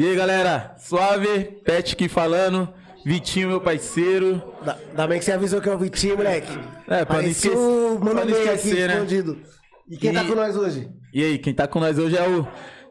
E aí, galera? Suave, Pet aqui falando. Vitinho, meu parceiro. Da- Ainda bem que você avisou que é o Vitinho, moleque. É, pra não esquecer- Mano pra não Meio aqui, esquecer, né? escondido. E quem tá E- com nós hoje? E aí, quem tá com nós hoje é o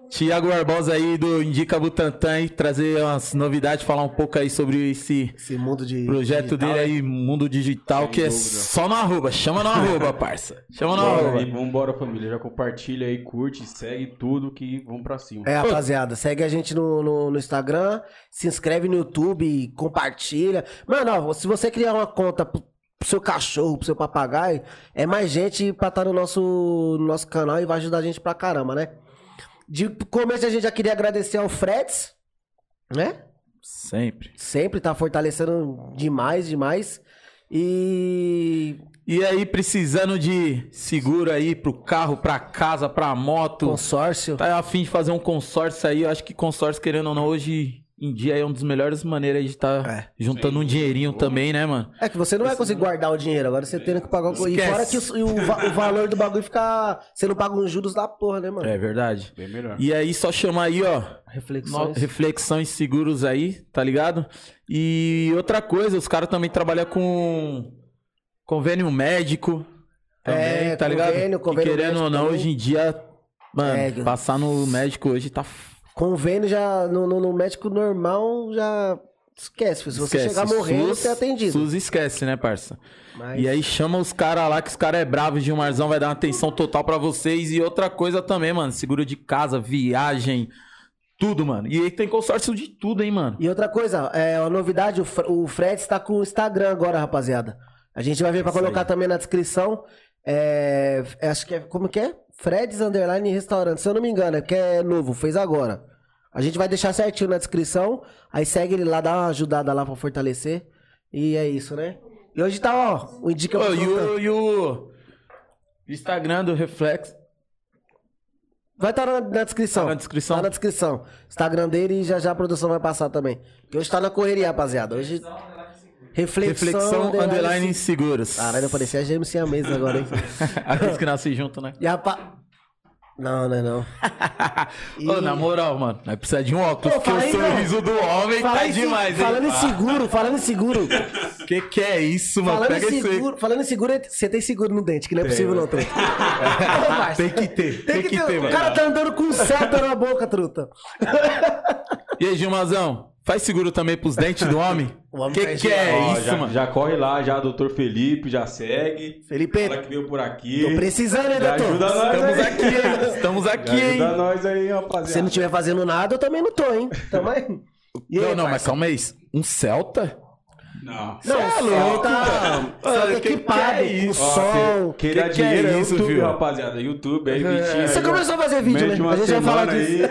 Tiago Barbosa aí do Indica Butantan aí, trazer umas novidades, falar um pouco aí sobre esse Esse mundo de. projeto digital, dele aí, Mundo Digital, que é só no arroba. Chama no arroba, parça. Chama no Bora, arroba. e vambora, família. Já compartilha aí, curte, segue tudo que vamos pra cima. É, rapaziada, segue a gente no, no, no Instagram, se inscreve no YouTube, compartilha. Mano, ó, se você criar uma conta pro, pro seu cachorro, pro seu papagaio, é mais gente pra estar no nosso, no nosso canal e vai ajudar a gente pra caramba, né? De começo a gente já queria agradecer ao Freds, né? Sempre. Sempre tá fortalecendo demais, demais. E E aí, precisando de seguro aí pro carro, pra casa, pra moto. consórcio. Tá afim de fazer um consórcio aí? Eu acho que consórcio, querendo ou não, hoje em dia é uma das melhores maneiras de estar É. juntando um dinheirinho também, né, mano? É que você não vai conseguir guardar o dinheiro, agora você tendo que pagar o. E fora que o, o o valor do bagulho fica. Você não paga uns juros da porra, né, mano? É verdade. Bem melhor. E aí, só chamar aí, ó. No- Reflexões. Reflexões seguros aí, tá ligado? E outra coisa, os caras também trabalham com convênio médico. Também, É, tá ligado? convênio, Que convênio querendo ou médico não, também. hoje em dia, mano, É, passar no médico hoje tá. Convênio já. No, no- no médico normal já. Esquece, se você esquece. chegar morrendo, SUS- você é atendido. SUS esquece, né, parça? Mas- E aí chama os caras lá, que os caras é bravo, Gilmarzão vai dar uma atenção total pra vocês. E outra coisa também, mano, seguro de casa, viagem, tudo, mano. E aí tem consórcio de tudo, hein, mano. E outra coisa, é uma novidade, o, Fre- o Fred está com o Instagram agora, rapaziada. A gente vai ver pra Isso colocar aí. também na descrição. É, é, acho que é. Como que é? Fred's Underline Restaurante, se eu não me engano, é porque é novo, fez agora. A gente vai deixar certinho na descrição. Aí segue ele lá, dá uma ajudada lá pra fortalecer. E é isso, né? E hoje tá, ó, o Indica Ô, e, o, e o Instagram do Reflex. Vai estar na, na descrição. Tá na descrição? Tá na descrição. Instagram dele e já já a produção vai passar também. E hoje tá na correria, rapaziada. Hoje. Reflexão, Reflexão underline seguros. Caralho, parecia gêmeo sem a mesa agora, hein? Aqueles que nascem junto, né? E a pa... Não, não é não. Ô, na moral, mano, nós precisamos de um óculos, Pô, porque o sorriso do homem Fala tá em demais, Falando hein? em seguro, falando em seguro. Que que é isso, mano? falando, Pega em seguro falando em seguro, você tem seguro no dente, que não é possível não, truta. Ô, parça, Tem que ter, Tem que ter. O mano. cara tá andando com seta na boca, truta. E aí, Gilmazão, faz seguro também pros dentes do homem? O homem que que é Ó, isso, já, mano? já corre lá, já, doutor Felipe, já segue. Felipe, Fala que veio por aqui. tô precisando, hein, Já doutor? ajuda nós Estamos aí. aqui, hein? Estamos Já aqui, ajuda hein? nós aí, Se rapaziada. você não estiver fazendo nada, eu também não tô, hein? Tamo aí. Aí, Não, não, mas calma aí. Um Celta? Não. Não, é louco, tá, tá que que equipado, é isso? Ó, som. Quem dá que dinheiro é é isso, YouTube, viu? rapaziada. YouTube aí, Vitinho. Você começou a fazer vídeo, né? A gente vai falar disso.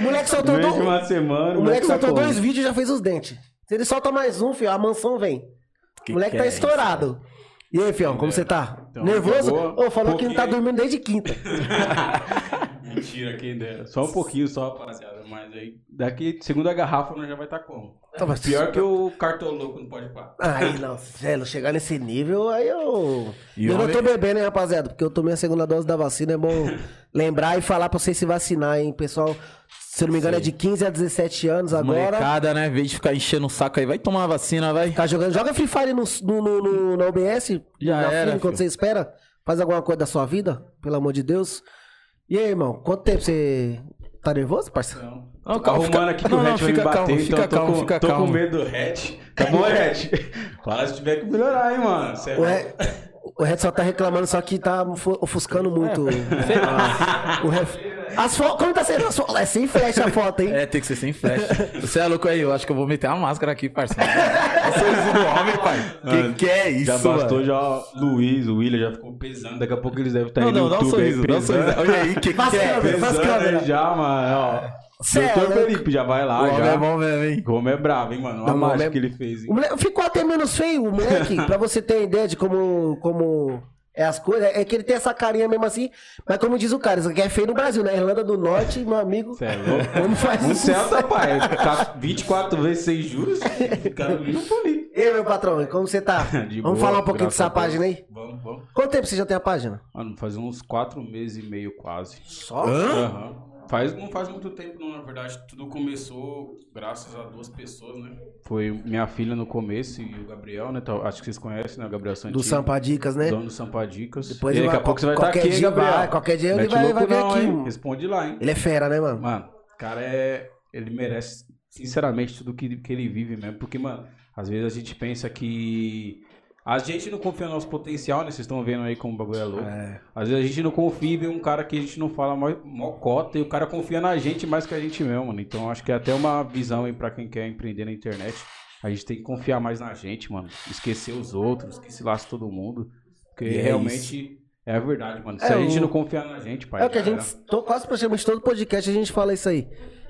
moleque soltou, Meio do... de uma semana. o moleque tá soltou dois vídeos e já fez os dentes. Se ele solta mais um, filho, a mansão vem. Que o moleque que tá é estourado. E aí, fião, como você tá? Então, Nervoso? Ô, falou que não tá Pouquinho. dormindo desde quinta. Mentira, quem dera. Só um pouquinho só, rapaziada. Mas aí, daqui, segunda garrafa, nós já vai estar como? Então, mas- Pior que o cartoloco não pode parar. Aí, não, sério, chegar nesse nível, aí eu. E eu não tô bebendo, hein, rapaziada? Porque eu tomei a segunda dose da vacina. É bom lembrar e falar pra vocês se vacinar, hein, pessoal. Se eu não me engano, é de 15 a 17 anos agora. Molecada, né? Em vez de ficar enchendo o saco aí, vai tomar a vacina, vai. Tá jogando, joga Free Fire no, no, no, no- na OBS, Já na era, filho. você espera. Faz alguma coisa da sua vida, pelo amor de Deus. E aí, irmão, quanto tempo você tá nervoso, parceiro? Não. Calma, arrumando fica- aqui que não, o não, Hatch vai me fica bater, calmo, então fica eu tô, calmo, com, fica tô calmo. com medo do Hatch. Tá bom, Hatch? Fala se tiver que melhorar, hein, mano. Cê é O, o Red só tá reclamando, só que tá fu- ofuscando muito. Ah, o ref... As fotos. Como tá sendo as fotos? É sem flash a foto, hein? É, tem que ser sem flash. Você é louco aí, eu acho que eu vou meter uma máscara aqui, parceiro. O sorriso do homem, pai. Mano, Que que é isso, Já bastou mano? já o Luiz, o William já ficou pesando. Daqui a pouco eles devem estar Não, aí no não, dá um sorriso, dá um sorriso. Olha aí, que Faz que é? câmera, faz Pesando já, mano. Ó. É Doutor. Felipe, já vai lá, O homem já. é bom mesmo, hein? O homem é bravo, hein, mano. Uma Não, o homem mágica é- que ele fez. hein? O moleque ficou até menos feio, o moleque, pra você ter ideia de como, como é as coisas. É que ele tem essa carinha mesmo assim, mas como diz o cara, isso aqui é feio no Brasil, né? Irlanda do Norte, meu amigo. Cê é louco? Como faz isso? Celta, pai. Tá 24 vezes sem juros. Cara bonito. E aí, meu patrão, como você tá? De Vamos boa, falar um pouquinho dessa página aí? Vamos, vamos. Quanto tempo você já tem a página? Mano, faz uns 4 meses e meio quase. Só? Aham. Faz, não faz muito tempo, não. Na verdade, tudo começou graças a duas pessoas, né? Foi minha filha no começo e o Gabriel, né? Então, acho que vocês conhecem, né? O Gabriel Santinho. Do Sampadicas, né? Dono do Sampadicas. Depois e daqui vai- a pouco você vai estar qualquer aqui, dia Gabriel. vai, qualquer dia ele Mete vai- vai vir não, aqui, hein? Responde lá, hein? Ele é fera, né, mano? Mano, o cara é. Ele merece, sinceramente, tudo que, que ele vive mesmo. Porque, mano, às vezes a gente pensa que. A gente não confia no nosso potencial, né? Vocês estão vendo aí como o bagulho é louco. Às vezes a gente não confia em um cara que a gente não fala mó, mó cota e o cara confia na gente mais que a gente mesmo, mano. Então acho que é até uma visão aí pra quem quer empreender na internet. A gente tem que confiar mais na gente, mano. Esquecer os outros, que se lasca todo mundo. Porque é realmente é a verdade, mano. Se É, a gente o- não confiar na gente, pai. É o que a gente. to- quase praticamente todo podcast a gente fala isso aí.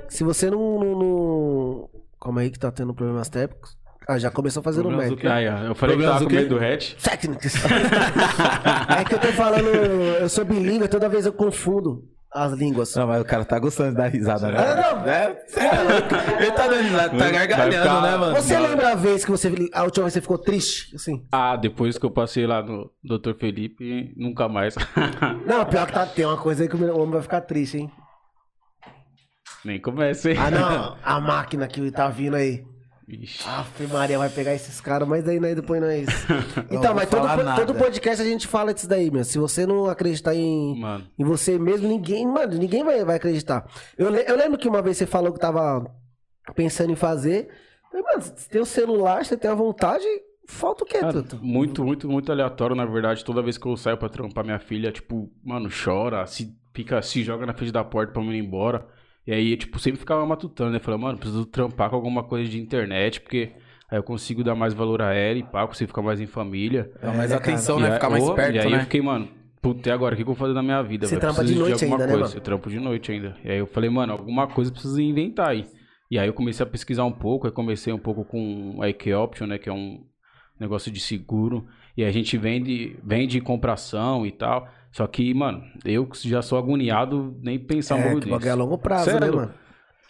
Se você não. não, não... Calma aí que tá tendo problemas técnicos. Ah, já começou fazendo do quê? Aí, ó, eu falei que Problemas tava do com medo do hatch. Técnicos. é que eu tô falando. Eu sou bilíngue, toda vez eu confundo as línguas. Não, mas o cara tá gostando de dar risada, né? Ah, não. É, é louco. Ele tá dando risada, tá gargalhando, ficar- né, mano? Você lembra a vez que você. A última vez que você ficou triste? Assim. Ah, depois que eu passei lá no Dr. Felipe, nunca mais. Não, pior que tá, tem uma coisa aí que o homem vai ficar triste, hein? Nem comecei. Ah, não. A máquina que tá vindo aí. Ixi. Aff, Maria vai pegar esses caras, mas daí, daí depois não é isso. Então, mas todo, nada. todo podcast a gente fala disso daí, meu. Se você não acreditar em, Mano. em você mesmo, ninguém, mano, ninguém vai, vai acreditar. Eu, eu lembro que uma vez você falou que tava pensando em fazer. Falei, mano, você tem o celular, você tem a vontade, falta o quê, Cara, Tuto? muito, muito, muito aleatório, na verdade. Toda vez que eu saio pra trampar minha filha, tipo, mano, chora, se fica, se joga na frente da porta pra mim ir embora. E aí, tipo, sempre ficava matutando, né? Falei, mano, preciso trampar com alguma coisa de internet, porque aí eu consigo dar mais valor a ela e pá, consigo ficar mais em família. Dá mais É, atenção, E né? Ficar mais ô, perto, E aí né? eu fiquei, mano, puta, e agora? O que, que eu vou fazer na minha vida? Você velho? trampa de noite alguma ainda, né, coisa. mano? Eu trampo de noite ainda. E aí eu falei, mano, alguma coisa eu preciso inventar aí. E aí eu comecei a pesquisar um pouco, aí comecei um pouco com a IK Option, né? Que é um negócio de seguro. E a gente vende, vende compração e tal. Só que, mano, eu já sou agoniado nem pensar É, disso. bagulho é a longo prazo, é né, mano?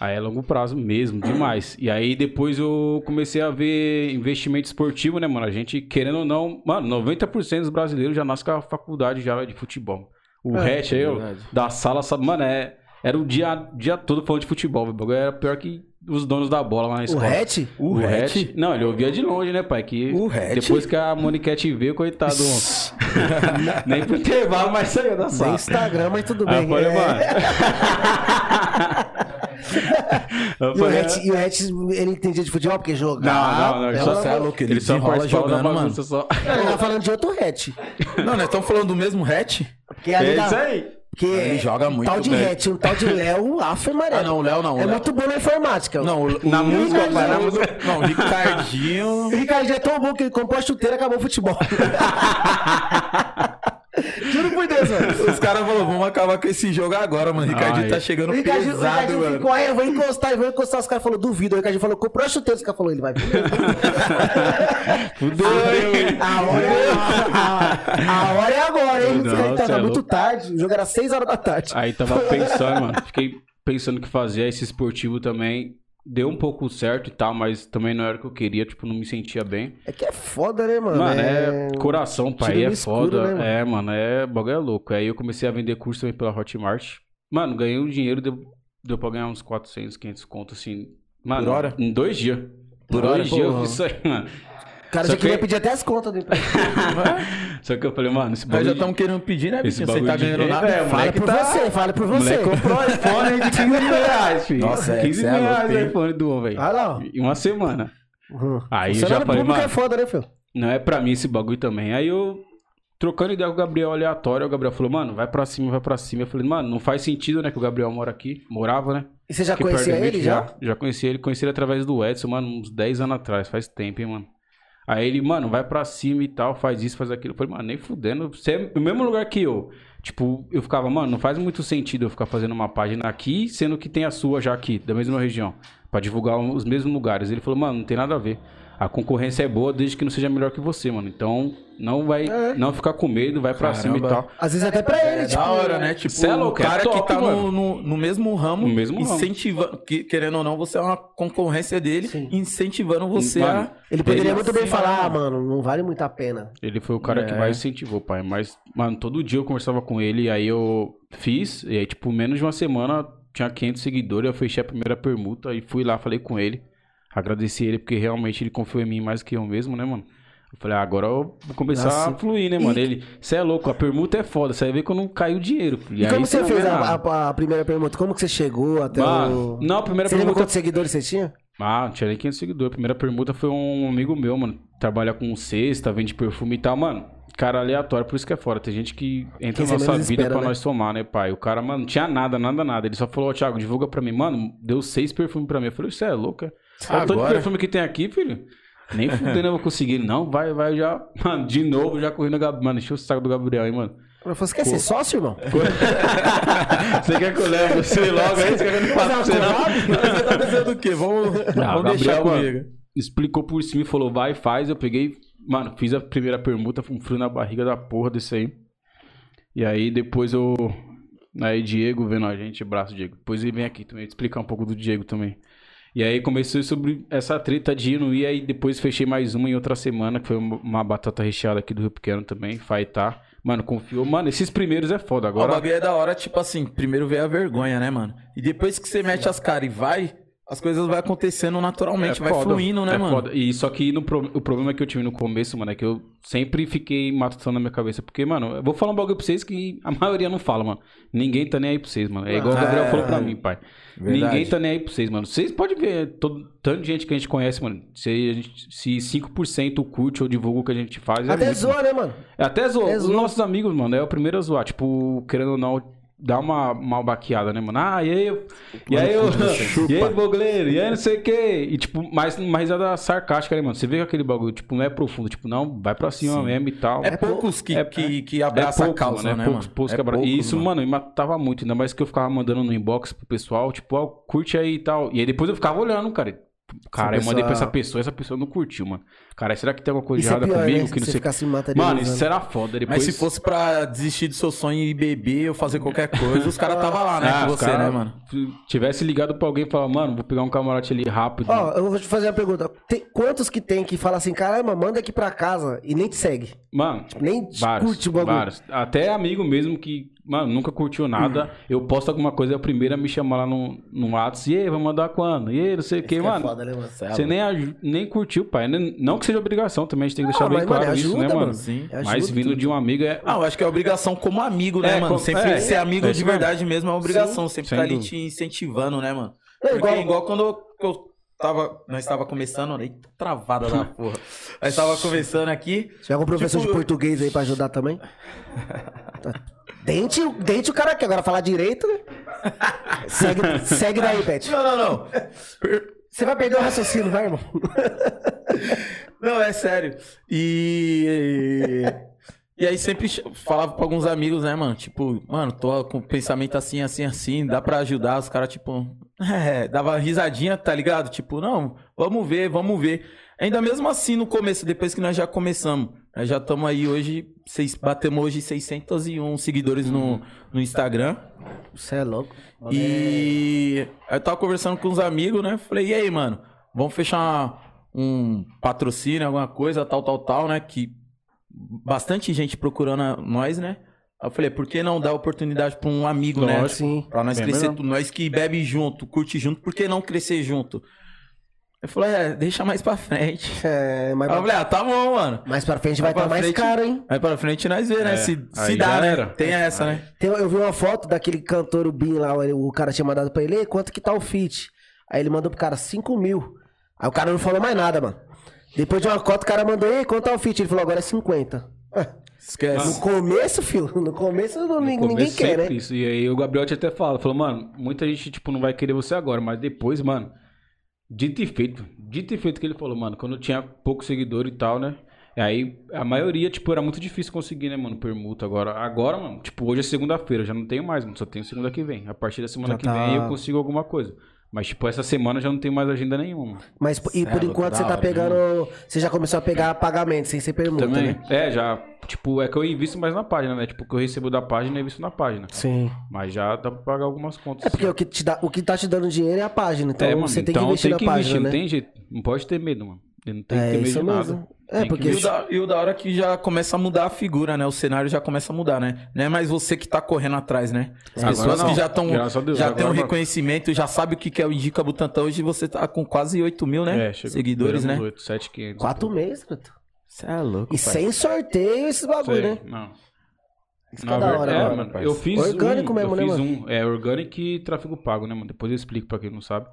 Aí é longo prazo mesmo, demais. E aí depois eu comecei a ver investimento esportivo, né, mano? A gente, querendo ou não, mano, 90% dos brasileiros já nascem com a faculdade já de futebol. O É, hatch aí, da sala, sabe, mano, é, era o dia, dia todo falando de futebol. O bagulho era pior que os donos da bola lá na O escola. hatch? O hatch? Não, ele ouvia de longe, né, pai? Que O hatch? Depois que a Moniquete veio, coitado. nem pro intervalo, mas saiu da sala. Instagram, mas tudo Aí bem. eu falei, é. mano. E o, hatch, e o hatch, ele entendia de futebol porque jogava. Não, não, não. Ele só, é louco, ele ele só da jogando, bagunça só. Ele tá falando de outro hatch. Não, nós estamos falando do mesmo hatch? Porque ali É isso aí. Porque Ele joga muito, tal de hatch, um tal de Léo, Afe Amarelo. Ah, não, o Léo não. o É Léo- muito bom na informática. Não, o, Na o- música, o- pai, na música. Não, o Ricardinho. O Ricardo é tão bom que ele comprou a chuteira e acabou o futebol. Juro por Deus, mano. Os caras falaram, vamos acabar com esse jogo agora, mano. O Ricardinho tá chegando Ricardinho, o pesado, Ricardinho mano. ficou, aí eu vou encostar, eu vou encostar. Os caras falaram, duvido. O Ricardinho falou, comprou a chuteira. Os caras falaram, ele vai primeiro. Fudeu, hein? A hora, é, a, a hora é agora, hein? Não, Os caras cê tá é muito tarde. O jogo era 6 horas da tarde. Aí tava pensando, mano. Fiquei pensando o que fazer. Esse esportivo também deu um pouco certo e tal, mas também não era o que eu queria. Tipo, não me sentia bem. É que é foda, né, mano? Mano, é, coração, pai. tiro É escuro, foda. né, mano? é, mano, é bagulho é louco. Aí eu comecei a vender curso também pela Hotmart. Mano, ganhei um dinheiro, deu, deu pra ganhar uns 400, 500 contos, assim. Mano, Por hora? em dois dias. Por dois hora? dias eu fiz isso aí, mano. O cara Só já que- queria pedir até as contas do emprego. Só que eu falei, mano, esse Nós bagulho... já de- estamos querendo pedir, né, bicho? Você tá de- ganhando É, nada. velho, Fala moleque por tá- você, fala por O você. moleque comprou iPhone de 15 mil reais, filho. Nossa, é, 15 cê mil é louco, reais o iPhone do homem, velho. Ah, não. Em uma semana. Uhum. Aí eu já falei, público mano, é foda, né, filho? não é pra mim esse bagulho também. Aí eu, trocando ideia com o Gabriel aleatório, o Gabriel falou, mano, vai pra cima, vai pra cima. Eu falei, mano, não faz sentido, né, que o Gabriel mora aqui, morava, né? E você já Aqui conhecia ele mim, já? Já conheci ele, conheci ele através do Edson, mano, uns 10 anos atrás, faz tempo, hein, mano. Aí ele, mano, vai pra cima e tal, faz isso, faz aquilo. Eu falei, mano, nem fudendo, você é no mesmo lugar que eu. Tipo, eu ficava, mano, não faz muito sentido eu ficar fazendo uma página aqui, sendo que tem a sua já aqui, da mesma região, pra divulgar os mesmos lugares. Ele falou, mano, não tem nada a ver. A concorrência é boa desde que não seja melhor que você, mano. Então, não vai, É. não ficar com medo, vai pra cima e tal. Às vezes até pra ele, É tipo... da hora, né? Tipo, é louco, o cara é top, que tá no, no, no mesmo ramo, No mesmo ramo. incentivando, que, querendo ou não, você é uma concorrência dele, Sim. incentivando você Mano, a... Ele poderia Ele muito bem falar, ah, mano, não vale muito a pena. Ele foi o cara que É. mais incentivou, pai. Mas, mano, todo dia eu conversava com ele, e aí eu fiz, e aí, tipo, menos de uma semana, tinha 500 seguidores, eu fechei a primeira permuta e fui lá, falei com ele. Agradeci ele porque realmente ele confiou em mim mais que eu mesmo, né, mano? Eu falei, ah, agora eu vou começar Nossa. a fluir, né, mano? E- Ele, você é louco, a permuta é foda, você vai ver quando caiu dinheiro. E, como você não fez a, a- a primeira pergunta? Como que você chegou até Mano, o... não, a primeira Você lembra pergunta quantos seguidores você tinha? Ah, não tinha nem 500 seguidores. A primeira permuta foi um amigo meu, mano. Trabalha com cesta, vende perfume e tal, mano. Cara aleatório, por isso que é fora. Tem gente que entra Quem na você nossa vida espera, pra né? nós somar, né, pai? O cara, mano, não tinha nada, nada, nada. Ele só falou, ó, Thiago, divulga pra mim. Mano, deu seis perfumes pra mim. Eu falei, você é louco, é? Olha o tanto de perfume que tem aqui, filho. Nem fudendo eu vou conseguir. Não, vai, vai já. Mano, de novo, já correndo. Mano, encheu o saco do Gabriel, hein, mano. Você quer ser sócio, irmão? Você quer que eu leve você logo aí? Você quer que eu faça pra você não? Você tá pensando o quê? Vamos, Ah, o vamos deixar Gabriel, mano, comigo. explicou por cima e falou, vai, faz. Eu peguei, mano, fiz a primeira permuta, foi um frio na barriga da porra desse aí. E aí depois eu. Aí Diego vendo a gente, abraço Diego. Depois ele vem aqui também explicar um pouco do Diego também. E aí comecei sobre essa treta de ir, não ir, aí depois fechei mais uma em outra semana, que foi uma batata recheada aqui do Rio Pequeno também, Faitá. Mano, confiou. Mano, esses primeiros é foda. O Agora. bagulho é da hora, tipo assim, primeiro vem a vergonha, né, mano? E depois que você mete as caras e vai, as coisas vão acontecendo naturalmente, vai foda, fluindo, né, é mano? foda. E só que no pro- o problema que eu tive no começo, mano, é que eu sempre fiquei matutando na minha cabeça. Porque, mano, eu vou falar um bagulho pra vocês que a maioria não fala, mano. Ninguém tá nem aí pra vocês, mano. É igual o Gabriel é, falou pra é. mim, pai. Verdade. Ninguém tá nem aí pra vocês, mano. Vocês podem ver todo, tanto de gente que a gente conhece, mano. Se, a gente, se 5% curte ou divulga o que a gente faz, é Até muito, zoa, né, mano? é, Até zoa. Os zoa. nossos amigos, mano, é o primeiro a zoar. Tipo, querendo ou não, dar uma mal baqueada, né, mano? Ah, e aí, eu- e aí, eu, e aí, Bogleiro, e aí, não sei o quê. E, tipo, mais uma risada sarcástica, né, mano? Você vê que aquele bagulho, tipo, não é profundo. Tipo, não, vai pra cima Sim. mesmo e tal. É poucos que, É- que, que É abraçam pouco, a causa, mano, é né, poucos, mano? poucos É que abra- poucos, E isso, mano, me matava muito. Ainda mais que eu ficava mandando no inbox pro pessoal, tipo, ó, curte aí e tal. E aí depois eu ficava olhando, cara. Cara, eu Essa mandei pra essa pessoa- pessoa, essa pessoa não curtiu, mano. Cara, será que tem alguma coisa Isso é errada pior, comigo? né? Que não Você sei... ficar se. Mano, isso era foda. Depois... Mas se fosse pra desistir do seu sonho e beber ou fazer qualquer coisa, os caras tava lá, né, Ah, com você, cara, né, mano? Se tivesse ligado pra alguém e falar, mano, vou pegar um camarote ali rápido. Ó, eu vou te fazer uma pergunta. Tem- quantos que tem que fala assim, caramba, manda aqui pra casa e nem te segue? mano, Nem te vários, curte o bagulho. vários. Até amigo mesmo que, mano, nunca curtiu nada. Eu posto alguma coisa, é o primeiro a me chamar lá no, no WhatsApp. E aí, vai mandar quando? E aí, não sei o que, é mano. foda, né, mano? Você nem, aju- nem curtiu, pai. Nem- Não que seja obrigação também, a gente tem que deixar Ah, bem mas, claro mano, isso, ajuda, né, mano? mano. Sim. É Mas vindo tudo. de um amigo é. Ah, eu acho que é obrigação como amigo, né, É, mano? com- Sempre é, ser amigo é de isso verdade mesmo é uma obrigação. Sempre sem tá ali te incentivando, né, mano? É, Porque igual- igual, quando eu, eu tava. Nós tava começando. Eita, travada da porra. Nós tava começando aqui. Tiver algum professor Tipo, de português aí pra ajudar também? Dente, dente o cara aqui, agora falar direito, né? Segue, segue daí, Pet. Não, não, não. Você vai perder o raciocínio, vai, irmão? Não, é sério. E. E aí sempre falava pra alguns amigos, né, mano? Tipo, mano, tô com pensamento assim, assim, assim, dá pra ajudar. Os caras, tipo, é, dava risadinha, tá ligado? Tipo, não, vamos ver, vamos ver. Ainda mesmo assim, no começo, depois que nós já começamos, nós já estamos aí hoje, seis, batemos hoje 601 seguidores no, no Instagram. Você é louco. E aí eu tava conversando com uns amigos, né? Falei, e aí, mano, vamos fechar um patrocínio, alguma coisa, tal, tal, tal, né? Que bastante gente procurando a- nós, né? Aí eu falei, por que não dar oportunidade pra um amigo, né? Lógico. Sim. Pra nós Bem crescer, tudo, nós que bebe junto, curte junto, por que não crescer junto? Eu falei, é, deixa mais pra frente. É, mas Aí eu falei, ah, tá bom, mano. mais pra frente vai Mais estar pra mais frente- caro, hein? Aí pra frente nós vê, né? É, se se aí dá, né? Tem essa, né? Tem- eu vi uma foto daquele cantor, o Bin lá, o cara tinha mandado pra ele, "Ei, quanto que tá o fit? Aí ele mandou pro cara 5 mil. Aí o cara não falou mais nada, mano. Depois de uma cota, o cara mandou, ei, quanto tá o fit? Ele falou, agora é 50. Ué, Esquece. No começo, filho, no começo No ninguém, começo quer, né? Isso. E aí o Gabriel tinha até falado, falou, mano, muita gente, tipo, não vai querer você agora, mas depois, mano, dito e feito. Dito e feito que ele falou, mano, quando eu tinha pouco seguidor e tal, né? E aí, a maioria, tipo, era muito difícil conseguir, né, mano, permuta agora. Agora, mano, tipo, hoje é segunda-feira, já não tenho mais, mano, só tenho segunda que vem. A partir da semana Já que tá- vem eu consigo alguma coisa. Mas, tipo, essa semana já não tenho mais agenda nenhuma. Mas e por Céu, enquanto você tá hora, pegando. Você já começou a pegar pagamento sem ser permuta, Também. né? É, já, tipo, é que eu invisto mais na página, né? Tipo, o que eu recebo da página, eu invisto na página. Sim. Mas já dá pra pagar algumas contas. É porque o que, te dá, o que tá te dando dinheiro é a página. Então É, mano, você tem então que investir tem na que página, investir, né? não tem jeito. Não pode ter medo, mano. Ele não tem que É ter medo isso de mesmo. nada. É, Tem que porque E o, da, e o da hora é que já começa a mudar a figura, né? O cenário já começa a mudar, né? Não é mais você que tá correndo atrás, né? As Agora pessoas não. que já estão já tem um reconhecimento, já sabe o que que é o Indica Butantan. Hoje você tá com quase 8 mil, né? É, chegou. Seguidores, né? 8, 7, 500. quatro meses, Cleiton. Você é louco, E pai. sem sorteio esses bagulho, Sei, né? Não. Isso que Na é da hora, é, mano. mano, eu fiz Orgânico um, mesmo, eu né, fiz mano? um, é orgânico e tráfego pago, né, mano? Depois eu explico pra quem não sabe.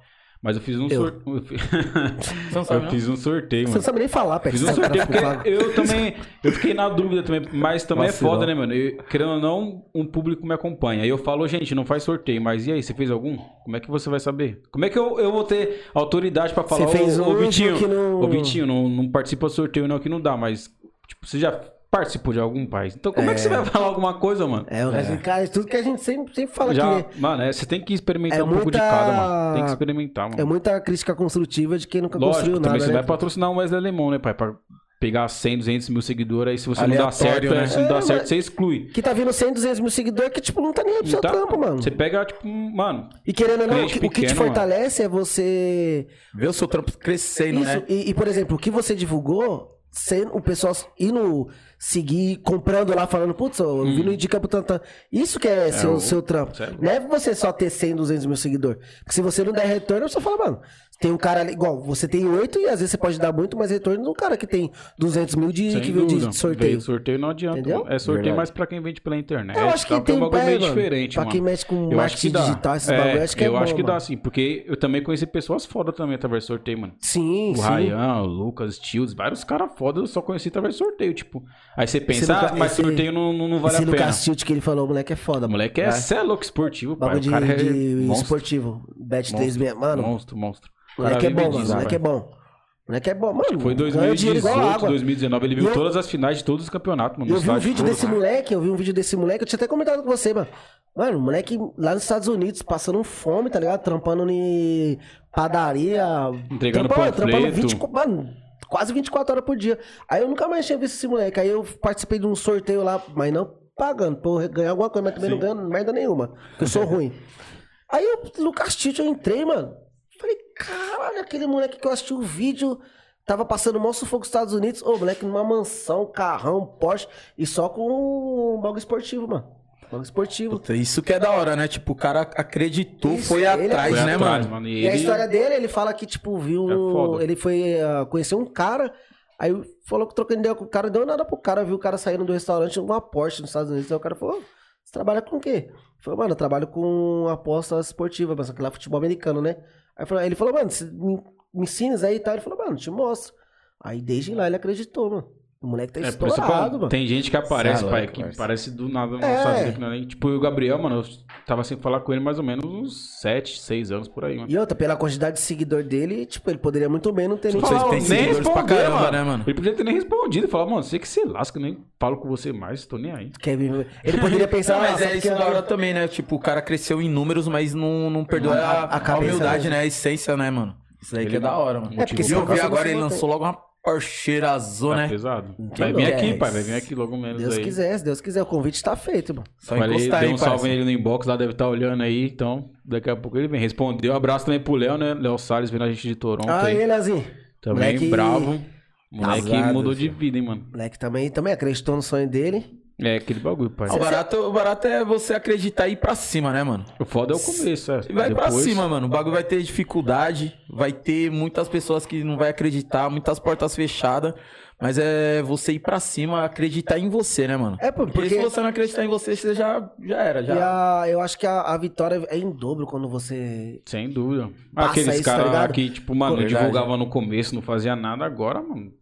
Mas eu fiz um Eu. sorteio. Você não sabe, Eu não? fiz um sorteio, Você mano. não sabe nem falar, Pet. Fiz um cara sorteio porque eu também. Eu fiquei na dúvida também, mas também Vacilão. é foda, né, mano? Eu, querendo ou não, um público me acompanha. Aí eu falo, gente, não faz sorteio, mas e aí, você fez algum? Como é que você vai saber? Como é que eu, eu vou ter autoridade pra falar, Você fez ô, ô, um, Vitinho, que não- ô, Vitinho, não, não participa do sorteio não, que não dá, mas, tipo, você já participou de algum país. Então como é, que você vai falar alguma coisa, mano? É, o resto, cara, tudo que a gente sempre, sempre fala Já, aqui. mano, é, você tem que experimentar É um pouco de muita- cada, mano. Tem que experimentar, mano. É muita crítica construtiva de quem nunca Lógico, construiu também nada, você né? vai patrocinar um Wesley Alemão, né, pai? Pra pegar 100, 200 mil seguidores, aí se você não dá Aleatório, certo, né? é, se não dá É, certo, você exclui. Que tá vindo 100, 200 mil seguidores que, tipo, não tá nem aí pro seu Tá? trampo, mano. Você pega, tipo, mano, E querendo ou não, o que, o que te pequeno, mano. fortalece é você... Vê o seu trampo crescendo, Isso, né? e, e, por exemplo, o que você divulgou, sendo, o pessoal indo seguir, comprando lá, falando, putz, eu vi no Indica Butantan. Isso que é, seu, Hum. o- seu trampo. Sério? Não é você só ter 100, 200 mil seguidores. Porque se você não der retorno, você fala, mano, tem um cara ali, igual, você tem 8 e às vezes você pode dar muito mais retorno do cara que tem 200 mil de, sem que veio de sorteio. Veio sorteio não adianta. Entendeu? É sorteio Verdade. mais pra quem vende pela internet. Eu acho que tá? É tem um bagulho é, meio mano, diferente, Pra mano. quem mexe com Eu acho que marketing dá. digital, esses É, bagulho, acho que é eu bom, acho que dá mano. sim, porque eu também conheci pessoas foda também através do sorteio, mano. Sim, O sim. Ryan, o Lucas, Tios, vários caras foda eu só conheci através do sorteio, tipo. Aí você pensa, Esse ah, mas esse- sorteio não, não, vale Esse a pena. Lucas Tilt que ele falou, o moleque é foda, O moleque é, cê é louco esportivo, pai. Bagulho de, o cara é de monstro, esportivo. Bet monstro, 3 Mano, monstro, monstro. O moleque é Cara, bom, mano. O moleque é bom. O moleque é bom. Mano, Foi ganha dinheiro igual 2018, água. 2019. Ele viu eu- todas as finais de todos os campeonatos, mano. Eu vi um vídeo todo. desse moleque, eu vi um vídeo desse moleque, eu tinha até comentado com você, mano. Mano, moleque lá nos Estados Unidos, passando fome, tá ligado? Trampando em padaria. Entregando trampando, trampando panfleto. 20, mano, quase 24 horas por dia. Aí eu nunca mais tinha visto esse moleque. Aí eu participei de um sorteio lá, mas não pagando, pra ganhar alguma coisa, mas também não ganhando merda nenhuma. Porque eu sou ruim. Aí eu, Lucas Tito, eu entrei, mano. Falei, caralho, aquele moleque que eu assisti o vídeo. Tava passando o maior sufoco nos Estados Unidos. Ô, moleque, numa mansão, carrão, Porsche. E só com um bagulho esportivo, mano. Bagulho esportivo. Puta, Isso que é da hora, né? Tipo, o cara acreditou, Isso, foi ele atrás, Foi né, atrás, mano? E, E a ele- história dele, ele fala que, tipo, viu. É ele foi ah, conhecer um cara. Aí falou que trocando ideia com o cara, deu nada pro cara, viu o cara saindo do restaurante numa Porsche nos Estados Unidos. Aí o cara falou: "Ô, Você trabalha com o quê? Ele falou, mano, eu trabalho com aposta esportiva, mas que lá é futebol americano, né? Aí ele falou, mano, você me, me ensina isso aí e tal. Ele falou, mano, te mostro. Aí desde lá ele acreditou, mano. O moleque tá É, que estourado, mano. tem gente que aparece, pai, que parça. parece do nada na É. nossa vida. Que não é nem... Tipo, o Gabriel, mano, eu tava sem falar com ele mais ou menos uns 7, 6 anos por aí, mano. E outra, pela quantidade de seguidor dele, tipo, ele poderia muito bem não ter nem têm nem responder, caramba, mano. né, mano? Ele podia ter nem respondido. Falava, mano, você que se lasca, eu nem falo com você mais, tô nem aí. Ele poderia pensar, Não, mas "Ah, é isso da hora também, né? Tipo, o cara cresceu em números, mas não, não perdeu a, A- a a humildade, né? né? A essência, né, mano? Isso daí que Ele é da hora, mano. É, porque e se eu vi agora, ele lançou logo uma Porscheira azul, Tá né? pesado. Quem Vai vir aqui, pai, vai vir aqui logo menos Deus aí. quiser, se Deus quiser, o convite tá feito, mano. Só Falei, encostar deu aí, um salve parça. nele no inbox lá, deve estar olhando aí, então daqui a pouco ele vem. Respondeu, abraço também pro Léo, né? Léo Salles vendo a gente de Toronto Ah, aí. ele. Também moleque- bravo. Moleque Casado, mudou de vida, hein, mano. Moleque também, também acreditou no sonho dele. É aquele bagulho, pai. O barato, o barato é você acreditar e ir pra cima, né, mano? O foda é o começo, é. E vai pra Depois- cima, mano. O bagulho vai ter dificuldade, vai ter muitas pessoas que não vai acreditar, muitas portas fechadas. Mas é você ir pra cima, acreditar em você, né, mano? É, pô, Porque, porque- se você não acreditar em você, você já, já era, já. E a, eu acho que a, a vitória é em dobro quando você. Sem dúvida. Aqueles tá caras ligado? que, tipo, mano, Pô, divulgava no começo, não fazia nada, agora, mano.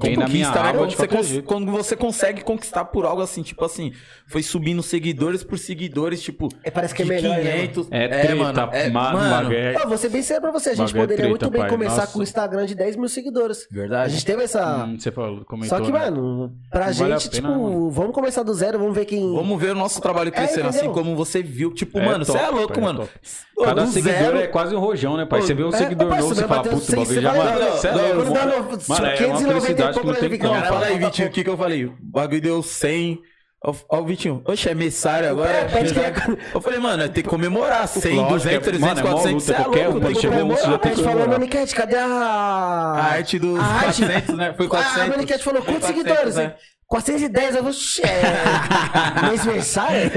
Vem na minha Conquista, né? Quando você, cons- quando você consegue conquistar por algo assim, tipo assim, foi subindo seguidores por seguidores, tipo. É, parece que é melhor, né, 500. É treta, é, mano, mano, bagulho. Eu vou ser bem sério pra você, a gente é poderia treta, muito bem pai. começar Nossa. com o Instagram de 10 mil seguidores. Verdade. A gente teve essa. Hum, você falou, comentou, Só que, né? mano, pra Não gente, vale a tipo, pena, mano. vamos começar do zero, vamos ver quem. Vamos ver o nosso trabalho crescendo, assim entendeu? como você viu. Tipo, É mano, você top, é louco, pai, é mano. Cada do seguidor zero- é quase um rojão, né, pai? Você vê um é, seguidor é, novo, você fala, puta, o seis, bagulho você já mano, Você é é uma 590 felicidade que não vai tem como. Fala aí, Vitinho, o que, que eu falei? O bagulho deu 100, Ó, o Vitinho, oxe, é messário agora. É, é- Eu falei, mano, tem que comemorar 100, Lógico, 200, é- 300, mano, é mó 400, luta, cê é qualquer louco, um tem que comemorar. já tem A que gente falou, cadê a... A arte dos A arte- 400, né? Foi 400. Ah, a Maniquete falou, quantos 400, seguidores? Né? hein? 410, eu vou... É... Mês versário?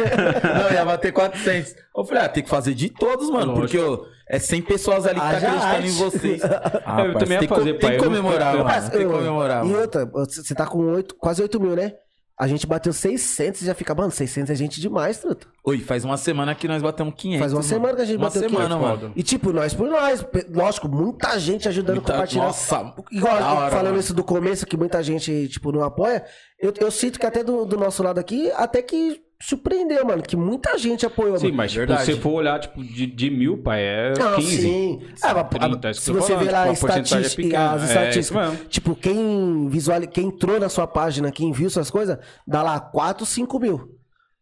Não, ia bater 400. Eu falei, ah, tem que fazer de todos, mano. Lógico. Porque ó, é 100 pessoas ali que tá Haja acreditando em arte. vocês. Ah, Eu parça, também ia tem que- fazer, Tem pai. que Eu- comemorar, eu- mano. Tem que eu- comemorar, E outra, você tá com oito, quase 8 mil, né? A gente bateu 600 e já fica, mano, 600 é gente demais, truta. Oi, faz uma semana que nós batemos 500. Faz uma mano. semana que a gente uma bateu semana, 500. mano. E tipo, nós por nós. Lógico, muita gente ajudando Muita- compartilhando. Nossa, Igual hora, falando mano. isso do começo, que muita gente, tipo, não apoia. Eu, eu sinto que até do, do nosso lado aqui, até que surpreendeu, mano. Que muita gente apoiou, Sim, mano. mas tipo, se você for olhar, tipo, de, de mil, pai, é Não, 15. sim. Ah, mas, 30, é isso que se você ver lá tipo, é estatística, as É, estatísticas, isso mesmo. tipo, quem visual, quem entrou na sua página, quem viu suas coisas, dá lá 4, 5 mil.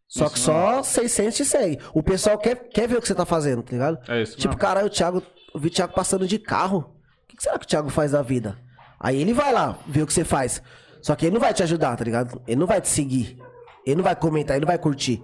Só Isso que só 600 te segue. O pessoal quer, quer ver o que você tá fazendo, tá ligado? É isso Tipo, mesmo. caralho, o Thiago, eu vi o Thiago passando de carro. O que que será que o Thiago faz da vida? Aí ele vai lá, ver o que você faz. Só que ele não vai te ajudar, tá ligado? Ele não vai te seguir. Ele não vai comentar, ele não vai curtir.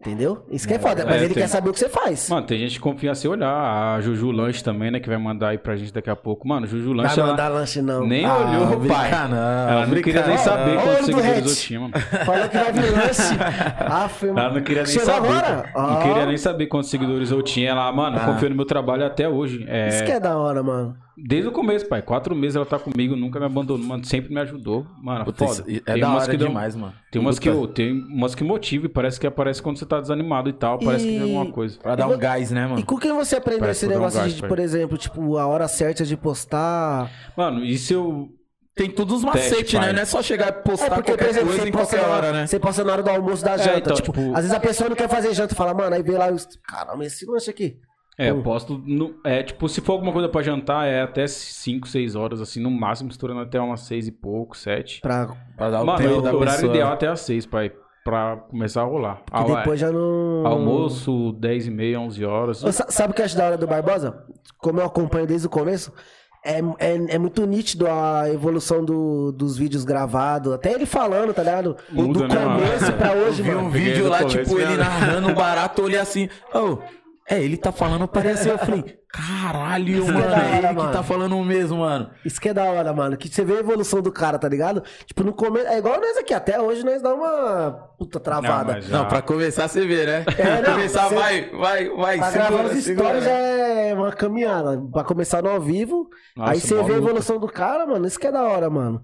Entendeu? Isso que é foda, mas É, ele tem- quer saber o que você faz. Mano, tem gente que confia se olhar. A Juju Lanche também, né? Que vai mandar aí pra gente daqui a pouco. Mano, Juju Lanche. Vai ela mandar lanche, não. Nem Ah, olhou, pai. não, ela não queria nem saber quantos do seguidores eu tinha, mano. Falou que vai vir lanche. Ah, foi Ela não queria nem Chegou saber. agora? pô. Não queria nem saber quantos seguidores eu tinha. Ela, mano, Ah. confia no meu trabalho até hoje. É, Isso que é da hora, mano. Desde o começo, pai. Quatro meses ela tá comigo, nunca me abandonou, mano. Sempre me ajudou. Mano, Puta, foda. isso é da umas hora que dão- demais, mano. Tem umas que, Puta. eu, tem umas que motiva e parece que aparece quando você tá desanimado e tal. Parece que E- tem alguma coisa. Pra dar um gás, né, E mano? com quem você aprendeu Parece esse que dou um negócio gás, de, pai. por exemplo, tipo, a hora certa de postar? Mano, e se eu. Tem todos os macetes, Teste, né? pai. não é só chegar e postar É porque, por qualquer exemplo, coisa você em posta, qualquer na, hora, né? você posta na hora do almoço da janta. então, tipo, tipo- às vezes a pessoa não quer fazer janta e fala, mano, aí vê lá, os- caramba, esse lanche aqui. É, eu posto. No, é, tipo, se for alguma coisa pra jantar, é até 5, 6 horas, assim, no máximo, misturando até umas 6 e pouco, 7. Pra... Pra dar o Mano, tempo o da horário pessoa. ideal é até às 6, pai. Pra começar a rolar. Que depois já não... Almoço, 10 e meia, 11 horas. Sabe o que eu acho da hora do Barbosa? Como eu acompanho desde o começo, é, é, é muito nítido a evolução do- dos vídeos gravados. Até ele falando, tá ligado? Muda, do né, mano? começo pra hoje, Eu vi um mano. Peguei vídeo lá, começo, tipo, ele né? narrando um barato, olhei assim, oh, é, ele tá falando, parece eu falei, caralho, Isso é mano, é ele que mano. tá falando o mesmo, mano. Isso que é da hora, mano. Que você vê a evolução do cara, tá ligado? Tipo, no começo. É igual nós aqui, até hoje nós dá uma puta travada. mas já- Não, pra começar você vê, né? É, pra não, começar, você- vai, vai, vai, Pra segura, gravar segura. stories já é uma caminhada. Pra começar no ao vivo. Nossa, aí você vê a luta. evolução do cara, mano. Isso que é da hora, mano.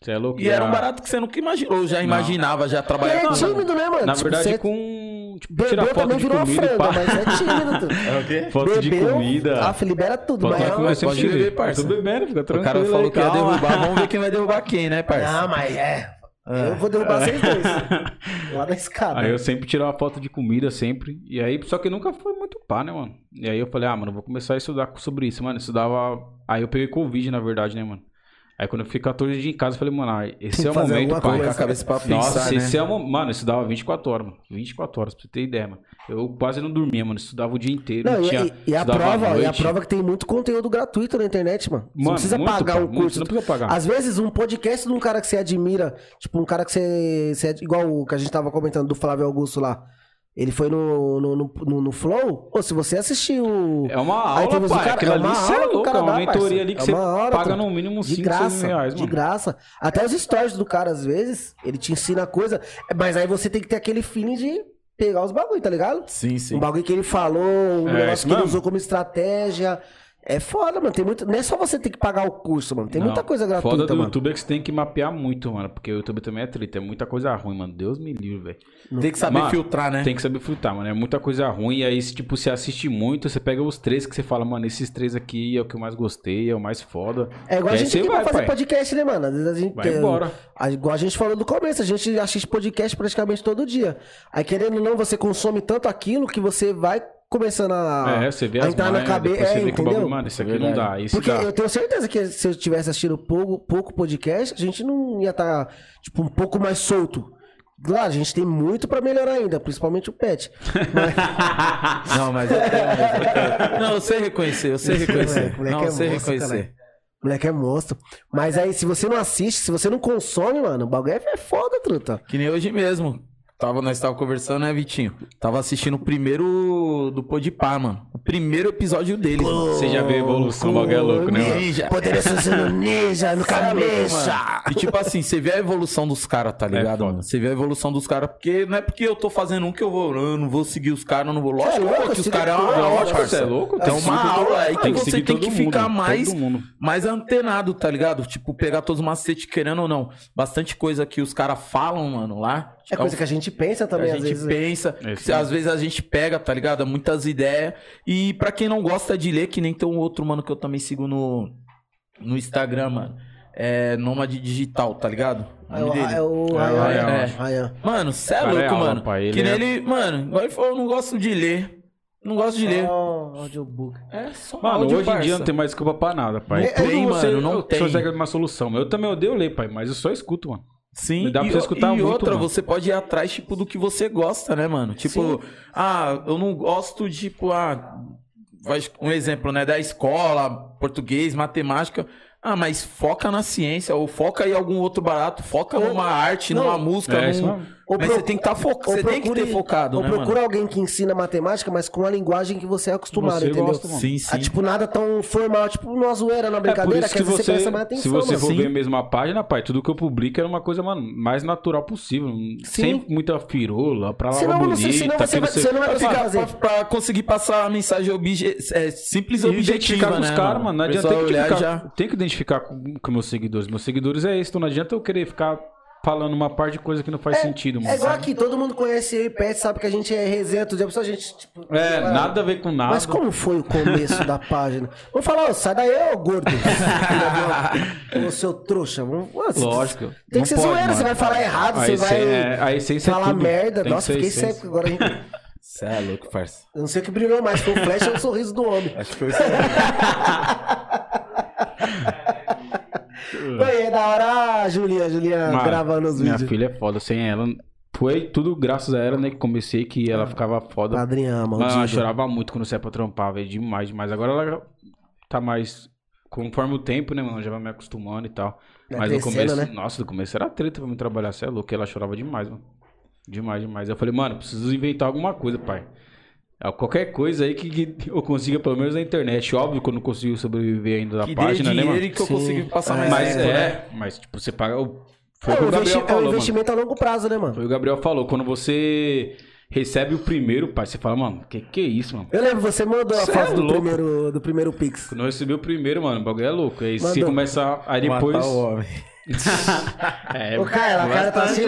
Você é louco. E era um já- barato que você nunca imaginou, já imaginava, já Ele trabalhava. é com- tímido, né, mano? Na Tipo, verdade, você com. Tipo, tirar Bebeu foto também de virou uma comida franga, mas é tímido. tu. É o quê? Foto de Bebeu, comida. Ah, libera tudo, Foto mas de é eu sempre pode tirei. beber, parça. Tô bebendo, fica O tranquilo. cara falou aí, que ia derrubar, vamos ver quem vai derrubar quem, né, parça? Ah, mas é. Eu vou derrubar vocês dois. Lá da escada. Aí eu sempre tirava foto de comida, sempre. E aí, só que nunca foi muito pá, né, mano? E aí eu falei, ah, mano, vou começar a estudar sobre isso, mano. Eu estudava. Aí eu peguei Covid, na verdade, né, mano? Aí quando eu fiquei 14 dias em casa, eu falei, mano, ah, esse é o Fazer momento, pai. coisa. A cabeça pra pensar, Nossa, né? esse é o momento. Mano, eu estudava 24 horas, mano. 24 horas, pra você ter ideia, mano. Eu quase não dormia, mano. Eu estudava o dia inteiro. Não, e, tinha, e- e a prova, e a prova que tem muito conteúdo gratuito na internet, mano. Você não Mano, precisa muito, pagar pá, um curso. não precisa pagar. Às vezes, um podcast de um cara que você admira, tipo, um cara que você. você igual o que a gente tava comentando do Flávio Augusto lá. Ele foi no, no, no, no- no Flow. Ou se você assistiu. É uma aula, pai. cara, Aquilo é ali, uma você é o louco. É cara uma dá, mentoria parça. ali que É você uma hora, paga no mínimo De 5, 6 graça, reais, de mano. graça. Até os stories do cara, às vezes, ele te ensina coisa. Mas aí você tem que ter aquele feeling de pegar os bagulho, tá ligado? Sim, sim. Um bagulho que ele falou, um É, negócio que ele usou como estratégia. É foda, mano. Tem muito... Não é só você ter que pagar o curso, mano. Tem Não, muita coisa Foda gratuita, do mano. YouTube é que você tem que mapear muito, mano. Porque o YouTube também é treta. É muita coisa ruim, mano. Deus me livre, velho. Tem que saber Mano, filtrar, né? Tem que saber filtrar, mano. É muita coisa ruim. E aí, se, tipo, você assiste muito, você pega os três que você fala, mano, esses três aqui é o que eu mais gostei, é o mais foda. É igual a E aí gente aqui vai, pra fazer pai. podcast, né, mano? Às vezes a gente. Vai embora. a- igual a gente falou do começo, a gente assiste podcast praticamente todo dia. Aí, querendo ou não, você consome tanto aquilo que você vai começando a, é, você vê a entrar na cabeça. É, entendeu? bagulho, mano, isso aqui não Verdade. dá. Isso Porque dá. eu tenho certeza que se eu tivesse assistido pouco, pouco podcast, a gente não ia estar, tipo, um pouco mais solto. Claro, a gente tem muito pra melhorar ainda, principalmente o pet. Mas, Não, mas eu eu. Não, eu sei reconhecer, eu sei reconhecer. Moleque, moleque Não, eu é sei monstro, reconhecer. moleque é monstro. Mas aí, se você não assiste, se você não consome, mano, o bagulho é é foda, truta. Que nem hoje mesmo. Tava, nós tava conversando, né, Vitinho? Tava assistindo o primeiro do Podpah, mano. O primeiro episódio deles, mano. Você já vê a evolução, o bagulho é louco, né, mano? Ninja. Poderia ser sendo ninja no é cabeça. mano. E tipo assim, você vê a evolução dos caras, tá ligado, foda. mano? Você vê a evolução dos caras, porque não é porque eu tô fazendo um que eu vou, eu não vou seguir os caras, eu não vou. Lógico é louco, que os caras é uma aula, lógico, parça. você é louco, Tem uma aula aí que você tem que ficar mais, mais antenado, tá ligado? Tipo, pegar todos os macetes, querendo ou não. Bastante coisa que os caras falam, mano, lá. É coisa que a gente pensa também, a às gente vezes. pensa, É, às vezes a gente pega, tá ligado? Muitas ideias. E pra quem não gosta de ler, que nem tem um outro mano que eu também sigo no, no Instagram, mano. É Nômade Digital, tá ligado? O É nome o, é o É, Ryan. É. Mano, cê é é louco, mano. pai, que nem é- ele, mano, igual ele falou, eu não gosto de ler. Não gosto de ler. Ó, audiobook. É só Mano, hoje em dia não tem mais desculpa pra nada, pai. Não tem, mano, não eu- tem. Você consegue uma solução. Eu também odeio ler, pai, mas eu só escuto, mano. Sim, dá pra e, você escutar e muito, outra, mano. você pode ir atrás, tipo, do que você gosta, né, mano? Tipo, ah, eu não gosto de, tipo, ah, um exemplo, né, da escola, português, matemática. Ah, mas foca na ciência, ou foca em algum outro barato, foca Ou- numa arte, não, numa música, é isso num... Ou Mas pro- você tem que estar focado, Ou você tem que ter focado, ou né, procura mano? alguém que ensina matemática, mas com a linguagem que você é acostumado, Você entendeu? gosta, mano. Sim, sim. Ah, tipo, nada tão formal, tipo, numa zoeira, na É por brincadeira, isso que que você, você presta mais atenção, se você mano. for Sim. ver a mesma página, pai, tudo que eu publico era uma coisa, mano, mais natural possível. Sem muita firula, pra lá Senão bonita. você- senão você vai- você não vai pra- fazer. pra- pra conseguir passar a mensagem obje... é, simples e objetiva, identificar com né, os caras, mano. Não adianta tem que, olhar identificar, já... tem que identificar com, com meus seguidores. Meus seguidores é isso. Então não adianta eu querer ficar falando uma parte de coisa que não faz sentido, mano. É igual aqui, todo mundo conhece eu e Pet, sabe que a gente é resenha, todo dia, a a gente, tipo... É, nada a ver com nada. Mas como foi o começo da página? Vamos falar, ó, sai daí, ô gordo. Ô, seu trouxa. Vamos, você- Lógico. Tem não que ser pode, zoeira, mano. você vai falar errado, A você vai é- a essência é falar tudo. merda. Tem Nossa, fiquei seco agora. hein? Cê é louco, parça. Eu não sei o que brilhou mais, foi o flash ou o sorriso do homem. Acho que foi isso. Oi, é da hora a Julinha, a Julinha Mano, gravando os Minha vídeos. filha é foda. Sem ela, foi tudo graças a ela, né? Que comecei, que ela ficava foda. Padrinha, Mano, ela chorava muito quando saía pra trampar, velho. Demais, demais. Agora ela tá mais. Conforme o tempo, né, mano? Já vai me acostumando e tal. Vai Mas no começo. né? Nossa, no começo era treta pra me trabalhar. Você é louco, ela chorava demais, mano. Demais, demais. Eu falei, mano, preciso inventar alguma coisa, pai. Ah, Qualquer coisa aí que, que eu consiga, pelo menos na internet. Óbvio que eu não consigo sobreviver ainda da Que página, né, mano? que eu consegui passar É, mais Mas tempo, é, né? mas tipo, você paga. o- Foi É o o Gabriel investi- é um falou, mano. investimento a longo prazo, né, mano? Foi o que o Gabriel falou. Quando você recebe o primeiro, pai, você fala, mano, que que é isso, mano? Eu lembro, você mandou a foto é do primeiro, do primeiro Pix. Quando eu recebi o primeiro, mano, o bagulho é louco. Aí você Mandou. começa. Aí depois. Matar o homem. É, Ô, cara, a cara tá assim.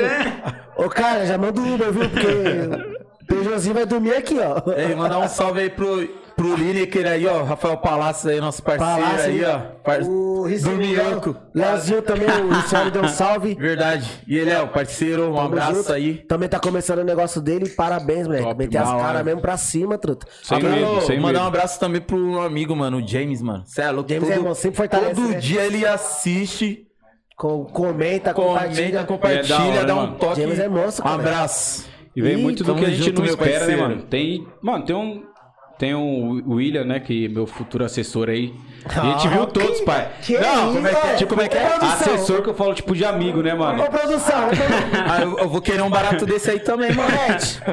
Ô, cara, já manda o Uber, viu? Porque o Joãozinho vai dormir aqui, ó. Ei, mandar um salve aí pro, pro Lineker aí, ó. Rafael Palácio aí, nosso parceiro Palácio, aí, ó. Par... O Do Rizinho, Minhoco. Leozinho também, o Luciano deu um salve. Verdade. E ele é o parceiro, um Tamo abraço junto. aí. Também tá começando o negócio dele. Parabéns, moleque. Top, Meter as caras mesmo pra cima, truta. Sem Agora, medo, sem mandar medo. um abraço também pro meu amigo, mano, o James, mano. Cê é louco. James é irmão, sempre fortalece, Todo né? dia ele assiste, Com- comenta, comenta, compartilha. compartilha, É da hora, dá um mano? toque. James é monstro, um cara. abraço. E vem Ih, muito do que a gente não espera, né, mano? Tem. Mano, tem um. Tem um William, né? Que é meu futuro assessor aí. A gente Ah, viu que- todos, pai. que não, isso, como é que é? Tipo, como é que é? produção. Assessor que eu falo, tipo, de amigo, né, mano? Ô, produção, ô. Ah, eu, eu vou querer um barato desse aí também, mano.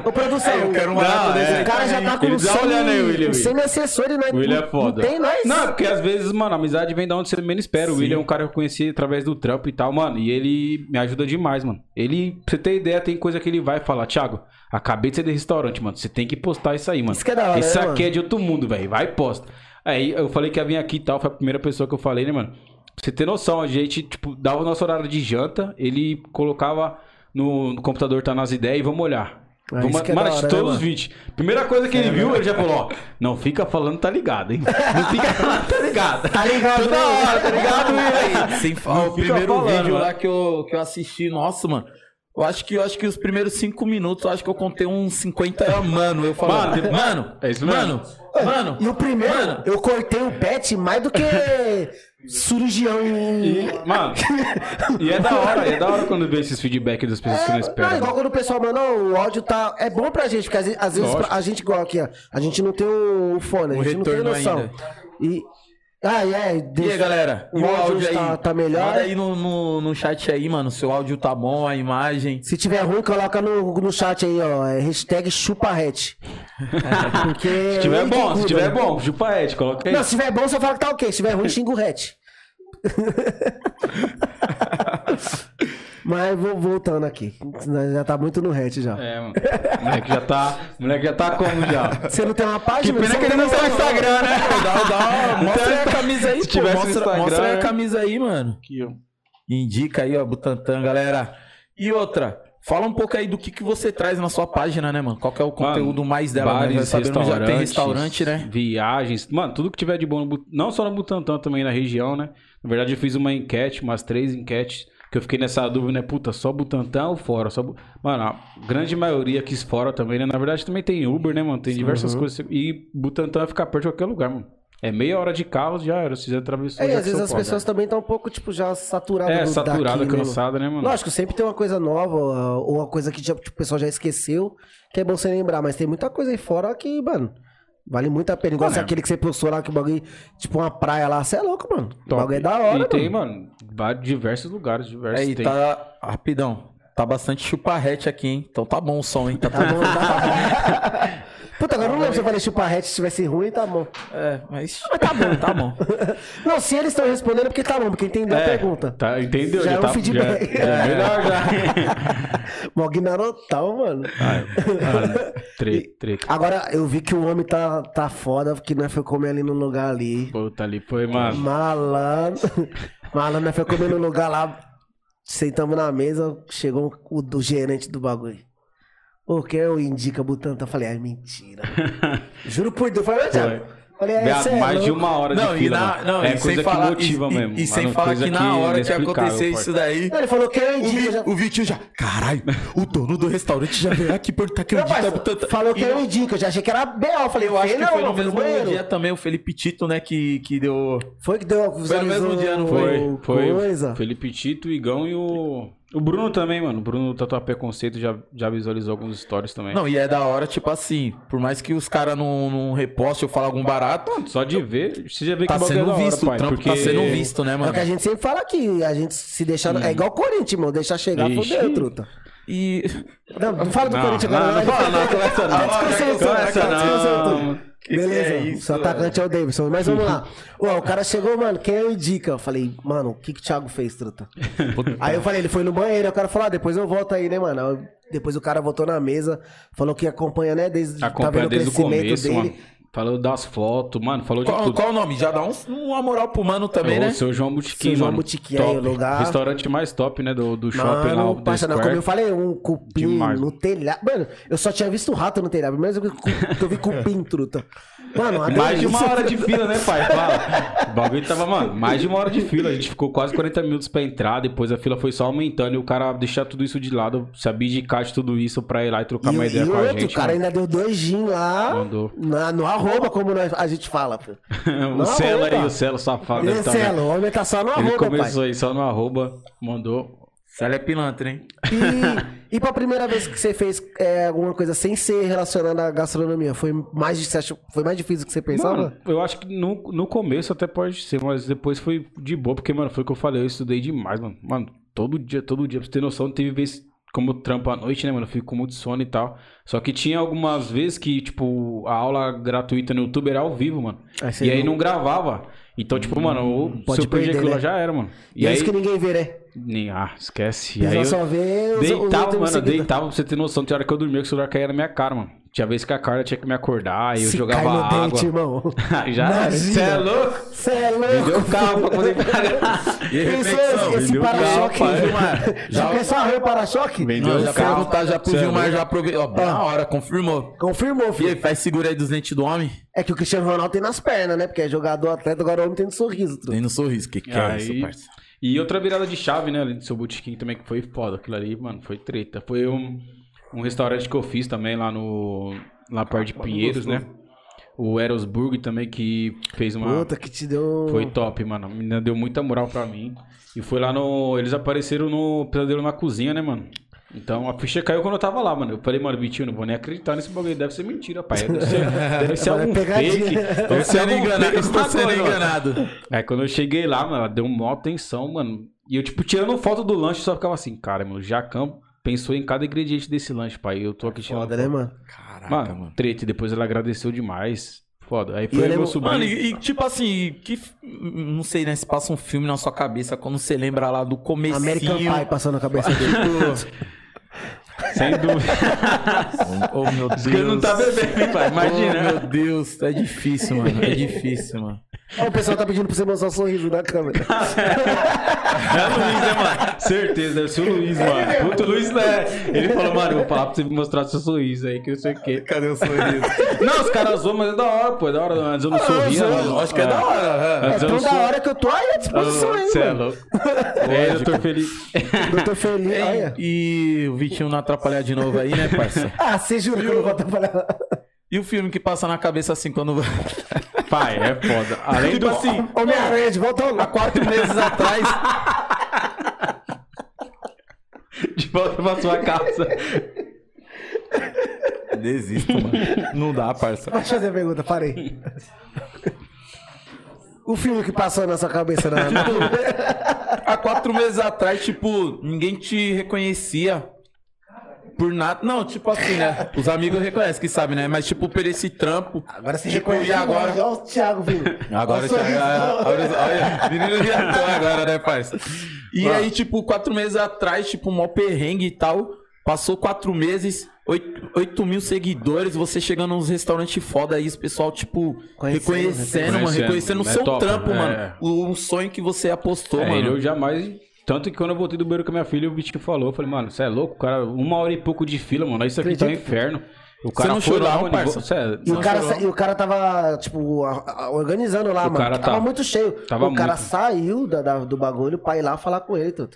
Ô, produção. É, eu quero um barato Não, desse é. aí O cara já tá com Ele tá olhando aí, William. sem assessor e não, O William é foda. Não tem nós. Não, porque às vezes, mano, a amizade vem da onde você menos espera. O. William é um cara que eu conheci através do trampo e tal, mano. E ele me ajuda demais, mano. Ele, pra você ter ideia, tem coisa que ele vai falar. Thiago, acabei de sair do restaurante, mano. Você tem que postar isso aí, mano. Isso que é da hora, Isso né, aqui mano? é de outro mundo, velho. Vai e posta. Aí eu falei que ia vir aqui e tal. Foi a primeira pessoa que eu falei, né, mano? Pra você ter noção, a gente, tipo, dava o nosso horário de janta. Ele colocava no, no computador, tá nas ideias e vamos olhar. Ah, Vamos, é mano, hora, todos né, os vídeos. Primeira coisa que ele viu, ele já falou, ó, não fica falando, tá ligado, hein? Não fica falando, tá ligado. Tá ligado, Toda né? hora, tá ligado, William? Sem falar, o primeiro falando, vídeo mano. lá que eu, que eu assisti, nossa, mano. Eu acho que eu acho que os primeiros cinco minutos, eu acho que eu contei uns 50 mano. Eu falo, Mano, mano, mano, é isso mesmo. mano, mano. E o primeiro, Mano. eu cortei o pet mais do que cirurgião em... E, mano, e é da hora, é da hora quando vê esses feedbacks das pessoas que não É, esperam. não, igual quando o pessoal manda, o áudio tá. É bom pra gente, porque às vezes, às vezes Lógico. a gente, igual aqui, ó, a gente não tem o, o fone, a O gente não tem noção. ainda. E Ah, é. E Deixa... aí, galera? E O o áudio áudio aí? tá- melhor? Manda aí no, no, no chat aí, mano. Seu áudio tá bom, a imagem. Se tiver ruim, coloca no, no chat aí, ó. É hashtag chuparrete. Porque. Se tiver bom, se tiver né? bom, chupa Ed, coloca aí. Não, se tiver bom, você fala que tá ok. Se tiver ruim, xinga o hatch. Mas vou voltando aqui. Já tá muito no hatch já. É, mano. O moleque já tá. moleque já tá como já? Você não tem uma página? Que pena que ele não tem tem o Instagram, né? Dá, dá, mostra aí a camisa aí, Se pô. tivesse Mostra, Instagram, mostra aí a né? camisa aí, mano. Aqui, ó. Indica aí, ó, Butantan, galera. E outra, fala um pouco aí do que, que você traz na sua página, né, mano? Qual que é o conteúdo mais dela, né? Já Bares, sabendo que já tem restaurante, né? Viagens. Mano, tudo que tiver de bom, no não só no Butantã, também na região, né? Na verdade, eu fiz uma enquete, umas três enquetes, que eu fiquei nessa dúvida, né? Puta, só Butantã ou fora? Só... Mano, a grande maioria quis fora também, né? Na verdade, também tem Uber, né, mano? Tem diversas Uhum. coisas. E Butantã vai ficar perto de qualquer lugar, mano. É meia hora de carro, já era. Se quiser atravessar, É, e às vezes as Paulo, pessoas também estão um pouco, tipo, já saturadas É, saturada, daqui, né, mano? cansada, né, mano? Lógico, sempre tem uma coisa nova, ou uma coisa que já- tipo, o pessoal já esqueceu, que é bom você lembrar, mas tem muita coisa aí fora que, mano, vale muito a pena. Igual Mano, é. aquele que você postou lá, que o bagulho, tipo uma praia lá, você é louco, mano. O Top. bagulho é da hora, E tem, mano. mano, vários- diversos lugares, diversos. Aí, tem. tá. Rapidão. Tá bastante chuparrete aqui, hein? Então tá bom o som, hein? Tá Tá bom, tá Puta, agora eu não lembro se eu falei chuparrete, se tivesse ruim, tá bom. É, mas. Mas tá bom, tá bom. Não, se eles estão respondendo, é porque tá bom, porque entendeu a pergunta. Tá, entendeu? Já é um tá, feedback. Já, já é melhor já. Mognarotão, mano. Mano, tre, tre. Agora, eu vi que o homem tá, tá foda, porque nós foi comer ali no lugar ali. Puta ali, foi, mano. Malandro. Malandro, nós foi comer no lugar lá. Sentamos na mesa, chegou o do gerente do bagulho. Ô, que eu indica Butantan? Eu falei, ai, mentira. Juro por Deus. Eu Falei, Foi. "Mas, Falei, é, cê é mais de louco." uma hora Não, de fila, na, mano. não, é e coisa sem falar, que motiva e, mesmo. E, e sem falar que na hora que parça. isso daí. Não, Ele falou que eu O, indica. Vi- já... o Vitinho já. Caralho, o dono do restaurante já veio aqui perguntar que eu Não, indico falou que eu indico. Eu já achei que era B.O. Eu falei, Eu acho que não, foi no não, mesmo banheiro. dia também o Felipe Tito, né, que, que deu. Foi que deu Foi no mesmo dia, não Foi, foi. Coisa. Felipe Tito, o Igão e o. O Bruno também, mano. O Bruno Tatuapé Conceito já, já visualizou alguns stories também. Não, e é da hora, tipo assim, por mais que os caras não, não repostem ou falem algum barato, Só de ver, você já vê que tá o bagulho é sendo hora, visto, pai, o trampo porque... tá sendo visto, né, É mano? o que a gente sempre fala aqui. A gente se deixar. É igual o Corinthians, irmão. Deixar chegar, Ixi. fodeu, truta. E. Não, não fala do Não, Corinthians não, agora. não fala não, começa não. Desconcentrou, Começa desconcentrou. não. Beleza, Que que é isso, seu atacante é o Davidson. Mas vamos lá. Ó, o cara chegou, mano, quem eu indica? Eu falei, mano, o que, que o Thiago fez, truta? Aí eu falei, ele foi no banheiro, o cara falou, ah, depois eu volto aí, né, mano? Depois o cara voltou na mesa, falou que acompanha, né, desde, tá Acompanha vendo o desde o crescimento começo, dele. mano. Falou das fotos, mano. Falou de Qual, tudo. qual o nome? Já dá um, uma moral pro mano também, Ô, né? Seu João Botiquim, Seu João mano. Botiquim aí, o lugar. Restaurante mais top, né, do, do shopping lá, Mano, o The parça, não, como eu falei, um cupim Demais. no telhado. Mano, eu só tinha visto rato no telhado, mas eu eu vi cupim, truta. Mano, uma Mais de uma hora de fila, né, pai? Fala. O bagulho tava, mano, mais de uma hora de fila. A gente ficou quase 40 minutos pra entrar. Depois a fila foi só aumentando e o cara deixar tudo isso de lado, se abdicar de tudo isso pra ir lá e trocar E, uma ideia e com a gente. o cara mano. ainda deu dois gin lá Mandou. na- no arroba, como nós- a gente fala. Pô. o Celo aí, o Celo safado. E vendo. Celo, o homem tá só no Ele arroba, começou pai. aí só no arroba, mandou. Célia é pilantra, hein? E, e pra primeira vez que você fez é, alguma coisa sem ser relacionada à gastronomia, foi mais, você achou- foi mais difícil do que você pensava? Mano, eu acho que no, no começo até pode ser, mas depois foi de boa, porque, mano, foi o que eu falei, eu estudei demais, mano. Mano, todo dia, todo dia, pra você ter noção, teve vezes como trampo à noite, né, mano, eu fico com muito sono e tal. Só que tinha algumas vezes que, tipo, a aula gratuita no YouTube era ao vivo, mano. Aí e aí não- não gravava. Então, tipo, mano, o pode se eu aquilo né? já era, mano. E, é aí, isso que ninguém vê, né? Nem- ah, esquece. E aí só os deitava, mano, deitava pra você ter noção. Tinha hora que eu dormia que o celular caía na minha cara, mano. Tinha vez que a cara tinha que me acordar e eu Se jogava cai no água. dente, irmão. Já. Você é louco? Você é louco. o carro pra poder pagar. E Pensou reflexão, esse, esse para-choque? Já pensou arranhar o para-choque? Vendeu já carro. perguntar já pro Cê é Gilmar, já aproveita. Ó, bem na hora, confirmou. Confirmou, E aí, filho. faz segura aí dos dentes do homem? É que o Cristiano Ronaldo tem nas pernas, né? Porque é jogador, atleta, agora o homem tem no sorriso. Tem no sorriso. Que que é isso, parça? E outra virada de chave, né? Além do seu botequim também, que foi foda. Aquilo ali, mano, foi treta. Foi um, um restaurante que eu fiz também lá no. Lá perto de Pinheiros, né? O Erosburg também, que fez uma. Puta, que te deu... Foi top, mano. A menina deu muita moral pra mim. E foi lá no. Eles apareceram no Pesadelo na Cozinha, né, mano? Então a ficha caiu quando eu tava lá, mano. Eu falei, mano, Vitinho, não vou nem acreditar nesse bagulho. Deve ser mentira, pai. Deve ser, deve ser é algum fake. Deve Tô ser sendo algum enganado. fake, Estou sendo enganado. Aí quando eu cheguei lá, mano, deu uma atenção, mano. E eu, tipo, tirando foto do lanche, só ficava assim, cara, mano, o Jacão pensou em cada ingrediente desse lanche, pai. Eu tô aqui tirando Foda, foto. né, mano? Caraca, Mano, mano. treta. E depois ela agradeceu demais. Foda. Aí foi meu lembro- sobrinho. Mano, e, e, tipo assim, que, não sei, né? Se passa um filme na sua cabeça quando você lembra lá do comecinho. American Pie passou na cabeça dele. Sem dúvida. Oh, meu Deus. Porque ele não tá bebendo, hein, pai? Imagina. Oh, meu Deus, é difícil, mano. É difícil, mano. Ó, o pessoal tá pedindo pra você mostrar o sorriso na câmera. É o Luiz, né, mano? Certeza, deve ser o Luiz, mano. Puto Luiz, né? Ele falou, mano, eu vou falar pra você me mostrar seu sorriso aí, que não sei o quê. Cadê o sorriso? Não, os caras zoam, mas é da hora, pô. É da hora. Antes eu não sorria, eu mano. acho que é da hora. É Antes eu tão não da sou- hora que eu tô aí à disposição, hein, Você é louco. É, eu tô feliz. Doutor Feliz, olha. E o Vitinho não atrapalhar de novo aí, né, parça? Ah, você jura que eu não vou atrapalhar? E o filme que passa na cabeça assim quando. Pai, é foda. Além tipo do... assim, Homem-Aranha, de volta ao há quatro meses atrás. De volta pra sua casa. Desisto, mano. Não dá, parça. Deixa eu fazer a pergunta, parei. O filme que passou na sua cabeça na. na- Há quatro meses atrás, tipo, ninguém te reconhecia por nada. Não, tipo assim, né? Os amigos reconhecem que sabem, né? Mas, tipo, por esse trampo. Agora você tipo, reconhece agora? Olha o Thiago, viu? Agora o o Thiago. Olha, olha, menino viajou agora, né, parça? E aí, tipo, quatro meses atrás, tipo, mó perrengue e tal. Passou quatro meses, oito, oito mil seguidores, você chegando nos restaurantes foda aí, os pessoal, tipo, Conhecendo, reconhecendo, mano, reconhecendo. reconhecendo o É seu top, trampo, é. mano. O, o sonho que você apostou, É, mano. ele eu jamais. Tanto que quando eu voltei do banheiro com a minha filha, o bicho que falou, eu falei, mano, você é louco, cara, uma hora e pouco de fila, mano, isso aqui tá um Acredito. inferno. O cara não foi chorou lá, não, mano, parça? cê é- E o, cara, sa- e o cara tava, tipo, a- a- organizando lá, O mano. cara tava tá- muito cheio. tava o cara muito. saiu da, da- do bagulho pra ir lá falar com ele, tudo.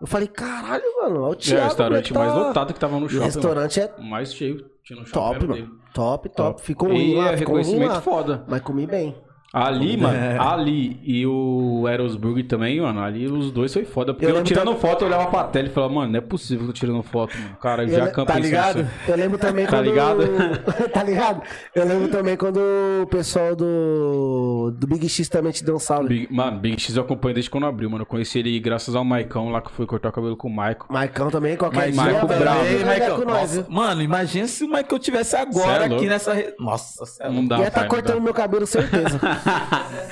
Eu falei, caralho, mano, olha o É, Thiago. o restaurante é que mais tá- lotado que tava no O shopping. restaurante é mano. Mais cheio tinha no shopping. top, mano. Top, top. Ficou ruim E lá, é ficou ruim reconhecimento lá. foda. Mas comi bem. Ali, mano, É. ali e o Erosburg também, mano, ali os dois foi foda. Porque Eu eu, tirando também- foto, eu olhava pra tela e falava, mano, não é possível que eu tô tirando foto, mano. Cara, Eu já le- campei tá ligado? assim. Eu lembro também Tá quando... ligado? tá ligado? Eu lembro também quando o pessoal do... Do Big X também te deu um salve. Big- mano, Big X eu acompanho desde quando abriu, mano. Eu conheci ele graças ao Maicão lá que foi cortar o cabelo com o Maicon. Maicão também, qualquer Mas dia. Maico bravo. Ei, viu? mano, imagina se o Michael tivesse é agora aqui louco. nessa. Nossa, é Não dá, Ia tá cortando meu cabelo, certeza.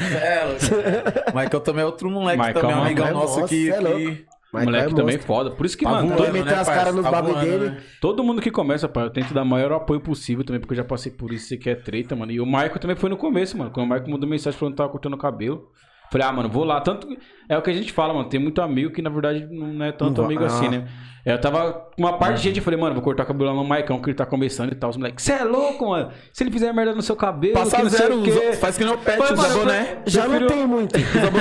É. Michael também é outro moleque Michael também, um é amigão monstro, nosso que. cê é que... O Maicon moleque é também foda. Por isso que, Tá mano, voando, todo, meteu as caras nos Tá bagulho dele. né? todo mundo que começa, pai, eu tento dar o maior apoio possível também, porque eu já passei por isso, você quer treta, mano. E o Michael também foi no começo, mano. Quando o Michael mandou mensagem falando que tava cortando o cabelo. Falei, ah, mano, vou lá. Tanto que- é o que a gente fala, mano. Tem muito amigo que, na verdade, não é tanto amigo assim, ah. né? Eu tava com uma parte de gente, eu falei, mano, vou cortar o cabelo lá no Maicão, que ele tá começando e tal. Os moleques, você é louco, mano. Se ele fizer merda no seu cabelo, Passa que não sei zero, o quê. faz que o Mas, usa mano, boné. Já não Prefiro- tem muito.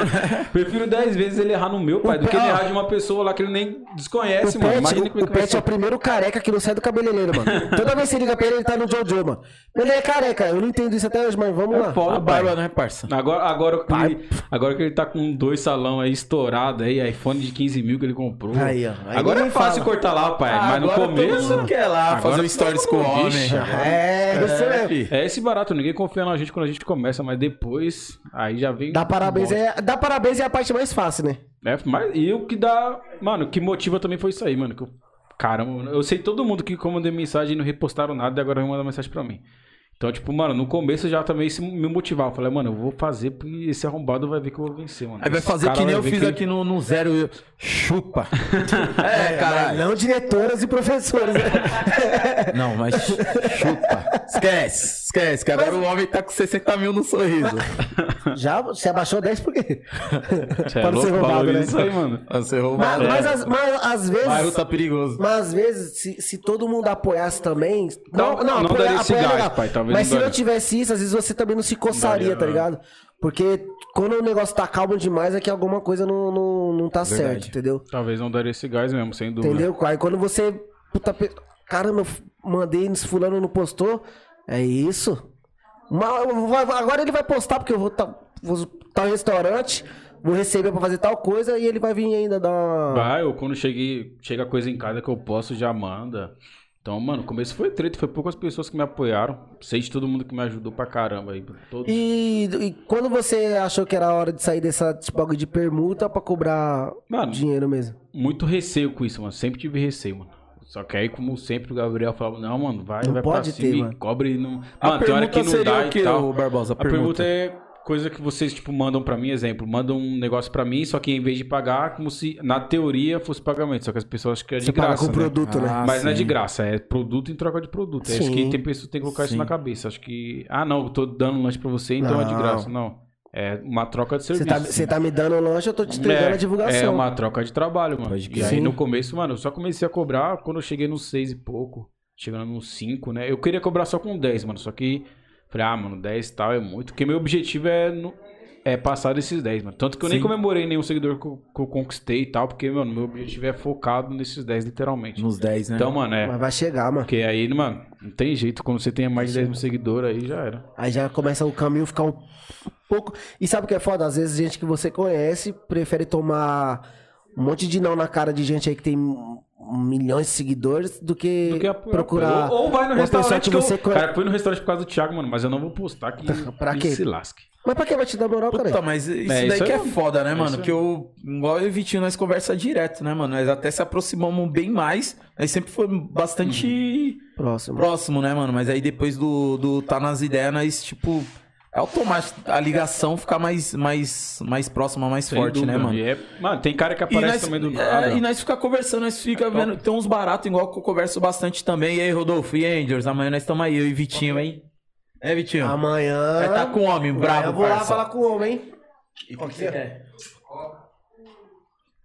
Prefiro 10 vezes ele errar no meu, pai, do que ele errar de uma pessoa lá que ele nem desconhece, O mano. Pet, Imagina o, como é o que vai Pet é o primeiro careca que não sai do cabeleireiro, mano. Toda vez que você liga pra ele, ele tá no Jojo, mano. Ele é careca, eu não entendo isso até hoje, mas vamos lá. É foda, A barba, né, parça? Agora, agora, que ele, agora que ele tá com dois salão aí estourado aí, iPhone de 15 mil que ele comprou. Aí, ó. Aí agora é fácil fala. cortar lá, pai. Ah, mas no começo. Todo mundo quer lá Agora fazer um stories com o homem. vixe. É, mesmo. fi. É esse barato, ninguém confia na gente quando a gente começa, mas depois aí já vem. Dá parabéns, é, dá parabéns é a parte mais fácil, né? É, mas e o que dá. Mano, o que motiva também foi isso aí, mano. Que eu, caramba, eu sei todo mundo que eu mandei mensagem e não repostaram nada e agora vai mandar mensagem pra mim. Então, tipo, mano, no começo eu já também se me motivava. Eu falei, mano, eu vou fazer porque esse arrombado vai ver que eu vou vencer, mano. Aí vai fazer cara que nem eu fiz que- aqui no, no zero. eu- Chupa. é, caralho. Não diretoras e professores. né? Não, mas chupa. Esquece, esquece, que agora o homem tá com 60 mil no sorriso. Já você abaixou 10 por quê? Cê é Pra não ser roubado, né? isso aí, mano. Você Mas, roubado. mas, às- mas às O bairro vezes. tá perigoso. Mas às vezes, se, se todo mundo apoiasse também. Não, Não, não, não apoiar, daria esse é gás, legal. pai, talvez Mas se não tivesse isso, às vezes você também não se coçaria, daria, tá ligado? Porque quando o negócio tá calmo demais é que alguma coisa não, não, não tá Verdade. certo, entendeu? Talvez não daria esse gás mesmo, sem dúvida. Entendeu? Aí quando você. Puta, caramba, mandei, esse fulano não postou. É isso. Agora ele vai postar, porque eu vou estar tá, vou tá no restaurante. vou receber pra fazer tal coisa e ele vai vir ainda dar uma... Vai, ou quando cheguei, chega coisa em casa que eu posso, já manda. Então, mano, o começo foi treta, foi poucas pessoas que me apoiaram. Sei de todo mundo que me ajudou pra caramba aí. Todos. E, e quando você achou que era a hora de sair dessa bagulho de permuta pra cobrar Mano, dinheiro mesmo? muito receio com isso, mano. Sempre tive receio, mano. Só que aí, como sempre, o Gabriel falava, não, mano, vai, Não vai pode pra cima ter, e mano. cobre e não... A Mano, tem hora que não dá seria o que, e tal. Barbosa? A permuta é coisa que vocês, tipo, mandam pra mim, exemplo, mandam um negócio pra mim, só que em vez de pagar, como se, na teoria, fosse pagamento. Só que as pessoas acham que é de Você paga graça, com o né? produto, né? Ah, Mas não é de sim. graça, é produto em troca de produto. É isso Sim. que tem pessoas que tem que colocar isso Sim. na cabeça. Acho que, ah, não, eu tô dando lanche pra você, então é de Não. graça. Não. É uma troca de Você serviço. tá, você tá me dando lanche, eu tô te entregando É, a divulgação. É uma troca de trabalho, mano. Pode E aí Sim. no começo, mano, eu só comecei a cobrar quando eu cheguei nos 6 e pouco. Chegando nos 5, né? Eu queria cobrar só com 10, mano. Só que falei, ah, mano, 10 e tal é muito. Porque meu objetivo é, no- é passar desses 10, mano. Tanto que eu nem Sim. comemorei nenhum seguidor que eu, que eu conquistei e tal. Porque, mano, meu objetivo é focado nesses 10, literalmente. Nos 10, né? Então, mano, é. Mas vai chegar, mano. Porque aí, mano, não tem jeito. Quando você tem mais de 10 mil seguidores, aí já era. Aí já começa o caminho ficar um pouco. E sabe o que é foda? Às vezes gente que você conhece prefere tomar um monte de não na cara de gente aí que tem milhões de seguidores do que, Do que apoiar. procurar. Ou, ou vai no uma pessoa restaurante que que, eu... você conhe- Cara, fui no restaurante por causa do Thiago, mano. Mas eu não vou postar que Pra quê? se lasque. Mas pra que vai te dar moral, Puta, cara? mas isso É, daí isso que é é foda, né, É mano? Que eu, igual eu e o Vitinho, nós conversa direto, né, mano? Nós até se aproximamos bem mais. Nós sempre foi bastante Próximo. próximo, né, mano? Mas aí depois do, do tá nas ideias, nós, tipo, é automático a ligação ficar mais, mais, mais próxima, mais Sem forte, né, dúvida. mano? E é- Mano, tem cara que aparece nós, também do é, e nós fica conversando, nós fica vendo. Tem uns baratos, igual que eu converso bastante também. E aí, Rodolfo e Angels, amanhã nós estamos aí, eu e Vitinho, hein? É, Vitinho? Amanhã. Vai tá com o homem brabo, eu vou lá parça. falar com o homem, hein? E o que você quer?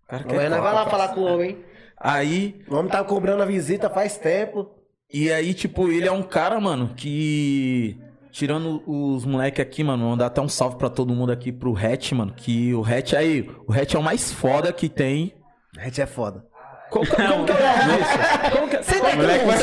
Cara, quer Amanhã nós vai lá falar com o homem, hein? Aí, O homem tá cobrando a visita faz tempo. e aí, tipo, ele é um cara, mano, que. Tirando os moleque aqui, mano, mandar até um salve pra todo mundo aqui pro Hatch, mano. Que o Hatch aí, o Hatch é o mais foda que tem. A gente é foda. Como, como, como que é o? Como que é? Você moleque vai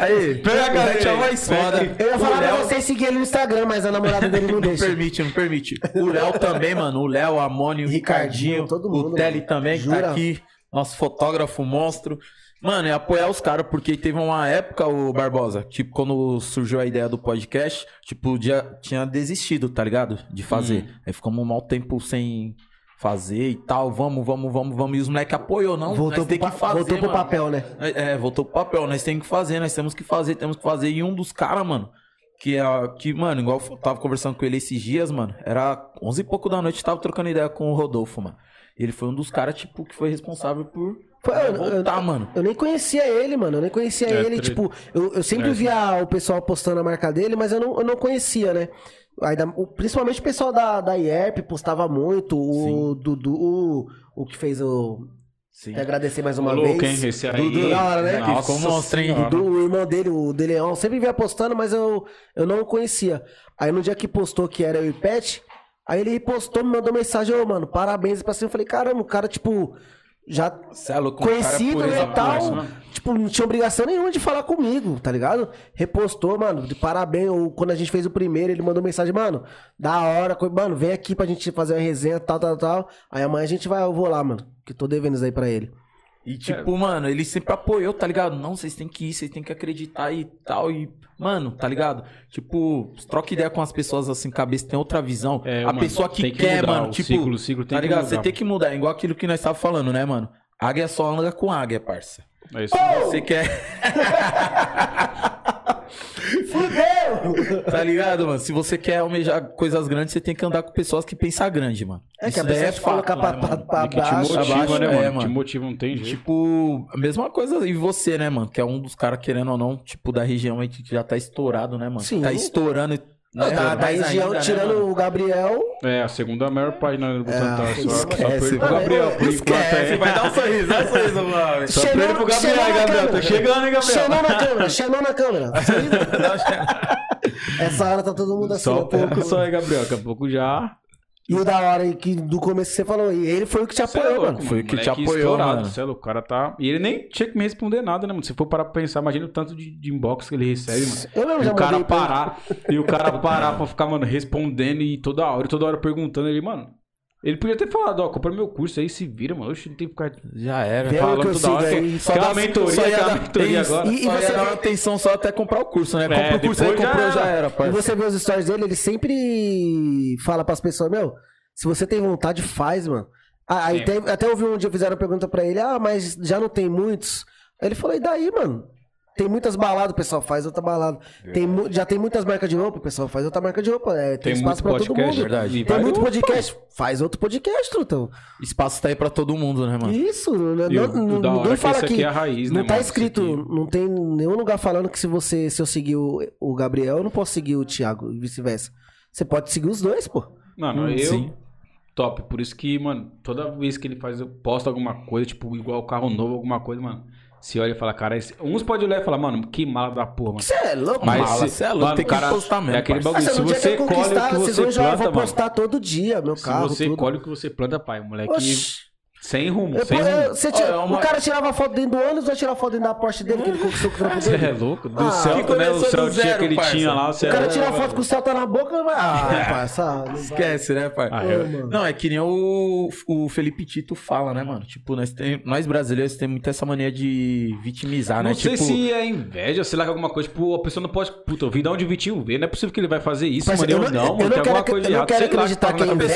Aí, Pega o Hatch é mais foda. Eu ia falar pra Léo- vocês seguir ele no Instagram, mas a namorada dele não Não deixa. permite, não permite. O Léo também, mano. O Léo, a Moni, o Ricardinho, Ricardinho, todo mundo, o Telly mano. também, que tá aqui. Nosso fotógrafo monstro. Mano, é apoiar os caras, porque teve uma época, o Barbosa, tipo, quando surgiu a ideia do podcast, tipo, já tinha desistido, tá ligado? De fazer. Hum. Aí ficamos um mau tempo sem fazer e tal. Vamos, vamos, vamos, vamos. E os moleques apoiou, não? Voltou, pro, pa- fazer, voltou pro papel, né? É, é, voltou pro papel. Nós temos que fazer, nós temos que fazer, temos que fazer. E um dos caras, mano, que é. Que, mano, igual eu tava conversando com ele esses dias, mano. Era 11 e pouco da noite, tava trocando ideia com o Rodolfo, mano. Ele foi um dos caras, tipo, que foi responsável por Foi, eu- voltar, eu- mano. Eu nem conhecia ele, mano. Eu nem conhecia É, ele. Tipo, eu, eu sempre É, via o pessoal postando a marca dele, mas eu não, eu não conhecia, né? Aí, da- o- principalmente o pessoal da, da IEP postava muito. O Dudu, o, o que fez o. Sim. Até agradecer mais uma Ô, louco, vez. hein? Esse aí. Dudu, da hora, né? Nossa Ficou monstro, hein? Dudu, o irmão dele, o De Leão, sempre via postando, mas eu, eu não conhecia. Aí no dia que postou que era eu e Pet, aí ele postou, me mandou mensagem, ô, mano, parabéns pra cima. Eu falei, caramba, o cara, tipo, já é é conhecido, né, pura, tal. mano. Tipo, não tinha obrigação nenhuma de falar comigo, tá ligado? Repostou, mano, de parabéns. Ou quando a gente fez o primeiro, ele mandou mensagem, mano, da hora, mano, vem aqui pra gente fazer uma resenha, tal, tal, tal. Aí amanhã a gente vai, eu vou lá, mano, que tô devendo isso aí pra ele. E tipo, mano, ele sempre apoiou, tá ligado? Não, vocês têm que ir, vocês têm que acreditar e tal. E, mano, tá ligado? Tipo, troca ideia com as pessoas assim, cabeça, tem outra visão. É, a mano, pessoa que que quer, mudar, mano, o tipo. ciclo, ciclo tem tá que ligado? mudar. Você tem que mudar, igual aquilo que nós tava falando, né, mano? Águia só anda com águia, parça. É isso. Você quer. Fudeu! Tá ligado, mano? Se você quer almejar coisas grandes, você tem que andar com pessoas que pensam grande, mano. É que a Isso daí pessoa te colocar pra, né, pra, mano? pra que te baixo. motiva, abaixo, né, é, mano? Te mano. motiva, não tem jeito. Tipo, a mesma coisa e você, né, mano? Que é um dos caras, querendo ou não, tipo, da região aí que já tá estourado, né, mano? Sim. Tá estourando. e- Não, né, da, da região, ainda, né, tirando mano? o Gabriel, É, a segunda maior página do Butantã. É, só, só esquece, perco o mano. Gabriel. Por enquanto Esquece, é. vai dar um sorriso, dá um sorriso, mano. Só perco pro Gabriel, Gabriel. câmera. Tô chegando, hein, Gabriel? Xenon na câmera, Xenon na câmera. Essa hora tá todo mundo assim, Só né, um pouco pô. só aí, Gabriel. Daqui a pouco já. E o da hora aí que do começo que você falou, e ele foi o que te é apoiou, louco, mano. Foi o que te apoiou, mano. cê é louco, o cara tá. E ele nem tinha que me responder nada, né, mano? Se for parar pra pensar, imagina o tanto de, de inbox que ele recebe, mano. Eu mesmo E já o cara mandei pra parar, e o cara parar pra ficar, mano, respondendo e toda hora, e toda hora perguntando ele, mano. Ele podia ter falado, ó, compra meu curso aí, se vira, mano. Oxe, não tem que ficar Já era. Vê falando que eu toda hora. aí, Só dá uma mentoria, só ia aquela dar- mentoria isso. agora. E- Só você dar vê- atenção só até comprar o curso, né? É, Compra o curso aí, já comprou, era. já era, E parça. você vê os stories dele, ele sempre fala pras pessoas, meu, se você tem vontade, faz, mano. Ah, tem- até ouvi um dia, fizeram a pergunta pra ele, ah, mas já não tem muitos? Aí ele falou, e daí, mano? Tem muitas baladas, o pessoal faz outra balada. Tem, mu- já tem muitas marcas de roupa, o pessoal faz outra marca de roupa. É, tem, Tem espaço muito pra todo podcast, mundo. verdade. e Tem vai- muito podcast, faz outro podcast, Trutão. Espaço tá aí pra todo mundo, né, mano? Isso, né? E não, o- não, o da hora ninguém é que fala isso que, aqui é a raiz, não né, tá mano? Isso escrito, aqui- não tem nenhum lugar falando que se você se eu seguir o, o Gabriel, eu não posso seguir o Thiago e vice-versa. Você pode seguir os dois, pô. Mano, Hum, eu. sim. Top. Por isso que, mano, toda vez que ele faz, eu posto alguma coisa, tipo, igual carro novo, alguma coisa, mano. Se olha e fala, cara, esse... uns podem olhar e falar, mano, que mala da porra, mano. Você é louco, Mas mano. mala, se- cê é louco, mano, tem que cara, postar mesmo, É aquele bagulho. Se que você colhe o que você planta, mano. postar todo dia, meu Se carro, você tudo. colhe o que você planta, pai, moleque. Oxi. Sem rumo, Eu- sem rumo. você tira- Olha, é uma- O cara tirava foto dentro do ônibus, vai tirar foto dentro da Porsche dele, que ele conquistou com o trampo Você é dele. louco? Do Ah, Celta, né? O começou do Celtinha zero, que ele parça. tinha lá. O cara tira foto com o Celta na boca, vai... Ah, parça. não vai. Esquece, né, pai? Ah, eu-. Não, é que nem o, o Felipe Tito fala, né, mano? Tipo, nós, tem, nós brasileiros temos muito essa mania de vitimizar, Não né? sei tipo, se é inveja, sei lá, que alguma coisa. Tipo, a pessoa não pode. Puta, eu vi de onde o Vitinho vê. Não é possível que ele vai fazer isso, Parça, mano. eu Eu não- não, eu mano. não Tem alguma quero- coisa eu não quero acreditar tá que é inveja.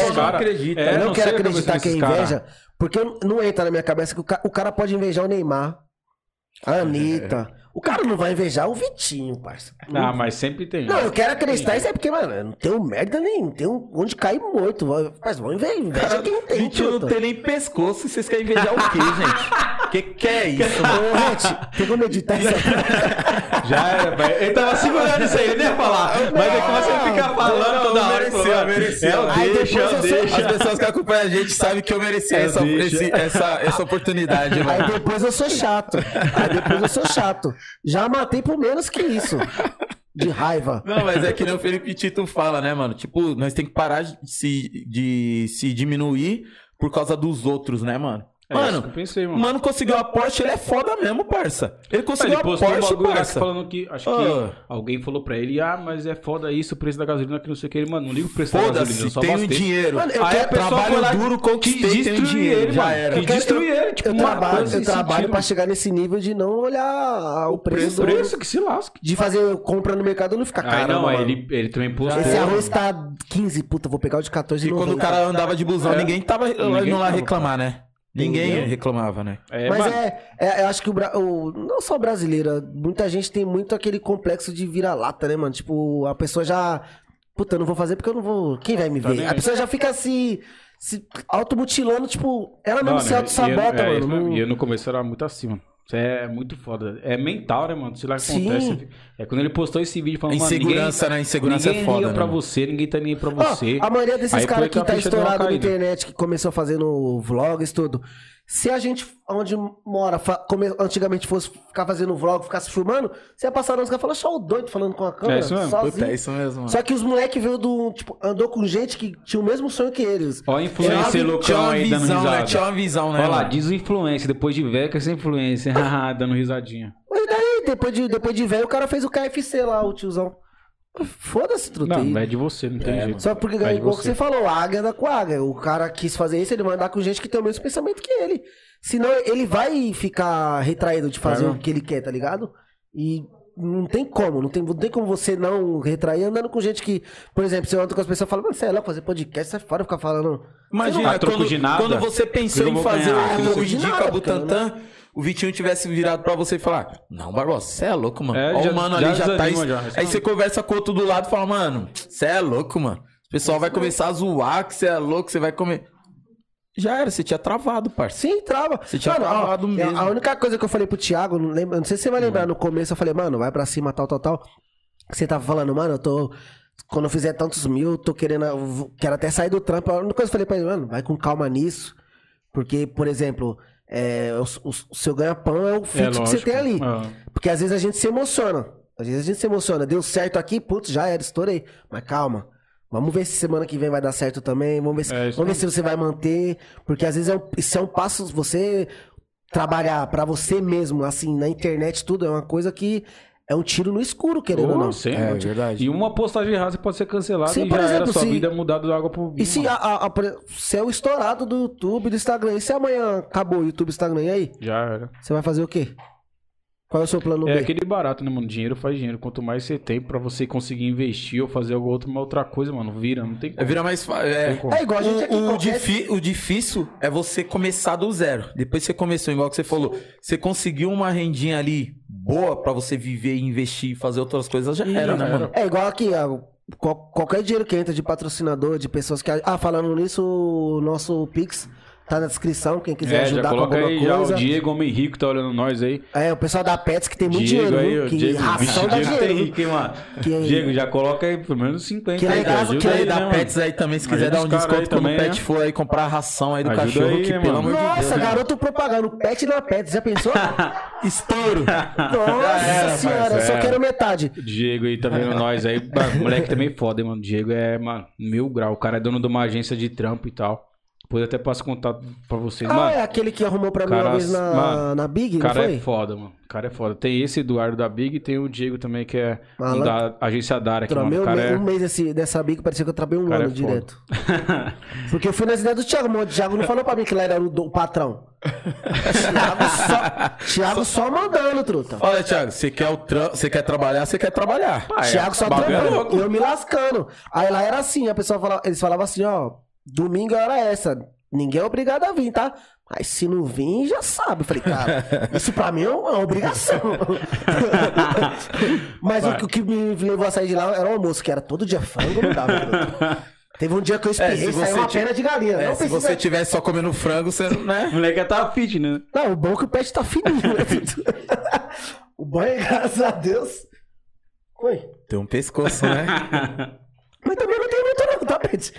É, eu não quero acreditar que é inveja, porque não entra na minha cabeça que o cara pode invejar o Neymar, a Anitta. O cara não vai invejar o Vitinho, parça. Ah, mas sempre tem. Não, eu quero acreditar isso é porque, mano, eu não tenho merda nenhuma, não tenho onde cair morto. Mas vão invejar, inveja quem tem, Vitinho não tem nem pescoço. Vocês querem invejar o quê, gente? Que que é isso? Ô, Rete, tem como editar isso aqui? Já era, pai. Ele tava segurando isso aí, eu nem ia falar. Mas ele começa a ficar falando Não, toda hora. merecia, falando, merecia. É, eu depois eu eu sou- deixo. As pessoas que acompanham a gente sabem que eu mereci É, essa, deixa. esse- essa, essa oportunidade, Aí depois eu sou chato. Aí depois eu sou chato. Já matei por menos que isso. De raiva. Não, mas é que nem o Felipe Tito fala, né, mano? Tipo, nós tem que parar de se, de se diminuir por causa dos outros, né, mano? É Mano, eu pensei, mano. mano conseguiu a Porsche, ele é foda mesmo, parça. Ele conseguiu Ele a um Porsche, bagulho lá parça. falando que. Acho Ah. que alguém falou pra ele, ah, mas é foda isso, o preço da gasolina, que não sei o que. Ele, mano, não liga o preço da gasolina, eu só tenho dinheiro. Mano, eu Aí quero- a pessoa trabalho lá duro, que conquistei, tenho dinheiro, ele, já mano. era. Que destruir ele, tipo, eu uma trabalho, eu trabalho sentido. pra chegar nesse nível de não olhar o preço, O preço que se lasca. de fazer compra no mercado não ficar caro. não, ele, ele também postou. Esse arroz tá 15, puta, vou pegar o de 14 E quando o cara andava de busão, É. ninguém tava lá reclamar, né? Ninguém Entendeu? reclamava, né? É, Mas mano, é, é, eu acho que o, o- não só o brasileiro, muita gente tem muito aquele complexo de vira-lata, né, mano? Tipo, a pessoa já. Puta, eu não vou fazer porque eu não vou. Quem vai me Tá ver? a pessoa já fica se, se automutilando, tipo, ela mesmo Mano, se auto-sabota, e- é, mano. isso mesmo. Não- E eu no começo era muito acima. Isso é muito foda. É mental, né, mano? Sei lá que Sim. acontece. É quando ele postou esse vídeo falando, mano, Insegurança, ninguém, né? Insegurança ninguém é foda, né, pra mano? você, ninguém tá nem aí pra você. a maioria desses caras que a tá estourado na internet, que começou fazendo vlogs, tudo. Se a gente, onde mora, antigamente fosse ficar fazendo vlog, ficasse filmando, você ia passar nos caras e falar, só o doido falando com a câmera, É isso mesmo. Puta, é isso mesmo, mano. Só que os moleques veio do. Tipo, andou com gente que tinha o mesmo sonho que eles. Ó a influência loucão aí dando visão, risada. né? Tinha uma visão, né? Olha lá, mano? diz o influência, depois de velho que é sem influência. Dando risadinha. Mas daí, depois de, depois de velho, o cara fez o KFC lá, o tiozão. Foda-se, truta. Não, aí. é de você, não tem jeito. Só porque, É de igual que você falou, a águia anda com a águia. O cara quis fazer isso, ele vai andar com gente que tem o mesmo pensamento que ele. Senão ele vai ficar retraído de fazer Vai, o que ele quer, tá ligado? E não tem como, não tem, não tem como você não retrair andando com gente que, por exemplo, você anda com as pessoas e fala, mano, você é louco fazer podcast, sai fora, ficar falando. Imagina, quando, de nada, quando você pensou em fazer o Troco de Indica Butantan, o Vitinho tivesse virado pra você e falar: Não, Barbosa, você é louco, mano. É, Ó, já- o mano já ali já tá. desanima já, Aí você conversa com o outro do lado e fala: Mano, você é louco, mano. O pessoal vai começar a zoar que você é louco, você vai comer. Já era, você tinha travado, parceiro. Sim, trava. Você tinha Mano, ó, travado mesmo. A única coisa que eu falei pro Thiago, não, lembro, não sei se você vai lembrar, no começo eu falei, mano, vai pra cima, tal, tal, tal. Você tava falando, mano, eu tô. Quando eu fizer tantos mil, eu tô querendo. eu quero até sair do trampo. A única coisa que eu falei pra ele, mano, vai com calma nisso. Porque, por exemplo, é, o, o- o seu ganha-pão é o fixo que você tem ali. Ah. Porque às vezes a gente se emociona. Às vezes a gente se emociona. Deu certo aqui, putz, já era, estourei. Mas calma. Vamos ver se semana que vem vai dar certo também. Vamos ver se, É, vamos ver se você vai manter. Porque às vezes é um, isso é um passo. Você trabalhar pra você mesmo, assim, na internet, tudo, é uma coisa que é um tiro no escuro, querendo ou não. Sim, É verdade. E uma postagem errada pode ser cancelado Sim, e já era exemplo, sua se- vida mudada da água pro vinho. E se, a, a, a, se é o estourado do YouTube, do Instagram, e se amanhã acabou o YouTube e o Instagram, e aí? Já era. Você vai fazer o quê? Qual é o seu plano É B? aquele barato, né, mano? Dinheiro faz dinheiro. Quanto mais você tem pra você conseguir investir ou fazer alguma outra, uma outra coisa, mano, vira. Não tem É, como. vira mais fácil. É. É igual a gente aqui. o, o, qualquer- difi- o difícil é você começar do zero. Depois você começou, igual que você falou, você conseguiu uma rendinha ali boa pra você viver, investir e fazer outras coisas, já era, né, mano? É igual aqui, ó, qual- qualquer dinheiro que entra de patrocinador, de pessoas que. Ah, falando nisso, o nosso Pix tá na descrição, quem quiser É, já ajudar com coloca alguma aí já coisa. o Diego Homem Rico tá olhando nós aí. É, o pessoal da Pets que tem muito Diego dinheiro, aí, Que Diego, ração bicho, dá Diego dinheiro. tem rico, hein, mano. Que- Diego, já coloca aí pelo menos 50 Que aí, Ajuda que aí, da né? Pets aí também, se Ajuda quiser dar um desconto quando o também, pet né? for aí comprar a ração aí do Ajuda cachorro, aí, que pelo amor de Deus. Nossa, né? garoto propagando pet na Pets, já pensou? Estouro! Nossa era, senhora, eu só parceiro. quero metade. Diego aí tá vendo nós aí. Moleque também é foda, hein, mano. Diego é, mano, mil grau. O cara é dono de uma agência de trampo e tal. Depois até passo contato pra vocês. Ah, mano, é aquele que arrumou pra mim uma Cara, vez na, mano, na Big, não cara foi? é foda, mano. O cara é foda. Tem esse Eduardo da Big e tem o Diego também, que é um Malandro. da agência Dara. Que, mano, um, cara é... um mês desse, dessa Big, parecia que eu trabalhei um cara ano é direto. Porque eu fui nas ideias do Thiago, mas o Thiago não falou pra mim que ele era o, do- o patrão. Thiago só, Thiago só mandando, truta. Olha, Thiago, você quer, o tra... você quer trabalhar, você quer trabalhar. Ah, é. Thiago só é e eu me lascando. Aí lá era assim, a pessoa falava, eles falavam assim, ó, domingo era essa. Ninguém é obrigado a vir, tá? Mas se não vir, já sabe. Eu falei, cara, isso pra mim é uma obrigação. Mas o, que- o que me levou a sair de lá era o almoço, que era todo dia frango, não dava. Teve um dia que eu espirrei, É, saiu uma ti- pena de galinha. É, não se precisa... você tivesse só comendo frango, você, né? O moleque tá fit, né? Não, o bom é que o pet tá fininho, né? o bom é, graças a Deus... Oi. Tem um pescoço, né? Mas também não tem muito não, tá, pet?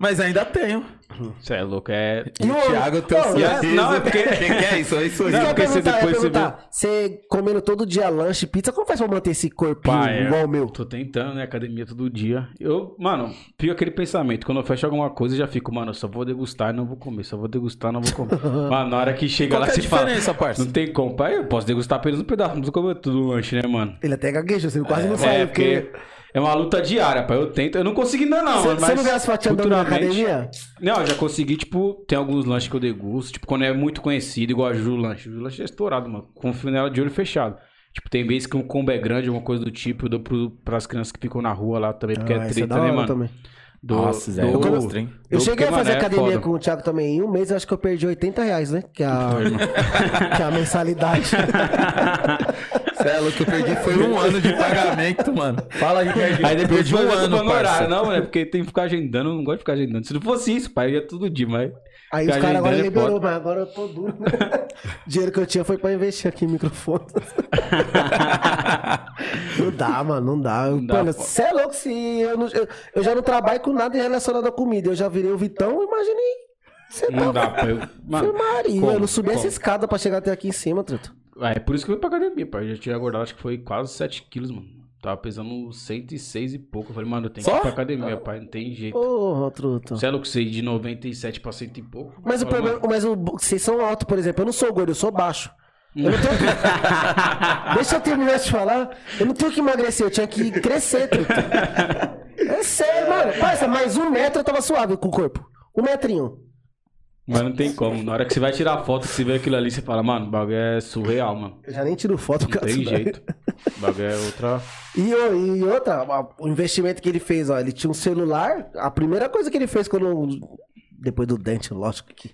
Mas ainda tenho. Você é louco, é... E o Thiago tem um Não, sorriso. não, é porque- é isso? É isso aí. Não, Não, porque você depois você perguntar, você comendo todo dia lanche, pizza, como faz pra manter esse corpinho Pai, é. igual o meu? Tô tentando, né? Academia todo dia. Eu, mano, fica aquele pensamento. Quando eu fecho alguma coisa, eu já fico, mano, eu só vou degustar e não vou comer. Só vou degustar e não vou comer. mano, na hora que chega Qual lá, é você fala. diferença, parça? Não tem como. Pai, eu posso degustar apenas um pedaço, não preciso comer tudo lanche, né, mano? Ele até gaguejou, você quase não saiu, É, porque é uma luta diária, pai. Eu tento. Eu não consegui ainda, não, Você, mas não vê as andando na academia? Não, eu já consegui, tipo, tem alguns lanches que eu degusto. Tipo, quando é muito conhecido, igual a Ju Lanche. Ju Lanche é estourado, mano. Confio nela de olho fechado. Tipo, tem vezes que um combo é grande, alguma coisa do tipo, eu dou pro, pras crianças que ficam na rua lá também, porque Ah, é treta, né, mano? também. Do, Nossa, Zé, do- eu gosto, hein? Eu do- cheguei a fazer é academia foda. com o Thiago também. Em um mês eu acho que eu perdi 80 reais, né? Que é a, que é a mensalidade. Cê é louco, eu perdi foi um ano de pagamento, mano. Fala aí, Ricardinho. Aí depois perdi um vai ano, no horário, parça. não, mano, é porque tem que ficar agendando, eu não gosto de ficar agendando. Se não fosse isso, pai, eu ia todo dia, mas. Aí os caras agora é liberou, foda. mas agora eu tô duro. O dinheiro que eu tinha foi pra investir aqui em microfone. não dá, mano, não dá. Não dá, mano, você é louco se eu, não- eu, eu já não trabalho com nada relacionado à comida. Eu já virei o Vitão, imaginei. Você Não tá dá, pai. Eu, mano, Maria, como? eu não subi essa Como? escada pra chegar até aqui em cima, truto. Ah, é por isso que eu fui pra academia, pai. Eu já tinha engordado, acho que foi quase 7 quilos, mano. Tava pesando 106 e pouco. Eu falei, mano, eu tenho que Só? ir pra academia, pai. Não tem jeito. Porra, truto. Você é louco, você ir de 97 pra 100 e pouco. Mas o falei, problema, mas o, vocês são altos, por exemplo. Eu não sou gordo, eu sou baixo. Eu não tenho que... Deixa eu terminar de falar. Eu não tenho que emagrecer, eu tinha que crescer, truto. É sério, mano. Parça, mais um metro eu tava suave com o corpo. Um metrinho. Mas não tem como. Na hora que você vai tirar foto, que você vê aquilo ali, você fala, mano, o bagulho é surreal, mano. Eu já nem tiro foto por Não causa tem daí. jeito. O bagulho é outra. E, o- e outra, o investimento que ele fez, ó, ele tinha um celular. A primeira coisa que ele fez quando. Depois do dente, lógico que.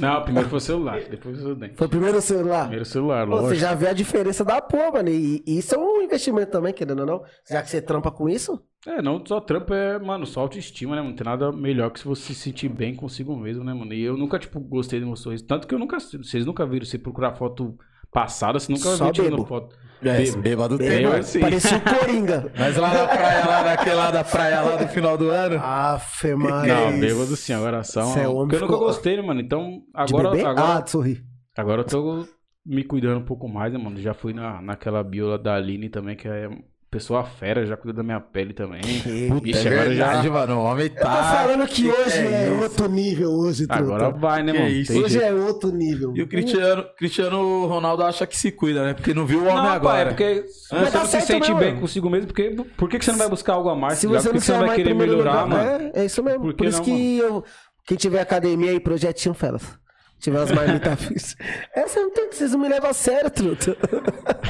Não, primeiro foi o celular, depois foi o dente. Foi o primeiro celular. Primeiro celular, Pô, Você lógico. já vê a diferença da porra, mano. E, e isso é um investimento também, querendo ou não. Já que você trampa com isso. É, não só trampo, é, mano, só autoestima, né, mano? Não tem nada melhor que se você se sentir bem consigo mesmo, né, mano? E eu nunca, tipo, gostei do meu sorriso. Tanto que eu nunca. Vocês nunca viram, se procurar foto passada, você nunca Só viu tirando foto. É, bêbado Bêbado. tem, Eu, mano. sim. Parecia o Coringa. Mas lá na praia, lá naquele lá da praia lá do final do ano. Afe, Maria. Não, bêbado sim, agora são. Cê é homem, Porque eu nunca ficou- gostei, né, mano? Então, agora. agora Ah, de sorrir. Agora eu tô me cuidando um pouco mais, né, mano? Já fui na, naquela biola da Aline também, que é pessoa fera, já cuida da minha pele também. Puta, Ixi, é agora já. verdade, mano. O homem Tá tá. falando que Que hoje é é, isso? outro nível, hoje, truta. Agora vai, né, Que mano? isso? Hoje jeito. é outro nível. E o Cristiano, Cristiano Ronaldo acha que se cuida, né? Porque não viu o homem Não, agora. pai, é porque se você tá não se sente mesmo, bem mano. consigo mesmo, porque, por que, que você não vai buscar algo a mais? Se você por não você não vai querer melhorar, lugar, mano? É, é isso mesmo. Por Por, isso não, que eu, quem tiver academia aí, projetinho, felas. Tiver umas marmitas. Essa não tem, vocês não me levam a sério, truta.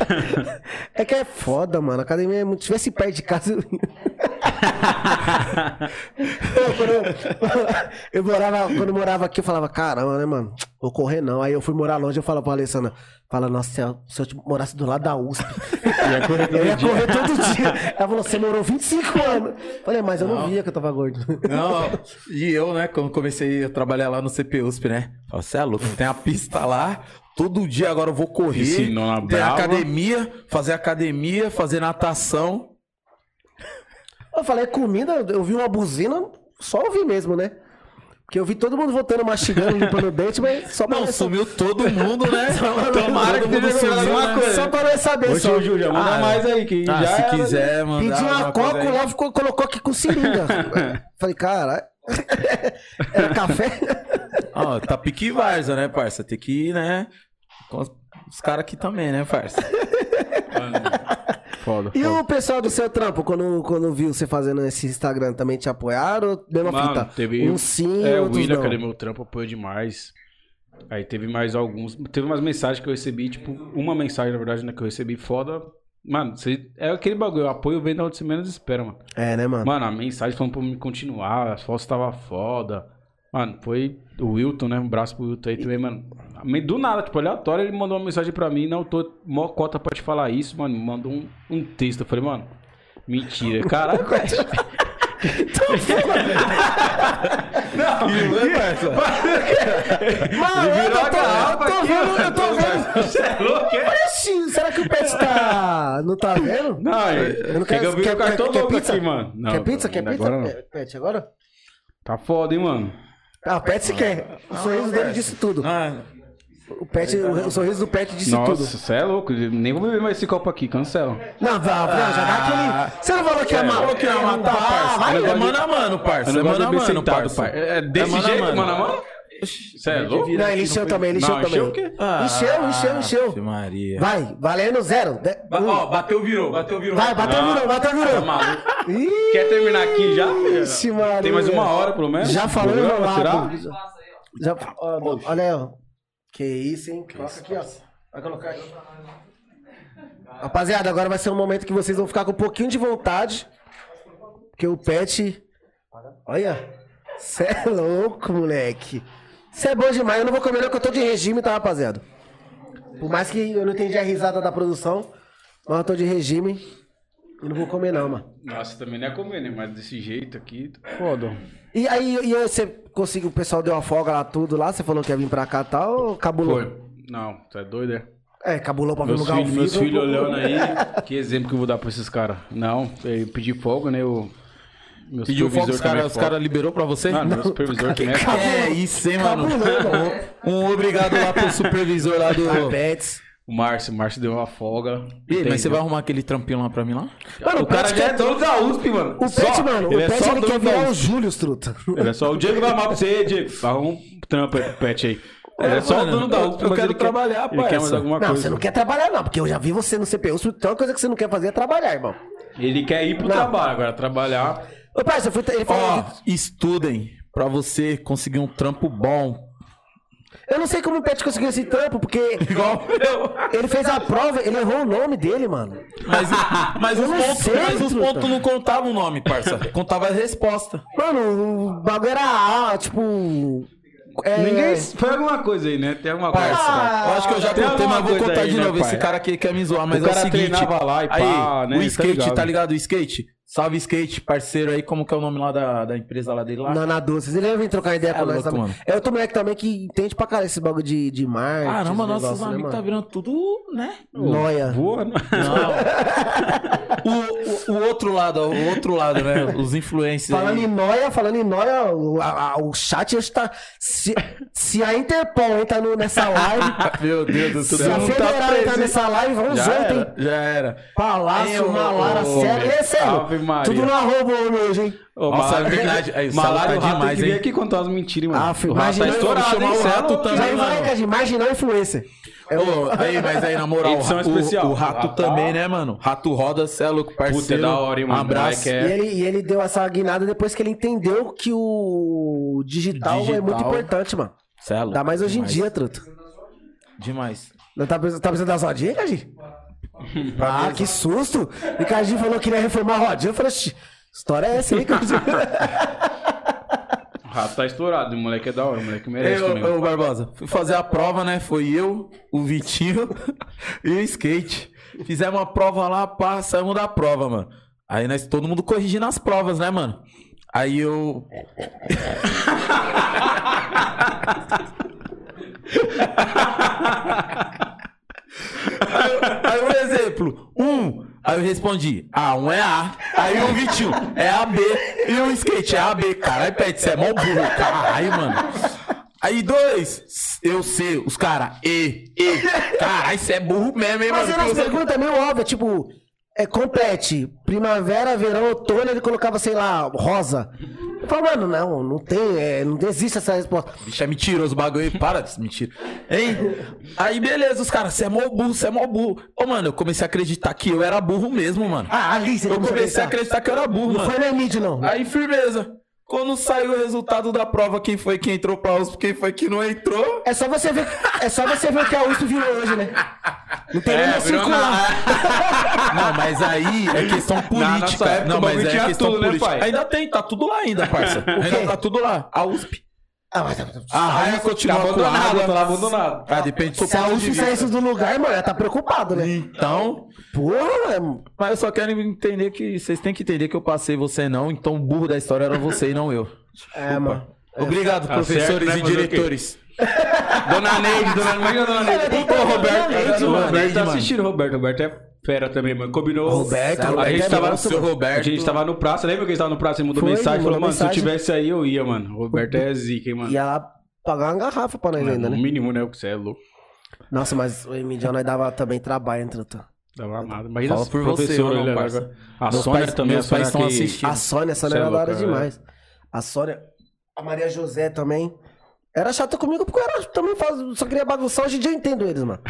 é que é foda, mano. A academia é muito. Se tivesse perto de casa, eu eu, eu morava, quando eu morava aqui, eu falava, caramba, né, mano? Vou correr não. Aí eu fui morar longe, eu falava pra Alessandra, fala, nossa, se eu, se eu morasse do lado da USP, Ia correr todo eu ia dia. correr todo dia. Ela falou, você morou 25 anos. Falei, mas eu não, via que eu tava gordo. Não, e eu, né, quando comecei a trabalhar lá no CPUSP, né? Você é louco, tem a pista lá, todo dia agora eu vou correr. Tem academia, fazer academia, fazer natação. Eu falei, comida, eu vi uma buzina, só ouvi mesmo, né? Porque eu vi todo mundo voltando, mastigando, limpando o dente, mas só pra Não, só- sumiu todo mundo, né? Tomara todo que mundo tenha sumiu, alguma coisa. Só pra nós saber, Ô, só. tio Júlio, manda Ah, mais aí, que Ah, já se era, quiser mandar Pedi uma coca lá, ficou, colocou aqui com seringa. Falei, caralho. Era café? Ó, tá pique Varza, né, parça? Tem que ir, né? Os, caras aqui também, né, parça? Foda, E foda. o pessoal do seu trampo, quando, quando viu você fazendo esse Instagram, também te apoiaram? Ou Mesma Mano, fita? teve- Um sim, É, o William, cadê meu trampo, apoiou demais. Aí teve mais alguns. Teve umas mensagens que eu recebi, tipo, uma mensagem, na verdade, né, que eu recebi foda. Mano, você, é aquele bagulho, o apoio vem de onde você menos espera, mano. É, né, mano? Mano, a mensagem falando pra me continuar, as fotos tava foda. Mano, foi o Wilton, né? Um braço pro Wilton aí também, mano. Do nada, tipo, aleatório, ele mandou uma mensagem pra mim, não tô mó cota pra te falar isso, mano. Mandou um, um texto. Eu falei, mano, mentira. Caralho, velho. Mano, Ele virou eu tô, eu tô vendo, eu tô vendo. Você é louco, é? Oxi, será que o Pet tá... Não tá vendo? Não, Eu não quer que eu vire o cartão louco pizza? aqui, mano. Não, quer pizza? Quer pizza? Agora não. É, Pet, agora? Tá foda, hein, mano. Ah, o Pet se quer. O sorriso dele disse tudo. Ah, O, Pet, o, sorriso do Pet disse Nossa, tudo. você é louco. Nem vou beber mais esse copo aqui, cancela. Não, vai, vai, já dá aquele... Você não falou que ia matar? falou que ia matar, parça. vai, é mano a mano, parça. É mano a mano, parça. É desse jeito, mano a mano? Você é louco? Não, ele encheu também, ele encheu também. encheu o quê? Ah, encheu, encheu, encheu. Ave Maria. Vai, valendo zero. De- Ba-. Ó, bateu, virou, bateu, virou. Vai, bateu, virou, bateu, virou. Tá Quer terminar aqui já? Ixi, Maria. Tem mais uma hora, pelo menos. Já falou tirar? Já, ó, olha aí, ó. Que isso, hein? Coloca aqui, ó. Vai colocar aqui. Rapaziada, agora vai ser um momento que vocês vão ficar com um pouquinho de vontade. Porque o Pet. Olha. Cê é louco, moleque. Cê é bom demais. Eu não vou comer, não, que eu tô de regime, tá, rapaziada? Por mais que eu não entendi a risada da produção, mas eu tô de regime. Eu não vou comer, não, mano. Nossa, também não é comer, né? Mas desse jeito aqui, foda. E aí, e aí você conseguiu, o pessoal deu uma folga lá, tudo lá, você falou que ia vir pra cá e tal, ou cabulou? Foi. Não, tu é doido, é? É, cabulou pra vir lugar ao filhos, meus filhos olhando aí, que exemplo que eu vou dar pra esses caras? Não, eu pedi folga, né? Eu, meu Pediu fogo, os caras é cara liberou pra você? Mano, meu supervisor também é. É isso, hein, mano? Cabulou, Um, obrigado lá pro supervisor lá do. Carpetes. O Márcio, o Márcio deu uma folga. Ih, mas você vai arrumar aquele trampinho lá pra mim lá? Mano, O cara já é dono da USP, mano. O Pet, mano, ele o é Pet só ele quer dono da virar o USP. Júlio, truta. Ele é só o Diego vai amar pra você, Diego. Arruma um trampo aí pro Pet aí. Ele é, só mano, o dono da USP, eu quero ele quer- trabalhar, Ele quer mais alguma Não, coisa. você não quer trabalhar não, porque eu já vi você no CPU, tem uma coisa que você não quer fazer é trabalhar, irmão. Ele quer ir pro Não. trabalho, agora trabalhar... Ô, pai, você foi, ele falou... Ó, estudem pra você conseguir um trampo bom. Eu não sei como o Pet conseguiu esse trampo, porque Igual eu. ele fez a prova, ele errou o nome dele, mano. Mas, mas, Eu os, não pontos, sei, mas os truta. pontos não contavam o nome, parça. Contava a resposta. Mano, o bagulho era, ah, tipo... É, Ninguém... Foi alguma coisa aí, né? Tem alguma coisa. Parça, eu acho que eu já contei, mas vou contar aí, de né, novo. pai? Esse cara aqui quer me zoar, mas O é o seguinte. lá e pá, aí, né? o Tá skate, ligado. tá ligado? O skate. Salve skate, parceiro aí, como que é o nome lá da, da empresa lá dele lá? Na, na Doces. Ele vir trocar ideia É com nós também. mano. É outro moleque também que entende pra caralho esse bagulho de, de marketing. Caramba, esse nossos negócio, né, amigos tá virando tudo, né? Noia. Voa, né? Não. o, o, o outro lado, ó, o outro lado, né? Os influencers Falando aí. em noia, falando em noia, o, a- a- o chat hoje tá. Se, se a Interpol entra no, nessa live, Meu Deus do se céu. a não tá Federal entrar presente. nessa live, vamos Já junto, hein? era, já era. Palácio, Malara, ô, ô, É. Ave Maria. Tudo no arroba hoje, hein? Ô, Nossa, é verdade. Aí, Malário, tá rato demais, tem que aqui contar as mentiras, mano. Ah, o rato imagina- tá estourado, chamar hein? o é rato também, Já vai, Cadinho, imaginar o influencer. É o- aí, mas aí, na moral, Edição o, especial. o, Rato Ah, tá. também, né, mano? Rato roda, cê é louco, parceiro. Puta, é da hora, hein, mano. Um abraço. É- E ele, e ele deu essa guinada depois que ele entendeu que o digital, é Digital. muito importante, mano. Cê é louco. Ainda mais hoje em demais. dia, truto. Demais. Não tá, precisando- tá precisando das rodinhas, Cadinho? Ah, que susto! E Cadinho falou que iria reformar a rodinha. Eu falei, "Xi, história é essa aí, Cadinho? O rato tá estourado, o moleque é da hora, o moleque merece também. ô, ô, Barbosa, fui fazer a prova, né? Foi eu, o Vitinho e o Skate. Fizemos uma prova lá, pá, saímos da prova, mano. Aí nós, todo mundo corrigindo as provas, né, mano? Aí eu. Aí, aí um exemplo, um, aí eu respondi, ah, um é A, aí o Vitinho é AB, e o skate é AB, caralho, Pet, você é mó burro, caralho, mano. Aí dois, eu sei, os caras, E, E, caralho, você é burro mesmo, hein, mano. Fazendo as que você- perguntas meio óbvias, tipo, é, complete. Primavera, verão, outono, ele colocava, sei lá, rosa. Eu falo, mano, não, não tem, é, não existe essa resposta. Bicho é mentiroso o bagulho para de mentira. Hein? Aí beleza, os caras, você é mó burro, você é mó burro. Ô, mano, eu comecei a acreditar que eu era burro mesmo, mano. Ah, ali você Eu comecei a acreditar. que eu era burro, Não mano. foi no Emílio, não. Aí, firmeza. Quando saiu o resultado da prova, quem foi que entrou pra USP, quem foi que não entrou. É só você ver, é só você ver o que a USP virou hoje, né? Não tem nem É, mais virou circular. Não, mas aí é questão política. nossa época, não, o mas é tinha questão tudo, né, política. pai? Ainda tem, tá tudo lá ainda, parça. Ainda tá tudo lá. A USP. Ah, mas... A raia continua Tá água. tá lá abandonado. Ah, depende do Se a saísse do lugar, mano, ela tá preocupado, né? Então, Porra, mano. mas eu só quero entender que vocês têm que entender que eu passei você não, então o burro da história era você e não eu. É, mano. Obrigado, Tá professores certo, né? e diretores. Dona Neide, dona a dona Neide. Roberto, Neide. Roberto Neide, tá assistindo, Roberto. Roberto é fera também, mano. Combinou. Roberto, a Roberto gente é tava, seu mano. Roberto. A gente tava no praça, lembra que a gente tava no praça e mandou Foi, mensagem? Falou, mandou mano, se eu mensagem. tivesse aí, eu ia, mano. O Roberto é zica, hein, mano. Ia lá pagar uma garrafa pra nós ainda, No né? mínimo, né? O que você é louco. Nossa, mas o Emílio nós dava também trabalho, entre outros. Dava nada. Imagina Fala por você, irmão, né, agora. A Meus Sônia pais- também, meus a Sônia pais estão que- assistindo. A Sônia, a Sônia Cê é era da hora é. demais. A Sônia, a Maria José também. Era chata comigo porque eu era, também faz, só queria bagunçar. Hoje em dia eu entendo eles, mano.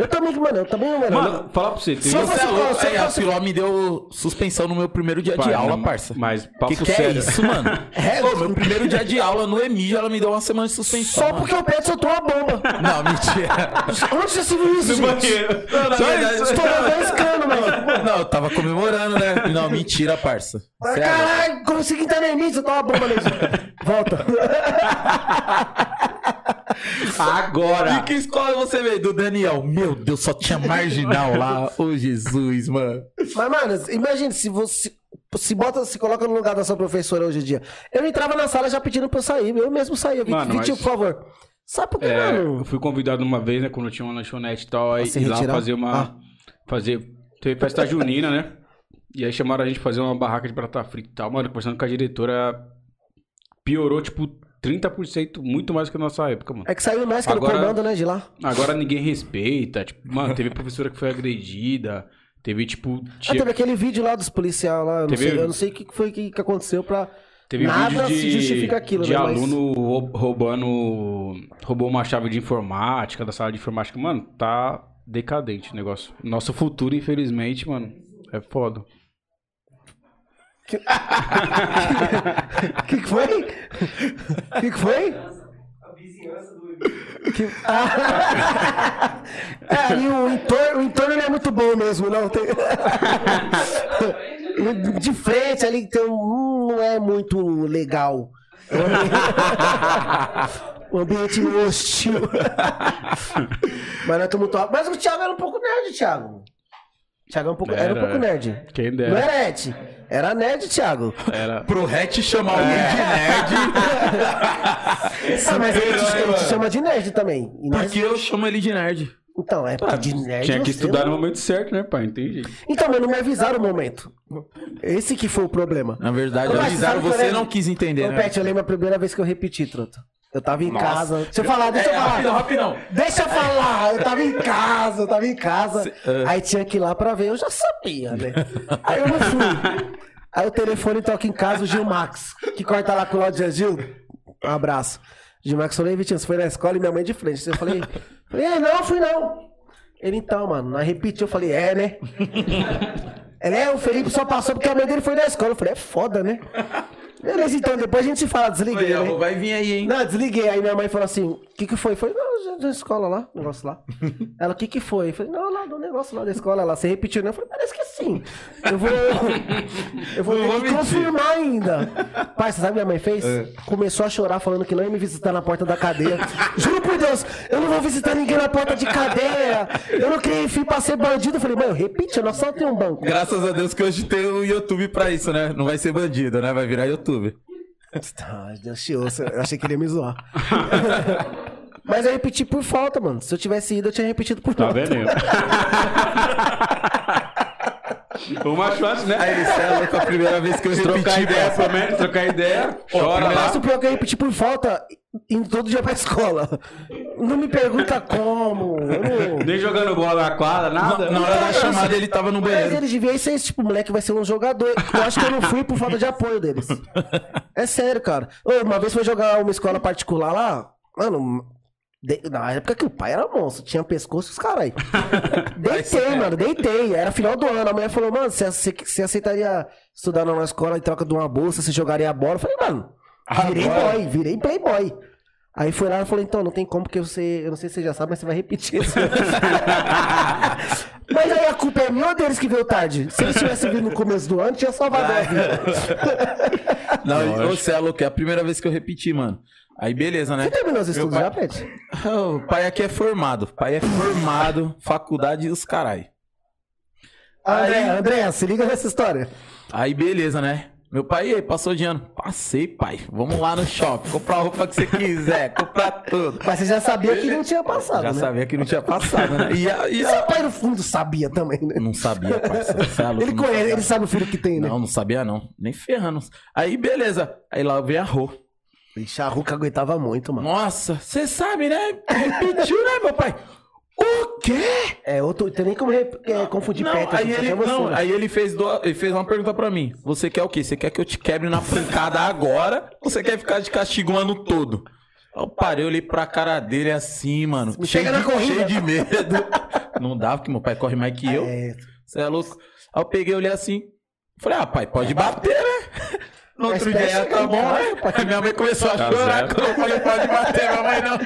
Eu também, mano, eu também, mano. Mano, falar pra você. Se eu fosse- Você é louco? se eu a fosse- Filó me deu suspensão no meu primeiro dia de Pai, aula, não, parça. Mas, Que papo que é sério. isso, mano? É, Pô, meu primeiro dia de aula no EMI, ela me deu uma semana de suspensão. Só mano. porque o Pedro soltou uma bomba. Não, mentira. Onde você se viu isso, No gente? Não, na Só verdade, isso. Estourou dois canos, mano. Não, eu tava comemorando, né? Não, mentira, parça. Mas. Caralho, consegui entrar no Emílio, soltou uma bomba nele. Volta. Agora. De que escola você veio? Do Daniel. Meu Deus, só tinha marginal lá. Ô, Jesus, mano. Mas, mano, imagine se você. Se bota, se coloca no lugar da sua professora hoje em dia. Eu entrava na sala já pedindo pra eu sair. Eu mesmo saía. Vi- Mano, Vitinho, mas- por favor. Sabe por que, É, mano? eu fui convidado uma vez, né, quando tinha uma lanchonete e tal, aí ir lá fazer uma. Ah. Fazer. Teve festa junina, né? E aí chamaram a gente pra fazer uma barraca de batata frita e tal. Mano, conversando com a diretora, piorou, tipo, 30% muito mais que a nossa época, mano. É que saiu mais que Agora- no comando, né, de lá. Agora ninguém respeita. Tipo, mano, teve professora que foi agredida. Teve, tipo. Ah, teve aquele vídeo lá dos policiais lá. Eu não, Teve- sei, eu não sei o que foi que, que aconteceu pra. teve nada vídeo de, se justifica aquilo, de né? Mas- aluno rou- roubando. Roubou uma chave de informática, da sala de informática. Mano, tá decadente o negócio. Nosso futuro, infelizmente, mano, é foda. Que, que foi? Que, que foi? Que- Ah. É, e o entorno, não é muito bom mesmo, não. Tem... De frente ali tem um, hum, não é muito legal. O ambiente meio hostil. Mas é muito alto. Mas o Thiago era um pouco nerd, Thiago. Thiago é um pouco, era, um Era, pouco é. nerd. Quem Não dera. era nerd. Era nerd, Thiago. Era. Pro Hatch chamar alguém É. de nerd. Ah, mas ele te, ele te chama de nerd também. E nós- Porque eu chamo ele de nerd. Então, é porque de nerd. Tinha que estudar não- no momento certo, né, pai? Entendi. Então, mas não me avisaram o momento. Esse que foi o problema. Na verdade, mas avisaram, você é? não quis entender, Ô, né? Pet, eu lembro a primeira vez que eu repeti, truta. Eu tava em Nossa. casa. Deixa eu falar, deixa eu É, falar. rapidão, rapidão. Deixa eu falar, eu tava em casa, eu tava em casa. É. Aí tinha que ir lá pra ver, eu já sabia, né? Aí eu não fui. Aí o telefone toca em casa, o Gil Max, que corta lá com o Laudio Gil. Um abraço. Gil Max falou, "Ei, Vitinho, você foi na escola e minha mãe de frente. Eu falei, falei, é, não, fui não. Ele, então, mano, nós repetiu, eu falei, é, né? Ele, é, o Felipe só passou porque a mãe dele foi na escola. Eu falei, é foda, né? Beleza, então, depois a gente se fala, desliguei, né? Vai vir aí, hein? Não, desliguei. Aí minha mãe falou assim: que que foi? Não, já da escola lá, negócio lá. Ela, o que que foi? Eu falei, não, lá do negócio lá da escola. Ela, você repetiu, né? Eu falei, parece que sim. Eu vou. Eu vou Não ter confirmar ainda. Pai, você sabe o que minha mãe fez? Começou a chorar falando que não ia me visitar na porta da cadeia. Juro por Deus, eu não vou visitar ninguém na porta de cadeia. Eu não criei filho pra ser bandido. Eu falei, mãe, eu nós só tem um banco. Graças a Deus que hoje tem o YouTube pra isso, né? Não vai ser bandido, né? Vai virar YouTube. Tá, Deus te ouça. Eu achei que ele ia me zoar. Mas eu repeti por falta, mano. Se eu tivesse ido, eu tinha repetido por Tá falta. vendo? o macho antes, né? Aí, você é louco, a primeira vez que eu trocar repeti, ideia, parça. promete, trocar ideia. Chora lá. Mas o pior é que eu repeti por falta indo todo dia pra escola. Não me pergunta como. Eu não... Nem jogando bola na quadra, nada. Na hora da chamada ele tava no Mas banheiro. eles deviam ser esse tipo, moleque vai ser um jogador. Eu acho que eu não fui por falta de apoio deles. É sério, cara. Ô, uma vez foi jogar uma escola particular lá, mano. De- Na época que o pai era monstro, tinha pescoço e os caras aí. Deitei, mano, deitei. Era final do ano. A mulher falou, mano, você, aceitaria estudar numa escola em troca de uma bolsa? Você jogaria a bola? Eu falei, mano, virei Agora? boy, virei playboy. Aí foi lá e falou, então, não tem como, porque você. Eu não sei se você já sabe, mas você vai repetir isso. mas aí a culpa é minha ou deles que veio tarde? Se eles tivessem vindo no começo do ano, tinha salvado a vida. Não, você é louco, é a primeira vez que eu repeti, mano. Aí beleza, né? Você terminou os estudos pai- já, Pet? O pai aqui é formado. Pai é formado, faculdade e os carai. André, Aí- André, se liga nessa história. Aí beleza, né? Meu pai, aí, passou de ano? Passei, pai. Vamos lá no shopping, comprar a roupa que você quiser, comprar tudo. Mas você já sabia que não tinha passado, Já né? sabia que não tinha passado, né? E, a, e a- seu pai no fundo sabia também, né? Não sabia, parceiro. É Ele conhece, sabia. ele sabe o filho que tem, né? Não, não sabia não. Nem ferrando. Aí beleza. Aí lá vem a Rô. Ixi, a Ruca aguentava muito, mano. Nossa, você sabe, né? Repetiu, né, meu pai? O quê? É, outro, tem nem como é, confundir Não, aí ele, você, não, né? aí ele fez, do- ele fez uma pergunta pra mim. Você quer o quê? Você quer que eu te quebre na pancada agora? Ou você quer ficar de castigo o ano todo? Eu parei, eu olhei pra cara dele assim, mano. Me cheio, pega de, na corrida. cheio de medo. Não dá, porque meu pai corre mais que eu. É, Você é louco. Aí eu peguei, olhei assim. Falei, ah, pai, pode bater, né? No outro dia tá bom, aí, né? Minha mãe começou a Tá chorar zero. quando eu falei, pode bater, minha mãe não.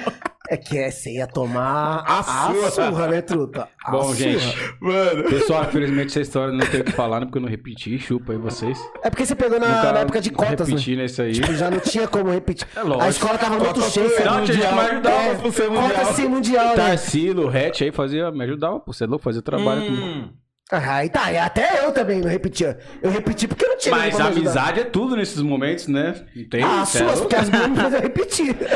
é que é, você ia tomar A a, surra. surra, né, truta? A Bom, surra. gente. Mano. Pessoal, infelizmente essa história não tem o que falar, né? Porque eu não repeti. Chupa aí vocês. É porque você pegou na, na época de cotas, né? repeti nesse aí. Tipo, já não tinha como repetir. É lógico. A escola tava muito Cota cheia. pro Não, mundial. tinha Mas ajudava é, pro ser mundial. Cota sim mundial, né? Tarsilo, o Hatch aí fazia, me ajudava, pô. Você é louco, fazia trabalho. Hum. Ah, aí tá, e até eu também não repetia. Eu repeti porque não tinha Mas a amizade é tudo nesses momentos, né? Não tem? Ah, é suas, porque as minhas me fazem repetir.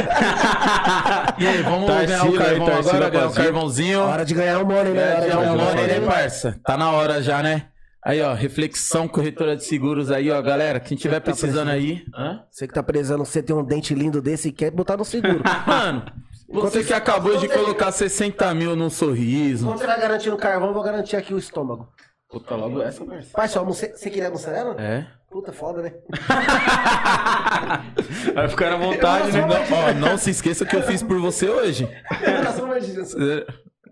E aí, vamos Tarsila ganhar o carvão agora, ganhar o carvãozinho. Hora de ganhar o money, né? É, Hora de ganhar um o money, né, né? parça? Tá na hora já, né? Aí, ó, reflexão corretora de seguros aí, ó, galera. Quem tiver precisando aí. Hã? Você que tá precisando, você tem um dente lindo desse e quer botar no seguro. Mano, você que acabou de colocar 60 mil num sorriso. Quando você vai garantir no carvão, eu vou garantir aqui o estômago. Puta, logo essa, parça. Pai, só você, você queria mussarela? É. Puta, foda, né? Vai ficar à vontade, né? Não, ó, não se esqueça que eu fiz por você hoje.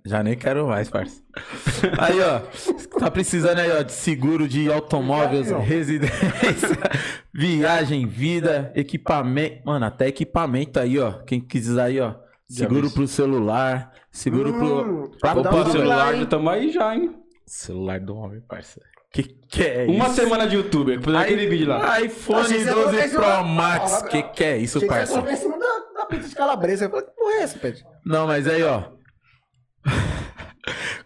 Já nem quero mais, parça. Aí, ó, tá precisando aí, ó, de seguro de automóveis, residência, viagem, vida, equipamento. Mano, até equipamento aí, ó. Quem quiser aí, ó. Seguro pro celular, seguro Hum, pro. Pra Opa, celular, já tamo aí já, hein? Celular do homem, parça. Que que é Uma isso? semana de youtuber, fazer aquele vídeo lá. iPhone Achei que você ia 12 colocar isso Pro. Max. Ó, Que que é isso, parça? colocar em cima da, da pizza de calabresa. Eu falei, que porra é essa, Pet? Não, mas aí, ó.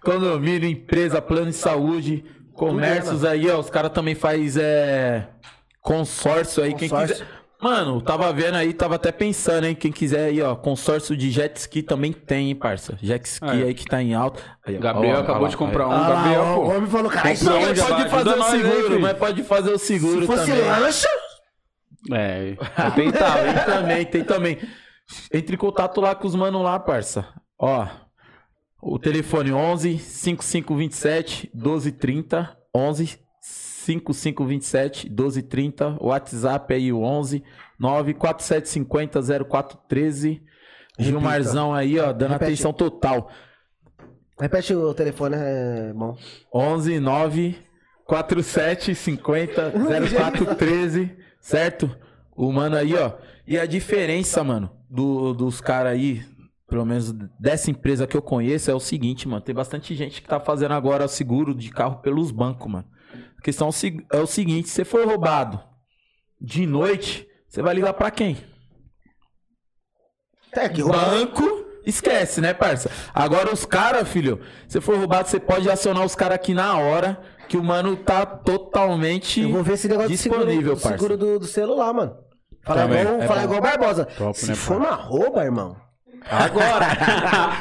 condomínio, empresa, plano de saúde, comércios aí, ó. Os caras também faz é, consórcio aí. Quem Consórcio. quiser. Mano, tava vendo aí, tava até pensando, hein? Quem quiser aí, ó, consórcio de jet ski também tem, hein, parça. Jet ski É. aí que tá em alta. Aí, ó, Gabriel ó, acabou ó de comprar aí. um. Gabriel, pô. o homem falou, cara, Não, mas pode fazer o aí, seguro, filho. mas pode fazer o seguro se fosse também. lancha, É, Tem também, também, tem também. Entre em contato lá com os manos lá, parça. Ó, o telefone 11 5527 1230 11 5527 1230, o WhatsApp aí o 11 94750 0413. Gilmarzão aí, ó, dando Repete. atenção total. repete o telefone, é bom. 11 9 47 50 0413, certo? O mano aí, ó. E a diferença, mano, do, dos caras aí, pelo menos dessa empresa que eu conheço, é o seguinte, mano. Tem bastante gente que tá fazendo agora o seguro de carro pelos bancos, mano. A questão é o se- o seguinte: se você for roubado de noite, você vai ligar pra quem? É que Banco, esquece, né, parça? Agora os caras, filho, se for roubado, você pode acionar os caras aqui na hora, que o mano tá totalmente Eu vou ver esse negócio disponível, de seguro, parça. seguro do, do celular, mano. Fala Também. igual, É fala bom. igual Barbosa. Top, Se né, for pai? uma rouba, irmão. Agora!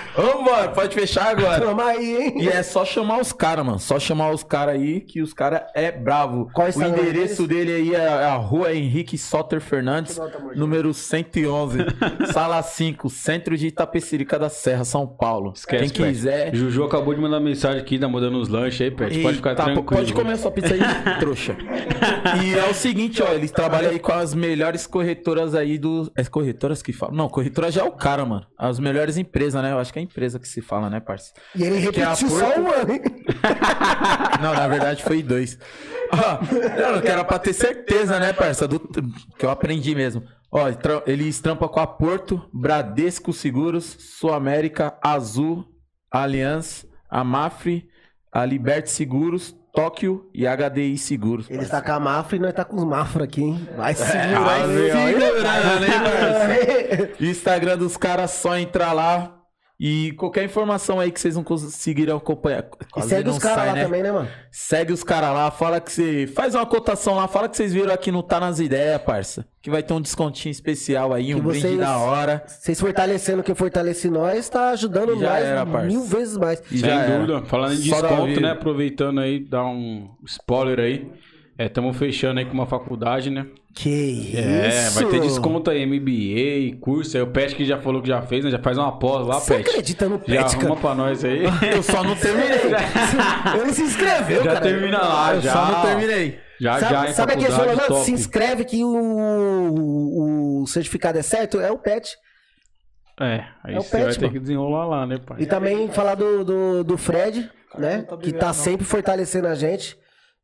Vambora, pode fechar agora. Toma aí, hein? E é só chamar os caras, mano. Só chamar os caras aí, que os caras é bravo. Qual é o endereço dele aí é a rua Henrique Soter Fernandes, número 111, sala 5, centro de Itapecerica da Serra, São Paulo. Esquece, Quem Pet. quiser. Juju acabou de mandar mensagem aqui, tá mandando os lanches aí, Pet. Pode ficar Eita, tranquilo. Pode comer a sua pizza aí, trouxa. E é o seguinte, ó, eles trabalham aí com as melhores corretoras aí do. É corretoras que falam? Não, corretora já é o cara, mano. As melhores empresas, né? Eu acho que é empresa que se fala, né, parça? E ele é a repetiu só Porto- um ano, hein? Não, na verdade foi dois. Ó, não, que era pra ter certeza, né, parça? Do, que eu aprendi mesmo. Ó, eles trampam com a Porto, Bradesco Seguros, Sul América, Azul, Allianz, a Mafre, a Liberte Seguros, Tóquio e HDI Seguros. Ele tá com a Mafra e nós tá com os Mafra aqui, hein? Vai Ah, segurar, hein? segurando, parça? Instagram dos caras, só entrar lá. E qualquer informação aí que vocês não conseguiram acompanhar. E segue os caras lá né? também, né, mano? Segue os caras lá, fala que você. Faz uma cotação lá, fala que vocês viram aqui no Tá Nas Ideias, parça. Que vai ter um descontinho especial aí, um Que brinde vocês- da hora. Vocês fortalecendo o que fortalece nós, tá ajudando já nós era, parça. mil vezes mais. E Sem já era. dúvida. Falando em Só da desconto, né? Aproveitando aí, dar um spoiler aí. Estamos fechando aí com uma faculdade, né? Que isso? É, vai ter desconto aí, MBA, curso. Aí o Pet que já falou que já fez, né? Já faz uma pós lá, Você Pet. acredita no Já Pet, arruma cara? pra nós aí. Eu só não terminei. Ele se inscreveu, já cara. termina lá, Eu já. só não terminei. Já, sabe, já sabe aquele faculdade falou, "Mano, top. se inscreve que o, o, o certificado é certo? É o PET. É, aí É o você Pet, vai ter mano. que desenrolar lá, né, pai? E também falar do, do, do Fred, né? não tá que tá sempre fortalecendo a gente.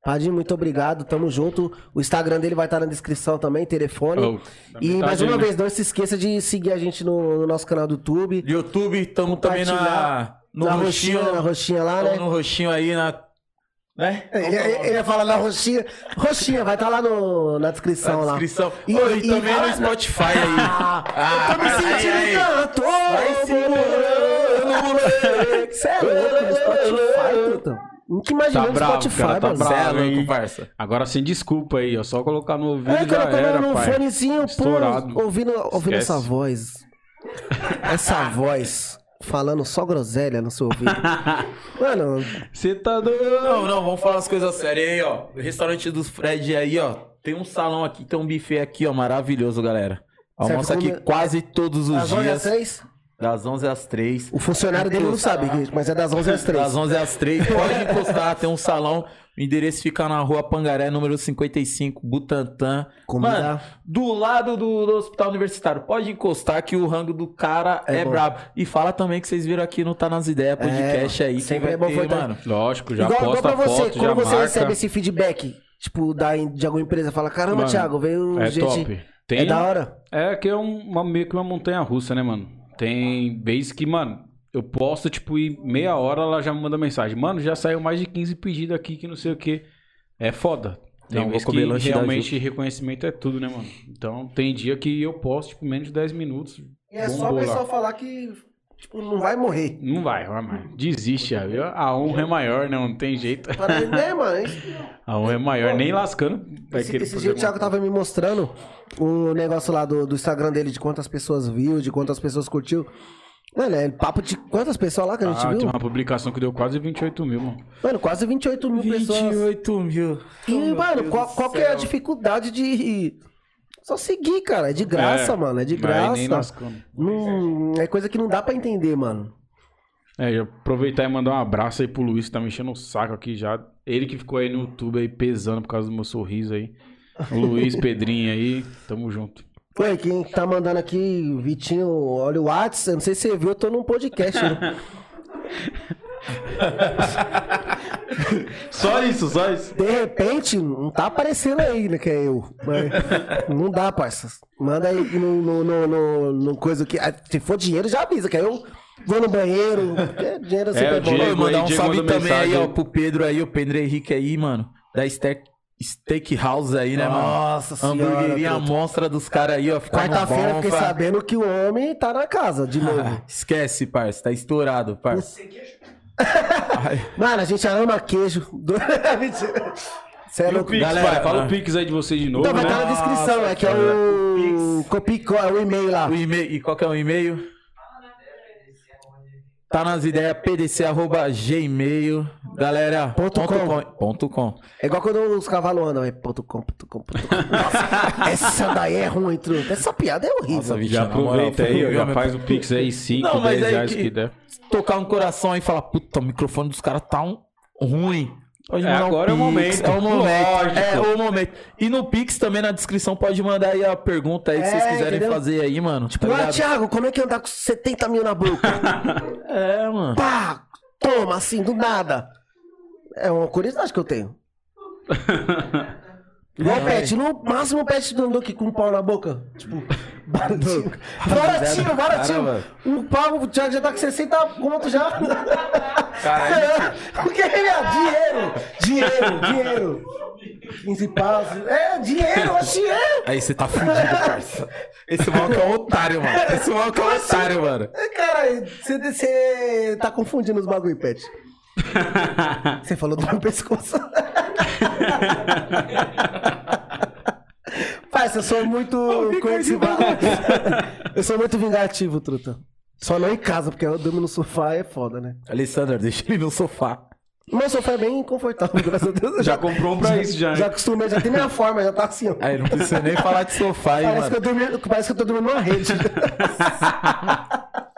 Padinho, muito obrigado, tamo junto. O Instagram dele vai estar na descrição também, telefone. Oh, e mais uma né? vez, não se esqueça de seguir a gente no, no nosso canal do YouTube. YouTube, estamos também na. No na roxinho. roxinha, na roxinha lá, tamo né? no roxinho aí na. Né? Ele, ele ia falar na roxinha. Roxinha, vai estar lá no, na descrição Na lá. descrição. E- Oi, e- também ah, no Spotify aí. Ah, eu tô me ai, sentindo ai. tanto! Vai segurando, moleque. Você é louco no Spotify, Plutão. Nunca imaginei tá bravo, Spotify, cara, tá mano. bravo, hein, conversa. Agora sem desculpa aí, ó. Só colocar no ouvido é, já era, no pai. fonezinho, Estourado. pô, ouvindo, ouvindo essa voz. essa voz falando só groselha no seu ouvido. mano... Você tá doido. Não, não, vamos falar as coisas sérias aí, ó. O restaurante dos Fred aí, ó. Tem um salão aqui, tem um buffet aqui, ó. Maravilhoso, galera. Almoça aqui quase todos os As é dias. Às seis? Das 11 às 3. o funcionário dele não sabe, mas é das 11 às 3. Das 11 às 3. Pode encostar, tem um salão. O endereço fica na rua Pangaré, número 55, Butantã. Comida. Mano, do lado do, do hospital universitário. Pode encostar que o rango do cara É é, brabo. E fala também que vocês viram aqui no Tá Nas Ideias podcast aí. Que sempre vai é bom ter, mano. Lógico, já igual, igual posta pra você, foto, quando já você marca. recebe esse feedback, tipo, da, de alguma empresa, fala, caramba, Mano, Thiago, veio É gente... top. Tem, É da hora. É que é um- uma, meio que uma montanha russa, né, mano? Tem vezes que, mano, eu posto, tipo, e meia hora ela já me manda mensagem. Mano, já saiu mais de 15 pedidos aqui que não sei o que. É foda. Tem Não, comer que realmente reconhecimento é tudo, né, mano? Então tem dia que eu posto, tipo, menos de 10 minutos. E é só o pessoal falar que Tipo, não vai morrer. Não vai, vai mais. Desiste, viu? A honra é maior, não, não tem jeito. Falei, né, mano? A honra é maior, nem lascando. Esse, esse dia o Thiago tava me mostrando o negócio lá do, do Instagram dele, de quantas pessoas viu, de quantas pessoas curtiu. Mano, é papo de quantas pessoas lá que a gente Ah, viu? tem uma publicação que deu quase 28 mil, mano. Mano, quase 28 mil pessoas. 28 mil. E, Oh, mano, qual, qual que é a dificuldade de. Só seguir, cara. É de graça, É, mano. É de graça. lascando. Não, é coisa que não dá pra entender, mano. É, aproveitar e mandar um abraço aí pro Luiz, que tá me enchendo o saco aqui já. Ele que ficou aí no YouTube aí pesando por causa do meu sorriso aí. Luiz, Pedrinho aí, tamo junto. Oi, quem tá mandando aqui, Vitinho, olha o WhatsApp, não sei se você viu, eu tô num podcast. né? Só isso, só isso. De repente, não tá aparecendo aí, né, que é eu. Mas não dá, parça. Manda aí no, no, no, no- no coisa que. ah, Se for dinheiro, já avisa, que aí eu vou no banheiro. Dinheiro sempre É, é, o bom. Diego mandar aí, um Diego salve também aí, mensagem. ó, pro Pedro aí, o Pedro Henrique aí, mano. Da Steak, Steakhouse aí, né, mano? Nossa senhora. Hamburgueria truta. monstra dos caras aí, ó. Quarta-feira fiquei sabendo que o homem tá na casa de novo. Esquece, parça. Tá estourado, parça. Ai, Mano, a gente ama queijo. Mentira. Cê é E o. Pix, Galera, pai, fala ah. o Pix aí de vocês de novo, Então vai né? estar na descrição, é que é o. Copico, é o e-mail lá. o e-mail, e qual que é o e-mail? Tá nas ideias pdc arroba gmail. Galera, Ponto com. Ponto com. É igual quando os cavalos andam, é ponto com, ponto com, ponto com. Nossa, essa daí é ruim, truta. Essa piada é horrível. Nossa, Vitinho, Já na moral, aproveita aí, já faz o Pix aí, 5, Não, mas 10 aí reais que- que der. tocar um coração e falar, puta, o microfone dos caras tá um, ruim. Pode É, mandar um agora é o momento, É o momento. lógico. É o momento. E no Pix também na descrição pode mandar aí a pergunta aí que É, vocês quiserem entendeu? fazer aí, mano. Tipo, Ah, Thiago, como é que andar com 70 mil na boca? É, mano. Pá! Toma, assim, do nada. É uma curiosidade que eu tenho. Igual o Pet, no máximo o Pet andou aqui com um pau na boca. Tipo, baratinho. Baratinho, baratinho. Caramba. Um pau, o Thiago já tá com 60 conto já. Porque ele é dinheiro, dinheiro, dinheiro. 15 paus. É, dinheiro, oxi, é. Aí você tá fudido, parça. Esse maluco é um otário, mano. Esse maluco é um otário, mano. É, Cara, você, você tá confundindo os bagulho, Pet. Você falou do meu pescoço. Parça, eu sou muito. eu sou muito vingativo, truta. Só não em casa, porque eu durmo no sofá é foda, né? Alessandra, deixa ele no sofá. Meu sofá é bem confortável, graças a Deus. Eu Já comprou um pra isso, já, Já hein? acostumei, já tem minha forma, já tá assim, ó. Aí não precisa nem falar de sofá aí, Parece que, mano. eu dormi, parece que eu tô dormindo numa rede.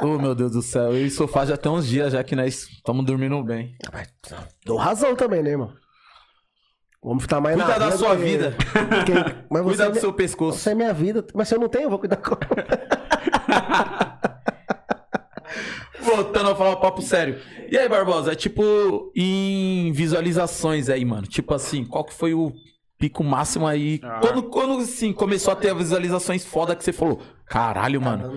Oh, meu Deus do céu. Eu e sofá já tem uns dias já que nós estamos dormindo bem. Dou razão também, né, irmão? Vamos ficar mais Cuida na da vida sua que- vida. que- você Cuida é do seu pescoço. Você é minha vida. Mas se eu não tenho, eu vou cuidar como? Voltando a falar um papo sério. E aí, Barbosa, é tipo em visualizações aí, mano. Tipo assim, qual que foi o pico máximo aí? Ah. Quando, quando assim, começou a ter visualizações foda que você falou, caralho, mano,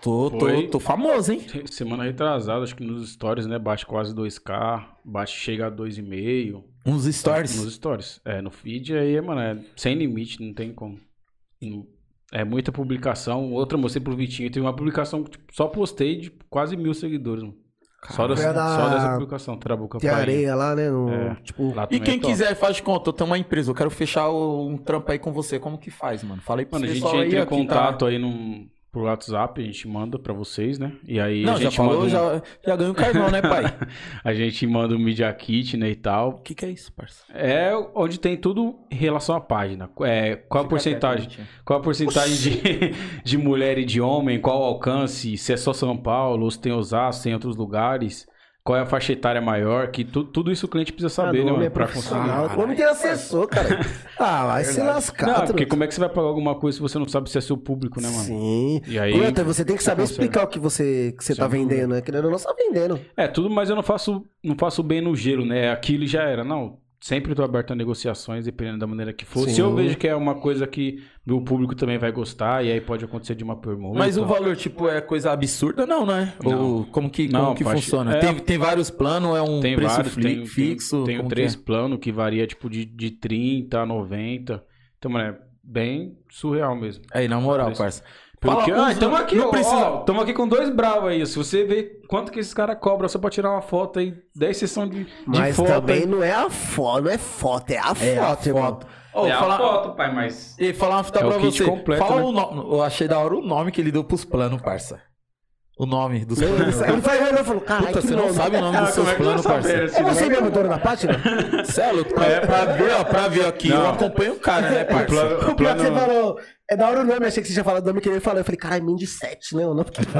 tô, tô, Foi. tô famoso, hein? Semana retrasada, acho que nos stories, né? Bate quase 2k, bate, chega a 2,5. Uns stories. Nos stories. É, no feed aí, mano, é sem limite, não tem como. Não- É muita publicação. Outra eu mostrei pro Vitinho. Teve uma publicação que tipo, só postei de quase mil seguidores, mano. Só dessa, da- só dessa publicação, Trabuca Tem areia lá, né? no- É. Tipo, Lá E quem é top. quiser, faz de conta, eu tenho uma empresa, eu quero fechar um trampo aí com você, como que faz, mano? Fala aí pra Mano, a gente aí, entra em tá- contato aí num, por WhatsApp, a gente manda pra vocês, né? E aí Não, a já gente falou, manda um- já, já ganhou o carvão, né, pai? a gente manda um Media Kit, né, e tal. O que que é isso, parça? É onde tem tudo em relação à página. É, qual a porcentagem? Qual a porcentagem de, de mulher e de homem? Qual o alcance? Se é só São Paulo, ou se tem Osasco, se tem outros lugares? Qual é a faixa etária maior? Que tu- tudo isso o cliente precisa saber, ah, né, o homem mano? é Pra profissional. conseguir. O homem tem assessor, cara. Ah, vai se lascar, Não, porque como é que você vai pagar alguma coisa se você não sabe se é seu público, né, mano? Sim. E aí- Outra, você tem que saber consegue. explicar o que você, que você tá vendendo, né? Querendo ou não, você tá vendendo. É, tudo, mas eu não faço, não faço bem no gelo, né? Aquilo já era. Não, sempre tô aberto a negociações, dependendo da maneira que for. Sim. Se eu vejo que é uma coisa que o público também vai gostar, e aí pode acontecer de uma permuta. Mas o valor, tipo, é coisa absurda, não, né? Não. Ou como que, Não, como que faixa- funciona? é- Tem, tem vários planos, é um Tem preço vários, tem, fixo? Tem, que três é? planos que varia, tipo, de, de 30 a 90. Então, mano, é bem surreal mesmo. Aí, na moral, parça. Pelo Fala que... Ah, tamo aqui, não ó, precisa- ó, tamo aqui com dois bravos aí. Se você ver quanto que esses caras cobram só pra tirar uma foto aí, 10 sessões de, de Mas foto. também aí. não é a foto, não é foto, é a É a foto, irmão. foto. Ô, é a foto, pai, mas... E falar uma fita É pra você. completo, Fala né? o nome. Eu achei da hora o nome que ele deu pros planos, parça. O nome dos planos. ele vai olhando e falou, Puta, que você não nome. sabe o nome Ah, dos seus como é eu planos, assim? É você mesmo, dono da página? Cê é louco? Pra, pra ver, ó, pra ver aqui. Eu Não. acompanho o cara, né, plano- O pior que você plano- falou, é da hora o nome, achei que você tinha falado o nome que ele falou. Eu falei, caralho, Mindy 7, né? O nome que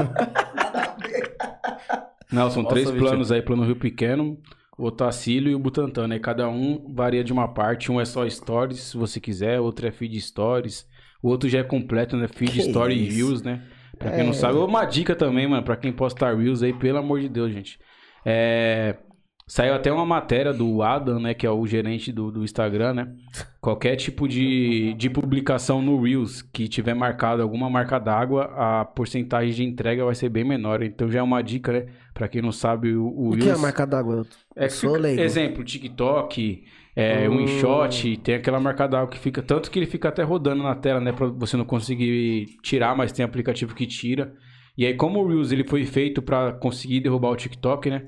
Não, são Nossa, três planos aí, plano Rio Pequeno, o Otacílio e o Butantan, né? Cada um varia de uma parte, um é só stories, se você quiser, outro é feed stories, o outro já é completo, né? Feed Que story e isso. reels, né? Pra quem É. não sabe, uma dica também, mano, pra quem postar reels aí, pelo amor de Deus, gente. É... Saiu até uma matéria do Adam, né, que é o gerente do, do Instagram, né? Qualquer tipo de, de publicação no Reels que tiver marcado alguma marca d'água, a porcentagem de entrega vai ser bem menor. Então já é uma dica, né? Pra quem não sabe, o, o O que é a Reels... marca d'água? É, sou leigo. exemplo, TikTok, é, um Hum. InShot, tem aquela marca d'água que fica... Tanto que ele fica até rodando na tela, né? Pra você não conseguir tirar, mas tem aplicativo que tira. E aí, como o Reels ele foi feito pra conseguir derrubar o TikTok, né?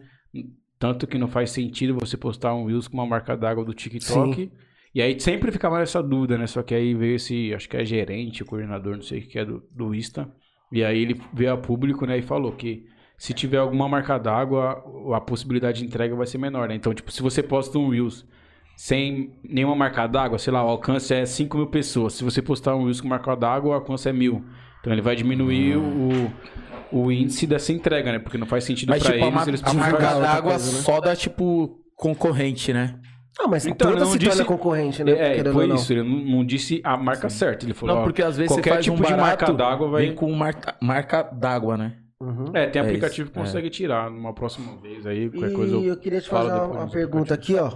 Tanto que não faz sentido você postar um Reels com uma marca d'água do TikTok. E aí sempre ficava nessa dúvida, né? Só que aí veio esse, acho que é gerente, coordenador, não sei o que é do, do Insta. E aí ele veio a público, né? E falou que se tiver alguma marca d'água, a possibilidade de entrega vai ser menor, né? Então, tipo, se você posta um Reels sem nenhuma marca d'água, sei lá, o alcance é 5 mil pessoas. Se você postar um Reels com marca d'água, o alcance é mil. Então ele vai diminuir o, o índice dessa entrega, né? Porque não faz sentido Mas, pra tipo, a, eles, ma- eles a marca d'água né? só dá, tipo, concorrente, né? Ah, mas Então, toda não se torna disse- concorrente, né? É, Querendo foi não. isso. Ele não, não disse a marca certa. Ele falou, Não, porque às vezes qualquer você faz tipo um de marca d'água vai... vem com marca, marca d'água, né? Uhum. É, tem É aplicativo isso, que consegue tirar numa próxima vez. Aí qualquer E coisa eu... eu queria te fazer uma, pergunta aqui, ó.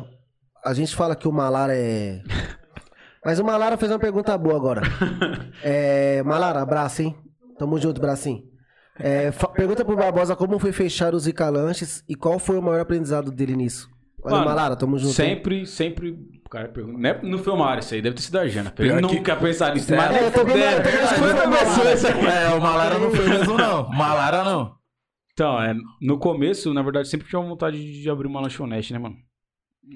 A gente fala que o Malara é. Mas o Malara fez uma pergunta boa agora. É, Malara, abraço, hein? Tamo junto, bracinho. É, pergunta pro Barbosa como foi fechar os Ica Lanches e qual foi o maior aprendizado dele nisso. Valeu, Mano, Malara, tamo junto. hein? Sempre, sempre... O cara pergunta... Não, é, não foi o Mário isso aí, deve ter sido a Jana. Pior Eu que- nunca pensar nisso. É, Mas eu também não, eu também não Quando começou isso aí? É, o Malara não foi mesmo, não. Malara não. Então, é, no começo, na verdade, sempre tinha vontade de abrir uma lanchonete, né, mano?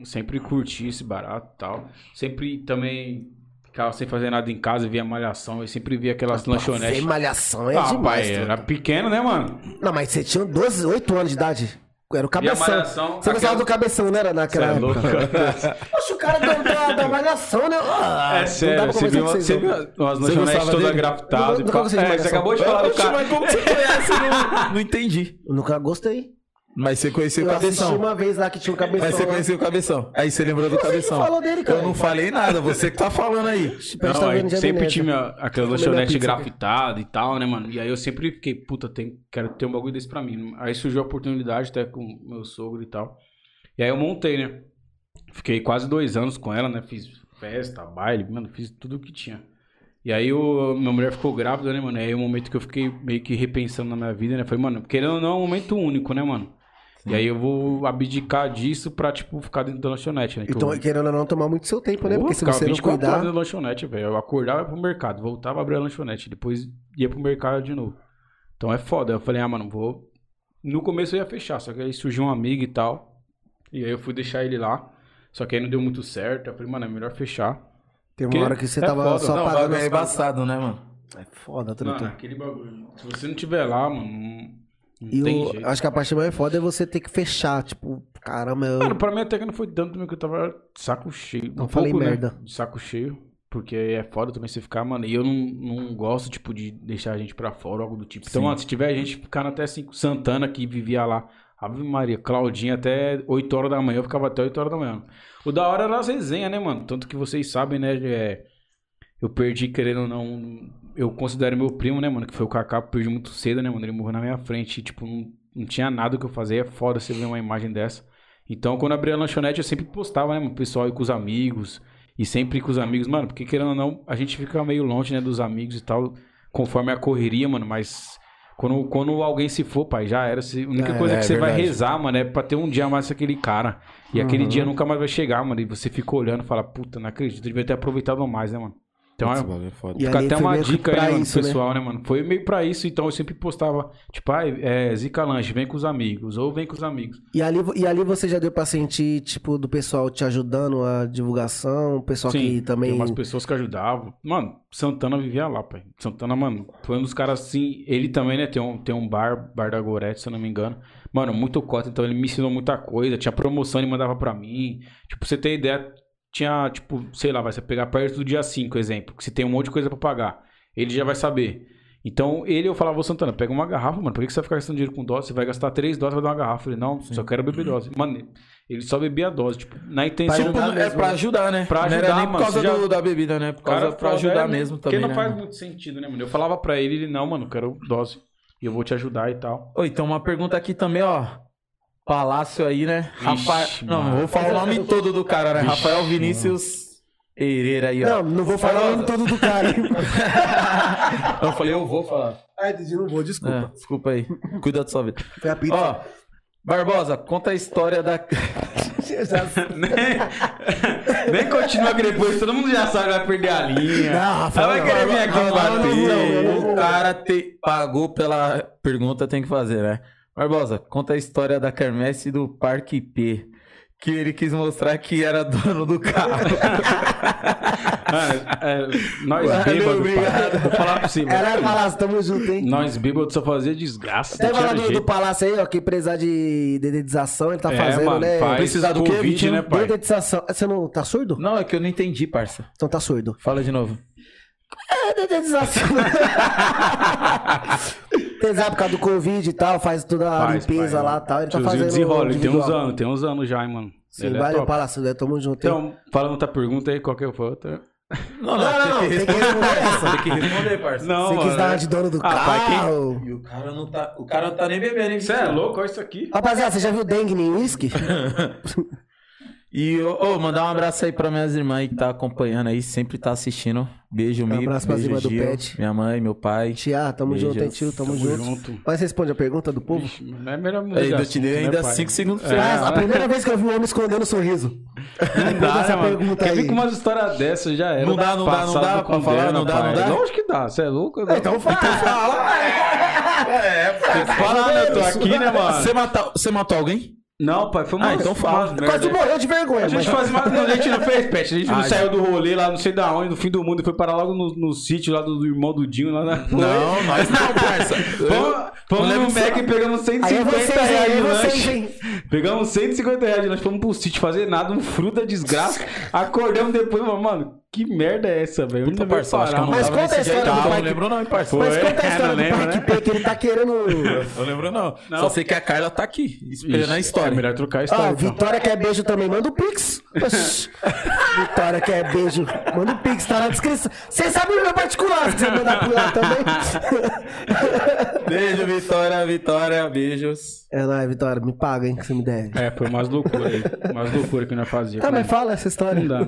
Sempre curti esse barato e tal. Sempre também ficava sem fazer nada em casa, via malhação. Eu sempre via aquelas lanchonetes. malhação é Ah, demais. pai, truta. era pequeno, né, mano? Não, mas você tinha 12, 8 anos de idade. Era o cabeção. malhação. Você gostava aquela- do cabeção, né? Era Cê naquela é época. Poxa, o cara da, da, da malhação, né? Ah, É sério, você viu, você viu umas lanchonetes todas grafitadas. É, você acabou de falar do cara. mas como você conhece? Não, não entendi. Eu nunca gostei. Mas você conheceu o Eu Cabeção. uma vez lá que tinha um cabeção. Mas você conheceu o Cabeção. Aí você lembrou do Você que Cabeção. falou dele, cara. Eu não falei nada, você que tá falando aí. Não, aí vendo de sempre tinha aquelas Comendo a lanchonetes pizza aqui. grafitadas e tal, né, mano? E aí eu sempre fiquei, puta, tem, quero ter um bagulho desse pra mim. Aí surgiu a oportunidade até com meu sogro e tal. E aí eu montei, né? Fiquei quase dois anos com ela, né? Fiz festa, baile, mano, fiz tudo o que tinha. E aí o, minha mulher ficou grávida, né, mano? E aí é o momento que eu fiquei meio que repensando na minha vida, né? Falei, mano, querendo ou não, é um momento único, né, mano? E aí eu vou abdicar disso pra, tipo, ficar dentro da lanchonete, né? Que Então, eu- querendo ou não, tomar muito seu tempo, né? Pô, Porque se você não 24 cuidar. horas na lanchonete, velho. Eu acordava pro mercado, voltava, abria a lanchonete, depois ia pro mercado de novo. Então é foda. Eu falei, ah, mano, vou. No começo eu ia fechar, só que aí surgiu um amigo e tal. E aí eu fui deixar ele lá. Só que aí não deu muito certo. Eu falei, mano, é melhor fechar. Tem uma hora que você É tava foda. só Não, pagando. é embaçado, né, mano? É foda, Mano, truta. aquele bagulho. Se você não tiver lá, mano, não, E jeito. acho que a parte mais foda é você ter que fechar. Tipo, caramba, eu. Mano, pra mim até que não foi tanto também que eu tava de saco cheio. Não um falei pouco, né, merda. De saco cheio. Porque é foda também você ficar, mano. E eu não, não gosto, tipo, de deixar a gente pra fora, algo do tipo. Então, Sim. mano, se tiver gente ficando até 5. Santana que vivia lá. Ave Maria, Claudinha até 8 horas da manhã, eu ficava até 8 horas da manhã. O da hora era as resenhas, né, mano? Tanto que vocês sabem, né? é, eu perdi, querendo ou não. Eu considero meu primo, né, mano? Que foi o Kaká, perdi muito cedo, né, mano? Ele morreu na minha frente. E, tipo, não, não tinha nada que eu fazer. É foda você ver uma imagem dessa. Então, quando eu abri a lanchonete, eu sempre postava, né, mano? O pessoal ir com os amigos. E sempre com os amigos, mano. Porque, querendo ou não, a gente fica meio longe, né, dos amigos e tal. Conforme a correria, mano. Mas. Quando, quando alguém se for, pai, já era. A única É, coisa é que você vai verdade. rezar, mano, é pra ter um dia mais aquele cara. E aquele Uhum. dia nunca mais vai chegar, mano. E você fica olhando e fala, puta, não acredito. Eu devia ter aproveitado mais, né, mano? Então, é, é foda. Fica até uma dica aí, mano, isso, né? pessoal, né? mano? Foi meio pra isso, então eu sempre postava, tipo, ah, é, Zica Lanche, vem com os amigos, ou vem com os amigos. E ali, e ali você já deu pra sentir, tipo, do pessoal te ajudando a divulgação, o pessoal que também. tem umas pessoas que ajudavam. Mano, Santana vivia lá, pai. Santana, mano, foi um dos caras assim. Ele também, né? Tem um, tem um bar, Bar da Gorete, se eu não me engano. Mano, muito cota, então ele me ensinou muita coisa. Tinha promoção, ele mandava pra mim. Tipo, pra você ter ideia, tinha, tipo, sei lá, vai você pegar perto do dia 5, exemplo, que você tem um monte de coisa pra pagar. Ele já vai saber. Então, ele, eu falava, ô Santana, pega uma garrafa, mano. Por que você vai ficar gastando dinheiro com dose? Você vai gastar três doses, vai dar uma garrafa. Falei, não, só quero beber dose. Mano, ele só bebia a dose, tipo, na intenção. Tipo, ajudar é mesmo, pra né? ajudar, né? Pra Não era ajudar, nem por mano, causa você já- do- da bebida, né? Por causa Cara, pra ajudar é, mesmo Porque também, não né, faz mano? muito sentido, né, mano? Eu falava pra ele, ele, não, mano, eu quero dose. E eu vou te ajudar e tal. Ô, então uma pergunta aqui também, ó. Palácio aí, né? Vixe, Rafael. Não, mano. não vou falar o nome todo do cara, né? Vixe, Rafael Vinícius Pereira aí, ó. Não, não vou falar o nome todo do cara. hein? Eu falei, eu vou falar. Ai, Didi, não vou, desculpa. É, desculpa aí. Cuida da sua vida. Foi a pizza. Ó, Barbosa, conta a história da. nem, nem continua que depois todo mundo já sabe vai perder a linha. Não, Rafael, vai querer vir aqui não, não, não, bater. não, não, não. O cara te pagou pela pergunta, tem que fazer, né? Barbosa, conta a história da quermesse do Parque P. Que ele quis mostrar que era dono do carro. Ah, é, nós Valeu, bêbados, obrigado. Vou falar pra você, mano. Era Palácio, tamo junto, hein? Nós bêbados só fazia desgraça. Tinha falar do, do. Palácio aí, ó, que precisar de dedetização, ele tá É, fazendo, mano, né? faz Precisar do Vitinho? né, pai? Dedetização. Você não tá surdo? Não, é que eu não entendi, parça. Então tá surdo. Fala de novo. É, dedetização. Pesado por causa do Covid e tal, faz toda a Faz, limpeza pai. lá e tal. Ele tá Tiozinho fazendo. desenrola, ele tem uns individual. anos, tem uns anos já, hein, mano. Sim, Ele é valeu, top. Palácio, né? Tamo junto, hein? Então, falando outra pergunta aí, qual que foi outra? Não, Não, não, não, tem que responder essa. Tem que responder, parça. Não, Você quis mano, dar uma é- de dono do Ah, pai, quem- carro. E o cara não tá. O cara não tá nem bebendo, hein? Você é louco? Olha isso aqui. Rapaziada, você já viu dengue em uísque? E, ô, ô, mandar um abraço aí pra minhas irmãs aí que tá acompanhando aí, sempre tá assistindo. Beijo, Mico. abraço pras beijo, irmãs do Gil, Pet. Minha mãe, meu pai. Tia, tamo Beijos. junto, hein, tio? Tamo, Tamo junto. junto. Mas responde a pergunta do povo? Não é melhor mudar Ainda te dei ainda né, pai? 5 segundos pra É. você. Mas a primeira vez que eu vi um homem escondendo um sorriso. Não dá, essa né, mano? pergunta Quer vir com umas histórias dessas, já era. Não dá, não dá, não dá pra falar, não dá, não dá? Lógico que dá, você é louco? Então fala. É, Tem que falar, né? Eu tô aqui, né, mano? Você matou, você matou alguém? Não, pai, foi uma. Ah, então fala. Quase merda. morreu de vergonha. A gente mas- faz. Não, a gente não fez, Pet. A gente não Ah, saiu do rolê lá, não sei da onde, no fim do mundo, e foi parar logo no, no sítio lá do, do irmão do Dinho lá na. Não, nós não, parça. Lembro no Mac e pegamos Aí é 150 vocês, aí reais é de vocês, lanche. hein? Pegamos 150 reais de lanche, fomos pro sítio fazer nada, um fruto da desgraça. Acordamos depois, mano, que merda é essa, velho? Puta, parça, acho que eu não Mas conta a história do não. pai Não lembro não, hein, parça. Foi. Mas conta a É, história não do lembra, Parque né? P que ele tá querendo. Não lembro não. Não. Só sei que a Carla tá aqui, esperando a Ixi, É história. melhor trocar a Ah, história. então. Vitória quer beijo também, manda o Pix. Vitória quer beijo, manda o Pix, tá na descrição. Você sabe o meu particular, se você mandar por lá também. Beijo, Vitória, Vitória, beijos. É, não, Vitória, me paga, hein, que você me deve. É, foi umas loucuras aí. Umas loucuras que nós fazíamos. Tá, mas fala essa história. Não dá.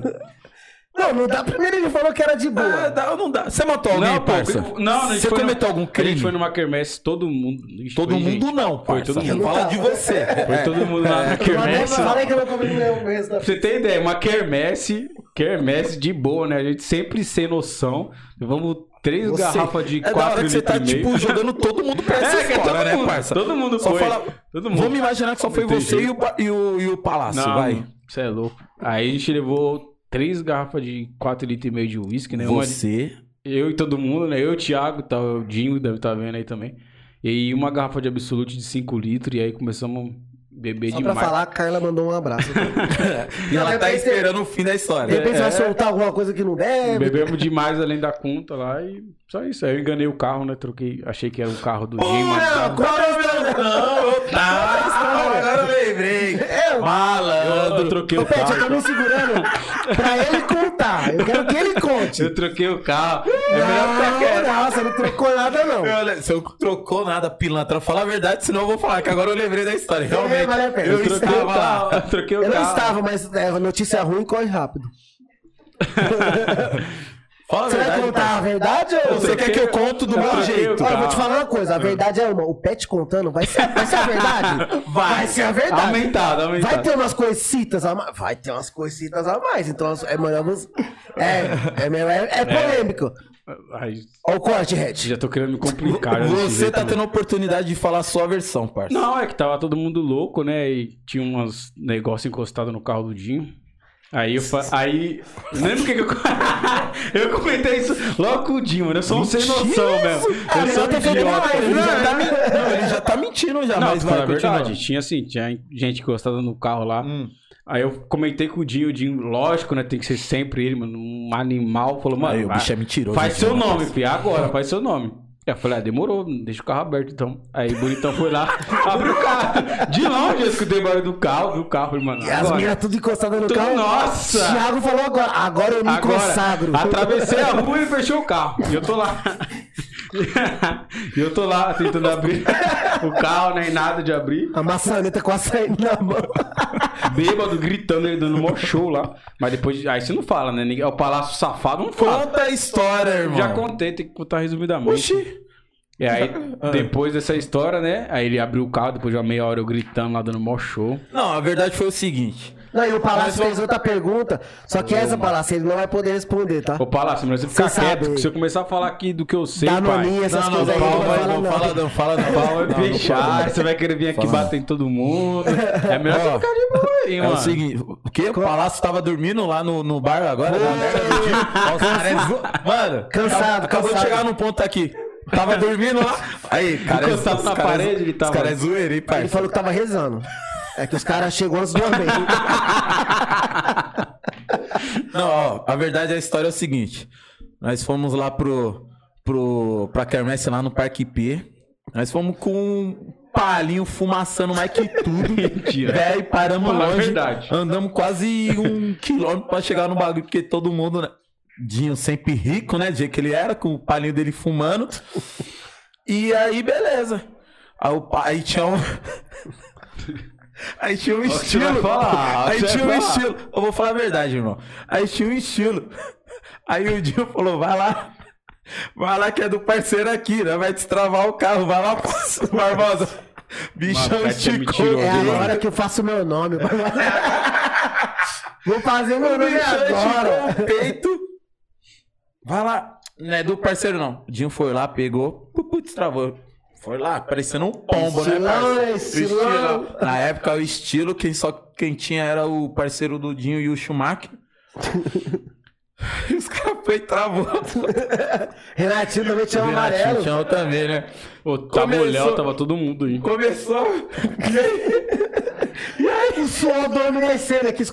Não, não dá. Primeiro ele falou que era de Ah, boa. dá ou não dá? Você matou alguém, Não, pô, parça? não, a gente Você foi cometeu no- algum A crime? gente foi numa quermesse, todo mundo. Ixi, Todo foi mundo gente. não, Foi parça. todo Não mundo. fala de você. Foi todo mundo lá na Eu quermesse. falei que eu não comi da Pra você ter ideia, uma quermesse, quermesse de boa, né? A gente sempre sem noção. Levamos três Você- garrafas de é da 4 hora que você litros tá, e meio. tipo, jogando todo mundo pra essa É, é história, todo né, mundo, parça? todo mundo Só foi. fala... Todo mundo. Vamos imaginar que só foi Não tem você e o, e, o, e o Palácio, Não, vai. Você é louco. Aí a gente levou três garrafas de 4 litros e meio de uísque, né? Uma de- Você... Eu e todo mundo, né? Eu, o Thiago, tá, o Dinho deve estar vendo aí também. E uma garrafa de Absolute de 5 litros e aí começamos a beber Só demais. pra falar, a Carla mandou um abraço. E ela De tá repente- esperando o fim da De história. repente você É. vai soltar alguma coisa que não deve. Bebemos demais além da conta lá e só isso. Aí eu enganei o carro, né? Troquei, achei que era o carro do mas Não, tava- qual é história? Não, tá. Agora eu lembrei. Eu, Malandro. eu troquei Ô, o Pet, eu tô carro. me segurando pra ele contar. Eu quero que ele conte. Eu troquei o carro. É melhor Não, não, você não trocou nada, não. Olha, Você não trocou nada, pilantra. Fala a verdade, senão eu vou falar, que agora eu lembrei da história. Realmente, vale a pena. eu Eu troquei o estava carro. lá. Eu troquei o Eu não carro. estava, mas é, notícia ruim corre rápido. Fala a Você vai verdade. contar a parça. verdade ou Você quer que eu conto do Eu meu jeito? o Olha, eu vou te falar uma coisa, a verdade é uma. O pet contando vai ser, vai ser a verdade? Vai ser a verdade. Aumentado, aumentado. Vai ter umas coisitas a mais. Vai ter umas coisitas a mais. Então é melhor você. É, é, melhor- é, é polêmico. Ai, Olha o corte, Red. já tô querendo me complicar. Você tá tendo a oportunidade de falar a sua versão, parça. Não, é que tava todo mundo louco, né? E tinha uns negócios encostados no carro do Dinho. Aí eu fa... aí. Lembra o que, que eu. eu comentei isso logo com o Dinho, mano. Eu sou um sem noção mesmo. Eu sou um idiota. Ele né? já tá, men- não, ele já tá mentindo já, Não, mas vai, verdade, tinha assim, tinha gente encostada no carro lá. Hum. Aí eu comentei com o Dinho, o Dinho, lógico, né? Tem que ser sempre ele, mano. Um animal. Falou, mano, Aí, o bicho é mentiroso. faz né, seu nome, filho. Agora, faz seu nome. Eu falei, ah, demorou, deixa o carro aberto então. Aí o bonitão foi lá, abriu o carro. De longe eu escutei o barulho do carro, viu o carro, falei, mano. E as agora. minas tudo encostadas no Tudo- carro. nossa! Thiago falou agora. Agora eu me Agora, consagro. atravessei a rua e fechou o carro. E eu tô lá. E eu tô lá tentando abrir o carro, nem nada de abrir. A maçaneta com açaí na mão. Bêbado, gritando, ele dando mó show lá. Mas depois, aí você não fala, né? É o Palácio Safado, não fala. Conta a história, irmão. Já contei, tem que contar resumidamente. Oxi. E aí, depois dessa história, né? Aí ele abriu o carro, depois de uma meia hora eu gritando lá, dando mó show. Não, a verdade foi o seguinte. Não, e o Palácio fez outra pergunta. Só que essa, Palácio, ele não vai poder responder, tá? Ô, Palácio, mas você ficar Você quieto, sabe. porque se eu começar a falar aqui do que eu sei, Da pai... noninha, essas Não, não, coisas aí, não, ele não vai, vai falar não, não. fala não, fala não. Vai Não, não fechar, fala não. você vai querer vir aqui Fala não. bater em todo mundo. É melhor você Ó, ficar de boa aí, É mano. o seguinte, o que? O Palácio tava dormindo lá no, no bar agora? na merda do dia? Ó, os caras zo- Mano, Cansado, acabou cansado. de chegar num ponto aqui. Tava dormindo lá. Aí, cara, Encostado os na caras- parede, ele tava- Os caras é zoeira, hein, Ele pai? falou que tava rezando. É que os caras chegou antes do amém. Não, ó, a verdade, a história é o seguinte. Nós fomos lá pro, pro, pra Kermesse lá no Parque IP. Nós fomos com um palinho fumaçando mais que tudo. Mentira. Velho, paramos Fala longe. verdade. Andamos quase um quilômetro pra chegar no bagulho, porque todo mundo, né? Dinho sempre rico, né? Do jeito que ele era, com o palinho dele fumando. E aí, beleza. Aí, o pa- aí tinha um. Aí tinha um estilo. falar, aí tinha um falar. estilo. Eu vou falar a verdade, irmão. Aí tinha um estilo. Aí o Dinho falou: vai lá. Vai lá que é do parceiro aqui, né? Vai destravar o carro. Vai lá, Barbosa. Bichão é esticou. É mano. agora que eu faço meu nome. Vou fazer meu O nome bichão agora. esticou o peito. Vai lá. Não é do parceiro, não. O Dinho foi lá, pegou. Putz, travou. Foi lá, parecendo um pombo, né, Estilão, é, O estilão. Na época, o estilo, quem só quem tinha era o parceiro do Dinho e o Schumacher. Os caras foi e travou. Renatinho também tinha um Renatinho amarelo. tinha também, né? Começou- olhando, tava todo mundo aí. Começou. Suor do homem descendo aqui.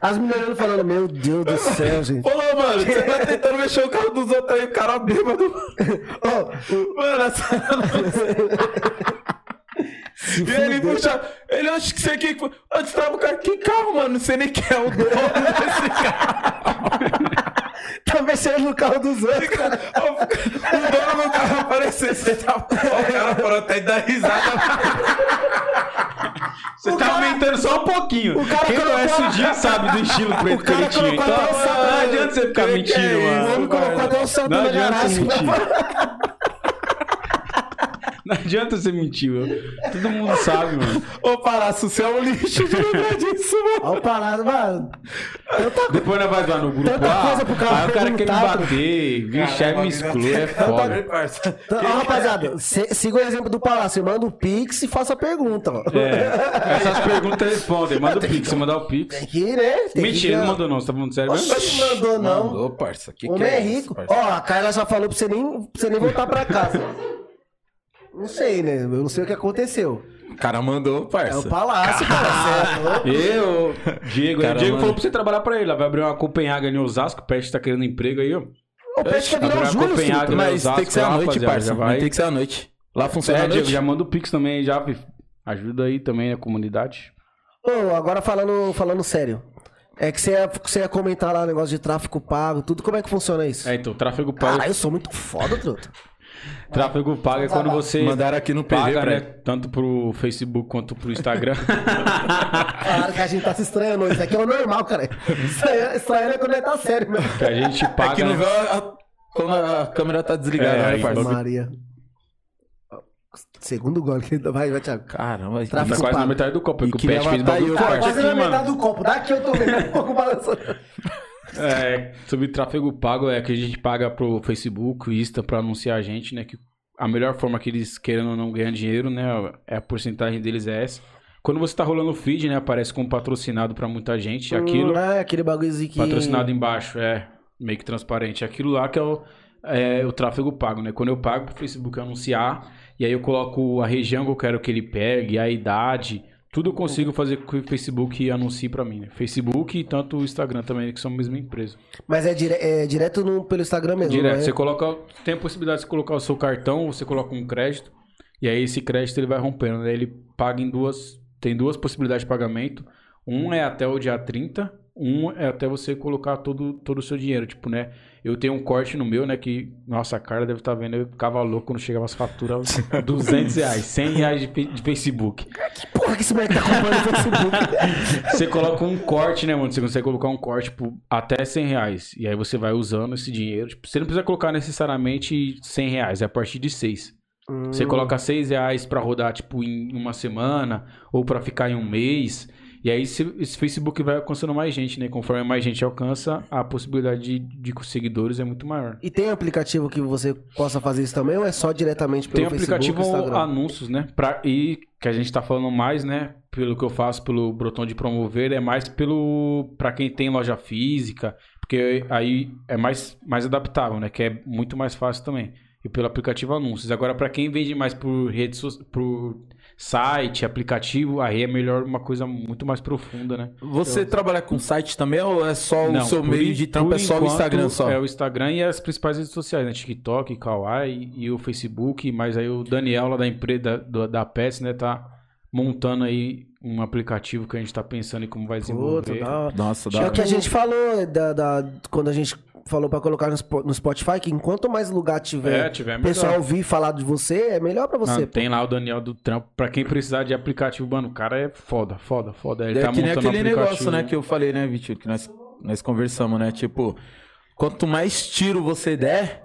As meninas falando, meu Deus do céu, gente. Falou, mano, você tá tentando mexer o carro dos outros aí, o cara bêbado. Ó, Mano, essa... E ele puxa, ele acha que você aqui. Antes tava o cara, que carro, mano? Sei nem quem é o dono desse carro. tá mexendo no carro dos outros, cara. O dono do carro apareceu, você tava. O cara parou até de dar risada. Você O tá cara- aumentando só um pouquinho. o cara Quem colocou conhece o dia sabe do estilo preto colocou Então, não adianta você ficar mentindo, isso? O mano. homem colocou até o santo Não na garagem. Não adianta você mentir, mano. Todo mundo sabe, mano. Ô, Palácio, você é um lixo de lembrar disso, mano. Olha o parado, mano. Depois nós vai lá no grupo Tanta lá. coisa pro cara aí o cara quer me bater. Vixe, aí me exclui, é foda. Então, ó, rapaziada, se- siga o exemplo do Palácio. Manda o Pix e faça a pergunta, ó. É, essas perguntas respondem. Manda o Pix, você mandar o Pix. Tem que ir, né? Tem Mentira, que não mandou não, você tá falando sério mesmo? Não mandou, não. Mandou, parça. Que O que é isso, rico. Ó, a Carla já falou pra você nem, pra você nem voltar pra casa. Não sei, né? Eu não sei o que aconteceu. O cara mandou, É o parça. Palácio, cara. Certo? Eu, Diego, Cara, o Diego mano. falou pra você trabalhar pra ele. Ela vai abrir uma Copenhaga em Osasco, o Peste tá querendo emprego aí, ó. O Pet quer virar Abriu o a Júlio, né? Mas tem que ser à Osasco, noite, parça. vai. Tem que ser à noite. Lá funciona É, à Diego, noite. já manda o Pix também, já. Ajuda aí também na comunidade. Ô, agora falando, falando sério. É que você ia, você ia comentar lá o negócio de tráfico pago, tudo. Como é que funciona isso? É, então, tráfego pago. Caralho, eu sou muito foda, truta. Tráfego pago é quando você Mandaram aqui no PV paga, né? Tanto pro Facebook quanto pro Instagram. Claro que a gente tá se estranhando. Isso aqui é o normal, cara. Estranhando é quando ele tá sério mesmo. que a gente É paga. que não né? a, quando a câmera tá desligada, É, né, parceiro? Maria. Segundo gole que ele vai, vai, Thiago. Caramba, Tá quase na pago. metade do copo. E porque o Pet fez bagulho Tá forte quase aqui, na metade do copo. Daqui eu tô vendo um pouco balançando. É, sobre tráfego pago é que a gente paga pro Facebook, Insta pra anunciar a gente, né? Que a melhor forma que eles querendo ou não ganhar dinheiro, né? É a porcentagem deles é essa. Quando você tá rolando o feed, né? Aparece como patrocinado pra muita gente. Aquilo, Hum, é, aquele bagulhozinho que... patrocinado embaixo, é meio que transparente. Aquilo lá que é o, é o tráfego pago, né? Quando eu pago pro Facebook anunciar, e aí eu coloco a região que eu quero que ele pegue, a idade, tudo eu consigo fazer com que o Facebook anuncie pra mim, né? Facebook e tanto o Instagram também, que são a mesma empresa. Mas é, dire- é direto no, pelo Instagram mesmo, Direto, né? você coloca, tem a possibilidade de você colocar o seu cartão, você coloca um crédito, e aí esse crédito ele vai rompendo, né? Ele paga em duas, tem duas possibilidades de pagamento. Um é até o dia 30, um é até você colocar todo, todo o seu dinheiro, tipo, né? Eu tenho um corte no meu, né, que, nossa, a cara deve estar vendo, eu ficava louco quando chegava as faturas, 200 reais, 100 reais de, de Facebook. Porra, que esse moleque tá comprando no Facebook. Você coloca um corte, né, mano? Você consegue colocar um corte tipo, até 100 reais. E aí você vai usando esse dinheiro. Tipo, você não precisa colocar necessariamente 100 reais, é a partir de 6. Você coloca 6 reais pra rodar, tipo, em uma semana, ou pra ficar em um mês. E aí esse, esse Facebook vai alcançando mais gente, né? Conforme mais gente alcança, a possibilidade de, de seguidores é muito maior. E tem aplicativo que você possa fazer isso também ou é só diretamente pelo Tem Facebook aplicativo e Instagram? anúncios, né? Pra, e que a gente tá falando mais, né? Pelo que eu faço pelo Broton de promover, é mais pelo para quem tem loja física, porque aí é mais, mais adaptável, né? Que é muito mais fácil também. E pelo aplicativo anúncios. Agora, para quem vende mais por redes por site, aplicativo, aí é melhor uma coisa muito mais profunda, né? Você trabalha com site também ou é só o Não, seu por meio de trampo? É só o Instagram só? É o Instagram e as principais redes sociais, né? TikTok, Kawaii e o Facebook. Mas aí o Daniel lá da empresa da, da Pets, né, tá montando aí um aplicativo que a gente tá pensando em como vai Puta, desenvolver. da hora. Nossa, É dá. o que a gente falou da, da- quando a gente falou pra colocar no, Spo- no Spotify, que enquanto mais lugar tiver, É, tiver o melhor. pessoal ouvir falar de você, é melhor pra você. Não, tem lá o Daniel do trampo. Pra quem precisar de aplicativo, mano, o cara é foda, foda, foda. Ele É tá que nem montando aquele um aplicativo. negócio, né, que eu falei, né, Vitinho, que nós, nós conversamos, né? Tipo, quanto mais tiro você der,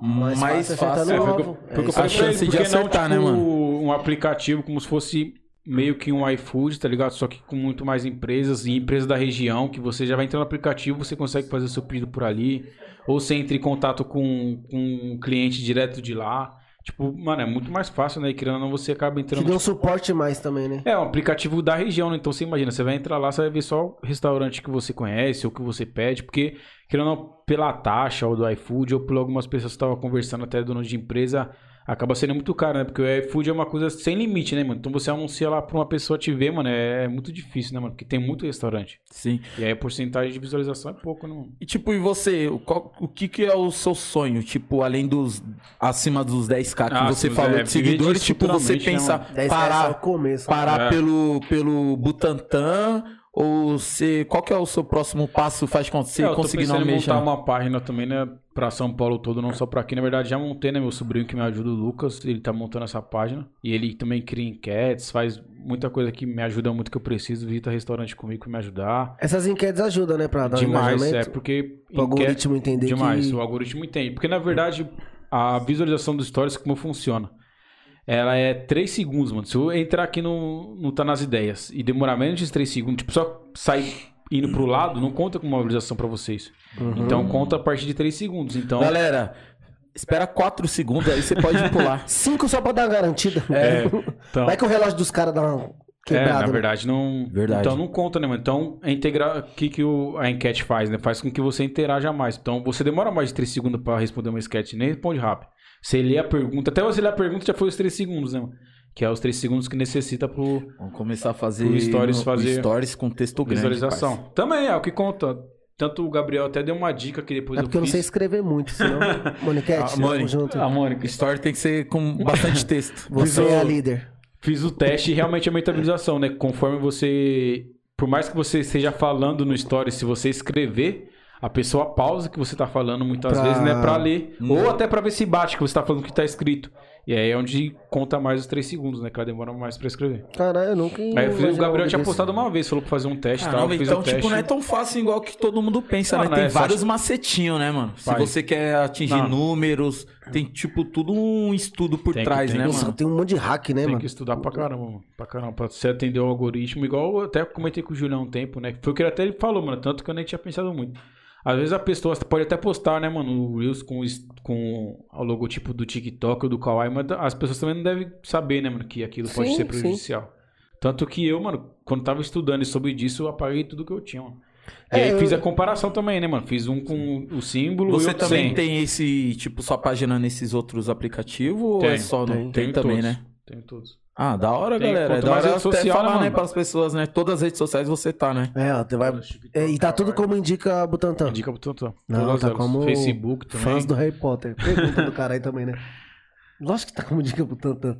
mais, Mais fácil fácil, acertar É, foi o que alvo. eu- foi o que eu É A chance de que não, acertar, né, tipo, mano? Um aplicativo como se fosse meio que um iFood, tá ligado? Só que com muito mais empresas e empresas da região, que você já vai entrar no aplicativo, você consegue fazer seu pedido por ali. Ou você entra em contato com, com um cliente direto de lá. Tipo, mano, é muito mais fácil, né? E querendo ou não, você acaba Te entrando. deu um suporte mais também, né? É, um aplicativo da região, né? Então você imagina, você vai entrar lá, você vai ver só o restaurante que você conhece ou que você pede, porque, querendo ou não, pela taxa ou do iFood ou por algumas pessoas que estavam conversando, até dono de empresa, acaba sendo muito caro, né? Porque o iFood é uma coisa sem limite, né, mano? Então você anuncia lá pra uma pessoa te ver, mano, é, é muito difícil, né, mano? Porque tem muito restaurante. Sim. E aí a porcentagem de visualização é pouco, né, mano? E tipo, e você, o, qual- o que que é o seu sonho? Tipo, além dos, acima dos 10k que Ah, você falou é, de seguidores, tipo, você né, pensa mano? 10 reais é o parar, começo. parar É. pelo, pelo Butantan ou você, qual que é o seu próximo passo faz com você É, conseguir montar uma página também, né, pra São Paulo todo, não só pra aqui. Na verdade, já montei, né, meu sobrinho que me ajuda, o Lucas, ele tá montando essa página. E ele também cria enquetes, faz muita coisa que me ajuda muito que eu preciso. Visita restaurante comigo pra me ajudar. Essas enquetes ajudam, né, pra dar um Demais, é, engajamento. porque... O algoritmo entender Demais, que... o algoritmo entende. Porque, na verdade, a visualização dos stories, como funciona? Ela é 3 segundos, mano. Se eu entrar aqui no, no Tá Nas Ideias e demorar menos de 3 segundos, tipo, só sair indo pro lado, não conta com uma visualização pra vocês. Uhum. Então, conta a partir de 3 segundos. Então, Galera, espera 4 segundos aí você pode pular. Cinco só pra dar uma garantida. É, então... Vai que o relógio dos caras dá uma É, quebrada. na né? verdade, não. Verdade. Então não conta, né, mano? Então, é integrar. O que, que o, a enquete faz, né? Faz com que você interaja mais. Então, você demora mais de 3 segundos pra responder uma enquete, nem responde rápido. Você lê a pergunta, até você ler a pergunta já foi os 3 segundos, né, mano? Que é os 3 segundos que necessita pro Vamos começar a fazer Pro stories no- fazer stories com texto grande. visualização. parça. Também é o que conta. Tanto o Gabriel até deu uma dica que depois É eu porque eu não sei escrever muito, senão... Moniquete, Ah, Mônica, tamo junto. A Mônica. Story tem que ser com bastante texto. Você Fiz é o- a líder. Fiz o teste e realmente é mentabilização, né? Conforme você. Por mais que você esteja falando no story, se você escrever, a pessoa pausa o que você tá falando muitas Pra- vezes, né? Pra ler. Ou até pra ver se bate o que você tá falando o que tá escrito. E aí é onde conta mais os 3 segundos, né? Que ela demora mais pra escrever. Caralho, eu nunca. Aí eu fiz- o Gabriel tinha postado uma vez, falou pra fazer um teste e tal. Fiz então, o teste. tipo, não é tão fácil igual que todo mundo pensa, Não, né? não Tem é vários fácil. macetinhos, né, mano? Se você quer atingir Não. números, tem, tipo, tudo um estudo por Tem que- trás, tem né, que- Nossa, mano? tem um monte de hack, né, Tem mano? que estudar pra caramba, mano. Pra caramba. Pra você atender o algoritmo. Igual eu até comentei com o Julião um tempo, né? Foi o que ele até ele falou, mano. Tanto que eu nem tinha pensado muito. Às vezes a pessoa pode até postar, né, mano, o Reels com, com o logotipo do TikTok ou do Kawaii, mas as pessoas também não devem saber, né, mano, que aquilo pode Sim, ser sim. prejudicial. Tanto que eu, mano, quando tava estudando sobre disso, eu apaguei tudo que eu tinha, mano. E É, aí fiz a comparação também, né, mano? Fiz um com o símbolo e Você outro também sem. tem esse, tipo, sua página nesses outros aplicativos? ou é Tem, só no... tem. Tem, também, todos. né? Tenho todos. Ah, da hora, Tem, galera. É quanto da mais hora rede até social, falar, né, né, mano? para as pessoas, né? Todas as redes sociais você tá, né? É, ó, tu vai. É, e tá tudo como indica Butantan. Dica pro Tantão. Não, Todas tá elas. como Facebook também. Fãs do Harry Potter. Pergunta do caralho também, né? Lógico que tá como dica Butantan.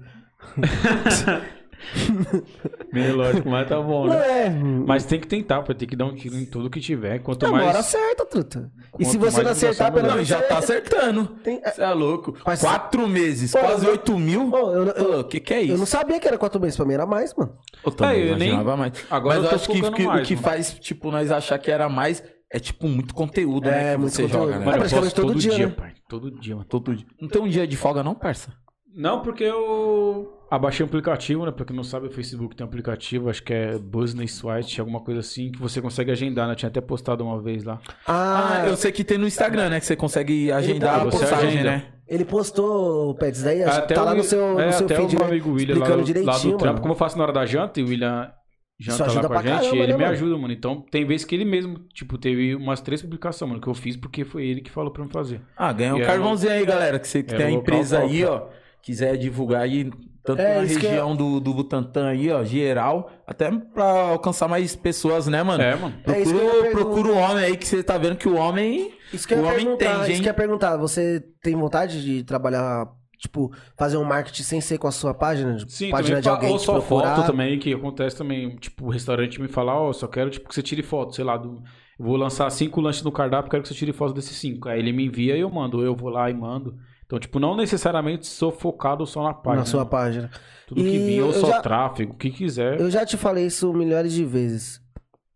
Meio lógico, mas tá bom, Não né? é. Mas tem que tentar, pra ter que dar um tiro em tudo que tiver. Quanto mais. uma hora certa, truta. E se você não acertar, pelo menos. já tá acertando. Tem- Você é louco. Mas- Quatro meses, Pô, quase eu- oito mil. Pô, eu, eu, O que que é isso? eu não sabia que era quatro meses. Pra mim era mais, mano. Eu também É, eu nem- imaginava mais. Agora Mas eu eu tô acho que, focando que- mais, o que mano. faz, tipo, nós achar que era mais é, tipo, muito conteúdo, né? É, Que muito você conteúdo. joga, né? Mano, eu praticamente posto todo todo dia, dia, né? pai. Todo dia, mano. Todo dia. Não tem um dia de folga, não, parça? Não, porque eu abaixei o aplicativo, né? Pra quem não sabe, o Facebook tem um aplicativo, acho que é Business White, alguma coisa assim, que você consegue agendar, né? Eu tinha até postado uma vez lá. Ah, Ah, eu sei que tem no Instagram, né? Que você consegue agendar tá, a postagem, agenda. né? ele postou, Pets, daí acho que Até tá o lá no seu, é, no seu até feed, o meu né? amigo William lá, do- lá do direitinho, trampo. mano. Como eu faço na hora da janta e o William janta ajuda lá com a gente, caramba, ele né, me mano? ajuda, mano. Então tem vezes que ele mesmo, tipo, teve umas três publicações, mano, que eu fiz porque foi ele que falou pra me fazer. Ah, ganha um é carvãozinho aí, galera. Que você que é tem a local empresa top. aí, ó. Quiser divulgar aí, tanto É, na que é- região do, do Butantã aí, ó, geral, até pra alcançar mais pessoas, né, mano? É, mano. É eu Procura, perguntar. procura o homem aí que você tá vendo que o homem. Isso que eu o ia homem perguntar, entende, isso hein? que eu ia perguntar. Você tem vontade de trabalhar, tipo, fazer um marketing sem ser com a sua página? Sim, página de alguém ou só procurar? foto também, que acontece também, tipo, o restaurante me falar, ó, só quero tipo, que você tire foto, sei lá, do, eu vou lançar cinco lanches no cardápio, quero que você tire foto desses cinco. Aí ele me envia e eu mando, ou eu vou lá e mando. Então, tipo, não necessariamente sou focado só na página. na sua página. Tudo que E vir, ou eu só já- tráfego, o que quiser. Eu já te falei isso milhares de vezes.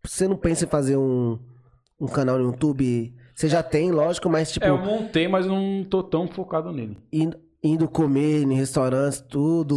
Você não pensa em fazer um, um canal no YouTube? Você já tem, lógico, mas tipo, É, eu montei, mas não tô tão focado nele. indo, indo comer em restaurantes, tudo.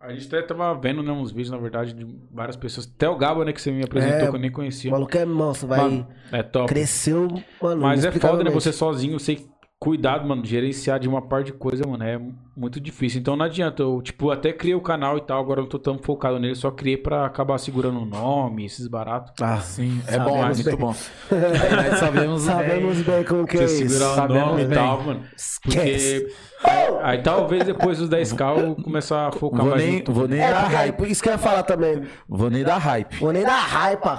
A gente até tava vendo, né, uns vídeos, na verdade, de várias pessoas. Até o Gabo, né, que você me apresentou, É, que eu nem O conhecia. maluco é, nossa, vai. Mano, é top. Cresceu, mano. Mas é foda, né? Você sozinho, você cuidado, mano, gerenciar de uma parte de coisa, mano, é muito difícil. Então não adianta. Eu, tipo, até criei o canal e tal, agora eu não tô tão focado nele, só criei pra acabar segurando o nome, esses baratos. Ah, Sim, é Sabemos bom, é bem. muito bom. Aí nós sabemos, sabemos bem como que é isso. segurar o sabemos nome e bem. tal, mano. Esquece. Porque. Aí talvez depois dos 10k eu começar a focar Vou mais nem, no vou nem É, dar hype. isso que eu ia falar também. Vou nem dar hype. Vou nem dar raiva.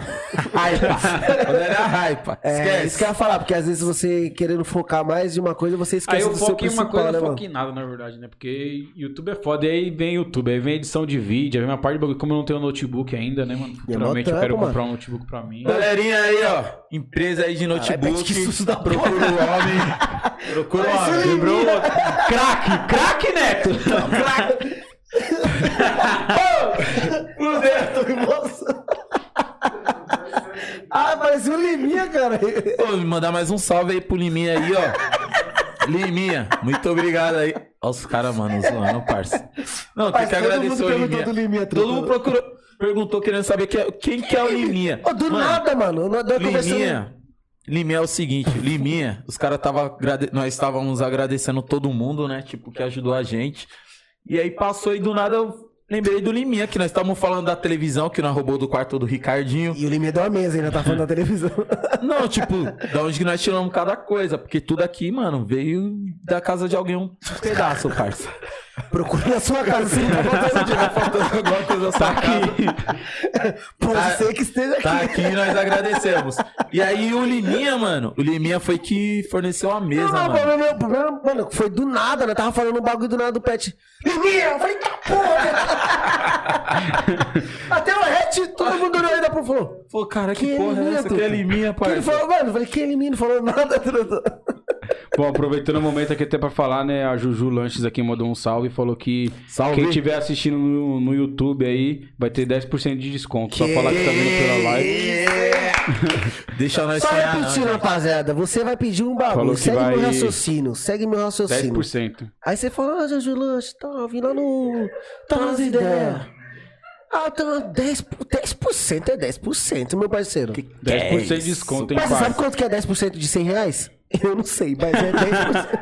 Hype. Vou nem dar hype. É, Esquece. isso que eu ia falar, porque às vezes você querendo focar mais de uma coisa, você Aí esquece eu do seu foco em uma coisa, né, eu foco em nada, na verdade, né? Porque YouTube é foda. E aí vem YouTube, aí vem edição de vídeo, aí vem uma parte de bagulho. Como eu não tenho notebook ainda, né, mano? Futuramente eu trampo, quero mano. comprar um notebook pra mim. Galerinha aí, ó. Empresa aí de notebook. que susto da Procura o homem. Procura o homem. Lembrou? craque, craque, Neto! Nossa. Ah, parecia um Liminha, cara. Ô, me mandar mais um salve aí pro Liminha aí, ó. Liminha, muito obrigado aí. Olha os caras, mano, zoando, parça. Não, tem que todo agradecer o Liminha. do Liminha, Todo mundo procurou, perguntou querendo saber é- quem que é o Liminha. Ô, do Mano, nada, mano. Nós nós conversando- Liminha. Liminha é o seguinte, Liminha, os caras tava nós estávamos agradecendo todo mundo, né? Tipo, que ajudou a gente. E aí passou e do nada eu lembrei do Liminha, que nós estávamos falando da televisão, que nós roubou do quarto do Ricardinho. E o Liminha deu uma mesa, ainda tá falando da televisão. Não, tipo, da onde que nós tiramos cada coisa, porque tudo aqui, mano, veio da casa de alguém um pedaço, parça. Procura na sua casa, se não tá faltando dinheiro. Tá faltando alguma coisa na sua casa. Pode Tá- ser que esteja aqui. Tá aqui, nós agradecemos. E aí o Liminha, mano, o Liminha foi que forneceu a mesa, Não, não, o mano. problema, o problema, mano, foi do nada, né? Tava falando um bagulho do nada do pet. Liminha! Eu falei, tá porra! Até o Red, todo mundo olhou ainda pro falou. Pô, cara, que, Que porra é essa? Que é Liminha, ele falou, mano, eu falei, que Liminha? Não falou nada, truta. Bom, aproveitando o momento aqui até pra falar, né? A Juju Lanches aqui mandou um salve e falou que Salve. quem estiver assistindo no, no YouTube aí vai ter 10% de desconto. Só falar que tá vendo pela live. Deixa nós Só sonhar, não, repetindo, gente. rapaziada. Você vai pedir um bagulho. que Segue vai- meu raciocínio. Segue meu raciocínio. 10%. Aí você fala, ah, Juju Lanche, tá vindo lá no. Tá nas ideias. Ah, tá 10%, 10% é 10%, meu parceiro. 10% de desconto, hein, Mas você sabe quanto que é 10% de 100 reais? Eu não sei, mas é 10%.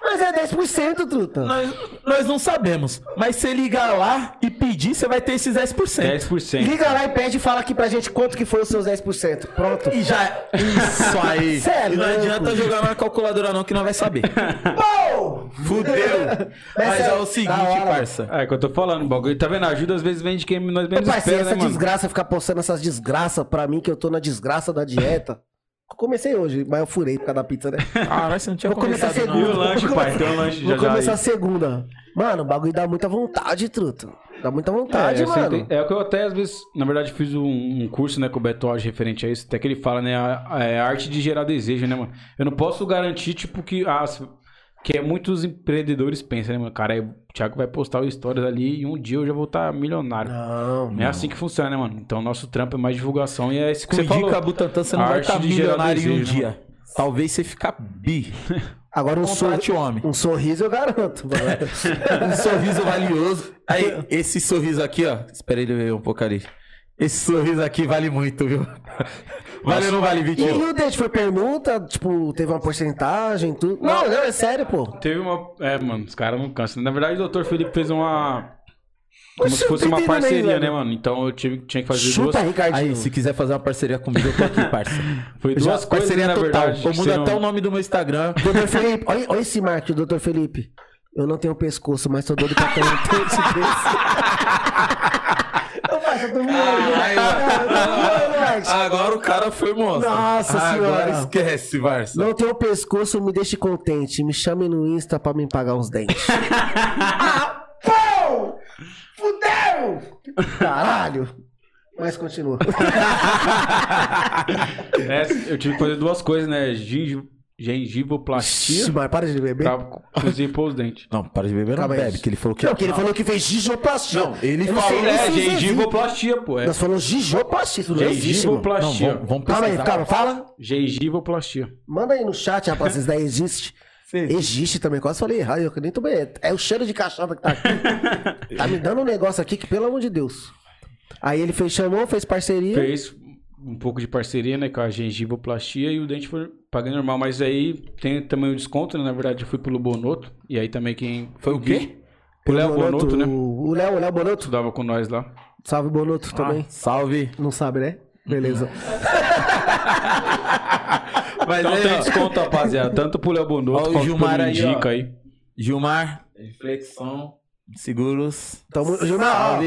mas é 10%, truta. Nós, nós não sabemos. Mas se ligar lá e pedir, você vai ter esses 10%. 10%. Liga lá e pede e fala aqui pra gente quanto que foi os seus 10%. Pronto. E já. Isso aí. É e não adianta jogar na calculadora, não, que não vai saber. Pô! Fudeu. Mas é o seguinte, hora. parça. É, que eu tô falando, bagulho. Tá vendo? Ajuda às vezes vem de quem nós menos espera, né, essa mano? desgraça, ficar postando essas desgraças pra mim, que eu tô na desgraça da dieta. Comecei hoje, mas eu furei por causa da pizza, né? Caralho, você não tinha Vou começar segunda. E o não. lanche, Vou pai? Tem um lanche Vou já já começar aí. segunda. Mano, o bagulho dá muita vontade, truto. Dá muita É, vontade, sei, mano. é o que eu até às vezes, na verdade, fiz um, um curso, né, com o Beto Alves referente a isso, até que ele fala, né, a, a- é a arte de gerar desejo, né, mano? Eu não posso garantir, tipo, que, ah, que é muitos empreendedores pensam, né, mano? Cara, o Thiago vai postar o stories ali e um dia eu já vou estar milionário. Não. Não é assim que funciona, né, mano? Então, nosso trampo é mais divulgação e é isso que Com você falou. dica Butantan, você não A vai estar gerar milionário em um desejo, dia. Talvez você ficar bi. Agora um, sorri... o homem. um sorriso eu garanto. mano. Um sorriso valioso. Aí, esse sorriso aqui, ó. Espera ele ver um pouco ali. Esse sorriso aqui vale muito, viu? Vale ou não vale, e Vitinho? o date foi permuta, tipo, teve uma porcentagem, tudo. Não, não, é sério, pô. Teve uma... É, mano, os caras não cansam. Na verdade, o Dr. Felipe fez uma... Como Oxe, se fosse uma aí, parceria, né, mano? Então, eu tive, tinha que fazer Chuta, duas... Ricardinho. Aí, se quiser fazer uma parceria comigo, eu tô aqui, parça. Foi Já, duas coisas, parceria na total. verdade. Eu mudo não- até o nome do meu Instagram. Doutor Felipe, olha, olha esse marketing, doutor Felipe. Eu não tenho pescoço, mas tô doido pra ter um desse. Tô voando. Ai, Agora o cara foi monstro. Nossa Agora senhora. esquece, Barça. Não tenho pescoço, me deixe contente. Me chame no Insta pra me pagar uns dentes. ah, pô! Fudeu! Caralho! Mas continua. É, eu tive que fazer duas coisas, né? Gengi- Gengivoplastia Ixi, mas para de beber. pra conseguir pôr os dentes. Não, para de beber, não Calma aí. bebe, que ele falou que... Não, que ele falou que fez gigoplastia. Não, ele Eu não falou, sei É, isso existe. gengivoplastia, pô. É. Nós falamos gigoplastia, isso não existe, mano. Não, Gengivoplastia. vamos, vamos Calma aí, pesquisar. calma, fala. Gengivoplastia. Manda aí no chat, rapaz, se isso daí existe. Existe também, quase falei errado, eu nem tomei. É o cheiro de cachaça que tá aqui. tá me dando um negócio aqui que, pelo amor de Deus. Aí ele fez, chamou, fez parceria. Fez um pouco de parceria, né? Com a gengivoplastia e o dente foi pagando normal. Mas aí tem também o desconto, né? Na verdade, eu fui pelo Bonoto. E aí também quem... Foi o quê? O Léo Bonoto, né? O Léo, o Léo Bonoto. Estudava com nós lá. Salve, Bonoto também. Salve. Não sabe, né? Beleza. Mas Então aí, tem ó, desconto, rapaziada. Tanto pro Léo Bonoto Ó, o quanto Gilmar aí, Indica ó. aí. Gilmar, reflexão, seguros. Tamo, Gilmar, ó,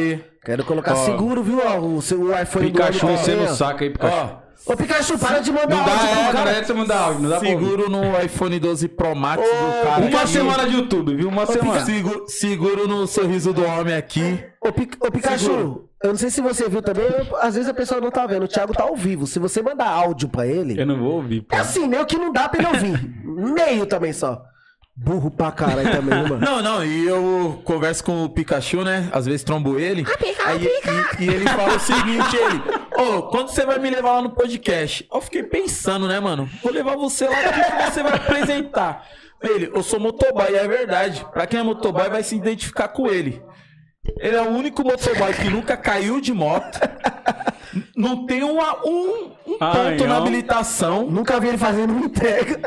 quero colocar Ó. seguro, viu? Ó, o seu iPhone Pikachu do enchendo o ó. saco aí, Pikachu. Ó, Ô, Pikachu, para de mandar Não dá, áudio pro é, não cara. é de você mandar áudio, não dá seguro no iPhone 12 Pro Max do cara. Uma aqui. semana de YouTube, viu? Uma semana. Seguro, seguro no sorriso do homem aqui. Ô, Pic- ô, Pikachu, Seguro. eu não sei se você viu também, eu- às vezes a pessoa não tá vendo, o Thiago tá ao vivo. Se você mandar áudio pra ele, Eu não vou ouvir, pô. é assim, meio que não dá pra ele ouvir. Meio também só. Burro pra caralho também, né, mano. Não, não, e eu converso com o Pikachu, né? Às vezes trombo ele. Aí, e, e ele fala o seguinte, ele... Ô, quando você vai me levar lá no podcast? Eu fiquei pensando, né, mano? Vou levar você lá, o que você vai apresentar? Ele, eu sou motoboy, e é verdade. Pra quem é motoboy vai se identificar com ele. Ele é o único motoboy que nunca caiu de moto. Não tem uma, um, um Ai, ponto na habilitação. Nunca vi ele fazendo uma entrega.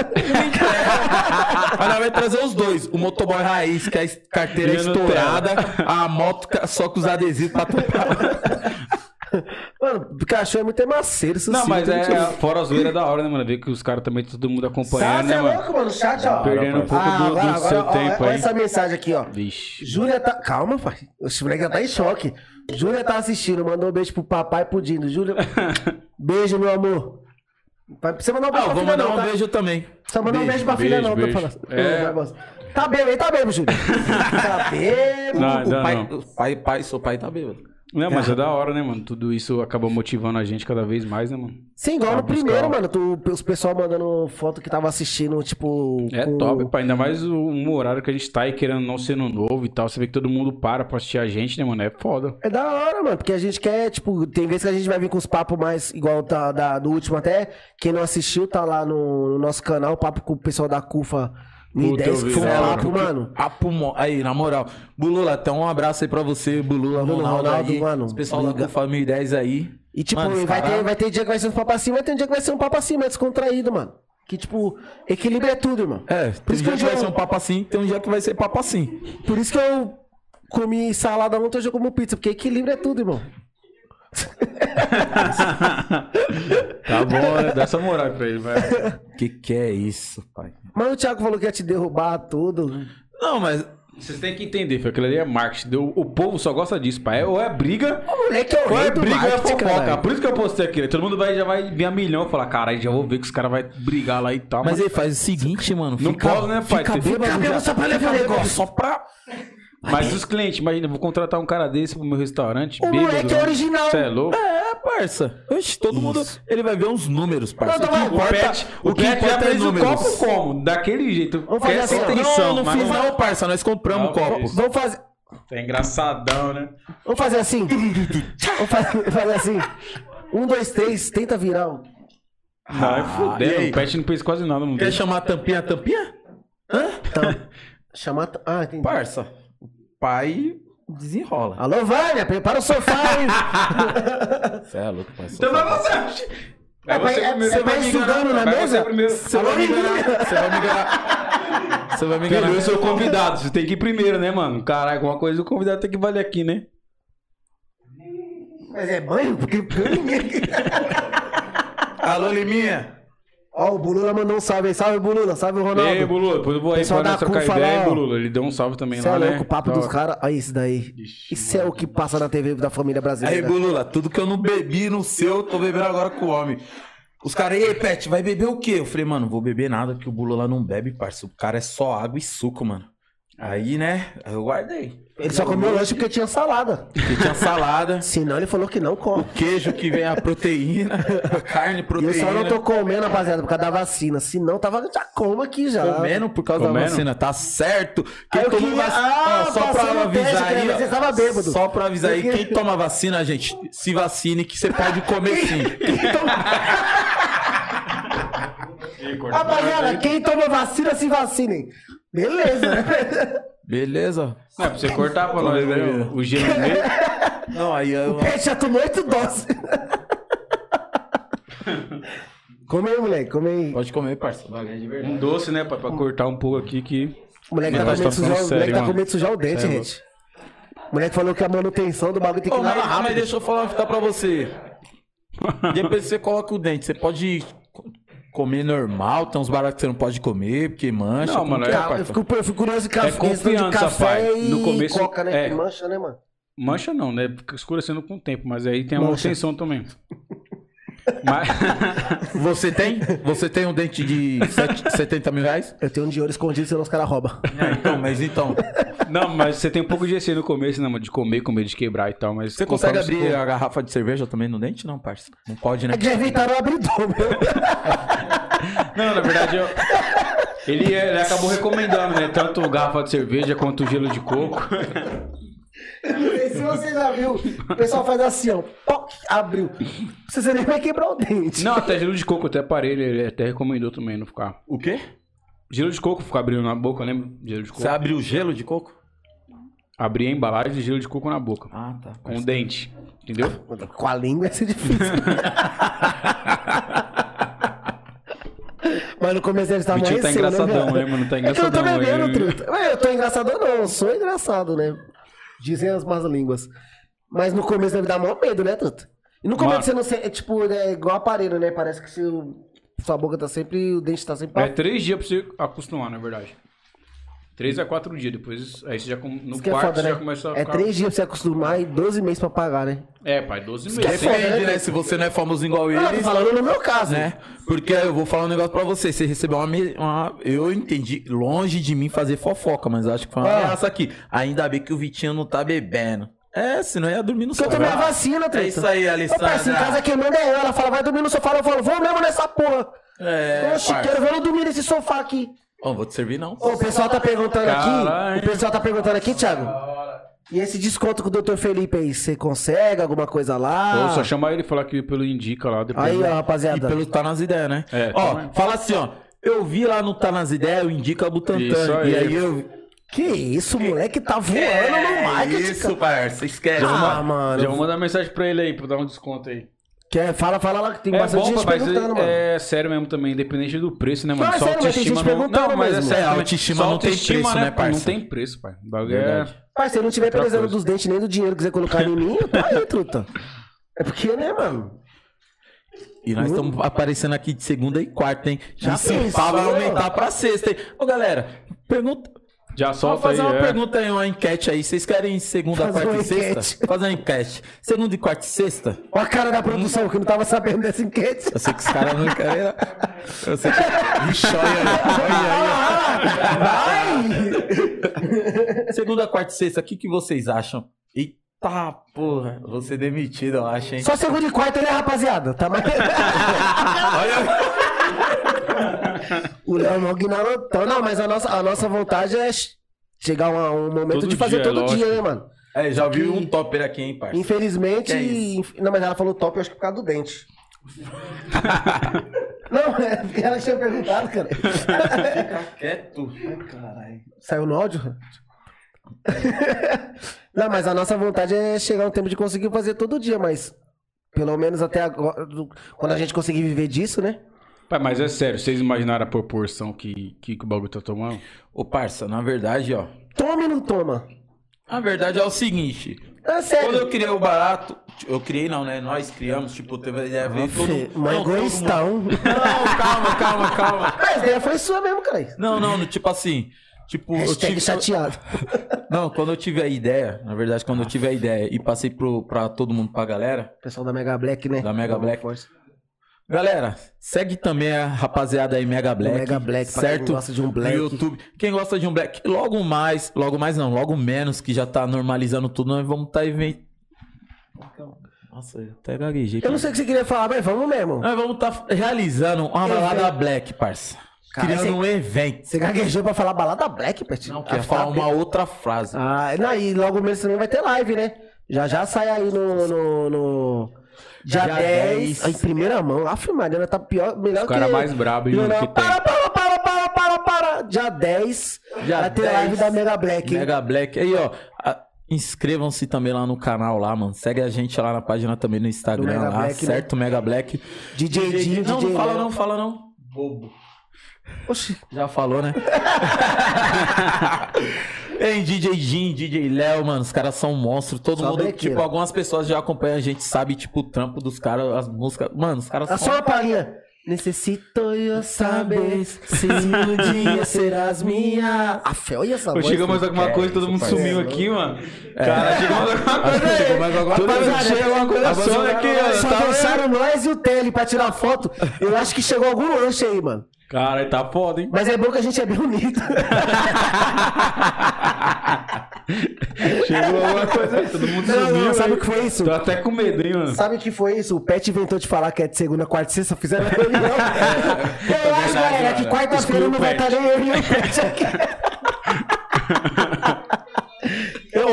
Mas nós vai trazer os dois. O motoboy raiz, que é a carteira estourada, a moto só com os adesivos pra tampar. Mano, o Pikachu é muito emaceiro, isso Não, sim, mas é, que- fora a zoeira da hora, né, mano? Ver que os caras também, todo mundo Tá, acompanhando, você é né, mano? louco, mano? O chat, ó. Perdendo um pouco Ah, do, do agora, seu ó, tempo olha aí. essa mensagem aqui, ó. Vixe. Júlia tá. Calma, pai. O moleque tá em choque. Júlia tá assistindo, mandou um beijo pro papai e pro Dino. Júlia. beijo, meu amor. Vai- Você mandar um beijo Ah, pra vou filha, mandar não, um tá? beijo também. Só mandar um beijo pra Beijo, filha, não, beijo. tô falando. É. Tá bêbado? Tá bêbado, Júlia. tá bêbado. Não, O pai, não. o pai, pai, seu pai tá bêbado. Não, mas é da hora, né, mano? Tudo isso acaba motivando a gente cada vez mais, né, mano? Sim, igual no buscar primeiro, mano. Tu, os pessoal mandando foto que tava assistindo, tipo. É com- top, pá. Ainda mais o, um horário que a gente tá e querendo não ser no novo e tal. Você vê que todo mundo para pra assistir a gente, né, mano? É foda. É da hora, mano, porque a gente quer, tipo, tem vezes que a gente vai vir com os papos mais, igual tá, da, do último até. Quem não assistiu, tá lá no, no nosso canal, o papo com o pessoal da CUFA Puta, 1010, eu que foi um da papo, mano. Papo mo- Aí, na moral. Bulula, até um abraço aí pra você, Bulula, Bulula, Ronaldo, Ronaldo, aí. mano, Os pessoal da briga. Cufa 1010 aí. E, tipo, Mano, vai, ter, vai ter dia que vai ser um papo assim, vai ter um dia que vai ser um papo assim, mais descontraído, mano. Que, tipo, equilíbrio é tudo, irmão. É, Por isso dia que que eu vai ser um papo assim, tem um dia que vai ser papo assim. Por isso que eu comi salada ontem, hoje eu como pizza, porque equilíbrio é tudo, irmão. Tá bom, né? Dá essa moral pra ele, vai. Que que é isso, pai? Mas o Thiago falou que ia te derrubar tudo. Não, mas Vocês têm que entender, foi aquilo ali é marketing. O, o povo só gosta disso, pai. Ou é briga, é o ou rei é do briga ou é fofoca. Por isso que eu postei aquilo. Todo mundo vai, já vai vir a milhão e falar, caralho, já vou ver que os caras vão brigar lá e tal. Mas Mas, ele faz o seguinte, mano. Não fica, pode, né, pai? Fica fica já. bêbado só pra levar Fica o bêbado negócio. Mas os clientes, imagina, vou contratar um cara desse pro meu restaurante. O moleque é original. Você é louco? É, parça. Oxe, todo mundo... Ele vai ver uns números, parça. Não, O que não, O importa- Pet, o que Pet já importa é fez o números. copo como? Daquele jeito. Vamos fazer assim, intenção, Não, não mas não, parça. Nós compramos Ah, o copo. Vamos fazer, É engraçadão, né? vamos fazer assim. vamos fazer, assim. Um, dois, três, tenta virar. um. Vai e fudendo. aí? O Pet não fez quase nada mundo. Quer chamar a tampinha, tampinha? Então, chamar. Ah, entendi. Parça. Pai desenrola. Alô, Vânia, prepara o sofá aí. Você é louco, parça. Então vai você. É pra- é- você vai me enganar. estudando na Vai mesa? Você primeiro. Você vai me enganar. Você vai me enganar. Você vai me enganar. Filho, eu sou convidado. Você tem que ir primeiro, né, mano? Caralho, alguma coisa o convidado tem que valer aqui, né? Mas é banho? Porque. Alô, Liminha. Ó, o Bulula mandou um salve aí. Salve, Bulula. Salve, E aí, Ronaldo. Bulula, depois eu vou aí Pessoal pra trocar CUFA ideia, lá, hein. Bulula. Ele deu um salve também Você lá, é né? louco, o papo Da dos caras. Olha isso daí. Ixi, Isso é o que passa na TV da família Aí, brasileira. Bulula, tudo que eu não bebi no seu, eu tô bebendo agora com o homem. Os caras, ei, Pet, vai beber o quê? Eu falei, mano, vou beber nada, que o Bulula não bebe, parça. O cara é só água e suco, mano. Aí, né, eu guardei. Ele só comeu lanche porque tinha salada. Porque tinha salada, Senão ele falou que não come. queijo que vem a proteína, a carne, E eu proteína. só não tô comendo, rapaziada, por causa da vacina. Senão tava já como aqui já. Comendo por causa Comendo? da vacina, tá certo. Aí eu toma queria- vac- Ah, só pra avisar teste, aí, você tava bêbado. só pra avisar aí, quem toma vacina, gente, se vacine que você pode comer sim. Rapaziada, quem toma vacina, se vacinem. Beleza, né? Beleza? Não, é pra você cortar pra nós, né? O gelo meio. Não, aí eu... Pet já tomou oito doses. come aí, moleque, come aí. Pode comer, de verdade. Um doce, né? Pra, pra cortar um pouco aqui que. O moleque tá com medo tá de sujar, ficando o moleque tá com medo de sujar o dente, Sério. gente. O moleque falou que a manutenção do bagulho tem que Ô, lavar mas, mas rápido. deixa eu falar uma fita pra você. Depois você coloca o dente. Você pode comer normal, tem uns baratos que você não pode comer, porque mancha. Não, mano, que é- parça? eu, fico, eu fico curioso de café, É confiança, café pai. e No começo, coca, né? é. Que mancha, né, mano? Mancha não, né? Fica escurecendo com o tempo, mas aí tem a Mancha. manutenção também. Mas. Você tem? Você tem um dente de sete- 70 mil reais? Eu tenho um de ouro escondido, senão os caras roubam. É, então, mas então. não, mas você tem um pouco de receio no começo, né, mano? De comer, com medo de quebrar e tal. Mas Você consegue abrir a garrafa de cerveja também no dente? Não, parça. Não pode, né? É já inventaram o abridor, meu. Não, na verdade, eu... ele, ele acabou recomendando, né? Tanto garrafa de cerveja quanto o gelo de coco. Se você já viu, o pessoal faz assim, ó. Poc, abriu. Você nem vai quebrar o dente. Não, até gelo de coco, até parei, ele até recomendou também não ficar. O quê? Gelo de coco ficar abrindo na boca, lembra? Gelo de coco. Você abriu gelo de coco? Abrir a embalagem de gelo de coco na boca. Ah, tá. Com o dente. Entendeu? Com a língua ia ser difícil. Mas no começo estavam tio tá amanhecendo, engraçadão, né, né, mano? Tá É que eu tô engraçadão. bebendo, ele- truta. Ué, Eu tô engraçadão não, eu sou engraçado, né? Dizem as más línguas. Mas no começo deve dar maior medo, né, truta? E no começo Mano. você não sei, é tipo, é igual aparelho, né? Parece que seu, sua boca tá sempre, o dente tá sempre É três dias pra você acostumar, na verdade. Três a quatro dias. Depois, aí você já com- no Isso que é quarto foda, você né? já começa a É ficar... três dias pra você acostumar e 12 meses pra pagar, né? É, pai, 12 que é meses. foda, Depende, né? né? Se você não é famoso igual Ah, tô ele, falando no meu caso, né? Porque eu vou falar um negócio pra você. Você recebeu uma, uma- Eu entendi, longe de mim fazer fofoca, mas acho que foi uma Ah. ameaça aqui. Ainda bem que o Vitinho não tá bebendo. É, senão ia dormir no Porque eu sofá. tomei a vacina, treta. É isso aí, Ô, parça, em casa quem manda é ela. Ela fala, vai dormir no sofá. Eu falo, vou mesmo nessa porra. É, quero ver eu dormir nesse sofá aqui. Ó, vou te servir não. Ô, o pessoal tá perguntando Caralho. aqui. O pessoal tá perguntando aqui, Thiago. E esse desconto com o Dr. Felipe aí, você consegue alguma coisa lá? Ou só chamar ele e falar que pelo Indica lá depois. Aí, ó, E rapaziada. pelo Tá Nas Ideias, né? É, ó, tá. fala assim, ó. Eu vi lá no Tá Nas Ideias, eu indico a Butantan. Isso aí. E aí eu... Que isso, moleque tá voando no marketing. isso, parça. Esquece. Ah, mano. Já vou mandar mensagem pra ele aí, pra dar um desconto aí. Quer, fala, fala lá que tem É bastante bom, gente mas perguntando, mano. é sério mesmo também, independente do preço, né, mano? Não, é Só sério, mas tem autoestima gente não... Não, mas é sério. É, também. autoestima não tem autoestima, preço, né, Não parça? tem preço, pai. O bagulho é... Verdade. Pai, se ele não tiver coisa. dos dentes nem do dinheiro que quiser colocar em mim, eu tô aí, truta. É porque, né, mano? E nós estamos aparecendo aqui de segunda e quarta, hein? Já e se pá, vai aumentar pra sexta, hein? Ô, galera, pergunta... Já Vamos solta aí, fazer uma é. pergunta aí, uma enquete aí. Vocês querem segunda, Fazer quarta e sexta? enquete. Fazer uma enquete. Segunda e quarta e sexta? Olha a cara da produção que não tava sabendo dessa enquete. Eu sei que os caras não querem. né? Eu sei que. Vixe, olha aí. Segunda, quarta e sexta, o que, que vocês acham? Eita porra, vou ser demitido, eu acho, hein? Só segunda e quarta, né, rapaziada? Tá mais... o Léo Mognalotão. Não, mas a nossa, a nossa vontade é chegar a um momento Todo de fazer dia, todo lógico. dia, né, mano? É, já vi que- um topper aqui, hein, parça? Infelizmente. É inf- Não, mas ela falou top, eu acho que por causa do dente. Não, é porque ela tinha perguntado, cara. Quieto. Saiu no áudio? Não, mas a nossa vontade é chegar um tempo de conseguir fazer todo dia, mas pelo menos até agora, do- quando a gente conseguir viver disso, né? Pai, mas é sério, vocês imaginaram a proporção que, que, que o bagulho tá tomando? Ô, parça, na verdade, ó. Toma e não toma. A verdade é o seguinte. É Quando sério. eu criei o barato, eu criei não, né? Nós criamos, tipo, teve a ideia veio todo Mas não, Não, calma, calma, calma. Mas a ideia foi sua mesmo, cara. Não, não, no- tipo assim, tipo, eu Hashtag tive, chateado. não, quando eu tive a ideia, na verdade, quando eu tive a ideia e passei pro, pra todo mundo, pra galera, Pessoal da Mega Black, né? Da Mega Black. Força. Galera, segue também a rapaziada aí Mega Black, Mega Black, pra quem certo? gosta de um black. No YouTube. Quem gosta de um Black, logo mais, logo mais não, logo menos que já tá normalizando tudo, nós vamos tá evento. Nossa, eu até gaguejei. Eu não sei o que você queria falar, mas vamos mesmo. Nós vamos estar realizando uma balada. Black, parça. Cara, Criando um evento. Você gaguejou pra falar balada Black, Pet? Não, quer falar uma outra frase. Ah, não, e logo mesmo também vai ter live, né? Já já sai aí no. no, no- Dia, Dia 10, 10. Em primeira mão. Aff, Mariana tá pior, melhor Os que. cara mais brabo, que tem. Para, para, para, para, para, para. Dia 10. Dia vai ter 10, live da Mega Black, hein? Mega Black. Aí, ó. a- Inscrevam-se também lá no canal lá, mano. Segue a gente lá na página também no Instagram lá, Black, né? certo? Mega Black. DJ Dinho, Não, DJ não fala não, fala não. Bobo. Oxi. Já falou, né? Ei, DJ Jim, DJ Léo, mano, os caras são monstros. Todo Só mundo, brequeira. tipo, algumas pessoas já acompanham a gente, sabe, tipo, o trampo dos caras, as músicas. Mano, os caras são. só uma palhinha. Necessito eu saber se um dia serás minha. Aff, olha essa voz. chegou mais alguma é, coisa, todo mundo sumiu aqui, mano. Cara, chegou mais alguma coisa. Chegou mais alguma coisa. chega alguma coisa só aqui, ó. Só deixaram nós e o Tele pra tirar foto. Eu acho que chegou algum lanche aí, mano. Cara, tá foda, hein? Mas é bom que a gente é bem bonito. Chegou alguma coisa aí, todo mundo Não, sumiu. não, sabe hein? o que foi isso? Tô até com medo, hein, mano. Sabe o que foi isso? O Pet inventou de falar que é de segunda, quarta e sexta, fizeram reunião. Eu acho, galera, que quarta-feira não vai estar nem eu e o Pet aqui. Eu-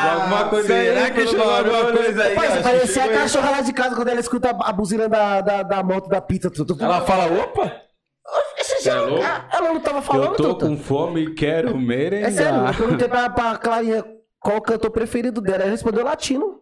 Chegou alguma coisa aí, Será que chegou alguma coisa aí? Rapaz, parecia a cachorra lá de casa quando ela escuta a buzina da, da, da moto da pizza. Tudo. Ela fala, opa! Esse é já- louco? Ela não tava falando, Eu tô Tuta. com fome e quero merengar. É sério, eu perguntei pra, pra Clarinha qual o cantor preferido dela. Ela respondeu latino.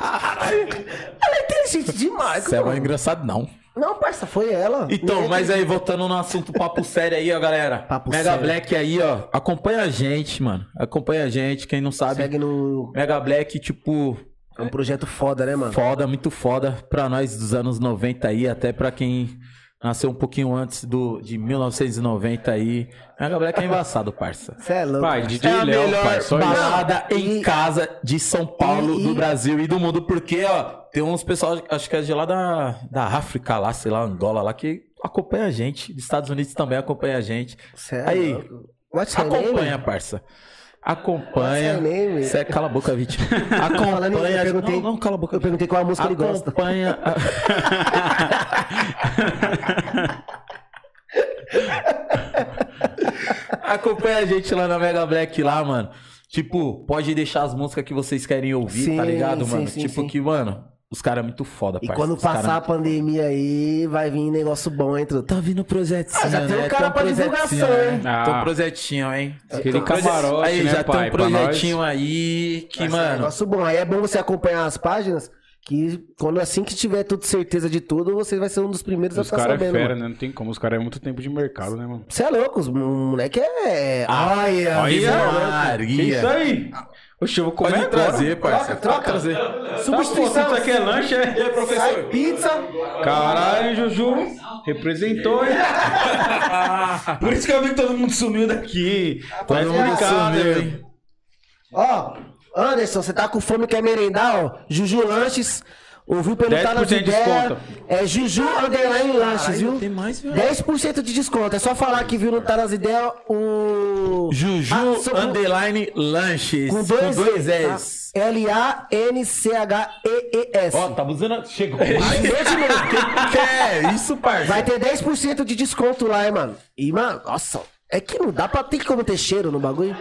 Ela é inteligente demais, Você é mais engraçado, não. Não, parça, foi ela. Então, Não é mas aí, voltando no assunto papo sério aí, ó, galera. Papo Mega sério. Black aí, ó. Acompanha a gente, mano. Acompanha a gente, quem não sabe. Segue no. Mega Black, tipo, É um projeto foda, né, mano? foda, muito foda pra nós dos anos 90 aí, até pra quem nasceu um pouquinho antes do, de 1990 aí. Mega Black é embaçado, parça. Você é louco. Pai. DJ É a Léo, isso. balada Não, em e- casa de São Paulo, e- do e- Brasil e do mundo, porque, ó, tem uns pessoal, acho que é de lá da, da África, lá, sei lá, Angola, lá, que acompanha a gente. Dos Estados Unidos também acompanha a gente. Cê é Aí, her Acompanha, name? parça. Acompanha. What's your name? Cê, cala a boca, eu Acompanha. perguntei, Não, não, cala a boca. eu perguntei qual a música ele gosta. Acompanha. Acompanha a gente lá na Mega Black lá, mano. Tipo, pode deixar as músicas que vocês querem ouvir, Sim, tá ligado, mano? sim, tipo sim. que, mano, os caras é muito foda, E parça. quando Os cara- passar a pandemia aí, vai vir negócio bom, hein, truta? Tá vindo projetinho, Ah, já tem um né? cara pra projetinho, divulgação, né? hein? Ah. Tem um projetinho, hein? Aquele Tem um camarote, Aí, né, já pai, tem um pra projetinho aí que, Vai ser um mano... negócio bom. Aí é bom você acompanhar as páginas, que quando assim que tiver tudo certeza de tudo, você vai ser um dos primeiros a Os ficar caras é sabendo. fera, mano. né? Não tem como. Os caras é muito tempo de mercado, né, mano? Você é louco, os- o moleque é. Ah, Olha, Olha, visão, né? Maria. aí? Oxe, eu vou comer Pode agora. trazer, parça. Troca, troca. Pode trazer. Substituição. Isso aqui é lanche, é? Sai pizza. Caralho, Juju. Representou, hein? Por isso que eu vi que todo mundo sumiu daqui. Tá Todo mundo explicado, sumiu, hein? hein? Ó, Anderson, você tá com fome quer merendar, ó. Juju Lanches. Ouviu nas 10% de ideias. desconto. É Juju Underline Lanches, viu? tem mais, viu? 10% de desconto. É só falar que viu não tá nas ideias o. Juju Ah, só com- Underline Lanches. Com dois, dois S. S. tá? L-A-N-C-H-E-E-S. Ó, tá buzinando. Chegou. Aí, de novo. que é isso, parça? Vai ter 10% de desconto lá, hein, mano. E, mano, nossa, é que não dá pra ter como ter cheiro no bagulho.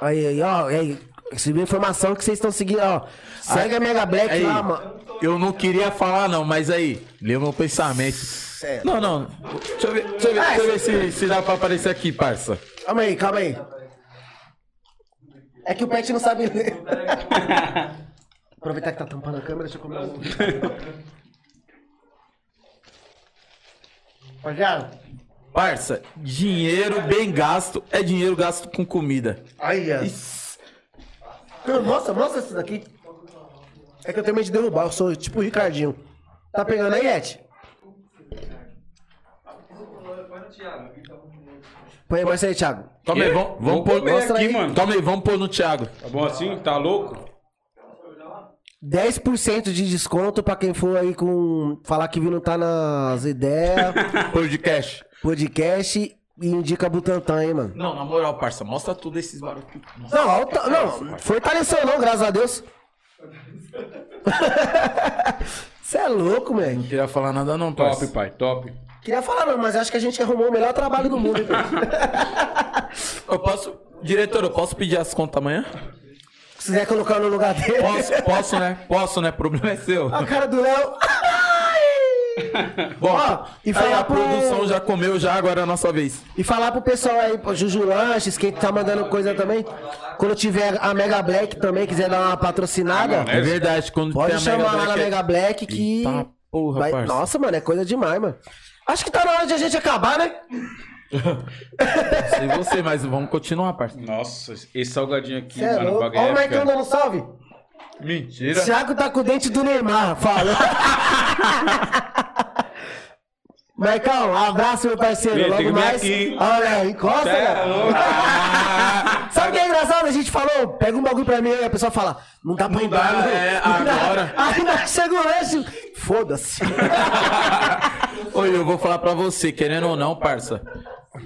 Aí, aí, ó, aí. Recebi informação que vocês estão seguindo, ó. Segue a Mega Black Aí, lá, mano. eu não queria falar, não, mas aí, lê o meu pensamento. Sério. Não, não. Deixa eu ver, deixa eu ver, deixa eu ver se, se dá pra aparecer aqui, parça. Calma aí, calma aí. É que o Pet não sabe ler. Aproveitar que tá tampando a câmera, deixa eu comer um. Rogério, Parça, dinheiro bem gasto é dinheiro gasto com comida. aí, ó. Não, Mostra, mostra isso daqui. É que eu tenho medo de derrubar, eu sou tipo o Ricardinho. Tá pegando aí, Ed? Põe aí, mostra aí, Thiago. Toma aí, vamos, vamos pôr mostra aqui, aí. mano. Toma aí, vamos pôr no Thiago. Tá bom assim? Tá louco? 10% de desconto pra quem for aí com. Falar que viu não tá nas ideias, Podcast. podcast indica Butantan, hein, mano. Não, na moral, parça, mostra tudo esses barulhos. Nossa. Não, alta, não, fortaleceu não, graças a Deus. Você é louco, man. Não queria falar nada não, Top, parça. pai, top. Queria falar não, mas acho que a gente arrumou o melhor trabalho do mundo? Eu posso... Diretor, eu posso pedir as contas amanhã? Se quiser colocar no lugar dele. Posso, posso, né? Posso, né? Problema é seu. A cara do Léo. Bom, Ó, e aí falar a pro- produção já comeu já, agora é a nossa vez. E falar pro pessoal aí, pro Juju Lanches, quem tá mandando coisa também. Quando tiver a Mega Black também, quiser dar uma patrocinada, É verdade, quando pode tem a chamar lá na é- Mega Black que. Eita porra, vai- parça. Nossa, mano, é coisa demais, mano. Acho que tá na hora de a gente acabar, né? Sei você, mas vamos continuar, parça. Nossa, esse salgadinho aqui, Cê é mano, o louco. bagulho Ó o é Maicon fera. dando salve. Mentira. Thiago tá com o dente do Neymar, fala. Um abraço, meu parceiro. Tem Logo mais. aqui. Olha, encosta. Sabe o que é engraçado? A gente falou, pega um bagulho pra mim, aí a pessoa fala, não dá pra Não entrar. dá, não. é, agora. Aí nós chega o lanche, foda-se. Oi, eu vou falar pra você, querendo ou não, parça.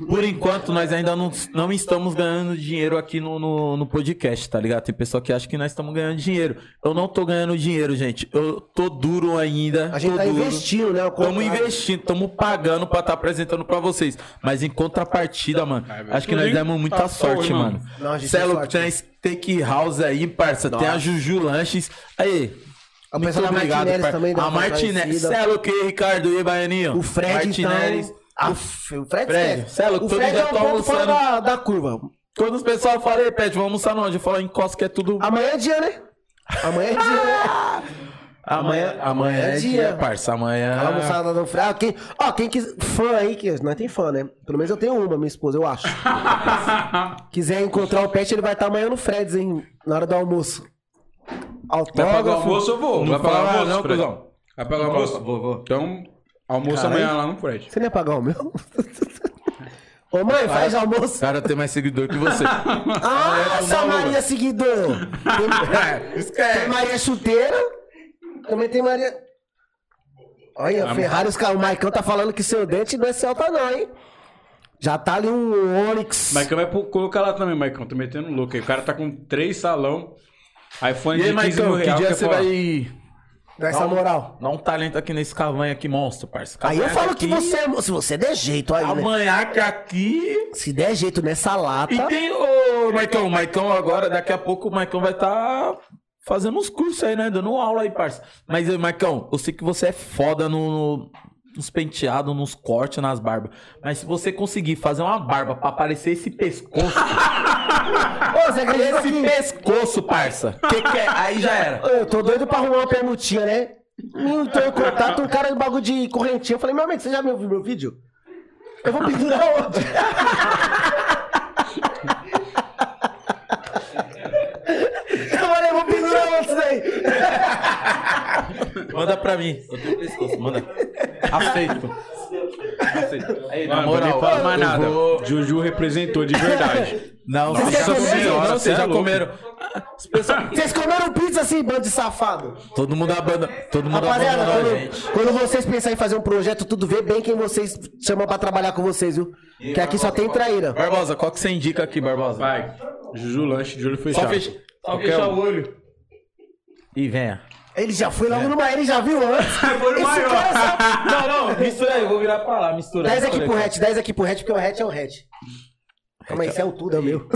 Por enquanto, nós ainda não, não estamos ganhando dinheiro aqui no, no, no podcast, tá ligado? Tem pessoa que acha que nós estamos ganhando dinheiro. Eu não tô ganhando dinheiro, gente. Eu tô duro ainda. A gente tô tá duro. investindo, né? Estamos investindo, estamos pagando pra estar apresentando pra vocês. Mas em contrapartida, mano, acho que nós demos muita Tá sorte, mano. É tem a Steakhouse aí, parça. Tem a Juju Lanches. Aí. A muito pessoa da obrigado, Martinelli também A Martinelli. é louco, aí, Ricardo e Baianinho. O Fred, Martinelli. então... Aff, o Fred, Fred, cê é louco, O todo Fred dia é um tô ponto fora almoçando. da, da curva. Quando os pessoal falam, ei, Pet, vamos almoçar onde? Eu falo, encosta que é tudo. Amanhã é dia, né? Amanhã é dia, né? Amanhã, amanhã é dia, parça. Amanhã. Aquela almoçada no Fred. Ah, quem, ó, quem quis. Fã aí, que nós tem fã, né? Pelo menos eu tenho uma, minha esposa, eu acho. Quiser encontrar o Pet, ele vai estar amanhã no Fred's, hein? Na hora do almoço. Vai pagar o Autógrafo. almoço, eu vou. Não Vai pagar o fala almoço, não, Fred? cuzão. Vai pagar o almoço? Vou, vou. Então, almoço Caralho. amanhã lá no Fred. Você não ia pagar o meu? Ô mãe, faz almoço. O cara tem mais seguidor que você. Nossa, Maria seguidor. Tem, tem Maria chuteira. Também tem Maria. Olha, Ferrari, os caras, o Maicon tá falando que seu dente não é Celta, não, hein? Já tá ali um Onix. Maicon vai colocar lá também, Maicon. Tô metendo louco aí. O cara tá com três salão, iPhone E aí, de 15 mil Maicon, que reais. dia quer você falar? vai Dá essa moral. dar um talento aqui nesse cavanha aqui, monstro, parça? Aí eu falo que você é. Se você der jeito aí, né? Cavanhaque aqui. Se der jeito nessa lata. E tem o Maicon. Maicon agora, daqui a pouco, o Maicon vai estar fazendo uns cursos aí, né? Dando aula aí, parça. Mas, Maicon, eu sei que você é foda no, no- nos penteados, nos cortes, nas barbas. Mas se você conseguir fazer uma barba pra aparecer esse pescoço. Ô, você acredita esse que... pescoço, parça. Que que é? Aí já era. Eu tô doido pra arrumar uma permutinha, né? Hum, tô em contato, um cara de bagulho de correntinha. Eu falei, meu amigo, você já viu meu vídeo? Eu vou pendurar onde? Eu falei, eu vou pendurar onde isso daí? Manda pra mim. Eu tenho pescoço, manda. Aceito. Aí, na Mano, não moral, falar mais nada. vou- Juju representou de verdade. Não, Vocês vocês comeram, Não, vocês cê é já louco. comeram. Vocês comeram pizza assim, bando de safado? Todo mundo abandona, todo mundo Rapaziada, quando, gente. quando vocês pensarem em fazer um projeto, tudo vê bem quem vocês chamam pra trabalhar com vocês, viu? Que aqui só tem traíra. Barbosa, qual que você indica aqui, Barbosa? Vai. Juju lanche de olho fechado. Só fechar o olho. E venha. Ele já foi logo numa, ele já viu antes. Foi no Esse maior. cara. Não, não, mistura aí, eu vou virar pra lá, mistura. 10 aqui pro hatch, 10 aqui pro hatch, porque o hatch é o hatch. Calma aí, esse é o tudo, é o meu.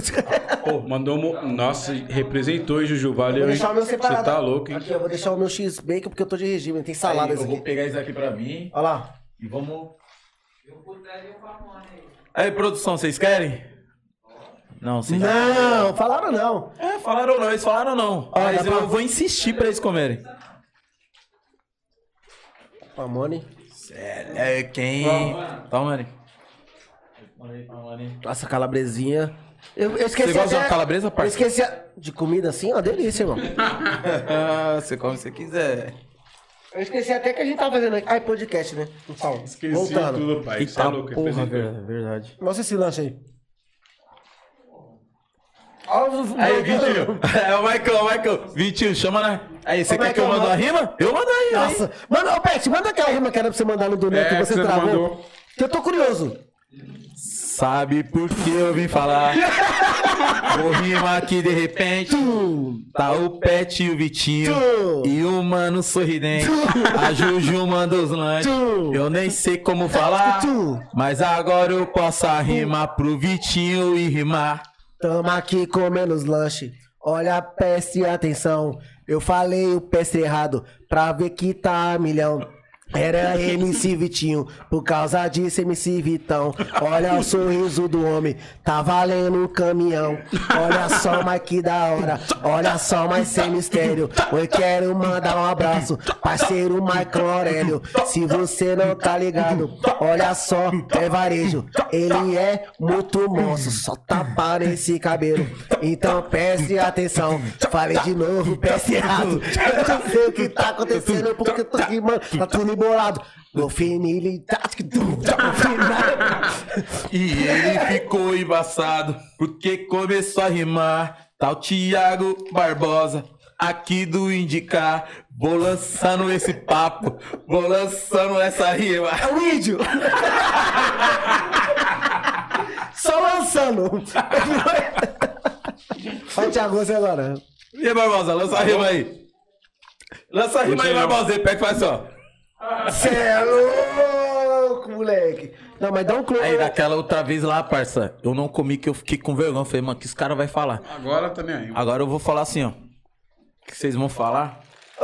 Pô, mandou. mo- Nossa, representou, hein, Juju. Valeu. Vou deixar o meu Você separado. tá louco, hein? Aqui, eu vou deixar o meu X-Bacon porque eu tô de regime, tem Aí, salada eu aqui. vou pegar isso aqui pra mim Olha lá. e vamos... Aí, produção, vocês querem? Não, vocês Não, falaram não. É, falaram não, eles falaram não. Ó, Mas eu pra- vou insistir pra eles comerem. Pamone. É, quem... Toma, Mani. Nossa, calabresinha. Eu, eu esqueci Você gosta de até- uma calabresa, Eu parça? esqueci a- de comida assim, ó, delícia, irmão. Ah, você come se você quiser. Eu esqueci até que a gente tava fazendo aqui. Ai, podcast, né? Então, Esqueci voltando. tudo, pai. Você é Eita louco, porra, verdade. Mostra esse lanche aí. Ó, o- Aí, Vitinho. É o Michael, o Michael. Vitinho, chama na... Aí, você Ô, quer que eu Michael, mande manda- rima? Eu mando aí, aí. Nossa. Manda, ô, Pet, manda aquela rima que era pra você mandar no do Neto É, que que você você travou. mandou. Que eu tô curioso. Sabe por que eu vim falar? Vou rimar aqui de repente. Tá o Pet e o Vitinho. Tu. E o mano sorridente. A Juju manda os lanches. Eu nem sei como falar. Mas agora eu posso rimar pro Vitinho e rimar. Tamo aqui comendo os lanches. Olha, preste atenção. Eu falei o pestre errado pra ver que tá a milhão. Era MC Vitinho, por causa disso MC Vitão. Olha o sorriso do homem, tá valendo um caminhão. Olha só, mas que da hora. Olha só, mas sem mistério. Eu quero mandar um abraço, parceiro Michael Aurélio. Se você não tá ligado, olha só, é varejo. Ele é muito monstro, só tapa nesse cabelo. Então preste atenção. Falei de novo, preste errado. Eu não sei o que tá acontecendo, porque eu tô aqui, mano, tá tudo No finilidade que tu no final. E ele ficou embaçado porque começou a rimar. Tá o Thiago Barbosa aqui do Indicar. Vou lançando esse papo, vou lançando essa rima. É o vídeo. Só lançando. Vai, Thiago, você agora. E aí, Barbosa, lança a rima aí. Lança a rima aí. Barbosa. Pega e faz assim, ó. Você é louco, moleque. Não, mas dá um close. Aí, daquela outra vez lá, parça, eu não comi que eu fiquei com vergonha. Falei, mano, o que esse cara vai falar? Agora tá nem aí. Agora eu vou falar assim, ó. O que vocês vão falar?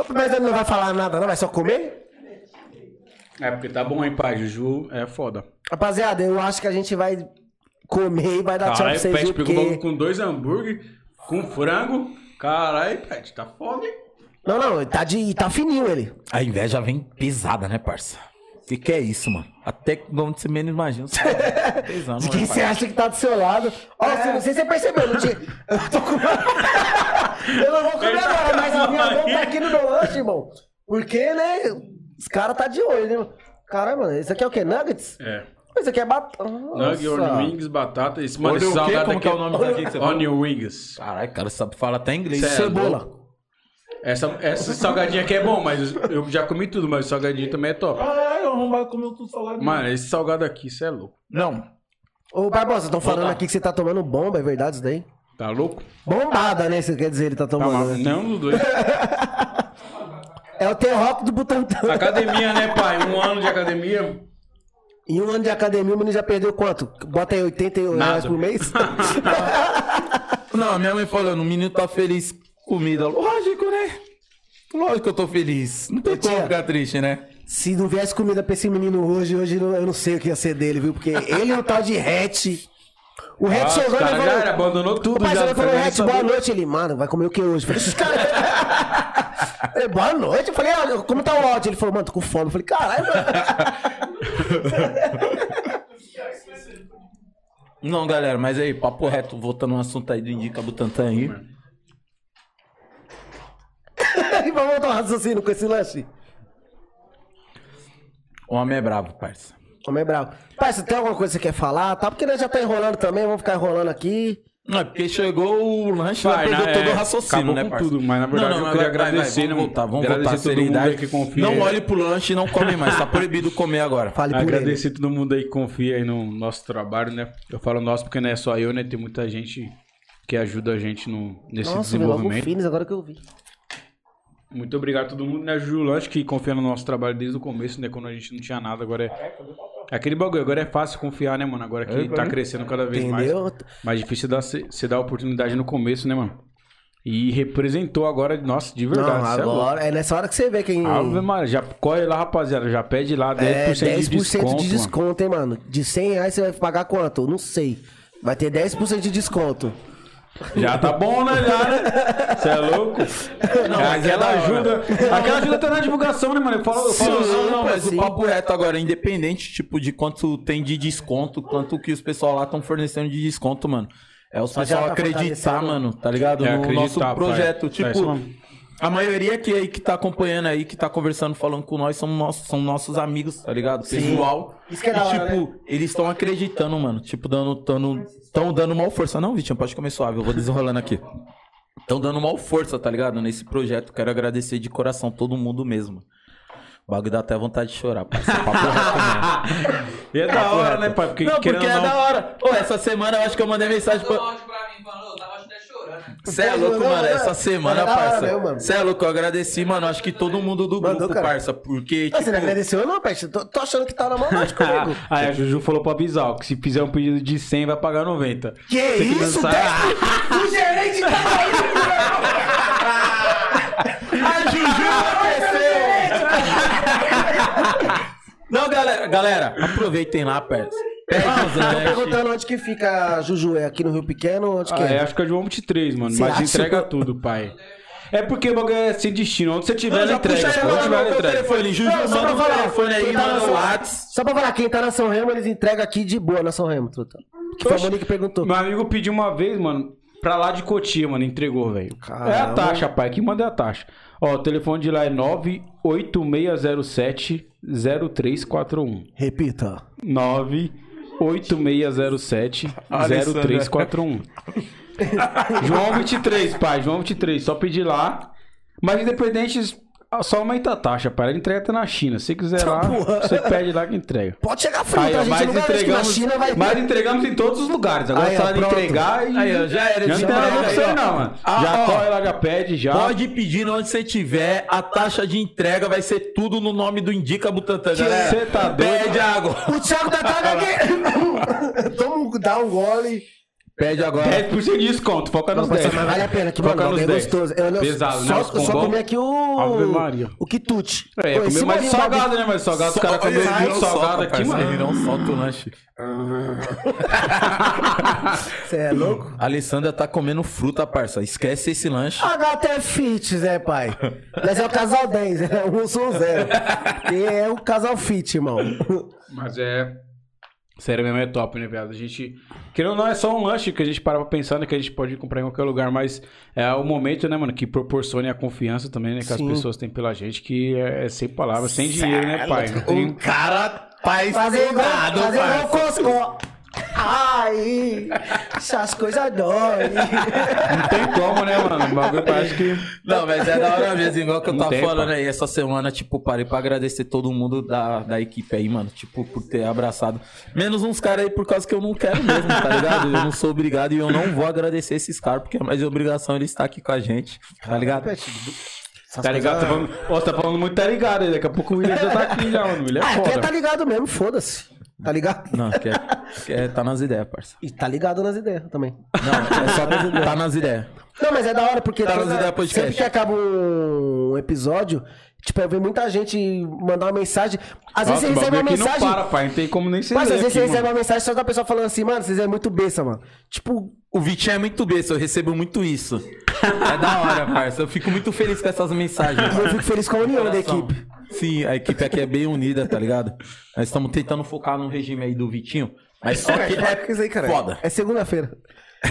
Mas ele não vai falar nada, não? Vai só comer? É porque tá bom, hein, pai? Juju é foda. Rapaziada, eu acho que a gente vai comer e vai dar tchau pra Caralho, vocês, Pet viu? pegou Porque... com dois hambúrguer, com frango. Caralho, Pet, tá foda, hein? Não, não, tá, de, tá fininho ele. A inveja vem pesada, né, parça? O que, que é isso, mano? Até que onde você menos imagina. Você tá pesando, De né, quem você parça? acha que tá do seu lado. Ó, você- não sei se você percebeu, não tinha... Eu tô com... eu não vou comer agora, mas a minha mão tá aqui no meu lanche, irmão. Porque, né, os caras tá de olho, né? Caramba, mano, isso aqui é o quê? Nuggets? É. Isso aqui é batata. Nugget, onion wings, batata. Esse, mano, esse salgado Como que é o aqui- nome aqui você falou? Onion wings. Caralho, cara, sabe falar até inglês. É Cebola. Essa, essa salgadinha aqui é bom, mas eu já comi tudo, mas o salgadinho também é top. Caralho, não vai comer tudo salgado. Mano, esse salgado aqui, isso é louco. Não. Ô, Barbosa, estão falando aqui que você tá tomando bomba, é verdade isso daí? Tá louco? Bombada, né? Você quer dizer, ele tá Tá tomando. né? Não, dos dois. É o T-Rock do Butantan. academia, né, pai? Um ano de academia. Em um ano de academia, o menino já perdeu quanto? Bota aí 80 reais Nada. por mês? Não, a minha mãe falando, o menino tá feliz comida. Lógico, né? Lógico que eu tô feliz. Não tem como ficar triste, né? Se não viesse comida pra esse menino hoje, hoje eu não sei o que ia ser dele, viu? Porque ele é um tal de hatch. O hatch Ah, chegou e cara falou... era, abandonou tudo O pai já, já falou, hatch, boa noite. Ele, mano, vai comer o que hoje? Eu falei, esses caras... Eu falei, boa noite. Eu falei, ah, como tá o áudio? Ele falou, mano, tô com fome. Eu falei, caralho, Não, galera, mas aí, papo reto, voltando no assunto aí do Indica Butantan aí. E vamos voltar um raciocínio com esse lanche. O homem é bravo, parça. Homem é bravo. Você tem alguma coisa que você quer falar? Tá? Porque nós já tá enrolando também, vamos ficar enrolando aqui. Não, é porque chegou o lanche, Vai, perdeu né, todo é, o raciocínio, acabou né, com parça? tudo, mas, na verdade, eu mas queria vai, vai, agradecer, vamos né, voltar, vamos agradecer voltar à todo mundo aí que confia. Não olhe pro lanche e não come mais, tá proibido comer agora. Fale por ele. Agradecer todo mundo aí que confia aí no nosso trabalho, né? Eu falo nosso porque não é só eu, né? Tem muita gente que ajuda a gente no, nesse Nossa, o desenvolvimento. Finis, agora que eu vi. Muito obrigado a todo mundo, né? Juju Lanche, que confia no nosso trabalho desde o começo, né? Quando a gente não tinha nada, agora é. é Aquele bagulho, agora é fácil confiar, né, mano? Agora que tá crescendo cada vez mais. Entendeu? Mais difícil dar, você dar oportunidade no começo, né, mano? E representou agora, nossa, de verdade. Não, é agora é nessa hora que você vê quem. Ave Maria, já corre lá, rapaziada. Já pede lá 10% É, 10% de desconto. de mano. desconto, hein, mano? De 100 reais você vai pagar quanto? Não sei. Vai ter 10% de desconto. Já tá bom, né? Já, né? Você é louco? Não, É mas é aquela da hora. ajuda. Aquela ajuda tá na divulgação, né, mano? Eu falo, eu falo Sim, não, não, mas sim. o papo reto agora, independente, tipo, de quanto tem de desconto, quanto que os pessoal lá estão fornecendo de desconto, mano. É já pessoal tá acreditar, mano, tá ligado? É, no acreditar, nosso pai. projeto. É isso Tipo. A maioria que aí que tá acompanhando aí, que tá conversando, falando com nós, são nossos, são nossos amigos, tá ligado? Pessoal. Isso que é e, da hora, tipo, eles estão acreditando, mano. Tipo, dando, dando, tão dando mal força. Não, Vitinho, pode comer suave, eu vou desenrolando aqui. Estão dando mal força, tá ligado? Nesse projeto. Quero agradecer de coração todo mundo mesmo. O bagulho dá até vontade de chorar, parceiro. Papo reto mesmo. E é da hora, né, pai? Porque, não, porque é não, da hora. Pô, essa semana eu acho que eu mandei mensagem pra. áudio pra mim até chorando. Você é louco, mano. não, Essa não. semana, É hora parça. mano. Você é louco, eu agradeci, mano. Acho que todo mundo do Mandou, grupo, cara. parça. Porque, Ah, você não tipo, agradeceu, não, parceiro? Tô, tô achando que tá na mão noite comigo. Aí a Juju falou pra avisar, que se fizer um pedido de 100, vai pagar 90. Que que isso, lançar- 10? O gerente tá A Juju enlouqueceu! Não, galera, galera, aproveitem lá, parça. Tô né? perguntando onde que fica a Juju. É aqui no Rio Pequeno? Onde que ah, é? é, acho que é de 123, mano. Será Mas que entrega tudo, pai. É porque o bagulho é sem destino. Onde você tiver, ela entrega. Onde tiver, ela entrega. telefone, Juju, Não, só manda pra o falar. telefone aí, tá manda o seu- Só pra falar, quem tá na São Remo, eles entregam aqui de boa na São Remo, Tuta. Que foi o Oxe. Que perguntou. Meu amigo pediu uma vez, mano, pra lá de Cotia, mano. Entregou, velho. Caramba. É a taxa, pai. Quem manda é a taxa. Ó, o telefone de lá é 98607-0341. Repita. 98607-0341. 8607 0341. João 23, pai, João 23, só pedir lá. Mas independentes só aumenta a taxa, pai. Ele entrega até na China. Se quiser lá, porra. você pede lá que entrega. Pode chegar fruta, Aí, a ó, gente mas entregamos, China vai... mas entregamos em todos os lugares. Agora Aí, ó, só de entregar e. Aí, ó, já era, Já de não tem ó. não, mano. Ah, já ó. corre lá, já pede, já. Pode pedir onde você tiver, a taxa de entrega vai ser tudo no nome do Indica Butantan, galera. Você tá doido? Pede água. O Thiago tá tava aqui. Toma dá um gole. Pede agora. 10% de desconto, foca nos Não, 10. mas vale a pena, que Foca mano, nos é 10. gostoso. Eu, eu Pesado, né? só, Os eu só comi aqui o... Ave Maria. O quitute. É, Pô, comer mais salgado, né? Mais salgado, os caras comem salgado solta, aqui, mano. Ele não solta o lanche. Você é louco? A Alessandra tá comendo fruta, parça. Esquece esse lanche. A gata é fit, Zé pai. Mas é o casal 10, é um sou zero. E é o casal fit, irmão. Mas é. Sério mesmo, é top, né, viado? A gente. Querendo ou não, é só um lanche que a gente para pra pensar, né? Que a gente pode comprar em qualquer lugar, mas é o momento, né, mano, que proporcione a confiança também, né? Que Sim. as pessoas têm pela gente, que é, é sem palavras, sem dinheiro, né, pai? Não tem- O cara tá Fazer igual, fazer igual o parça. Ai! Essas coisas dói. Não tem como, né, mano? O bagulho parece que. Não, mas é da hora mesmo, igual que eu tava tem, falando pô. aí. Essa semana, tipo, parei pra agradecer todo mundo da, da equipe aí, mano. Tipo, por ter abraçado. Menos uns caras aí por causa que eu não quero mesmo, tá ligado? Eu não sou obrigado e eu não vou agradecer esses caras, porque é mais obrigação ele estar aqui com a gente, tá ligado? Tá ligado? Tá falando... Ó, tá falando muito tá ligado aí. Daqui a pouco o William já tá aqui já, mano. O William é Ah, aqui é foda. tá ligado mesmo, foda-se. Tá ligado? Não, quer, quer tá nas ideias, parça. E tá ligado nas ideias também. Não, é só tá nas ideias. Não, mas é da hora, porque Tá nas ideias podcast. sempre que acaba um episódio, tipo, eu vejo muita gente mandar uma mensagem. Às vezes Nossa, você o recebe uma mensagem. não para, pai. Não tem como nem ser Mas às vezes você aqui, recebe mano. uma mensagem só da pessoa falando assim, mano, vocês é muito besta, mano. Tipo, O Vitinho é muito besta, eu recebo muito isso. É da hora, parça. Eu fico muito feliz com essas mensagens. eu fico feliz com a união da equipe. Sim, a equipe aqui é bem unida, tá ligado? Nós estamos tentando focar no regime aí do Vitinho. Mas só que É isso aí, cara. foda. É segunda-feira.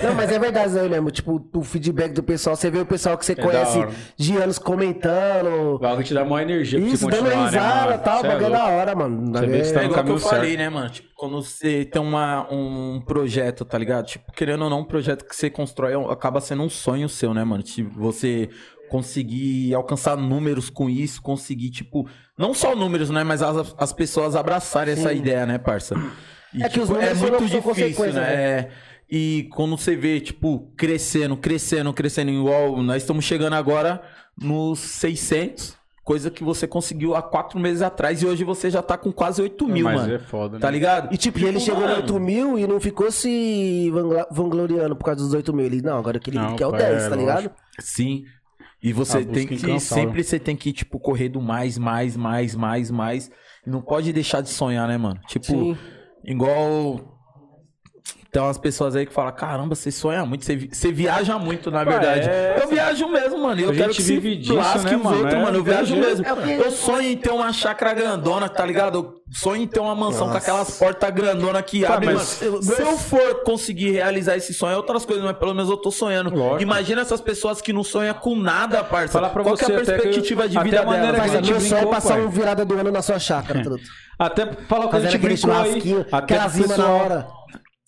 Não, mas é verdade isso aí mesmo. Tipo, o feedback do pessoal. Você vê o pessoal que você da conhece de anos comentando. O bagulho te dá maior energia pra Isso, dando né, risada e tal. É bagulho é da hora, mano. Você vê que você tá É no igual que eu certo. falei, né, mano? Tipo, quando você tem uma, um projeto, tá ligado? Tipo, querendo ou não, um projeto que você constrói é acaba sendo um sonho seu, né, mano? Tipo, você conseguir alcançar números com isso, conseguir, tipo, não só números, né? Mas as, as pessoas abraçarem essa ideia, né, parça? E, É que os tipo, é números são- muito são difícil, consequência, né? É, e quando você vê, tipo, crescendo, crescendo, crescendo, igual nós estamos chegando agora nos 600, coisa que você conseguiu há quatro meses atrás e hoje você já tá com quase 8 mil, Mas mano. é foda, né? Tá ligado? E tipo, ele chegou no mano, 8 mil e não ficou se vangloriando por causa dos 8 mil. Ele, não, agora que ele Não, quer o pai, 10, é, tá ligado? lógico. Sim. E você tem que sempre você tem que tipo correr do mais, mais, mais, mais, mais. E não pode deixar de sonhar, né, mano? Tipo, Sim. igual tem umas pessoas aí que falam, caramba, você sonha muito, você, vi- você viaja muito, na verdade. é- Eu viajo mesmo, mano. Eu A quero gente que se disso, lasque né, os mano? outros, É, mano. Eu viajo tem mesmo. Eu sonho em ter uma chácara grandona, tá ligado? Eu sonho em ter uma mansão com Nossa. aquelas portas grandonas que Tá, abrem, mas mano. Se eu for conseguir realizar esse sonho, é outras coisas, mas pelo menos eu tô sonhando. Lógico. Imagina essas pessoas que não sonham com nada, parça. Falar pra Qual você que é a até perspectiva de até vida a maneira dela? que a Mas gente meu sonho é passar pai. um virada do ano na sua chácara, truto. Até falar que a gente brincou aí. Até zima na pessoal, hora.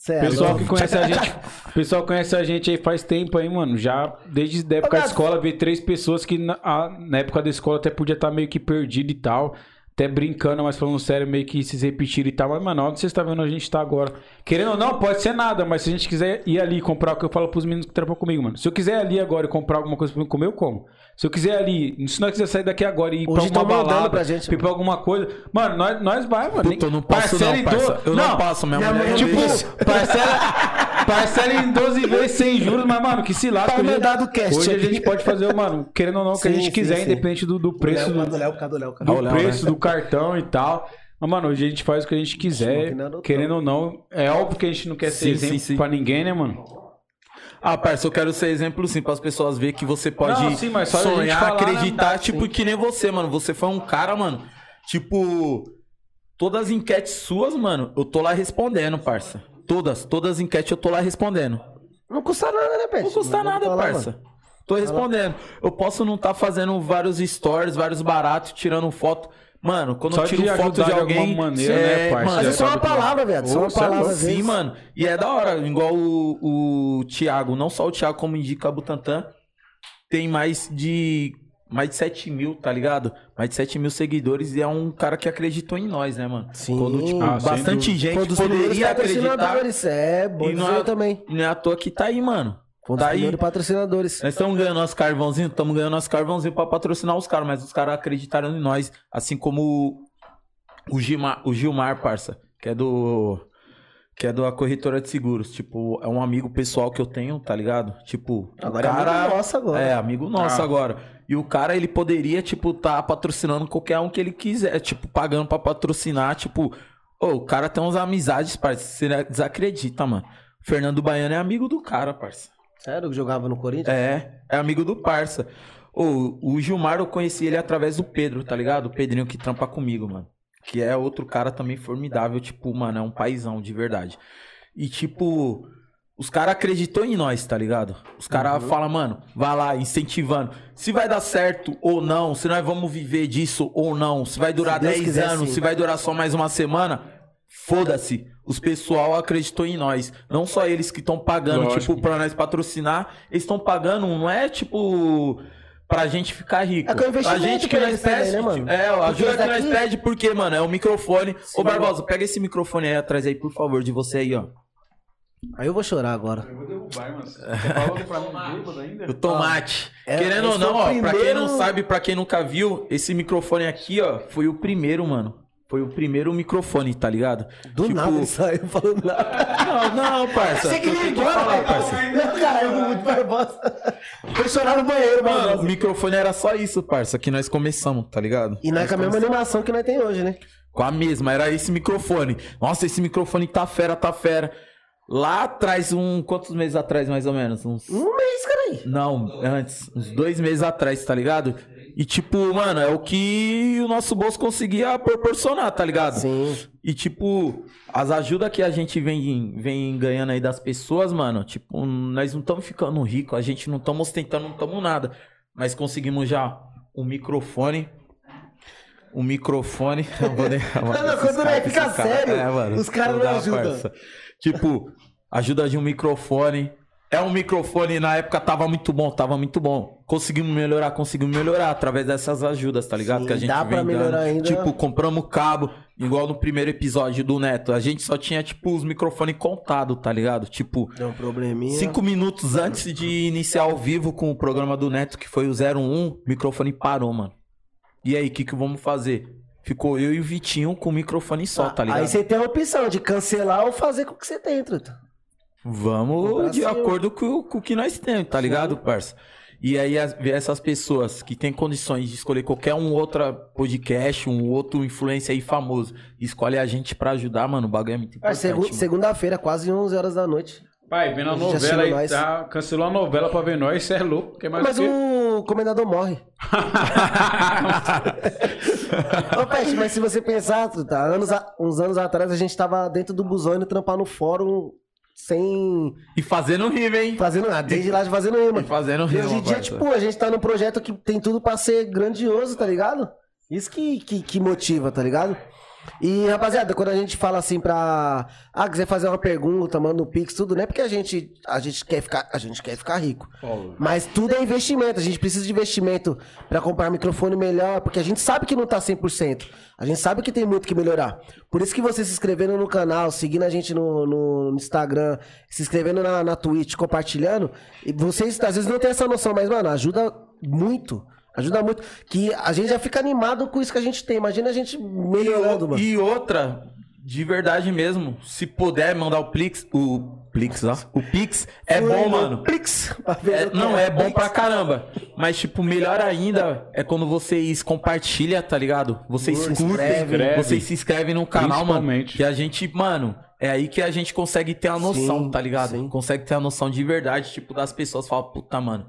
Cê é pessoal que conhece a gente. pessoal conhece a gente aí faz tempo aí, mano. Já desde a época da escola, vi três pessoas que na, a- na época da escola até podia estar meio que perdido e tal. Até brincando, mas falando sério, meio que se repetiram e tal. Mas, mano, onde vocês estão vendo a gente tá agora? Querendo ou não, pode ser nada, mas se a gente quiser ir ali e comprar o que eu falo pros meninos que trampam comigo, mano. Se eu quiser ir ali agora e comprar alguma coisa pra mim comer, eu como. Se eu quiser ali, se nós quiser sair daqui agora e ir Hoje pra alguma mandando balada, pra gente, ir pra alguma coisa, mano, nós, nós vai, mano. Puta, eu não posso Parcela não, em parça. do- Eu não posso, minha Minha mulher não Tipo, parcela, parcela em 12 vezes sem juros, mas, mano, que se lasca. Tá Hoje, mandado o cast hoje a gente pode fazer, mano, querendo ou não, o que a Sim, gente quiser, sim, sim. independente do, do preço, do, Léo, Léo, cadê o Léo? Do o Léo, preço né? do cartão e tal. Mas, mano, hoje a gente faz o que a gente quiser, Não, querendo ou não. É óbvio que a gente não quer ser Sim, exemplo sim, sim. pra ninguém, né, mano? Ah, parça, eu quero ser exemplo sim, para as pessoas verem que você pode Não, sim, mas só a gente sonhar, falar, acreditar, né? tipo, Sim. que nem você, mano. Você foi um cara, mano, tipo, todas as enquetes suas, mano, eu tô lá respondendo, parça. Todas, todas as enquetes eu tô lá respondendo. Não custa nada, né, Pet? Não custa Vamos nada, falar, parça. mano. Tô respondendo. Eu posso não estar fazendo vários stories, vários baratos, tirando foto. Mano, quando Só eu tiro de foto de de alguém. alguma maneira, né, parça? Mas é só uma sabe como- palavra, velho. Só Ô, uma é palavra, Sim, vezes. mano. E é da hora, igual o, o Thiago, não só o Thiago, como indica a Butantan, tem mais de. Mais de 7 mil, tá ligado? Mais de 7 mil seguidores e é um cara que acreditou em nós, né, mano? Sim. Quando, tipo, Ah, bastante gente um poderia acreditar. É, bom E não é- também. Não é à toa que tá aí, mano. Foi um dos aí. primeiros patrocinadores. Nós estamos ganhando nosso carvãozinho, estamos ganhando nosso carvãozinho pra patrocinar os caras, mas os caras acreditaram em nós. Assim como o, Gilmar, o Gilmar, parça, que é do. Que é da corretora de seguros. Tipo, é um amigo pessoal que eu tenho, tá ligado? Tipo, Agora o é cara. amigo nosso agora. É, amigo nosso Ah. agora. E o cara, ele poderia, tipo, tá patrocinando qualquer um que ele quiser, tipo, pagando pra patrocinar, tipo. Ô, o cara tem umas amizades, parça. Você desacredita, mano. Fernando Baiano é amigo do cara, parça. Sério que jogava no Corinthians? É, é amigo do parça. Ô, o Gilmar eu conheci ele através do Pedro, tá ligado? O Pedrinho que trampa comigo, mano. Que é outro cara também formidável, tipo, mano, é um paizão de verdade. E tipo, os caras acreditou em nós, tá ligado? Os caras Uhum. falam, mano, vai lá, incentivando. Se vai dar certo ou não, se nós vamos viver disso ou não, se vai durar Se Deus 10 quiser, anos, sim. se vai durar só mais uma semana, foda-se. Os pessoal acreditou em nós. Não só eles que estão pagando, Lógico. tipo, pra nós patrocinar. Eles estão pagando, não é tipo. Pra gente ficar rico. É que é um a gente que nós também, pede, né, mano? É, a ajuda que nós pede, porque, mano, é o microfone. Ô, Barbosa, pega esse microfone aí atrás aí, por favor, de você aí, ó. Aí eu vou chorar agora. Eu vou derrubar, mano. Você falou pra mim bêbado ainda? O tomate. É, Querendo ou não, ó, pra quem primeiro- não sabe, pra quem nunca viu, esse microfone aqui, ó, foi o primeiro, mano. Foi o primeiro microfone, tá ligado? Do Tipo, nada ele saiu falando nada. Não, não, parça. Você que embora, falar, velho? parça. Não, cara, eu vou muito barbosa. Foi chorar no banheiro, Mano, o microfone era só isso, parça, que nós começamos, tá ligado? E não é com a mesma animação que nós tem hoje, né? Com a mesma, era esse microfone. Nossa, esse microfone tá fera, tá fera. Lá atrás, um. Quantos meses atrás, mais ou menos? Uns. Um mês, cara aí. Não, antes, uns dois meses atrás, tá ligado? E tipo, mano, é o que o nosso bolso conseguia proporcionar, tá ligado? Sim. E tipo, as ajudas que a gente vem, vem ganhando aí das pessoas, mano, tipo, nós não estamos ficando ricos, a gente não estamos ostentando, não estamos nada. Mas conseguimos já um microfone. Um microfone. Não vou nem Não, não, quando é, fica sério, os caras não ajudam. Tipo, ajuda de um microfone. É um microfone, na época tava muito bom, tava muito bom. Conseguimos melhorar, conseguimos melhorar através dessas ajudas, tá ligado? Sim, que a gente dá pra vem melhorar dando. ainda. Tipo, compramos cabo, igual no primeiro episódio do Neto. A gente só tinha, tipo, os microfones contados, tá ligado? Tipo, Deu um probleminha. cinco minutos antes de iniciar ao vivo com o programa do Neto, que foi o 01, o microfone parou, mano. E aí, o que que vamos fazer? Ficou eu e o Vitinho com o microfone só, tá ligado? Aí você tem a opção de cancelar ou fazer com o que você tem, truta. Vamos de acordo com, com o que nós temos, tá ligado, parça? E aí, as- ver essas pessoas que têm condições de escolher qualquer um outro podcast, um outro influencer aí famoso, escolhe a gente pra ajudar, mano, o bagulho é muito importante. segu- mano. Segunda-feira, quase 11 horas da noite. Pai, vendo a A novela aí, nós. tá, cancelou a novela pra ver nós, cê é louco. Quer mais Mas o o comendador morre. Ô, Pet, mas se você pensar, truta, anos a- uns anos atrás a gente tava dentro do busão indo trampar no fórum sem E fazendo rima, hein? fazendo nada, desde lá de fazendo rima. E fazendo E rima, hoje em dia, tipo, a gente tá num projeto que tem tudo pra ser grandioso, tá ligado? Isso que, que, que motiva, tá ligado? E, rapaziada, quando a gente fala assim pra. Ah, quiser fazer uma pergunta, manda um pix, tudo, não é porque a gente, a gente, quer, ficar, a gente quer ficar rico. Mas tudo é investimento. A gente precisa de investimento pra comprar microfone melhor, porque a gente sabe que não tá 100%. A gente sabe que tem muito que melhorar. Por isso que você se inscrevendo no canal, seguindo a gente no, no Instagram, se inscrevendo na, na Twitch, compartilhando, e vocês às vezes não tem essa noção, mas, mano, ajuda muito. Ajuda muito. Que a gente já fica animado com isso que a gente tem. Imagina a gente melhorando, mano. E outra, de verdade mesmo, se puder mandar o Plix, o Plix, ó, o Pix, é bom, mano. Plix. É, não, é bom Plix. pra caramba. Mas, tipo, melhor ainda é quando vocês compartilham, tá ligado? Vocês Se curtem, inscreve. vocês se inscrevem no canal, mano. Que a gente, mano, é aí que a gente consegue ter a noção, Sim, tá ligado? sim. Consegue ter a noção de verdade, tipo, das pessoas falam, puta, mano.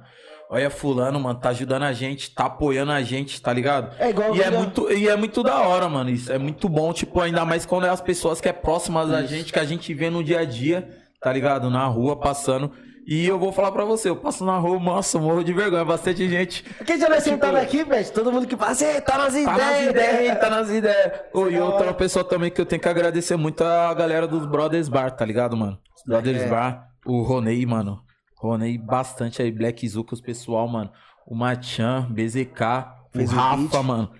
Olha, fulano, mano, tá ajudando a gente, tá apoiando a gente, tá ligado? É igual e é, muito, e é muito da hora, mano. Isso é muito bom, tipo, ainda mais quando é as pessoas que é próximas da gente, que a gente vê no dia a dia, tá ligado? Na rua, passando. E eu vou falar pra você, eu passo na rua, nossa, morro de vergonha, bastante gente. Porque já vai sentado aqui, velho. Todo mundo que passa, "Ei, tá nas Tá nas ideias, ideias, né?" tá nas ideias. E outra pessoa também que eu tenho que agradecer muito a galera dos Brothers Bar, tá ligado, mano? Brothers É. Bar, o Ronei, mano. Ronei bastante aí, Black Zucas, pessoal, mano. O Machan, BZK, Fez o o Rafa, beat. mano.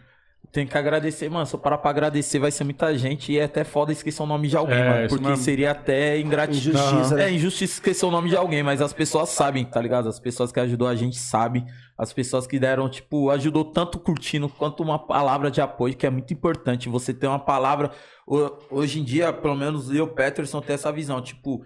Tem que agradecer, mano. Se eu parar pra agradecer, vai ser muita gente. E é até foda esquecer o nome de alguém, É, mano. Porque mesmo. seria até ingratidão. Injustiça, né? É injustiça esquecer o nome de alguém, mas as pessoas sabem, tá ligado? As pessoas que ajudou a gente sabem. As pessoas que deram, tipo, ajudou tanto curtindo quanto uma palavra de apoio, que é muito importante. Você ter uma palavra. Ho- Hoje em dia, pelo menos eu, Peterson, tem essa visão. Tipo,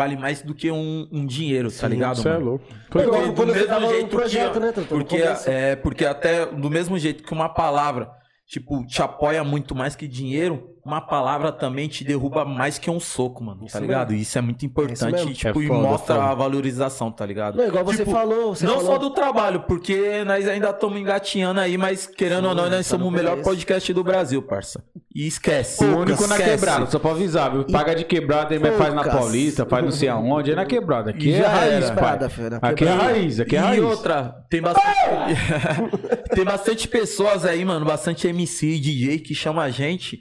vale mais do que um, um dinheiro, tá ligado? Isso é mano? louco. Foi igual Porque do mesmo jeito projeto, que, né, Porque, é, porque até do mesmo jeito que uma palavra, tipo, te apoia muito mais que dinheiro, uma palavra também te derruba mais que um soco, mano, Isso tá ligado? Isso é muito importante mesmo. e, tipo, É e foda, mostra foda. a valorização, tá ligado? Não, igual você Tipo, falou. Você não falou... só do trabalho, porque nós ainda estamos engatinhando aí, mas querendo ou não, nós tá somos o melhor podcast do Brasil, parça. E esquece. O único na esquece. quebrada, só pra avisar, viu? Paga de quebrada, ele faz na. Paulista, faz não sei aonde, é na quebrada. Aqui E é já raiz, pai. Aqui é quebrada. raiz, aqui é e raiz. outra, tem bastante. tem bastante pessoas aí, mano, bastante MC e DJ que chama a gente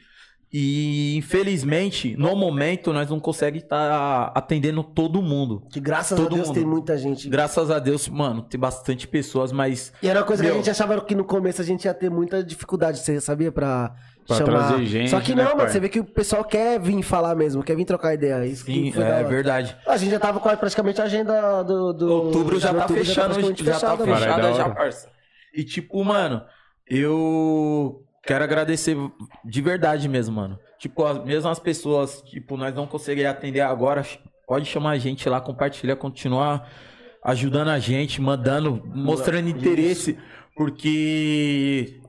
E infelizmente, no momento, nós não conseguimos estar atendendo todo mundo. Que graças Todo a Deus mundo. tem muita gente. Graças a Deus, mano, tem bastante pessoas, mas. E era uma coisa que Meu. a gente achava que no começo a gente ia ter muita dificuldade, você sabia? Pra, Pra chamar. trazer gente, Só que né, não, mano, pai? você vê que o pessoal quer vir falar mesmo, quer vir trocar ideia. Isso que Sim, é verdade. A gente já tava com praticamente a agenda do. do Outubro já de tá outubro fechando, já tá. Caralho, fechada da já, parça. E tipo, mano, eu quero agradecer de verdade mesmo, mano. Tipo, as, mesmo as pessoas, tipo, nós não conseguimos atender agora, pode chamar a gente lá, compartilhar, continuar ajudando a gente, mandando, mostrando interesse, porque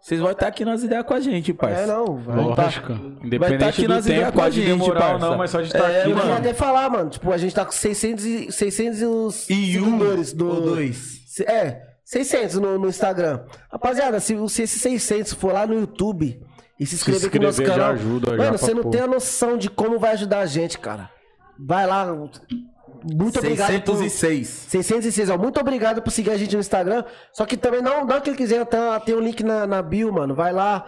vocês vão estar aqui nas ideias com a gente, parça. É, não. Vai, Lógico. Vai estar Independente aqui do nas ideias tempo, com a gente, demorar parça. não, mas só de estar É, aqui, Eu mano. ia até falar, mano. Tipo, a gente tá com 600, e- 600 e os E um seguidores do. ou dois. É, 600 no, no Instagram. Rapaziada, se, se esses 600 for lá no YouTube e se inscrever aqui no nosso inscrever canal. ajuda, mano, você não pôr. tem a noção de como vai ajudar a gente, cara. Vai lá. Muito obrigado. por- 606. 606, ó. Muito obrigado por seguir a gente no Instagram. Só que também não dá aquele quiser, tá, tem um link na, na bio, mano. Vai lá,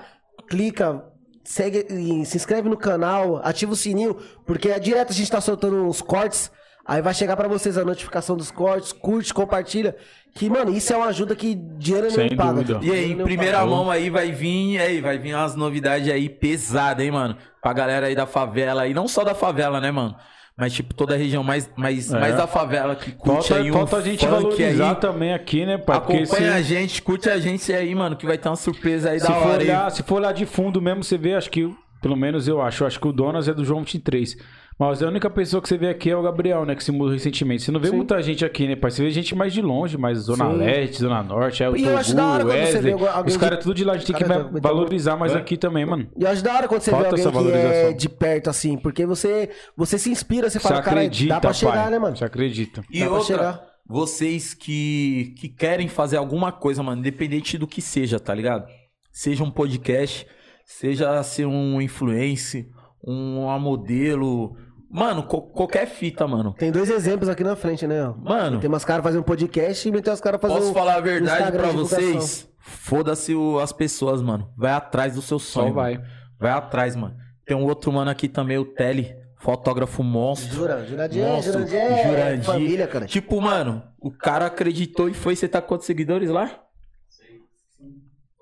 clica, segue e se inscreve no canal, ativa o sininho, porque é direto a gente tá soltando uns cortes. Aí vai chegar pra vocês a notificação dos cortes, curte, compartilha. Que, mano, isso é uma ajuda que dinheiro Sem nem paga. dúvida. E aí, em primeira paga. mão aí vai vir, aí vai vir umas novidades aí pesadas, hein, mano? Pra galera aí da favela, e não só da favela, né, mano? Mas, tipo, toda a região mais, mais, É. mais da favela que curte aí um falta a gente valorizar aí. também aqui, né, pai? Porque Acompanha se- a gente, curte a gente aí, mano, que vai ter uma surpresa aí Se da for, hora. aí. olhar, se for olhar de fundo mesmo, você vê, acho que, pelo menos eu acho, eu acho que o Donas é do João 23. Mas a única pessoa que você vê aqui é o Gabriel, né? Que se mudou recentemente. Você não vê Sim. muita gente aqui, né, pai? Você vê gente mais de longe, mais Zona Sim. Leste, Zona Norte, é o E eu acho Togu, da hora quando você Wesley. vê alguém Os de- caras tudo de lá, a gente tem que Cara, va- tá- valorizar mais aqui também, mano. E eu acho da hora quando você Falta vê alguém que é de perto, assim, porque você, você se inspira, você Você fala, cara, acredita, dá pra chegar, pai. né, mano? Você acredita. E Dá outra, chegar. vocês que, que querem fazer alguma coisa, mano, independente do que seja, tá ligado? Seja um podcast, seja ser um influencer, um, uma modelo. Mano, co- qualquer fita, mano. Tem dois exemplos aqui na frente, né? ó. Mano. Tem umas caras fazendo um podcast e tem uns caras fazendo. Posso falar a verdade Instagram pra de divulgação. vocês? Foda-se o- as pessoas, mano. Vai atrás do seu sonho. vai. mano. Vai atrás, mano. Tem um outro mano aqui também, o Telly, fotógrafo monstro. Jura, Jurandir, Monstro, Jurandir é Jurandir. família, cara. Tipo, mano, o cara acreditou e foi. Você tá com quantos seguidores lá?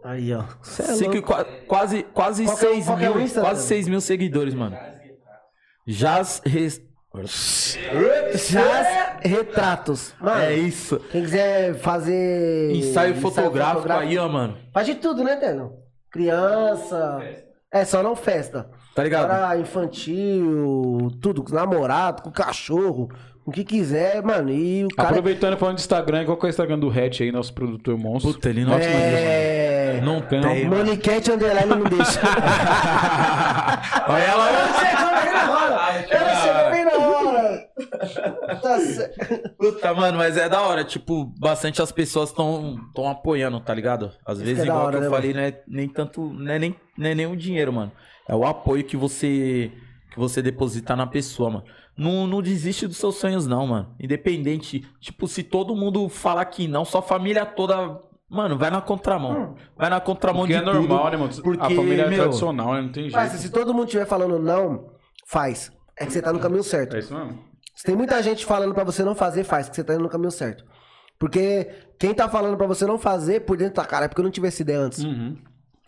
Aí, ó. Cê é qua- quase quase Qual que é o- 6 qual que é o mil, Insta, quase? 6 mil seguidores, mano. Jazz Res- Já retratos. Mano, É isso. quem quiser fazer. Ensaio fotográfico aí, ó, mano. Faz de tudo, né, Telo? Criança. É, só não festa. Tá ligado? Agora infantil, tudo, com namorado, com cachorro, o que quiser, mano. E o cara. Aproveitando falando de Instagram, qual que é o Instagram do Hatch aí, nosso produtor monstro? Puta, ele não É. Não Tem tem. não? mano. Moniquete Underline não deixa. Olha ela. Chegou bem na hora! Ela chegou bem na hora! Tá certo. Puta, mano, mas é da hora. Tipo, bastante as pessoas estão tão apoiando, tá ligado? Às vezes, que é igual hora, que eu né, falei, não é nem tanto. Não é nem, não é nem o dinheiro, mano. É o apoio que você. Que você deposita na pessoa, mano. Não, não desiste dos seus sonhos, não, mano. Independente. Tipo, se todo mundo falar que não, sua família toda. Mano, vai na contramão. Vai na contramão Porque de é normal, tudo. né, mano? Porque, a família é meu, tradicional, né? Não tem jeito. Parça, se todo mundo estiver falando não, faz. É que você tá no caminho certo. É isso mesmo. Se tem muita gente falando pra você não fazer, faz, que você tá indo no caminho certo. Porque quem tá falando pra você não fazer, por dentro tá, cara, é porque eu não tive essa ideia antes. Uhum.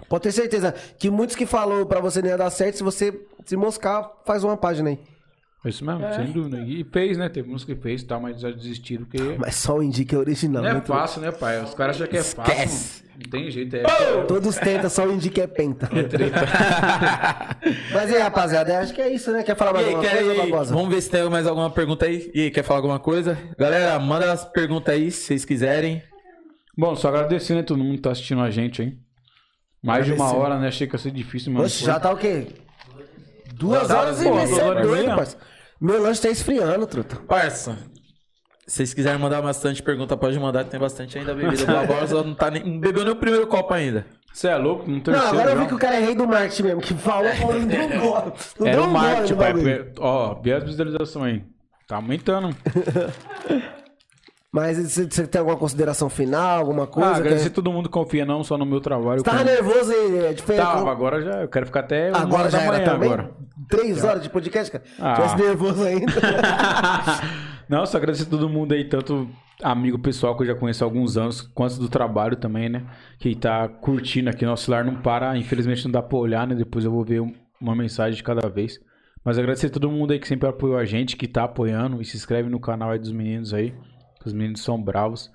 Pode ter certeza que muitos que falou pra você não ia dar certo, se você se moscar, faz uma página aí. É isso mesmo, sem dúvida. E fez, né? Teve uns que fez e tal, mas já desistiram porque. Mas só o Indica é original. Não é muito fácil, né, pai? Os caras acham que é fácil. Não tem jeito. É... Todos tentam, só o Indica é penta. Mas aí, rapaziada, acho que é isso, né? Quer falar E mais aí, alguma quer- coisa, Barbosa? Vamos ver se tem mais alguma pergunta aí. E aí, quer falar alguma coisa? Galera, manda as perguntas aí se vocês quiserem. Bom, só agradecer, né? Todo mundo que tá assistindo a gente, hein? Mais de uma hora, né? Achei que ia ser difícil, mas. Foi. já tá o quê? Duas Duas horas horas e meia, você é doido, parça. Meu lanche tá esfriando, truta. Parça, se vocês quiserem mandar bastante pergunta, pode mandar, que tem bastante ainda bebida. O Barbosa não, tá nem, não bebeu nem o primeiro copo ainda. Você é louco? Não Não, terceiro, agora eu vi que o cara é rei do marketing mesmo, que falou, falou, não deu um gole. Não Era deu o um marketing, pai. Ó, vê as visualizações aí. Tá aumentando. Mas você tem alguma consideração final, alguma Ah, coisa? agradecer que... todo mundo que confia não só no meu trabalho. Você tava como- nervoso e é diferente. Tava, agora já. Eu quero ficar até. Agora já era também? agora. Três horas de podcast, cara. Ah. Tivesse nervoso ainda. Não, só agradecer a todo mundo aí, tanto amigo pessoal que eu já conheço há alguns anos, quanto do trabalho também, né? Que tá curtindo aqui. Nosso lar não para, infelizmente não dá pra olhar, né? Depois eu vou ver um- uma mensagem de cada vez. Mas agradecer a todo mundo aí que sempre apoiou a gente, que tá apoiando e se inscreve no canal aí dos meninos aí. Os meninos são bravos.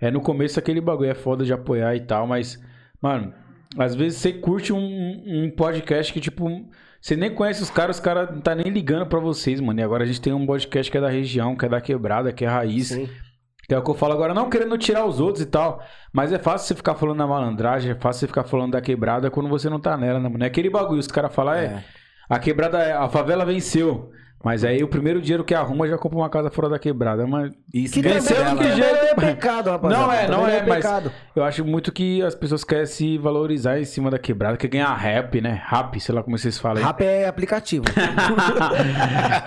É, no começo aquele bagulho é foda de apoiar e tal, mas, mano, às vezes você curte um, um podcast que, tipo, você nem conhece os caras, os caras não tá nem ligando pra vocês, mano. E agora a gente tem um podcast que é da região, que é da quebrada, que é raiz. Sim. Que é o que eu falo agora, não querendo tirar os outros e tal. Mas é fácil você ficar falando da malandragem, é fácil você ficar falando da quebrada quando você não tá nela, né, mano? É aquele bagulho, os caras falam, é, a quebrada, é- a favela venceu. Mas aí o primeiro dinheiro que arruma já compra uma casa fora da quebrada. Mas Isso, Que também, de que jeito? é pecado, rapaziada. Não é, não é, mas pecado. eu acho muito que as pessoas querem se valorizar em cima da quebrada, quer ganhar rap, né? Rap, sei lá como vocês falam aí. Rap é aplicativo.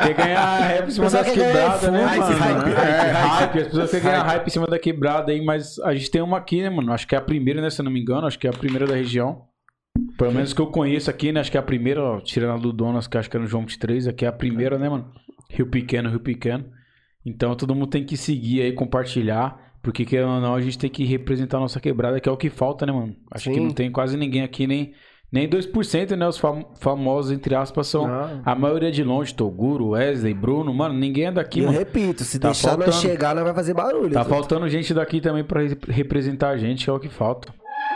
quer ganhar rap em cima ganhar quebradas, né, mano? hype, É, hype. hype, as pessoas querem ganhar hype em cima da quebrada aí, mas a gente tem uma aqui, né, mano? Acho que é a primeira, né, se eu não me engano, acho que é a primeira da região. Pelo menos que eu conheço aqui, né? Acho que é a primeira, ó, tirando a do Donas, que acho que é no João 23, aqui é a primeira, né, mano? Rio Pequeno, Rio Pequeno. Então todo mundo tem que seguir aí, compartilhar, porque querendo ou não, a gente tem que representar a nossa quebrada, que é o que falta, né, mano? Acho que Sim. não tem quase ninguém aqui, nem, nem 2%, né? Os fam- famosos, entre aspas, são Não. a maioria de longe, Toguro, Wesley, Bruno, mano, ninguém é daqui, E eu mano. repito, se Tá deixar nós faltando. chegar, nós vai fazer barulho. Tá faltando gente daqui também pra re- representar a gente, que é o que falta.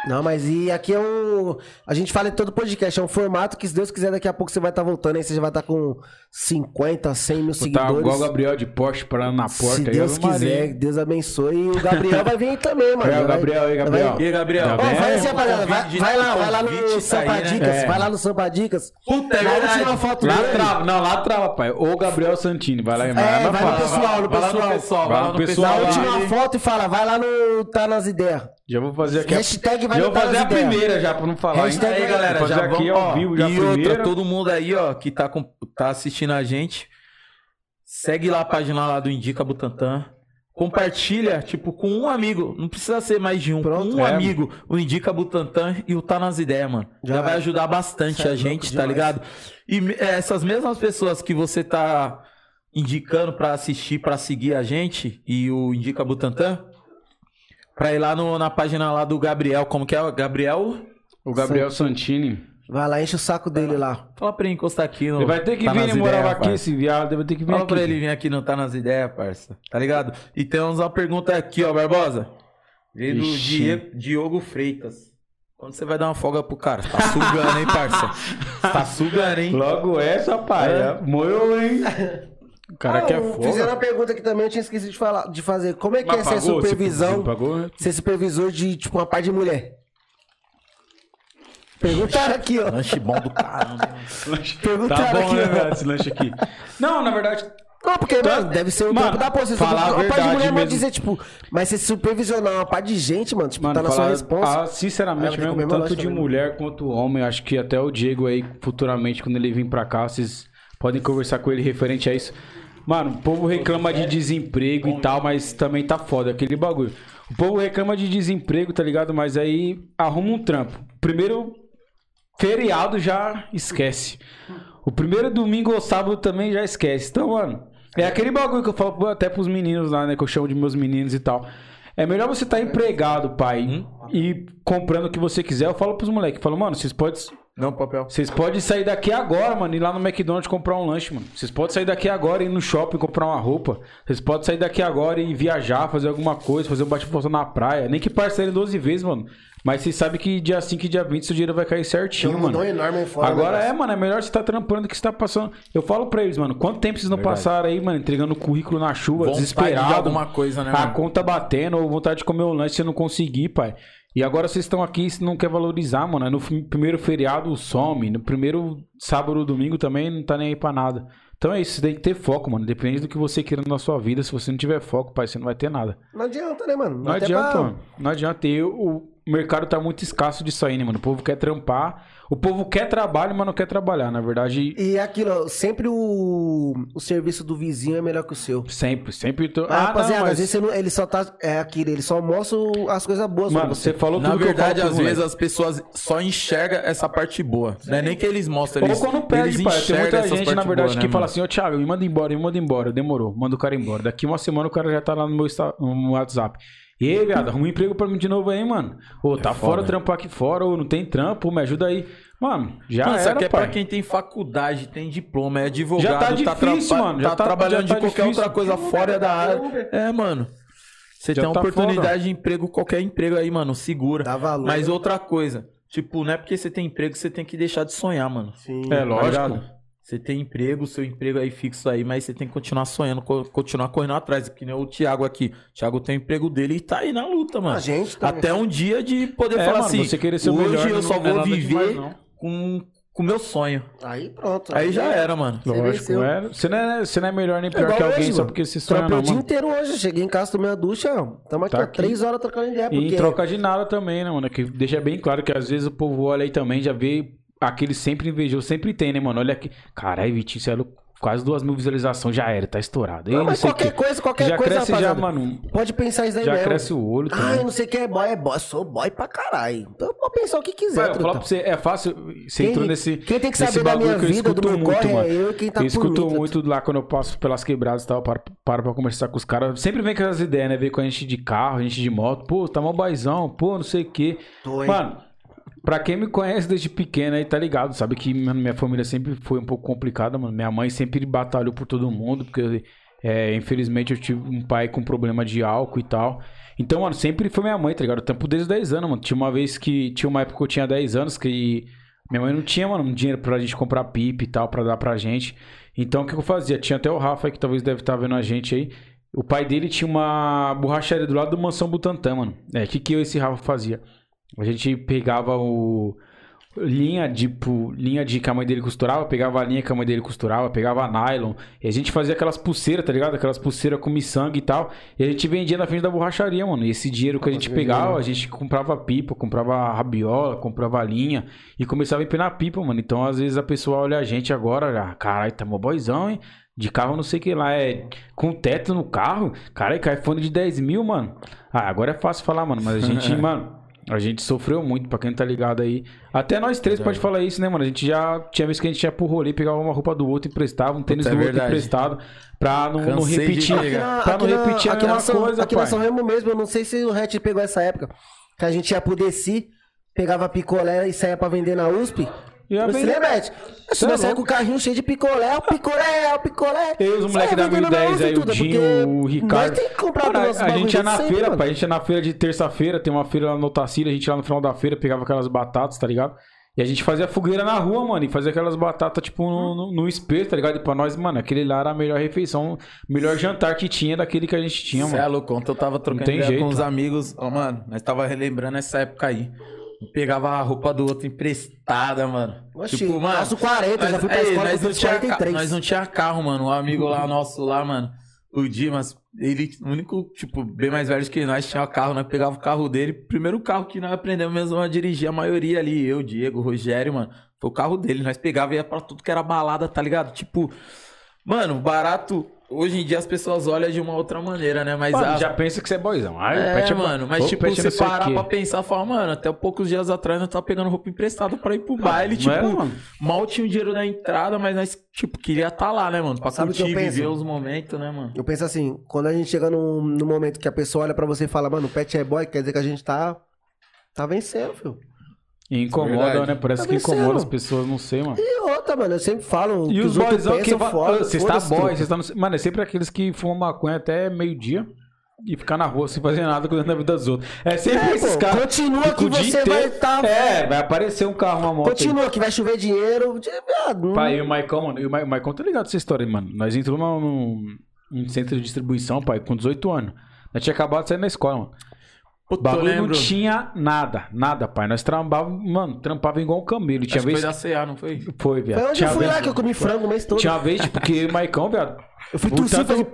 Não, mas e aqui é um. A gente fala em todo podcast, é um formato que, se Deus quiser, daqui a pouco você vai estar voltando aí, você já vai estar com 50, 100 mil Tá seguidores. igual o Gabriel de Porsche parando na porta. Se aí, Deus quiser, Deus abençoe. E o Gabriel vai vir também, mano. É, o Vai- Gabriel aí, Gabriel. vai- E aí, Gabriel? Ó, vem? vai assim, É, rapaziada. Vai, vai lá, vai lá no tá Sampa né? Dicas. É. Vai lá no Sampa Dicas. Puta, é Na verdade. última foto Lá dele. trava, não, lá trava, pai. Ou Gabriel Santini, vai lá e É, vai lá no pessoal, no Vai lá pessoal. no pessoal, Vai lá no pessoal lá. última ele- foto e fala, vai lá no Tá Nas Ideias. Já vou fazer aqui. Hashtag vai já vou fazer a Ideias. primeira já, pra não falar. Hashtag Aí, galera, já fazer aqui vamos, ao ó, vivo, já a E primeira. outra, todo mundo aí, ó, que tá, com- tá assistindo a gente, segue lá a página lá do Indica Butantan. Compartilha, tipo, com um amigo. Não precisa ser mais de um. Pronto. com um É. amigo, o Indica Butantan e o Tá Nas Ideias, mano. Já, Já vai é. ajudar bastante é a gente, tá demais. ligado? E é, essas mesmas pessoas que você tá indicando pra assistir, pra seguir a gente e o Indica Butantan, pra ir lá no- na página lá do Gabriel. Como que é? o Gabriel? O Gabriel Santini. Vai lá, enche o saco dele lá. Fala pra ele encostar aqui no. Ele vai ter que Tá vir, ele morava ideias, aqui, parça. esse viado. Ele vai ter que vir Fala aqui. pra ele vir aqui, não tá nas ideias, parça. Tá ligado? E temos uma pergunta aqui, ó, Barbosa. Veio do Diogo Freitas. Quando você vai dar uma folga pro cara? Tá sugando, hein, parça? Tá sugando, hein? Logo essa, pai. É. Moeu, hein? O cara Ah, quer eu- fogo. Fizeram uma pergunta aqui também, eu tinha esquecido de, falar, de fazer. Como é que Mas é ser pagou? Você supervisão, Pagou? ser supervisor de, tipo, uma parte de mulher? Perguntaram aqui, ó. Lanche bom do caramba. Perguntaram Tá bom, aqui, né, velho, esse lanche aqui. Não, na verdade, Não, porque, mano, deve ser o Mano, tempo da posição. falar Uma parte de verdade mulher mesmo. dizer, tipo, mas você supervisionar uma parte de gente, mano, tipo, Mano, tá na sua responsa. ah, sinceramente, que mesmo, tanto lanche de mulher quanto homem, acho que até o Diego aí, futuramente, quando ele vir pra cá, vocês podem conversar com ele referente a isso. Mano, o povo reclama de desemprego e tal, mas também tá foda aquele bagulho. O povo reclama de desemprego, tá ligado? Mas aí arruma um trampo. Primeiro feriado já esquece. O primeiro domingo ou sábado também já esquece. Então, mano, é aquele bagulho que eu falo até pros meninos lá, né? Que eu chamo de meus meninos e tal. É melhor você estar empregado, pai, e comprando o que você quiser. Eu falo pros moleques, falo, mano, vocês podem Não, papel. vocês podem sair daqui agora, mano, e ir lá no McDonald's comprar um lanche, mano. Vocês podem sair daqui agora e ir no shopping comprar uma roupa. Vocês podem sair daqui agora e viajar, fazer alguma coisa, fazer um bate-volta na praia. Nem que parcelem 12 vezes, mano. Mas vocês sabem que dia 5 e dia 20 seu dinheiro vai cair certinho, Tem um mano. enorme aí fora. Agora né, é, mano, é melhor você estar trampando do que você tá passando. Eu falo pra eles, mano, quanto tempo vocês não Verdade. passaram aí, mano, entregando currículo na chuva, Vontade desesperado. de alguma coisa, né, A mano? conta batendo, ou vontade de comer um lanche, você não conseguir, pai. E agora vocês estão aqui e não quer valorizar, mano. No primeiro feriado some, no primeiro sábado ou domingo também não tá nem aí pra nada. Então é isso, você tem que ter foco, mano. Depende do que você queira na sua vida. Se você não tiver foco, pai, você não vai ter nada. Não adianta, né, mano? Não Até adianta, pra- mano. Não adianta. O- o mercado tá muito escasso disso aí, né, mano? O povo quer trampar. O povo quer trabalho, mas não quer trabalhar. Na verdade, E é aquilo, ó, sempre o, o serviço do vizinho é melhor que o seu. sempre, sempre. Tô... Ah, rapaziada, não, às vezes você não- ele só tá. É aquilo, ele só mostra as coisas boas Mano, você. você falou Na tudo verdade, que eu falo às vezes as pessoas só enxergam essa parte boa. Não é nem que eles mostram, Ou eles, quando pede, eles pai. Tem muita gente, na verdade, que né, fala mano? assim, ô Thiago, me manda embora, me manda embora. Demorou, manda o cara embora. Daqui uma semana o cara já tá lá no meu no WhatsApp. E aí, viado, arruma um emprego pra mim de novo aí, mano. Ô, tá fora, foda. trampar aqui fora, ou não tem trampo, me ajuda aí. Mano, já Mano, isso era, aqui é pai. pra quem tem faculdade, tem diploma, é advogado, Já tá tra- difícil, mano, já tá, tá- trabalhando já tá de qualquer difícil. outra coisa fora da área. É, mano. Você Já tem uma tá oportunidade foda. de emprego, qualquer emprego aí, mano, segura. Dá valor. Mas outra coisa, tipo, não é porque você tem emprego que você tem que deixar de sonhar, mano. Sim. É, Tá lógico. Você tem emprego, seu emprego aí fixo aí, mas você tem que continuar sonhando, co- continuar correndo atrás. Que nem o Thiago aqui. O Thiago tem o emprego dele e tá aí na luta, mano. A gente também. Até um dia de poder É, falar mano, assim, você querer ser o hoje melhor eu só é vou viver demais, não. com o meu sonho. Aí pronto. Aí já era, mano. Você Lógico, venceu. é. Você não é, você não é melhor nem pior igual que alguém hoje, só mano. porque você sonha, Trampei não, o dia inteiro hoje. Cheguei em casa, tomei a ducha. Tamo aqui, Tá aqui. três horas trocando ideia. E Porque em troca de nada também, né, mano? Que deixa bem claro que às vezes o povo olha aí também, já vê aquele sempre invejoso, sempre tem, né, mano? Olha aqui. Caralho, Vitinho, você é louco. Quase duas mil visualizações já era, tá estourado. Não, Ei, mas qualquer quê. coisa, qualquer já coisa, cresce já, mano. Pode pensar isso aí Já mesmo. cresce o olho Ah, também. eu não sei quem é boy, é boy. Sou boy pra caralho. Então pode pensar o que quiser, Pai, eu você, é fácil. Você Quem- entrou nesse. quem tem que saber da minha que eu vida, do meu muito, corre, mano. é eu quem tá eu escuto mim, muito lá quando eu passo pelas quebradas e tal, paro, paro pra conversar com os caras. Sempre vem com essas ideias, né? Vem com a gente de carro, a gente de moto. Pô, tá mó baizão, pô, não sei o quê. Tô, hein? Mano, pra quem me conhece desde pequeno aí, tá ligado? Sabe que minha família sempre foi um pouco complicada, mano. Minha mãe sempre batalhou por todo mundo, porque é, infelizmente eu tive um pai com problema de álcool e tal. Então, mano, sempre foi minha mãe, tá ligado? Tempo desde 10 anos, mano. Tinha uma vez que. Tinha uma época que eu tinha 10 anos que. Minha mãe não tinha, mano, dinheiro pra gente comprar pipa e tal, pra dar pra gente. Então, o que eu fazia? Tinha até o Rafa aí, que talvez deve estar vendo a gente aí. O pai dele tinha uma borracharia do lado do Mansão Butantã, mano. É, o que, que eu e esse Rafa fazia? A gente pegava o. Linha de, pu- linha de que a mãe dele costurava, pegava a linha que a mãe dele costurava, pegava a nylon. E a gente fazia aquelas pulseiras, tá ligado? Aquelas pulseiras com miçangue e tal. E a gente vendia na frente da borracharia, mano. E esse dinheiro que a gente pegava, a gente comprava pipa, comprava rabiola, comprava linha e começava a empinar pipa, mano. Então, às vezes, a pessoa olha a gente agora, já, caralho, tá mó boizão, hein? De carro não sei o que lá, é com teto no carro. Caralho, cai fone de 10 mil, mano. Ah, agora é fácil falar, mano. Mas a gente, mano. A gente sofreu muito, pra quem não tá ligado aí. Até nós três pode falar isso, né, mano? A gente já tinha vez que a gente ia pro rolê, pegava uma roupa do outro, emprestava, um tênis é do outro verdade. emprestado, pra não, não Cansei de repetir. pegar. Pra não repetir a aqui na mesma São- coisa, Aqui na pai. São Remo mesmo, eu não sei se o Ret pegou essa época. Que a gente ia pro Desi, pegava picolé e saía pra vender na USP. Você vender. lembra, Ret? Cê é Nós saía louco. com o carrinho cheio de picolé, o picolé, o picolé. Eu, os moleques da vendendo na 1010 USP aí, o tudo, Dinho, o Ricardo. Nós tem que comprar Mano, a gente ia na feira, mano. pai. A gente ia na feira de terça-feira, tem uma feira lá no Otacílio, a gente ia lá no final da feira, pegava aquelas batatas, tá ligado? E a gente fazia fogueira na rua, mano, e fazia aquelas batatas, tipo, no, no, no espeto, tá ligado? E pra nós, mano, aquele lá era a melhor refeição, o melhor jantar que tinha daquele que a gente tinha, Cê é mano. louco, ontem eu tava trocando tem ideia jeito. com os amigos. Ó, mano, nós tava relembrando essa época aí. Pegava a roupa do outro emprestada, mano. Oxi, nosso 40, já fui pra é, escola nós não, tinha, ca- 43. nós não tinha carro, mano. Um amigo lá nosso lá, mano, o Dimas, ele, o único, tipo, bem mais velho que nós, tinha carro, nós pegava o carro dele. Primeiro carro que nós aprendemos mesmo a dirigir, a maioria ali, eu, Diego, Rogério, mano. Foi o carro dele. Nós pegava e ia pra tudo que era balada, tá ligado? Tipo, mano, barato. Hoje em dia as pessoas olham de uma outra maneira, né? Mas Mano, a- já pensa que você é boizão. Ai, é, pet mano, mas tipo, você parar pra pensar, fala, mano, até poucos dias atrás nós tava pegando roupa emprestada pra ir pro baile, não tipo, era, mal tinha o dinheiro da entrada, mas nós, tipo, queria estar lá, né, mano, pra Sabe o que curtir, eu penso? viver os momentos, né, mano. Eu penso assim, quando a gente chega no, no momento que a pessoa olha pra você e fala, mano, o pet é boy, quer dizer que a gente tá, tá vencendo, filho. E incomoda, Verdade. né? Parece Tá que incomoda as pessoas, não sei, mano. E outra, mano, eu sempre falo E que os boyzão que va- fora. Você está foda-se boy, você está no... Mano, é sempre aqueles que fumam maconha até meio-dia e ficar na rua sem fazer nada cuidando da vida dos outros. É sempre É, esses caras. continua que você inteiro- vai tá- É, vai aparecer um carro, uma moto. aí. Continua que vai chover dinheiro. viado, Pai, e o Maicon, mano. E o Ma- o Maicon tá ligado essa história, aí, mano. Nós entramos num, num, centro de distribuição, pai, com 18 anos. Nós tinha acabado de sair da escola, mano. O Puta, eu bagulho não tinha nada, nada, pai. Nós trampávamos, mano, trampava igual um camelo. Tinha Acho vez foi da CA, não foi? Foi, viado. Foi onde Tinha eu fui vez- lá que eu comi frango o mês todo. Tinha vez, tipo, que o Maicon, viado, Eu fui tossir e falei!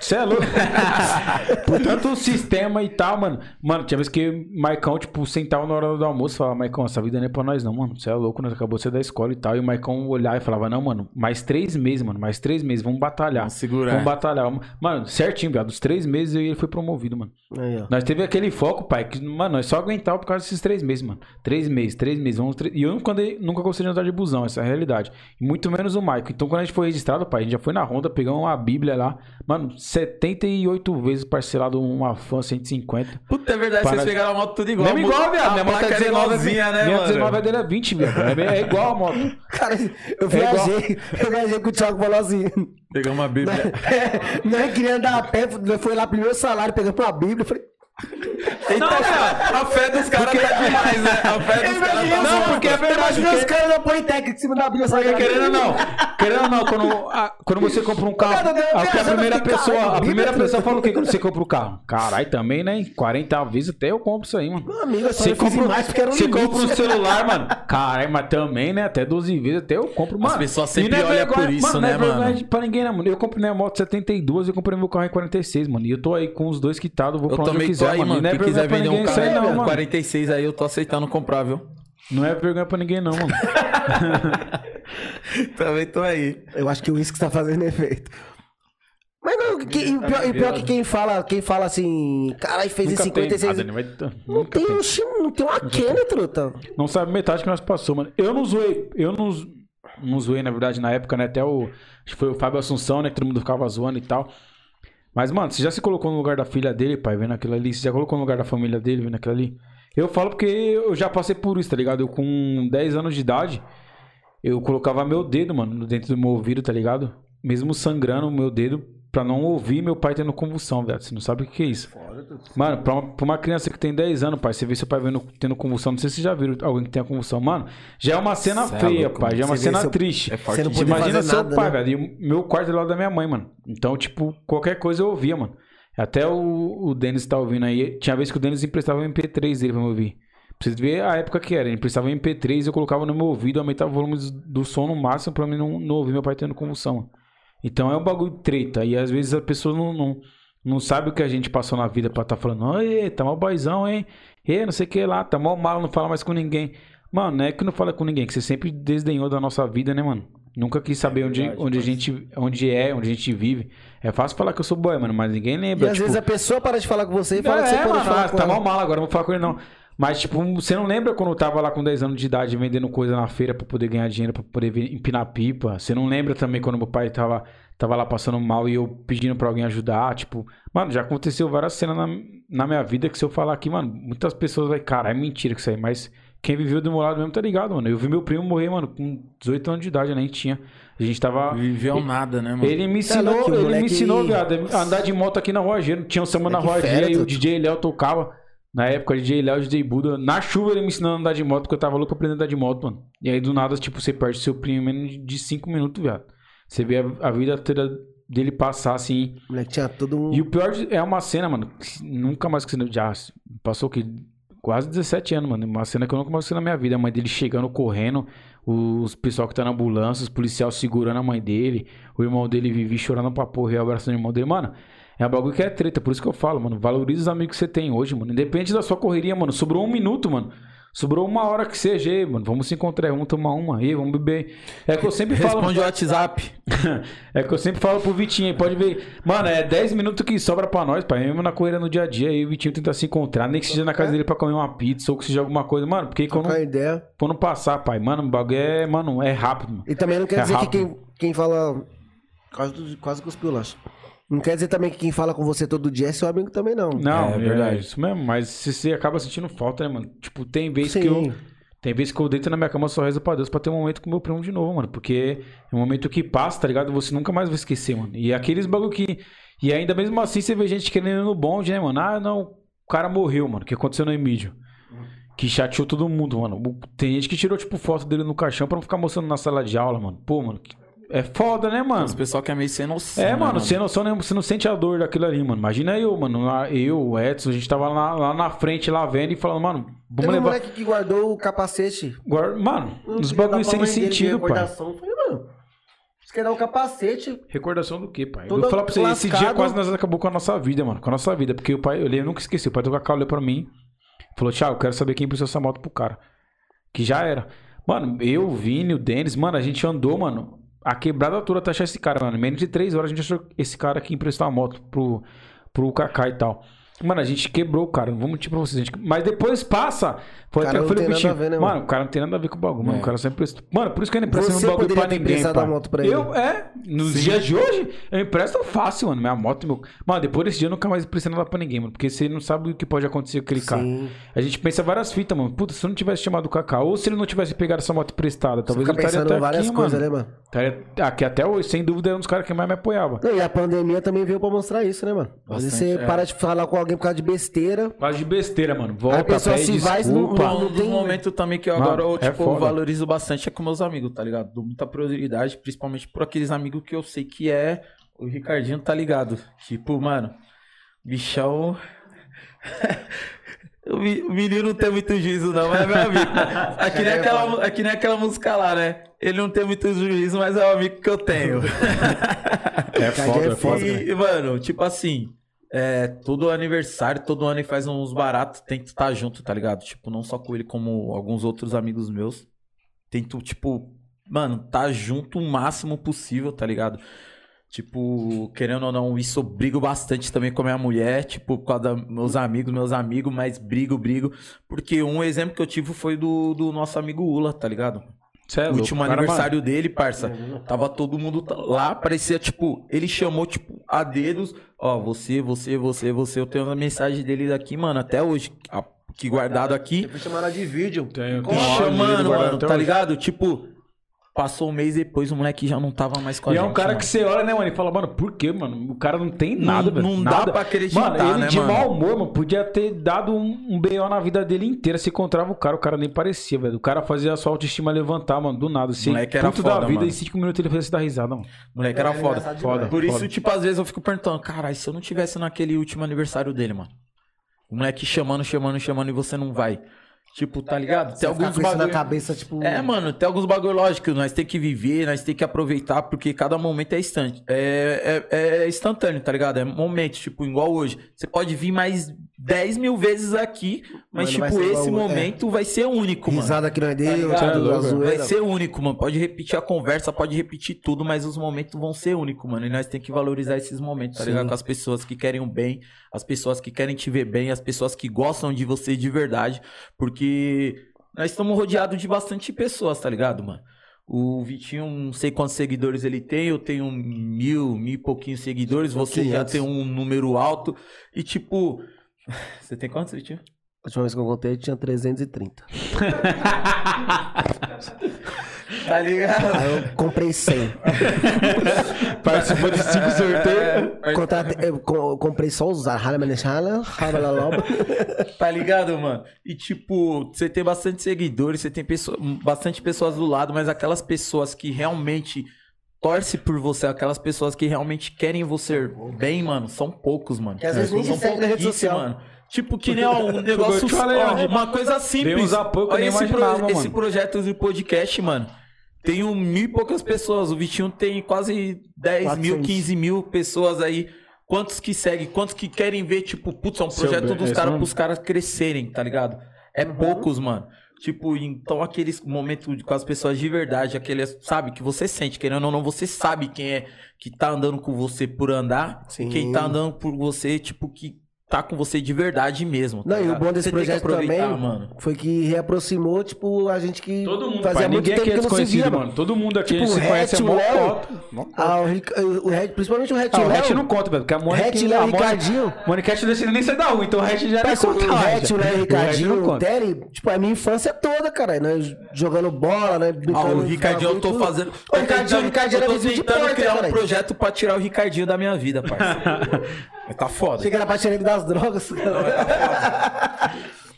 Você é louco? Por tanto o sistema e tal, mano. Mano, tinha vez que o Maicão, tipo, sentava na hora do almoço e falava, Maicão, essa vida não é pra nós não, mano. Você é louco, nós acabou de ser da escola e tal. E o Maicão olhava e falava, não, mano, mais três meses, mano, mais três meses, vamos batalhar. Vamos segurar. Vamos batalhar. Mano, certinho, viado. Dos três meses ele foi promovido, mano. Aí, ó. Nós teve aquele foco, pai, que, mano, nós só aguentava por causa desses três meses, mano. Três meses, três meses. Vamos tre- E eu nunca, andei- nunca gostei de andar de busão, essa é a realidade. E muito menos o Maico. Então, quando a gente foi registrado, pai, a gente já foi na Honda, pegamos uma Bíblia lá. Mano, 78 vezes parcelado uma fã 150. Puta, é verdade, Para- vocês pegaram a moto tudo igual. Mesmo igual, viado. Minha A moto é placa 19, igualzinha, né, minha mano? 19 é dele é 20, viado. É, é igual a moto. Cara, eu É viajei, eu viajei com o Thiago falou assim. Pegamos uma bíblia. Nós queríamos andar a pé, foi lá primeiro salário, pegamos uma Bíblia, eu falei, Então, a fé dos caras tá demais, né? A fé dos caras tá Não, porque é verdade. Imagina os porque- caras da Politécnica em cima da Bíblia, sabe? Porque querendo ou não, querendo ou não, quando, a- quando você compra um carro, Cara, a, a primeira pessoa, caralho, a primeira Bíblia, pessoa fala o que quando você compra o carro? Caralho, também, né? 40 vezes até eu compro isso aí, mano. Meu amigo, eu só Você não compra, mais porque era um você limite. compra um celular, mano. Caralho, mas também, né? Até 12 vezes até eu compro, mano. pessoas E sempre não é olham por isso, não né, é vergonha mano? de- Pra ninguém, né, mano? Eu comprei minha moto 72 e eu comprei meu carro em 46, mano. E eu tô aí com os dois quitados, vou pra onde eu quiser, aí, mano. Mano. não é Quem vergonha quiser vender ninguém um isso aí, carro não, mano. 46 aí, eu tô aceitando comprar, viu? Não é vergonha pra ninguém, não, mano. Também tô aí. Eu acho que o uísque tá fazendo efeito. Mas não, que, e pior, e pior que quem fala, quem fala assim, caralho, fez em Nunca tem 56. nada, né? Vai- Não tem, tem. um, não tem uma Kenny, truta. Não sabe metade que nós passou, mano. Eu não zoei. Eu não, não zoei, na verdade, na época, né? Até o. Acho que foi o Fábio Assunção, né? Que todo mundo ficava zoando e tal. Mas, mano, você já se colocou no lugar da filha dele, pai, vendo aquilo ali? Você já colocou no lugar da família dele, vendo aquilo ali? Eu falo porque eu já passei por isso, tá ligado? Eu com 10 anos de idade, eu colocava meu dedo, mano, dentro do meu ouvido, tá ligado? Mesmo sangrando o meu dedo, pra não ouvir meu pai tendo convulsão, velho. Você não sabe o que que é isso. Mano, pra uma, pra uma criança que tem 10 anos, pai, você vê seu pai vendo, tendo convulsão, não sei se vocês já viram alguém que tenha convulsão. Mano, já é uma cena Cê é feia, louco, pai. Já é uma Você cena seu- triste. É forte Você não Imagina fazer seu nada, pai, né? velho. E o meu quarto é do lado da minha mãe, mano. Então, tipo, qualquer coisa eu ouvia, mano. Até o, o Denis tá ouvindo aí. Tinha vez que o Denis emprestava o MP3 dele pra me ouvir. Pra vocês verem a época que era. Ele emprestava o MP3, eu colocava no meu ouvido, aumentava o volume do som no máximo pra mim não, não ouvir meu pai tendo convulsão. mano. Então é um bagulho treta. E às vezes a pessoa não, não, não sabe o que a gente passou na vida pra tá falando, oi, tá mal boizão, hein? Ê, não sei o que lá, tá mal mal, não fala mais com ninguém. Mano, não é que não fala com ninguém, que você sempre desdenhou da nossa vida, né, mano? Nunca quis saber onde, onde a gente onde é, onde a gente vive. É fácil falar que eu sou boy, mano, mas ninguém E lembra. às tipo, vezes a pessoa para de falar com você e fala que você é, pode mano, falar ah, com tá mal mal agora, não vou falar com ele não. Mas, tipo, você não lembra quando eu tava lá com 10 anos de idade vendendo coisa na feira pra poder ganhar dinheiro, pra poder empinar pipa? Você não lembra também quando meu pai tava, tava lá passando mal e eu pedindo pra alguém ajudar? Tipo, mano, já aconteceu várias cenas na, na minha vida que se eu falar aqui, mano, muitas pessoas vai, cara, é mentira que isso aí, mas quem viveu do meu lado mesmo tá ligado, mano. Eu vi meu primo morrer, mano, com 18 anos de idade, eu nem tinha. A gente tava. Viveu nada, né, mano? Ele me Tá ensinou, ele me moleque- ensinou, viado, a andar de moto aqui na Rua Gênero. Tinha um samba na Gênero e o. DJ Léo tocava. Na época, DJ Léo, DJ Buda. Na chuva ele me ensinando a andar de moto, porque eu tava louco aprendendo a andar de moto, mano. E aí, do nada, tipo, você perde seu primo em menos de 5 minutos, viado. Você vê a, a vida toda dele passar, assim. O moleque tinha todo um. E o pior é uma cena, mano, nunca mais que já passou que quase 17 anos, mano. Uma cena que eu nunca mais esqueci na minha vida. A mãe dele chegando, correndo, os pessoal que tá na ambulância, os policiais segurando a mãe dele, o irmão dele vive chorando pra porra e abraçando o irmão dele. Mano, é um bagulho que é treta, por isso que eu falo, mano. Valoriza os amigos que você tem hoje, mano. Independente da sua correria, mano. Sobrou um minuto, mano. Sobrou uma hora que seja, aí, mano. Vamos se encontrar, vamos tomar uma aí, vamos beber. É que eu sempre falo. Responde o WhatsApp. é que eu sempre falo pro Vitinho aí, pode ver. Mano, é 10 minutos que sobra pra nós, pai. Mesmo na correria no dia a dia, aí o Vitinho tenta se encontrar, nem que seja na casa dele pra comer uma pizza ou que seja alguma coisa. Mano, porque quando, Trocar ideia. quando passar, pai, mano, o bagulho é, mano, é rápido, mano. E também não quer É dizer que rápido. quem, quem fala. Quase, quase cuspiu o lanche. Não quer dizer também que quem fala com você todo dia é seu amigo também, não. Não, É é, verdade. isso mesmo, mas você, você acaba sentindo falta, né, mano? Tipo, tem vezes Sim. que eu. Tem vezes que eu deito na minha cama e só rezo pra Deus pra ter um momento com meu primo de novo, mano. Porque é um momento que passa, tá ligado? Você nunca mais vai esquecer, mano. E aqueles bagulho que. E ainda mesmo assim você vê gente querendo ir no bonde, né, mano? Ah, não, o cara morreu, mano. O que aconteceu no Emílio? Que chateou todo mundo, mano. Tem gente que tirou, tipo, foto dele no caixão pra não ficar mostrando na sala de aula, mano. Pô, mano. que- É foda, né, mano? Os pessoal que é meio sem noção. É, né, mano, sem noção você não sente a dor daquilo ali, mano. Imagina eu, mano, lá- eu, o Edson, a gente tava lá, lá na frente, lá vendo e falando, mano, vamos um levar. moleque que guardou o capacete. Guarda- Mano, Não uns queria dar bagulho pra sem sentido, pai. recordação. Eu falei, mano. Você quer dar um capacete. Recordação do quê, pai? Eu vou falar pra você, esse dia lascado. quase nós acabou com a nossa vida, mano. Com a nossa vida. Porque o pai, eu, lembro- eu nunca esqueci, o pai do Cacau olhou pra mim. Falou, Thiago, eu quero saber quem precisa essa moto pro cara. Que já era. Mano, eu, o Vini, o Denis, mano, a gente andou, mano, a quebrada toda achar esse cara, mano. Menos de três horas a gente achou esse cara que emprestou a moto pro, pro Kaká e tal. Mano, a gente quebrou o cara, não vou mentir pra vocês. gente- Mas depois passa. Foi Cara, até não tem nada a ver, né, mano? mano? o cara não tem nada a ver com o bagulho, mano. É. O cara sempre emprestou. Mano, por isso que eu não empresto um bagulho pra ninguém. pai. moto pra ele. Eu, é, nos dias de hoje, eu empresto fácil, mano. Minha moto, meu. Mano, depois desse dia eu nunca mais emprestei nada pra ninguém, mano. Porque você não sabe o que pode acontecer com aquele cara. Sim. A gente pensa várias fitas, mano. Puta, se eu não tivesse chamado o Kaká, ou se ele não tivesse pegado essa moto emprestada, talvez ele estaria pensando até várias aqui, coisas, mano. né, mano? Estaria aqui até hoje, sem dúvida, era um dos caras que mais me apoiava. Não, e a pandemia também veio pra mostrar isso, né, mano? Às vezes você é. para de falar com alguém por causa de besteira. Quase de besteira, mano. Aí Volta, a pessoa pede se vai, desculpa. não- Um dos tem- momentos também que eu Mano, agora eu, é tipo, foda. valorizo bastante é com meus amigos, tá ligado? Dou muita prioridade, principalmente por aqueles amigos que eu sei que é o Ricardinho, tá ligado? Tipo, mano, bichão. O menino não tem muito juízo, não, mas é meu amigo. É que, nem aquela, mu- é que nem aquela música lá, né? Ele não tem muito juízo, mas é o amigo que eu tenho. É foda, é foda. E, mano, tipo assim, é, todo aniversário, todo ano ele faz uns baratos, tento estar junto, tá ligado? Tipo, não só com ele, como alguns outros amigos meus. Tento, tipo, mano, tá junto o máximo possível, tá ligado? Tipo, querendo ou não, isso eu brigo bastante também com a minha mulher, tipo, por causa dos meus amigos, meus amigos, mas brigo, brigo. Porque um exemplo que eu tive foi do, do nosso amigo Ula, tá ligado? É louco, último aniversário dele, parça. Tava todo mundo lá, parecia tipo, ele chamou tipo a dedos, ó, você, você, você, você, eu tenho a mensagem dele daqui, mano, até hoje, que guardado aqui. Foi chamada de vídeo. Áudio dele chamando, mano, tá ligado? Tipo, passou um mês depois, o moleque já não tava mais com a E gente. é um cara mano. que você olha, né, mano, e fala, mano, por quê, mano? O cara não tem nada, Não- velho. não dá nada. pra acreditar, Mano, ele né, de mano? mau humor, mano, podia ter dado um, um BO na vida dele inteira. Se encontrava o cara, o cara nem parecia, velho. O cara fazia a sua autoestima levantar, mano, do nada. Você Moleque era puto da foda, vida mano. em cinco minutos ele fazia se dar risada, mano. O moleque era É, foda. Foda. Por isso, foda. tipo, às vezes eu fico perguntando, caralho, se eu não tivesse naquele último aniversário dele, mano. O moleque chamando, chamando, chamando e você não vai. Tipo, tá ligado? Tem alguns isso na bagulho... cabeça, tipo... É, mano, tem alguns bagulho lógico, nós tem que viver, nós tem que aproveitar, porque cada momento é instante. É, é, é instantâneo, tá ligado? É momento, tipo, igual hoje. Você pode vir mais 10 mil vezes aqui, mas, vai tipo, esse o- é. momento vai ser único, mano. Risada que nós Tá deu, a Vai ser único, mano. Pode repetir a conversa, pode repetir tudo, mas os momentos vão ser únicos, mano. E nós tem que valorizar esses momentos, tá Sim. ligado? Com as pessoas que querem o bem, as pessoas que querem te ver bem, as pessoas que gostam de você de verdade. Porque nós estamos rodeados de bastante pessoas, tá ligado, mano? O Vitinho, não sei quantos seguidores ele tem, eu tenho mil, mil e pouquinhos seguidores, você já 500. tem um número alto. E tipo. Você tem quantos, Vitinho? A última vez que eu contei, tinha 330. Tá ligado? Aí eu comprei 100. Participou de cinco sorteios. Contratei- eu co- comprei só os Haralaloba. Tá ligado, mano? E tipo, você tem bastante seguidores, você tem pessoa- bastante pessoas do lado, mas aquelas pessoas que realmente torcem por você, aquelas pessoas que realmente querem você bem, mano, são poucos, mano. Que às vezes nem são na rede social. mano. Tipo, que nem um negócio, ó, uma coisa simples. eu Olha esse, imaginava, esse projeto de podcast, mano. Tem um mil e poucas pessoas. O Vitinho tem quase 10 mil, 400. 15 mil pessoas aí. Quantos que seguem? Quantos que querem ver, tipo, putz, é um Seu projeto bem, dos é caras isso pros caras crescerem, tá ligado? É Uhum. poucos, mano. Tipo, então aqueles momentos com as pessoas de verdade, aqueles, sabe, que você sente, querendo ou não, você sabe quem é que tá andando com você por andar, Sim. e quem tá andando por você, tipo, que tá com você de verdade mesmo. tá Não, e o ligado? bom desse Você projeto também mano. foi que reaproximou, tipo, a gente que Todo mundo, fazia pai. muito Ninguém tempo é que não se desconhecido, via, mano. Todo mundo aqui Tipo, se o conhece, é Hatch, mó o foto. Ah, o, o Red, principalmente o Red Ah, o Léo. Hatch não conta, velho. Porque a Mônica... Hatch, Léo, a Mônica- Ricardinho. Mônica Hatch não decide nem sair da rua, então o Hatch já era Parece o. Red, o Léo, o Hatch Ricardinho, o conta. Terry, tipo, a minha infância toda, cara. Nós jogando bola, né? Ah, o Ricardinho eu tô fazendo. O Ricardinho, o Ricardinho eu era tô vizinho de tentando porta, criar um projeto pra tirar o Ricardinho da minha vida, parceiro. Tá foda. Chega na parte das drogas.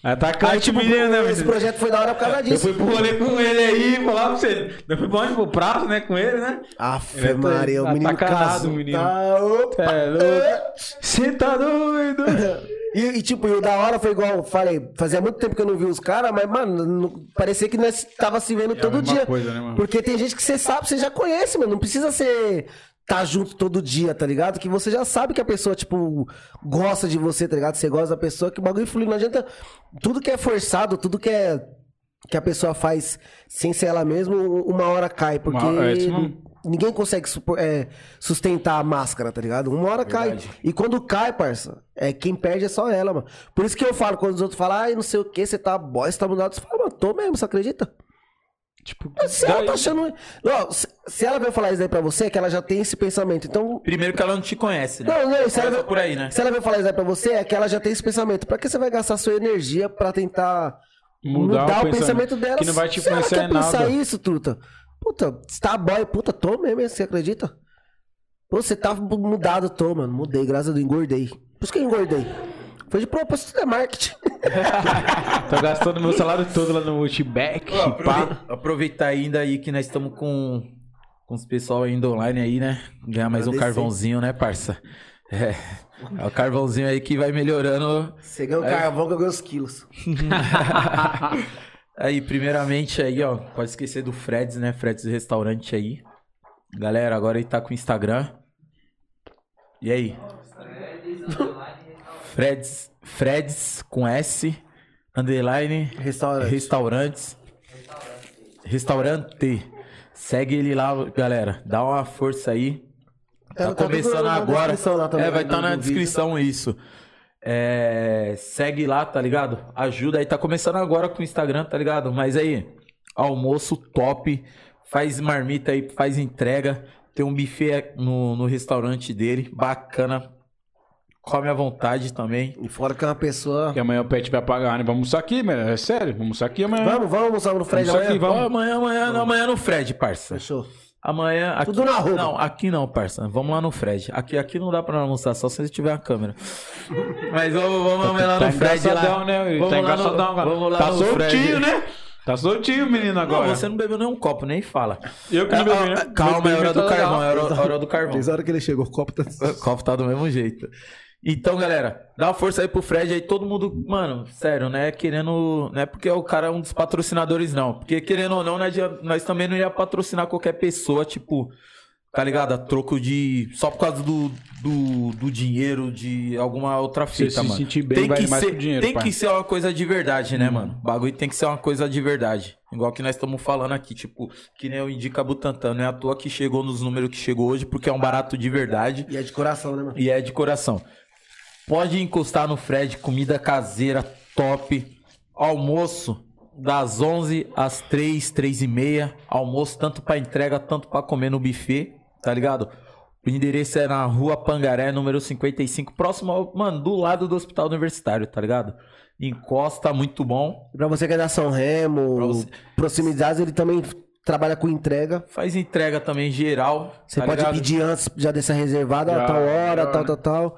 Atacante, Aí, tipo, menino, né, esse projeto foi da hora por causa Eu disso. fui pro rolê com ele aí, falar pra você. Eu fui pra onde? Pro prazo, né? Com ele, né? Aff, Ele é Maria, o menino casou. menino. Tá, opa. É louco. Você tá doido? E, e, tipo, e o da hora foi igual, eu falei, fazia muito tempo que eu não vi os caras, mas, mano, não- parecia que nós tava se vendo É todo dia. coisa, né, mano? Porque tem gente que você sabe, você já conhece, mano. Não precisa ser tá junto todo dia, tá ligado? Que você já sabe que a pessoa, tipo, gosta de você, tá ligado? Você gosta da pessoa, que o bagulho flui. Não adianta. Tudo que é forçado, tudo que é. Que a pessoa faz sem ser ela mesma, uma hora cai. Porque Uma- é ninguém consegue é, sustentar a máscara, tá ligado? Uma hora cai. E quando cai, parça, é, quem perde é só ela, mano. Por isso que eu falo, quando os outros falam, ai, não sei o que, você tá boy, você tá mudado, você fala, mano, tô mesmo, você acredita? Tipo, Se ela tá achando. Não, se, ela veio falar isso aí pra você, é que ela já tem esse pensamento. Então. Primeiro que ela não te conhece, né? Não, não, se ela, Começa veio, por aí, né? se ela veio falar isso aí pra você, é que ela já tem esse pensamento. Pra que você vai gastar sua energia pra tentar Mudar mudar, o o pensamento dela? que não vai te se ela influenciar quer em pensar nada. isso, truta. Puta, você tá boy, puta, tô mesmo, você acredita? Pô, você tá mudado, tô, mano. Mudei, graças a Deus, engordei. Por isso que eu engordei. Foi de propósito, é marketing. Tô gastando meu salário todo lá no Outback. Aprove- Aproveitar ainda aí que nós estamos com, com os pessoal ainda online aí, né? Ganhar mais um carvãozinho, né, parça? É. É o carvãozinho aí que vai melhorando. Você ganhou um carvão que eu ganhei os quilos. Aí, primeiramente aí, ó, pode esquecer do Freds, né? Freds Restaurante aí. Galera, agora ele tá com o Instagram. E aí? Freds, Freds com S, underline, Restaurante. restaurantes. Restaurante. Segue ele lá, galera. Dá uma força aí. Tá, Tá- tá começando na agora. também, é, vai né, estar do- na do vídeo. descrição isso. É, segue lá, tá ligado? Ajuda aí. Tá começando agora com o Instagram, tá ligado? Mas aí, almoço top. Faz marmita aí, faz entrega. Tem um buffet no, no restaurante dele. Bacana. Come à vontade também. E fora que é uma pessoa. Que amanhã o pet vai pagar, né? Vamos almoçar aqui, mano. É sério, vamos almoçar aqui amanhã. Vamos, vamos almoçar no Fred Vamos aqui, amanhã? vamos. Ó, amanhã, amanhã, não, amanhã no Fred, parça. Fechou. Amanhã. Aqui, Tudo na roupa. Não, aqui não, parça. Vamos lá no Fred. Aqui, aqui não dá pra almoçar, só se tiver a câmera. Mas vamos, vamos amanhã lá Tá no Fred. engraçadão, lá. né? Vamos tá lá no- engraçadão agora. Vamos lá tá no soltinho, Fred. né? Tá soltinho, menino, agora. Não, você não bebeu nenhum copo, nem fala. Eu que não bebi, né? Calma, é hora do Tá carvão, é hora, é hora do carvão. Desde a hora que ele chegou, o copo tá. O copo tá do mesmo jeito. Então, galera, dá uma força aí pro Fred aí, todo mundo, mano, sério, né? Querendo. Não é porque o cara é um dos patrocinadores, não. Porque, querendo ou não, nós, nós também não ia patrocinar qualquer pessoa, tipo, tá ligado? A troco de. Só por causa do, do, do dinheiro, de alguma outra fita, se mano. sentir bem tem vale que mais ser, dinheiro, Tem pai. que ser uma coisa de verdade, né, mano? O bagulho tem que ser uma coisa de verdade. Igual que nós estamos falando aqui, tipo, que nem o Indica Butantan. Não é à toa que chegou nos números que chegou hoje, porque é um barato de verdade. E é de coração, né, mano? E é de coração. Pode encostar no Fred, comida caseira, top. Almoço das 11 às 3, 3 e meia. Almoço tanto pra entrega, tanto pra comer no buffet, tá ligado? O endereço é na rua Pangaré, número 55, próximo, ao, mano, do lado do hospital universitário, tá ligado? Encosta, muito bom. Pra você que é da São Remo, você- proximidades, ele também trabalha com entrega. Faz entrega também geral. Você tá pode ligado? pedir antes, já deixar reservado a Já, tal hora, melhor, tal, né? tal, tal.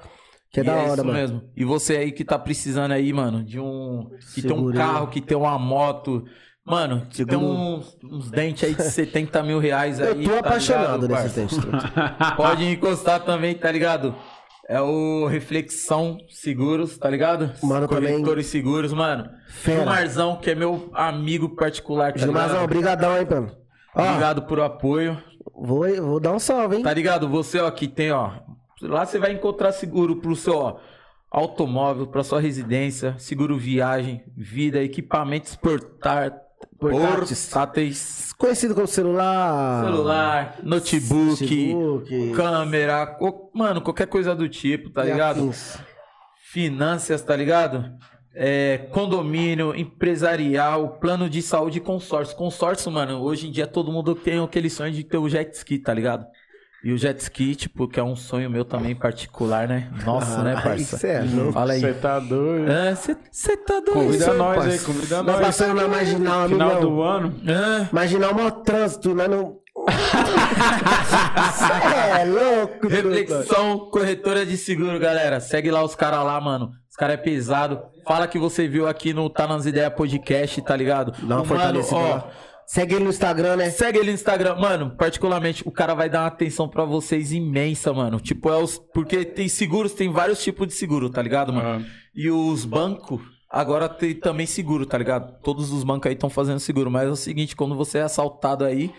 Que é da é hora, isso mano. mesmo. E você aí que tá precisando aí, mano, de um. Que tem um carro, que tem uma moto. Mano, que tem uns, uns dentes aí de 70 mil reais aí. Eu tô tá apaixonado ligado, dentes. truta. Pode encostar também, tá ligado? É o Reflexão Seguros, tá ligado? Mano, também- Corretores Seguros, mano. Fera. Gilmarzão, que é meu amigo particular, tá Gilmarzão, ligado? brigadão aí, mano. Obrigado por apoio. vou, vou dar um salve, hein? Tá ligado? Você, ó, que tem, ó. Lá você vai encontrar seguro pro seu, ó, automóvel, pra sua residência, seguro viagem, vida, equipamentos portar, Portáteis. Conhecido como celular. celular, notebook, notebook. câmera, mano, qualquer coisa do tipo, tá e ligado? Finanças, tá ligado? É, condomínio, empresarial, plano de saúde e consórcio. Consórcio, mano, hoje em dia todo mundo tem aquele sonho de ter o jet ski, tá ligado? E o jet ski, tipo, que é um sonho meu também particular, né? Nossa, né, Ah, parça? isso é louco. Fala aí. Você tá doido. Você tá doido? Convida nós aí, parça. convida Nós nós. passando na marginal, Final do ano. Ah, Marginal, maior trânsito, não. Cê é louco. Reflexão corretora de seguro, galera. Segue lá os caras lá, mano. Os caras é pesado. Fala que você viu aqui no Tá Nas Ideias Podcast, tá ligado? Dá uma fortalecida. Segue ele no Instagram, né? Segue ele no Instagram. Mano, particularmente, o cara vai dar uma atenção pra vocês imensa, mano. Tipo, é os. Porque tem seguros, tem vários tipos de seguro, tá ligado, mano? E os bancos. Agora tem também seguro, tá ligado? Todos os bancos aí estão fazendo seguro. Mas é o seguinte, quando você é assaltado aí,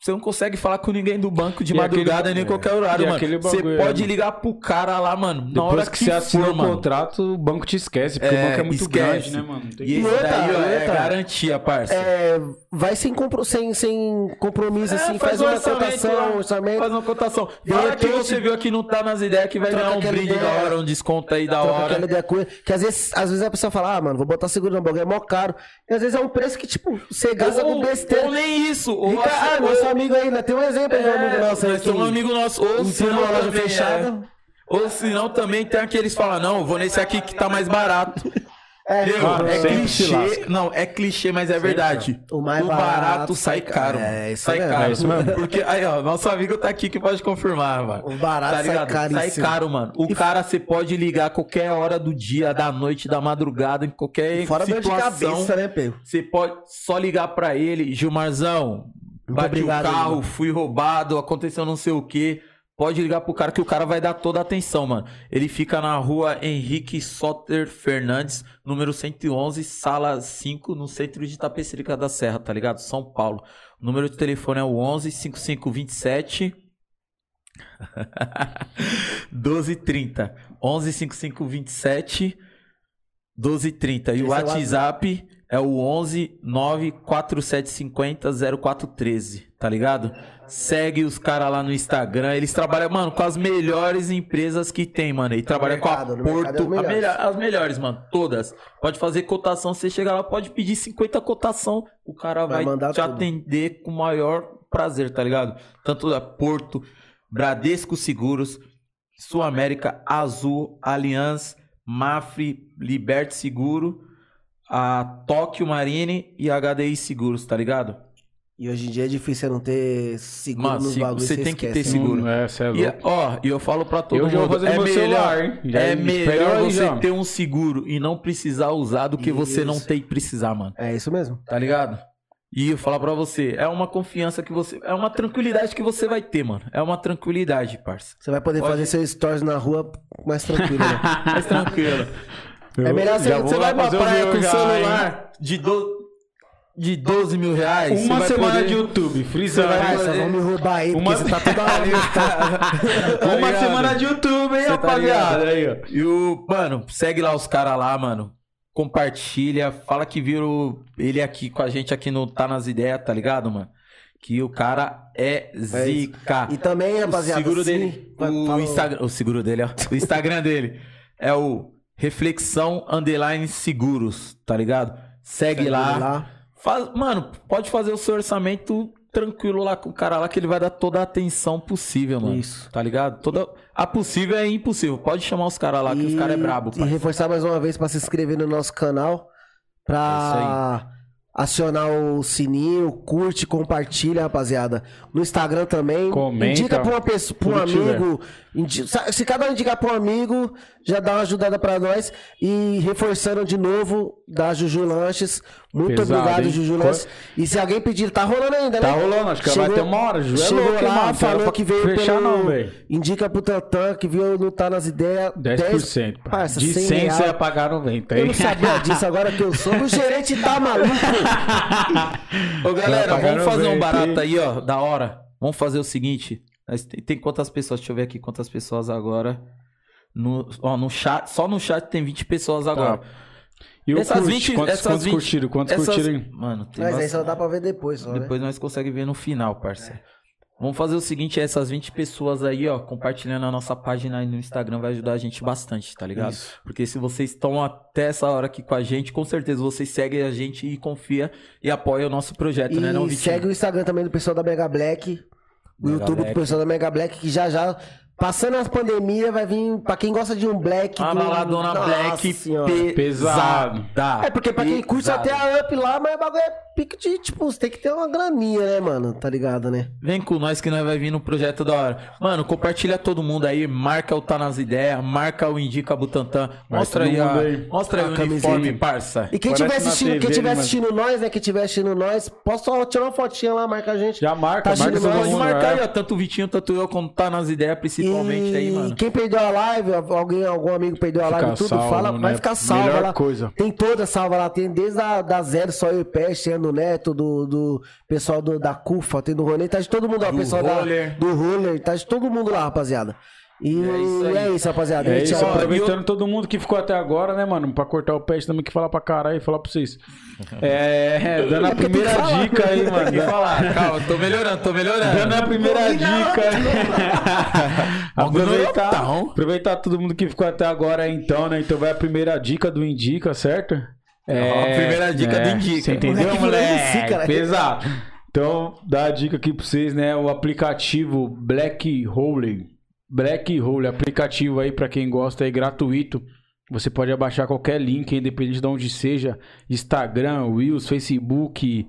você não consegue falar com ninguém do banco de E madrugada aquele- nem em qualquer e horário, mano. aquele Você pode né? ligar pro cara lá, mano, na Depois hora que, que, você assina o mano. contrato, o banco te esquece, porque É, o banco é muito esquece. grande, né, mano? Tem E que- esse outra, é outra. garantia, parça. É, vai sem, compro- sem, sem compromisso, assim, faz, um uma cotação, orçamento. Faz uma cotação. De Fala que você viu aqui não tá nas ideias que vai ganhar um brinde ideia. da hora, um desconto aí da troca hora. aquela ideia ele. Que às vezes, às vezes a pessoa fala, ah, mano, vou botar seguro no bagulho, é mó caro. E às vezes é um preço que, tipo, você gasta com besteira. ou nem isso. Ou Rica- ou- amigo aí, né? Tem um exemplo aí do amigo nosso aí. temos um amigo nosso. Ou se tem não, uma loja também, fechada. é. Ou se não, também tem aqueles que falam, não, vou nesse aqui que tá mais barato. É, Meu, Ah, é clichê. Não, é clichê, mas é verdade. O mais barato, barato sai caro. É, isso sai mesmo. caro. É isso mesmo. Porque aí, ó, nosso amigo tá aqui que pode confirmar, mano. O barato tá sai ligado? caríssimo. Sai caro, mano. O cara você pode ligar a qualquer hora do dia, da noite, da madrugada, em qualquer Fora dor de situação. cabeça, né, Pedro? Você pode só ligar pra ele, Gilmarzão, Muito bati obrigado, o carro, Gilmar. fui roubado, aconteceu não sei o que. Pode ligar pro cara que o cara vai dar toda a atenção, mano. Ele fica na rua Henrique Soter Fernandes, número 111, sala 5, no centro de Itapecerica da Serra, tá ligado? São Paulo. O número de telefone é o 11 5527 1230. 11 5527 1230. E o é o WhatsApp é o 11 94750 0413, tá ligado? Segue os caras lá no Instagram. Eles trabalham, mano, com as melhores empresas que tem, mano. E trabalham com a é Porto. as a melhores. melhor- as melhores, mano. Todas. Pode fazer cotação. Você chega lá, pode pedir 50 cotação. O cara Vai vai, te tudo. atender com o maior prazer, tá ligado? Tanto da Porto, Bradesco Seguros, Sul América, Azul, Allianz, Mafre, Liberte Seguro, a Tóquio Marine e a HDI Seguros, tá ligado? E hoje em dia é difícil você não ter seguro Mano, nos se- bagulhos. você tem que ter esquece. seguro. Hum, É, você é E, louco. ó, e eu falo pra todo Eu já mundo, vou fazer é melhor, celular, hein? Já é melhor você já. ter um seguro e não precisar usar do que você não Isso. ter e precisar, mano. É isso mesmo. Tá ligado? E eu falar pra você, é uma confiança que você. É uma tranquilidade que você vai ter, mano. É uma tranquilidade, parça. Você vai poder Pode- fazer seu stories na rua mais tranquilo, né? Mais tranquilo. É melhor você- Você vai pra o praia com já, celular de, do... de 12 mil reais. Uma semana poder- de YouTube, frisando. Você vai Parça, poder- vão me roubar aí, Uma- porque você tá toda hora Instagram. Tá Uma semana de YouTube, hein, tá rapaziada? ligado? aí, ó. E o. Mano, segue lá os caras lá, mano. Compartilha. Fala que viram ele aqui com a gente aqui no Tá Nas Ideias, tá ligado, mano? Que o cara é zica. E também, rapaziada, o seguro assim, dele. O Instagram. O seguro dele, ó. O Instagram dele é o Reflexão Underline Seguros, tá ligado? Segue, Segue lá. lá. Faz, mano, pode fazer o seu orçamento tranquilo lá com o cara lá que ele vai dar toda a atenção possível, mano. Isso. Tá ligado? Toda a possível é impossível. Pode chamar os caras lá que os caras é brabo, E reforçar mais uma vez pra se inscrever no nosso canal. É Pra acionar o sininho, curte, compartilha, rapaziada. No Instagram também. Comenta, Indica pra uma pessoa, pra um amigo. Indi- sa- Se cada um indicar pra um amigo, já dá uma ajudada pra nós. E reforçando de novo da Juju Lanches. Muito Pesado, obrigado, hein? Juju Lanches. E se alguém pedir, tá rolando ainda, né? Tá rolando, acho que vai ter uma hora. Ju, é chegou louco, lá, mano? falou que veio fechar pelo... não, velho. Indica pro Tantan, que viu não tá nas ideias. 10%. pá. Parça, de 100 100 real. você ia pagar 90, Eu hein? não sabia disso, agora que eu sou. O gerente tá maluco. Ô, galera, vamos fazer um 90, barato aí, ó, da hora. Vamos fazer o seguinte. Tem quantas pessoas? Deixa eu ver aqui quantas pessoas agora. No, ó, no chat, só no chat tem 20 pessoas agora. E o Essas curte, 20 quantos, essas quantos 20 curtiram? Quantos essas- curtiram? aí? Mano, tem Mas aí bastante. só dá pra ver depois, só, né? Depois nós conseguimos ver no final, parceiro. Vamos fazer o seguinte, essas 20 pessoas aí, ó, compartilhando a nossa página aí no Instagram vai ajudar a gente bastante, tá ligado? Isso. Porque se vocês estão até essa hora aqui com a gente, com certeza vocês seguem a gente e confia e apoia o nosso projeto, né, não, E Vitinho? segue o Instagram também do pessoal da Mega Black. O Mega YouTube Black. do pessoal da Mega Black, que já já Passando as pandemias, vai vir. Pra quem gosta de um black. Uma do- baladona Nossa black Senhora. Pesado. pesada. É, porque pra quem curte até a up lá, mas o bagulho é pique de, tipo, você tem que ter uma graninha, né, mano? Tá ligado, né? Vem com nós que nós vai vir no projeto da hora. Mano, compartilha todo mundo aí, marca o Tá Nas Ideias, marca o Indica Butantan. Mostra aí, a, aí. mostra aí A o camiseta. uniforme, parça. E quem Parece tiver assistindo, TV, quem tiver mano? assistindo nós, né? Quem tiver assistindo nós, posso só tirar uma fotinha lá, marca a gente. Já marca, Tá marca todo Pode marcar aí, ó, tanto o Vitinho, tanto eu, como Tá Nas Ideias, principalmente e aí, mano. quem perdeu a live, alguém, algum amigo perdeu a live, tudo, salvo, fala, né? vai ficar salva Melhor lá. coisa. Tem toda salva lá, tem desde a da Zero, só eu e Peste, do Neto, do, do pessoal do, da CUFA, tem do Ronei, tá de todo mundo lá, o Do pessoal da, Roller. do Roller, tá de todo mundo lá, rapaziada. E É isso aí. é isso, rapaziada. É isso, ó, aproveitando todo mundo que ficou até agora, né, mano? Pra cortar o pé, também que falar pra caralho e falar pra vocês. É, dando a É tem primeira dica aí, Tem mano. que falar, calma, tô melhorando, tô melhorando. Dando a primeira dica. aproveitar, aproveitar todo mundo que ficou até agora, então, né? Então vai a primeira dica do Indica, certo? É, Ó, a primeira dica do Indica. Você entendeu, Moleque moleque? Pesado. Então, dá a dica aqui pra vocês, né? O aplicativo Black Hole. Black Hole, aplicativo aí pra quem gosta, é gratuito. Você pode abaixar qualquer link, independente de onde seja, Instagram, Reels, Facebook,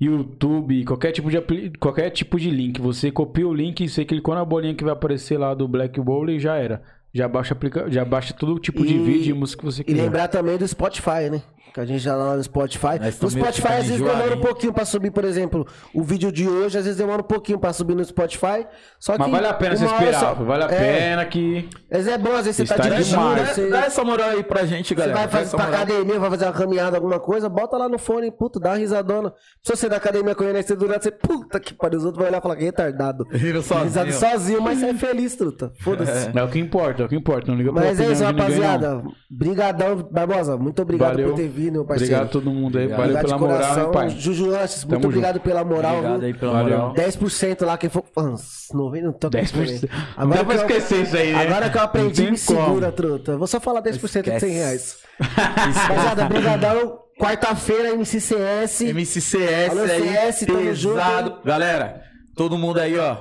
YouTube, qualquer tipo de qualquer tipo de link. Você copia o link e você clicou na bolinha que vai aparecer lá do Black Hole e já era. Já baixa já baixa todo tipo de E- vídeo e música que você E quiser. lembrar também do Spotify, né? Que a gente já lá no Spotify. Nós No Spotify, às vezes demora um pouquinho pra subir, por exemplo, o vídeo de hoje, às vezes demora um pouquinho pra subir no Spotify. Só que Mas vale a pena você uma hora esperar, só- vale a É, pena que Às vezes é bom, às vezes você tá Está dirigindo, demais. você, Dá essa moral aí pra gente, você galera. vai Dá fazer essa pra moral. academia, vai fazer uma caminhada, alguma coisa, bota lá no fone, puta, dá uma risadona. Se você da academia correndo aí, você durante, você, puta que pariu, os outros vão olhar e falar que retardado. Rindo sozinho. Risado sozinho, mas você é feliz, truta. Foda-se. é o que importa, é o que importa. Não liga pra Mas é opinião isso, de ninguém, não. rapaziada. Brigadão, Barbosa. Muito obrigado Valeu. por ter vindo, meu parceiro. Obrigado a todo mundo aí. Obrigado. Valeu Obrigado pela de moral, hein, pai. Juju Lanches, muito Tamo obrigado pela moral. Obrigado aí pela Valeu. moral. 10% lá, quem for. Mano, 90 não tô 10%. Não Agora dá pra que eu- esquecer isso aí, né? Agora que eu Não aprendi, me segura, truta. Vou só falar 10% de 100 Esquece. reais. Rapaziada, brigadão. Quarta-feira, MCCS. MCCS Alô, aí, CS, tamo pesado. junto, Galera, todo mundo aí, ó.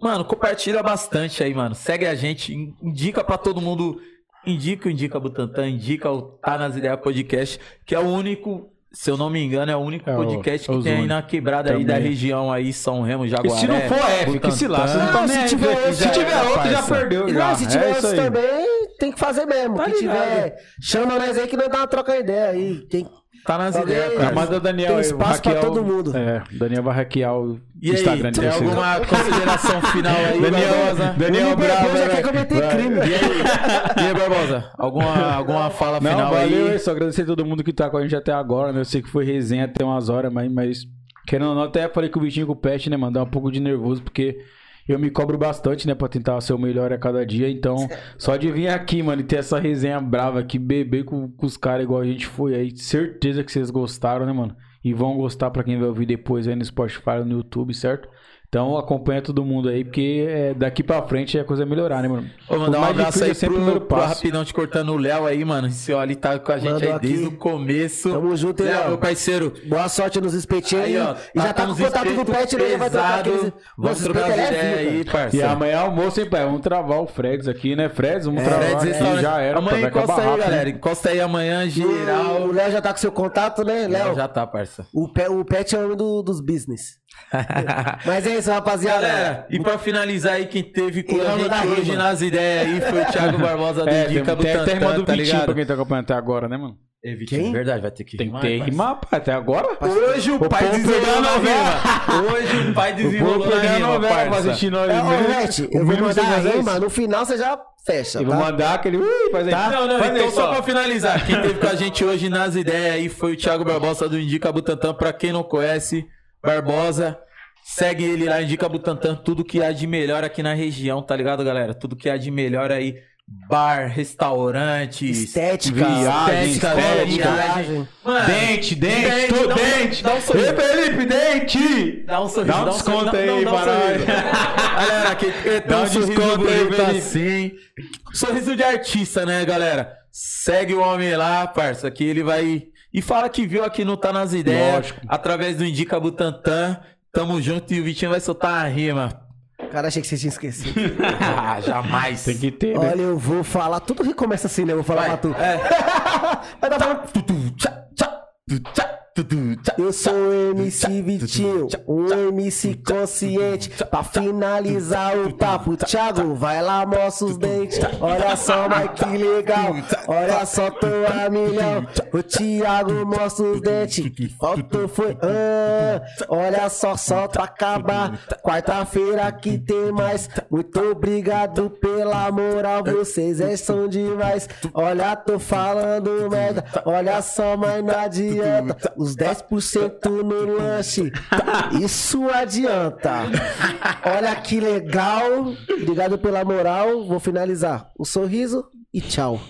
Mano, compartilha bastante aí, mano. Segue a gente, in- indica pra todo mundo. Indica o Indica Butantan, indica o Tá Nas Ideias Podcast, que é o único, se eu não me engano, é o único É o- podcast é que os tem aí na quebrada aí da Também. região aí, São Remo, E Jaguaré. se não for, é, fica se lá. Não Butantan. estão se nem aí. tiver- Se já tiver era, outro, já perdeu. E já. não, se É tiver outros aí. também, tem que fazer mesmo. Tá tiver, chama nós aí que nós dá uma troca ideia aí. Quem... Tá nas Alguém- ideias, É, parça. Manda o Daniel Tem aí, espaço pra hackear todo o- mundo. É, o Daniel vai hackear o E aí, Instagram de tem alguma consideração final aí, Daniel, Barbosa? Daniel Bravo, já né? quer cometer crime. E aí, e aí, Barbosa? Alguma, alguma fala Não, final valeu, aí? é só agradecer a todo mundo que tá com a gente até agora, né? Eu sei que foi resenha até umas horas, mas, mas querendo ou não, até falei com o Vitinho com o Pet, né, mano? Dá um pouco de nervoso, porque eu me cobro bastante, né, pra tentar ser o melhor a cada dia. Então, só de vir aqui, mano, e ter essa resenha brava aqui, beber com, com os caras igual a gente foi aí, certeza que vocês gostaram, né, mano? E vão gostar pra quem vai ouvir depois aí no Spotify, no YouTube, certo? Então acompanha todo mundo aí, porque é, daqui pra frente a coisa é melhorar, né, mano? Vou mandar um abraço aí é sempre o pro, primeiro pro passo. Rapidão te cortando o Léo aí, mano. Esse ó, ele tá com a gente Mandou aí desde aqui. o começo. Tamo junto, hein, Léo, meu parceiro. Boa sorte nos espetinhos Aí, ó. E já tá com uns contato do Pet, ele vai trocar aqueles... Vamos Nossa, trocar é aí, E parceiro. amanhã é almoço, hein, pai? Vamos travar o Freds aqui, né? Freds, vamos É, travar Freds aqui, Restaurante. já era. Amanhã acabar encosta aí, rápido, né? galera. Encosta aí amanhã, geral. O Léo já tá com seu contato, né, Léo? Já tá, parça. O, Pe- o Pet é o homem do- dos business. Mas é isso, rapaziada. Galera, e pra finalizar aí, quem teve com a gente hoje nas ideias aí foi o Thiago Barbosa do É, Dica tem até a irmã do tá Vitinho pra ligado? quem tá acompanhando até agora, né, mano? É, Vitinho, Quem? verdade, vai ter que Tem que rimar, ter rimar, pai, até agora. Hoje o O pai desenrolou a na novela. Hoje o pai O desenrolou a novela pra assistir nós. É, O eu vou mandar a rima, no final você já fecha, Eu vou tá? mandar aquele. Ui, faz aí. Não, não, faz então aí, só pra finalizar, quem teve com a gente hoje nas ideias aí foi o Thiago Barbosa do Indica Butantan. Pra quem não conhece, Barbosa, segue ele lá, Indica Butantan, tudo que há de melhor aqui na região, tá ligado, galera? Tudo que há de melhor aí, bar, restaurantes, Estética, Viagem, estética, estética. viagem. Mano, Dente, dente, tudo dá um- dente. Dá um sorriso. Ei, Felipe, dente! Dá um sorriso. Dá um desconto sorriso, aí nós. Galera, que que Dá um um desconto aí, Felipe. assim. Sorriso de artista, né, galera? Segue o homem lá, parça, que ele vai... E fala que viu aqui no Tá Nas Ideias, Lógico. através do Indica Butantan. Tamo junto e o Vitinho vai soltar a rima. Cara, achei que você tinha esquecido. Ah, jamais. Tem que ter, né? Olha, eu vou falar. Tudo que começa assim, né? Eu vou falar Vai. pra tu. É. Vai dar pra... Eu sou MC Vitinho, um MC consciente. Pra finalizar o papo, Thiago, vai lá, mostra os dentes. Olha só, mas que legal. Olha só, tô a milhão. O Thiago mostra os dentes. Que foi. Ah, olha só, só pra acabar. Quarta-feira que tem mais. Muito obrigado pela moral, vocês é são demais. Olha, tô falando merda. Olha só, mas não adianta. Os 10% no lanche. Isso adianta. Olha que legal. Obrigado pela moral. Vou finalizar. Um sorriso e tchau.